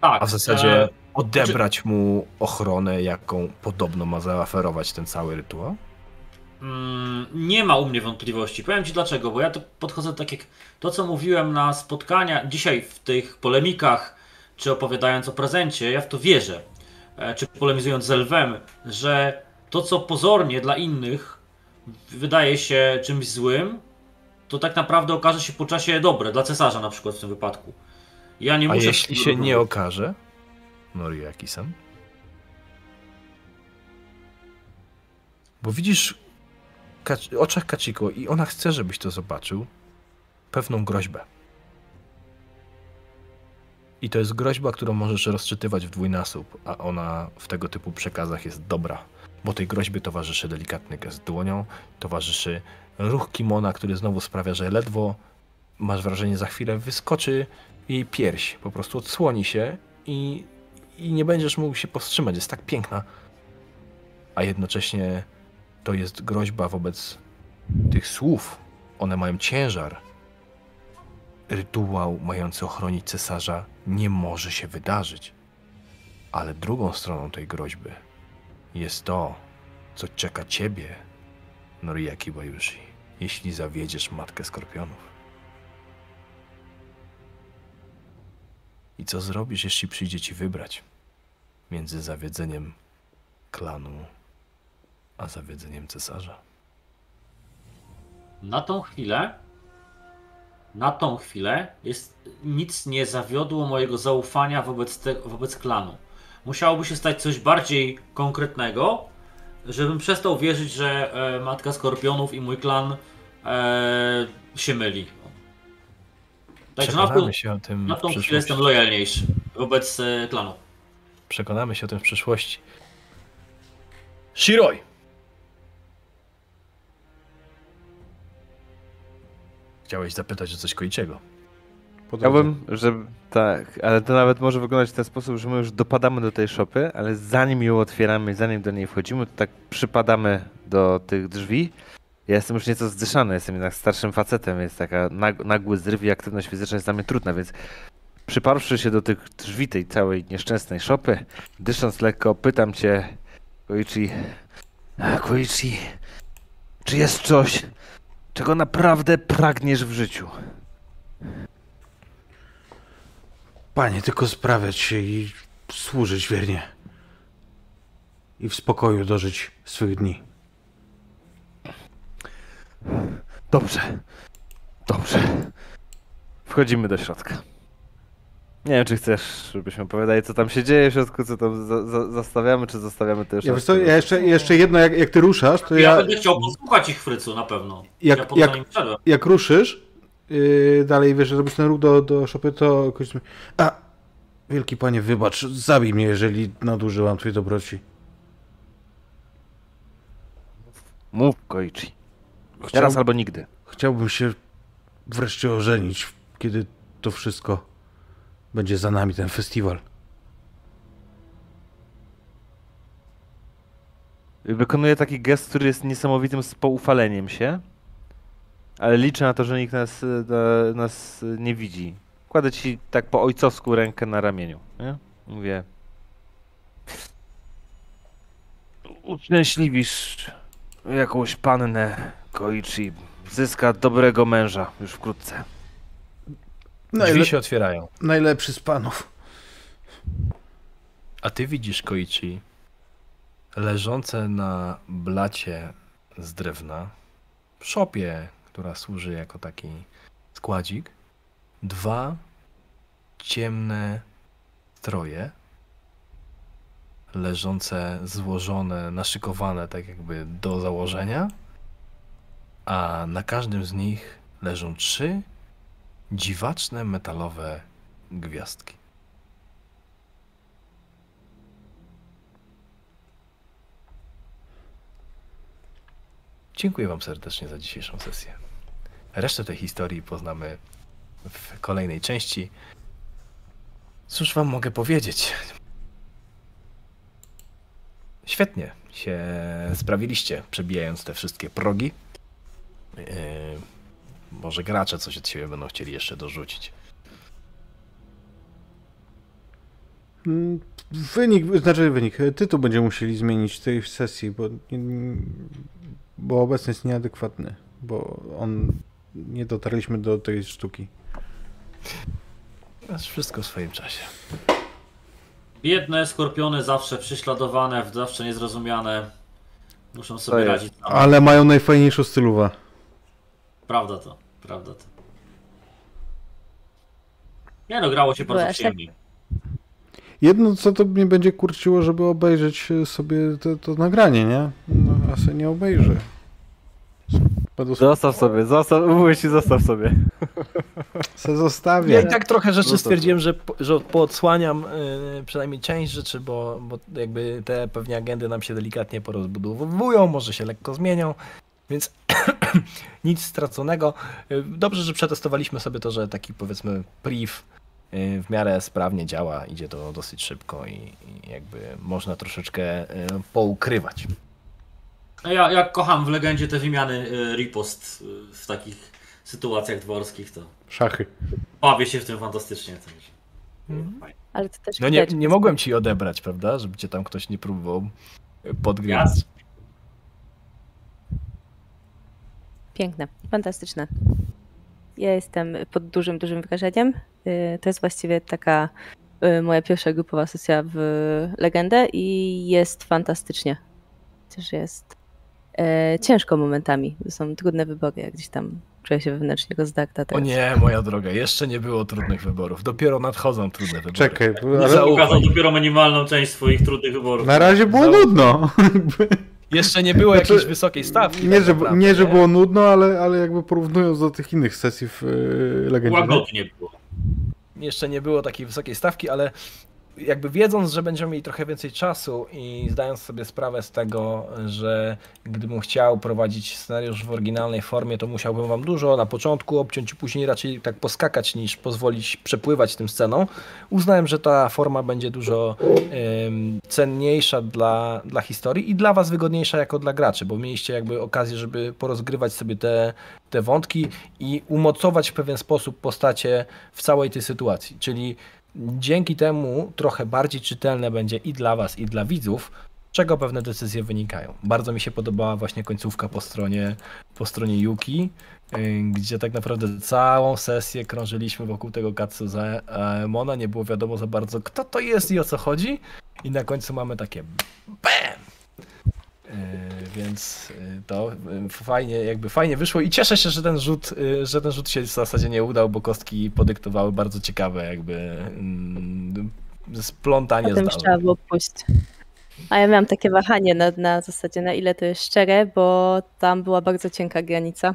Tak, A w zasadzie e, odebrać mu ochronę, jaką podobno ma zaoferować ten cały rytuał? Mm, nie ma u mnie wątpliwości. Powiem Ci dlaczego, bo ja to podchodzę tak jak to, co mówiłem na spotkania, dzisiaj w tych polemikach, czy opowiadając o prezencie, ja w to wierzę, e, czy polemizując z Lwem, że to, co pozornie dla innych wydaje się czymś złym, to tak naprawdę okaże się po czasie dobre, dla cesarza na przykład w tym wypadku. Ja nie A muszę... jeśli się nie okaże, Noriaki-san? Bo widzisz Kac- oczach Kachiko i ona chce, żebyś to zobaczył, pewną groźbę. I to jest groźba, którą możesz rozczytywać w dwójnasób, a ona w tego typu przekazach jest dobra. Bo tej groźbie towarzyszy delikatny gest dłonią, towarzyszy ruch kimona, który znowu sprawia, że ledwo masz wrażenie, za chwilę wyskoczy jej pierś, po prostu odsłoni się i, i nie będziesz mógł się powstrzymać. Jest tak piękna. A jednocześnie to jest groźba wobec tych słów. One mają ciężar. Rytuał mający ochronić cesarza nie może się wydarzyć. Ale drugą stroną tej groźby jest to, co czeka ciebie, Noriaki Bayushi, jeśli zawiedziesz matkę skorpionów. I co zrobisz, jeśli przyjdzie ci wybrać między zawiedzeniem klanu a zawiedzeniem cesarza? Na tą chwilę, na tą chwilę jest, nic nie zawiodło mojego zaufania wobec, te, wobec klanu. Musiałoby się stać coś bardziej konkretnego, żebym przestał wierzyć, że e, Matka Skorpionów i mój klan e, się myli. Także na, tą- się o tym na tą chwilę jestem lojalniejszy wobec e, klanu. Przekonamy się o tym w przyszłości. Shiroi! Chciałeś zapytać o coś Koiczego. Chciałbym, żeby. Tak, ale to nawet może wyglądać w ten sposób, że my już dopadamy do tej szopy, ale zanim ją otwieramy, zanim do niej wchodzimy, to tak przypadamy do tych drzwi. Ja jestem już nieco zdyszany, jestem jednak starszym facetem, więc taka nag- nagły zryw i aktywność fizyczna jest dla mnie trudna, więc przyparwszy się do tych drzwi tej całej nieszczęsnej szopy, dysząc lekko, pytam cię, Koichi, "A, Koichi, czy jest coś, czego naprawdę pragniesz w życiu? Panie, tylko sprawiać się i służyć wiernie. I w spokoju dożyć swych dni. Dobrze. Dobrze. Wchodzimy do środka. Nie wiem, czy chcesz, żebyśmy opowiadali, co tam się dzieje w środku, co tam za, za, zostawiamy, czy zostawiamy to jeszcze. Ja, wiesz co, ja jeszcze, jeszcze jedno, jak, jak ty ruszasz, to Ja, ja, będę chciał posłuchać ich frycu na pewno. Jak- ja jak- jak ruszysz, yy, dalej wiesz, zrobisz ten ruch do, do szopy, to ktoś mi- A, wielki panie, wybacz, zabij mnie, jeżeli nadużyłam twojej dobroci. Mów, Koichi. Chciał, Teraz albo nigdy. Chciałbym się wreszcie ożenić, kiedy to wszystko będzie za nami, ten festiwal. Wykonuję taki gest, który jest niesamowitym spoufaleniem się, ale liczę na to, że nikt nas, e, na, nas nie widzi. Kładę ci tak po ojcowsku rękę na ramieniu. Nie? Mówię. Uszczęśliwisz jakąś pannę Koichi. Zyska dobrego męża już wkrótce. Drzwi Najle- się otwierają. najlepszy z panów. A ty widzisz, Koichi, leżące na blacie z drewna w szopie, która służy jako taki składzik, dwa ciemne stroje leżące, złożone, naszykowane tak jakby do założenia, a na każdym z nich leżą trzy dziwaczne metalowe gwiazdki. Dziękuję Wam serdecznie za dzisiejszą sesję. Resztę tej historii poznamy w kolejnej części. Cóż Wam mogę powiedzieć? Świetnie się sprawiliście, przebijając te wszystkie progi. Yy, może gracze coś od siebie będą chcieli jeszcze dorzucić. Mm, Wynik, znaczy wynik, tytuł będziemy musieli zmienić tej sesji, bo, bo obecnie jest nieadekwatny, bo on nie dotarliśmy do tej sztuki. Aż wszystko w swoim czasie. Biedne skorpiony, zawsze prześladowane, zawsze niezrozumiane. Muszą sobie radzić same. Ale mają najfajniejszą stylówę. Prawda to, prawda to. Nie no, grało się bardzo tak- przyjemnie. Jedno, co to mnie będzie kurczyło, żeby obejrzeć sobie to, to nagranie, nie? No, a se nie obejrzę. Zostaw sobie, zostaw, mówię ci, zostaw sobie. se Ja zostawię. i tak trochę rzeczy Zostaw. stwierdziłem, że, po- że poodsłaniam y, przynajmniej część rzeczy, bo, bo jakby te pewnie agendy nam się delikatnie porozbudowują, może się lekko zmienią, więc nic straconego. Y, Dobrze, że przetestowaliśmy sobie to, że taki powiedzmy priv y, w miarę sprawnie działa, idzie to dosyć szybko i, i jakby można troszeczkę y, poukrywać. Ja, ja kocham w legendzie te wymiany y, ripost y, w takich sytuacjach dworskich, to Szachy. bawię się w tym fantastycznie. Mhm. Ale to też No nie, nie mogłem ci odebrać, prawda, żeby cię tam ktoś nie próbował podgrywać. Piękne, fantastyczne. Ja jestem pod dużym, dużym wrażeniem. Y, To jest właściwie taka moja pierwsza grupowa sesja w Legendę i jest fantastycznie. Chociaż jest ciężko momentami. To są trudne wybory, jak gdzieś tam czuję się wewnętrznie rozdarta O teraz. nie, moja droga, jeszcze nie było trudnych wyborów. Dopiero nadchodzą trudne wybory. Czekaj, ale. Pokazał dopiero minimalną część swoich trudnych wyborów. na razie było Zaufaj. nudno. Jeszcze nie było Znaczy, jakiejś wysokiej stawki. Nie, tak że, naprawdę, nie, że było nudno, ale, ale jakby porównując do tych innych sesji w yy, Legendzie. nie? Łagodnie było. Jeszcze nie było takiej wysokiej stawki, ale jakby wiedząc, że będziemy mieli trochę więcej czasu i zdając sobie sprawę z tego, że gdybym chciał prowadzić scenariusz w oryginalnej formie, to musiałbym wam dużo na początku obciąć i później raczej tak poskakać niż pozwolić przepływać tym sceną. Uznałem, że ta forma będzie dużo cenniejsza dla, dla historii i dla was wygodniejsza jako dla graczy, bo mieliście jakby okazję, żeby porozgrywać sobie te, te wątki i umocować w pewien sposób postacie w całej tej sytuacji. Czyli dzięki temu trochę bardziej czytelne będzie i dla was, i dla widzów, czego pewne decyzje wynikają. Bardzo mi się podobała właśnie końcówka po stronie, po stronie Yuki, y, gdzie tak naprawdę całą sesję krążyliśmy wokół tego Katsuza Mona, nie było wiadomo za bardzo kto to jest i o co chodzi i na końcu mamy takie BAM! Y, Więc y, to y, fajnie, jakby fajnie wyszło i cieszę się, że ten rzut, że ten rzut się w zasadzie nie udał, bo kostki podyktowały bardzo ciekawe jakby mm, splątanie Potem zdarzeń. trzeba było pójść. A ja miałam takie wahanie na, na zasadzie, na ile to jest szczere, bo tam była bardzo cienka granica.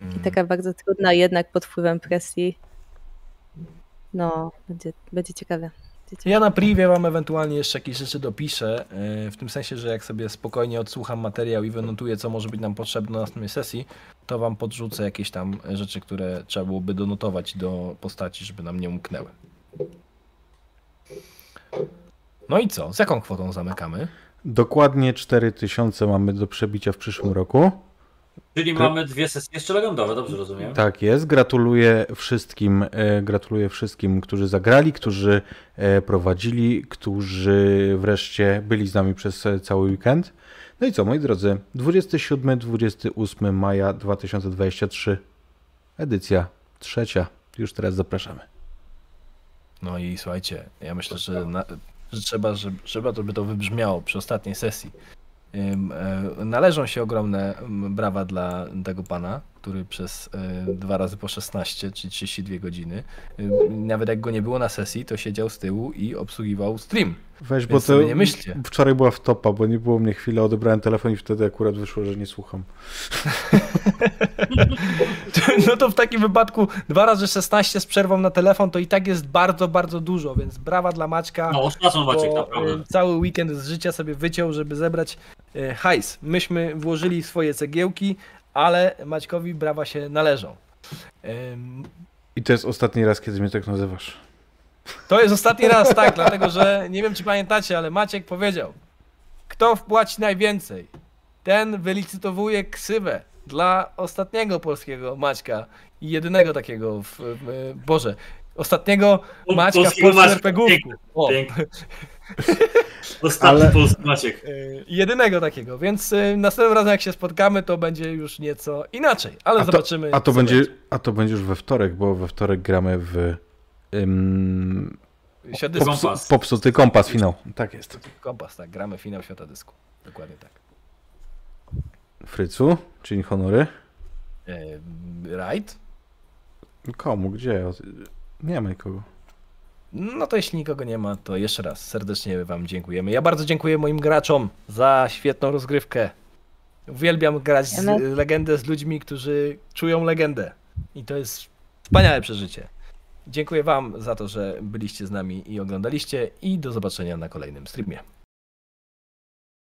I Mm. taka bardzo trudna, jednak pod wpływem presji. No, będzie, będzie ciekawe. Ja na privie wam ewentualnie jeszcze jakieś rzeczy dopiszę, yy, w tym sensie, że jak sobie spokojnie odsłucham materiał i wynotuję, co może być nam potrzebne na następnej sesji, to wam podrzucę jakieś tam rzeczy, które trzeba byłoby donotować do postaci, żeby nam nie umknęły. No i co? Z jaką kwotą zamykamy? Dokładnie 4000 mamy do przebicia w przyszłym roku. Czyli mamy dwie sesje jeszcze legendowe, dobrze rozumiem? Tak jest. Gratuluję wszystkim, e, gratuluję wszystkim, którzy zagrali, którzy e, prowadzili, którzy wreszcie byli z nami przez e, cały weekend. No i co, moi drodzy, 27-28 maja 2023, edycja trzecia. Już teraz zapraszamy. No i słuchajcie, ja myślę, że na, że trzeba, żeby, trzeba, żeby to wybrzmiało przy ostatniej sesji. E, Należą się ogromne brawa dla tego pana, który przez e, dwa razy po 16 czy 32 godziny, nawet jak go nie było na sesji, to siedział z tyłu i obsługiwał stream. Weź, bo to nie myślcie. wczoraj była w topa, bo nie było mnie chwilę, odebrałem telefon i wtedy akurat wyszło, że nie słucham. No to w takim wypadku dwa razy 16 z przerwą na telefon to i tak jest bardzo, bardzo dużo, więc brawa dla Maćka. No, szacun Maciek, bo naprawdę. y, cały weekend z życia sobie wyciął, żeby zebrać y, hajs. Myśmy włożyli swoje cegiełki, ale Maćkowi brawa się należą. I to jest ostatni raz, kiedy mnie tak nazywasz. To jest ostatni raz, tak, dlatego że nie wiem, czy pamiętacie, ale Maciek powiedział, kto wpłaci najwięcej, ten wylicytowuje ksywę dla ostatniego polskiego Maćka i jedynego takiego, w, w, Boże, ostatniego Maćka w Polskiego polskim RPGówku. O, Pięknie. Ostatni Ale- polski Maciek. y, jedynego takiego, więc y, następnym razem jak się spotkamy, to będzie już nieco inaczej, ale A to, zobaczymy. a to, będzie, a to będzie już we wtorek, bo we wtorek gramy w ym, Świat Kompas. popsu, popsuty kompas finał. Tak jest. Kompas, tak, gramy finał świata dysku. Dokładnie tak. Frycu, czyń honory. Right? Komu, gdzie? Nie ma nikogo. No to jeśli nikogo nie ma, to jeszcze raz serdecznie Wam dziękujemy. Ja bardzo dziękuję moim graczom za świetną rozgrywkę. Uwielbiam grać z, legendę z ludźmi, którzy czują legendę. I to jest wspaniałe przeżycie. Dziękuję Wam za to, że byliście z nami i oglądaliście. I do zobaczenia na kolejnym streamie.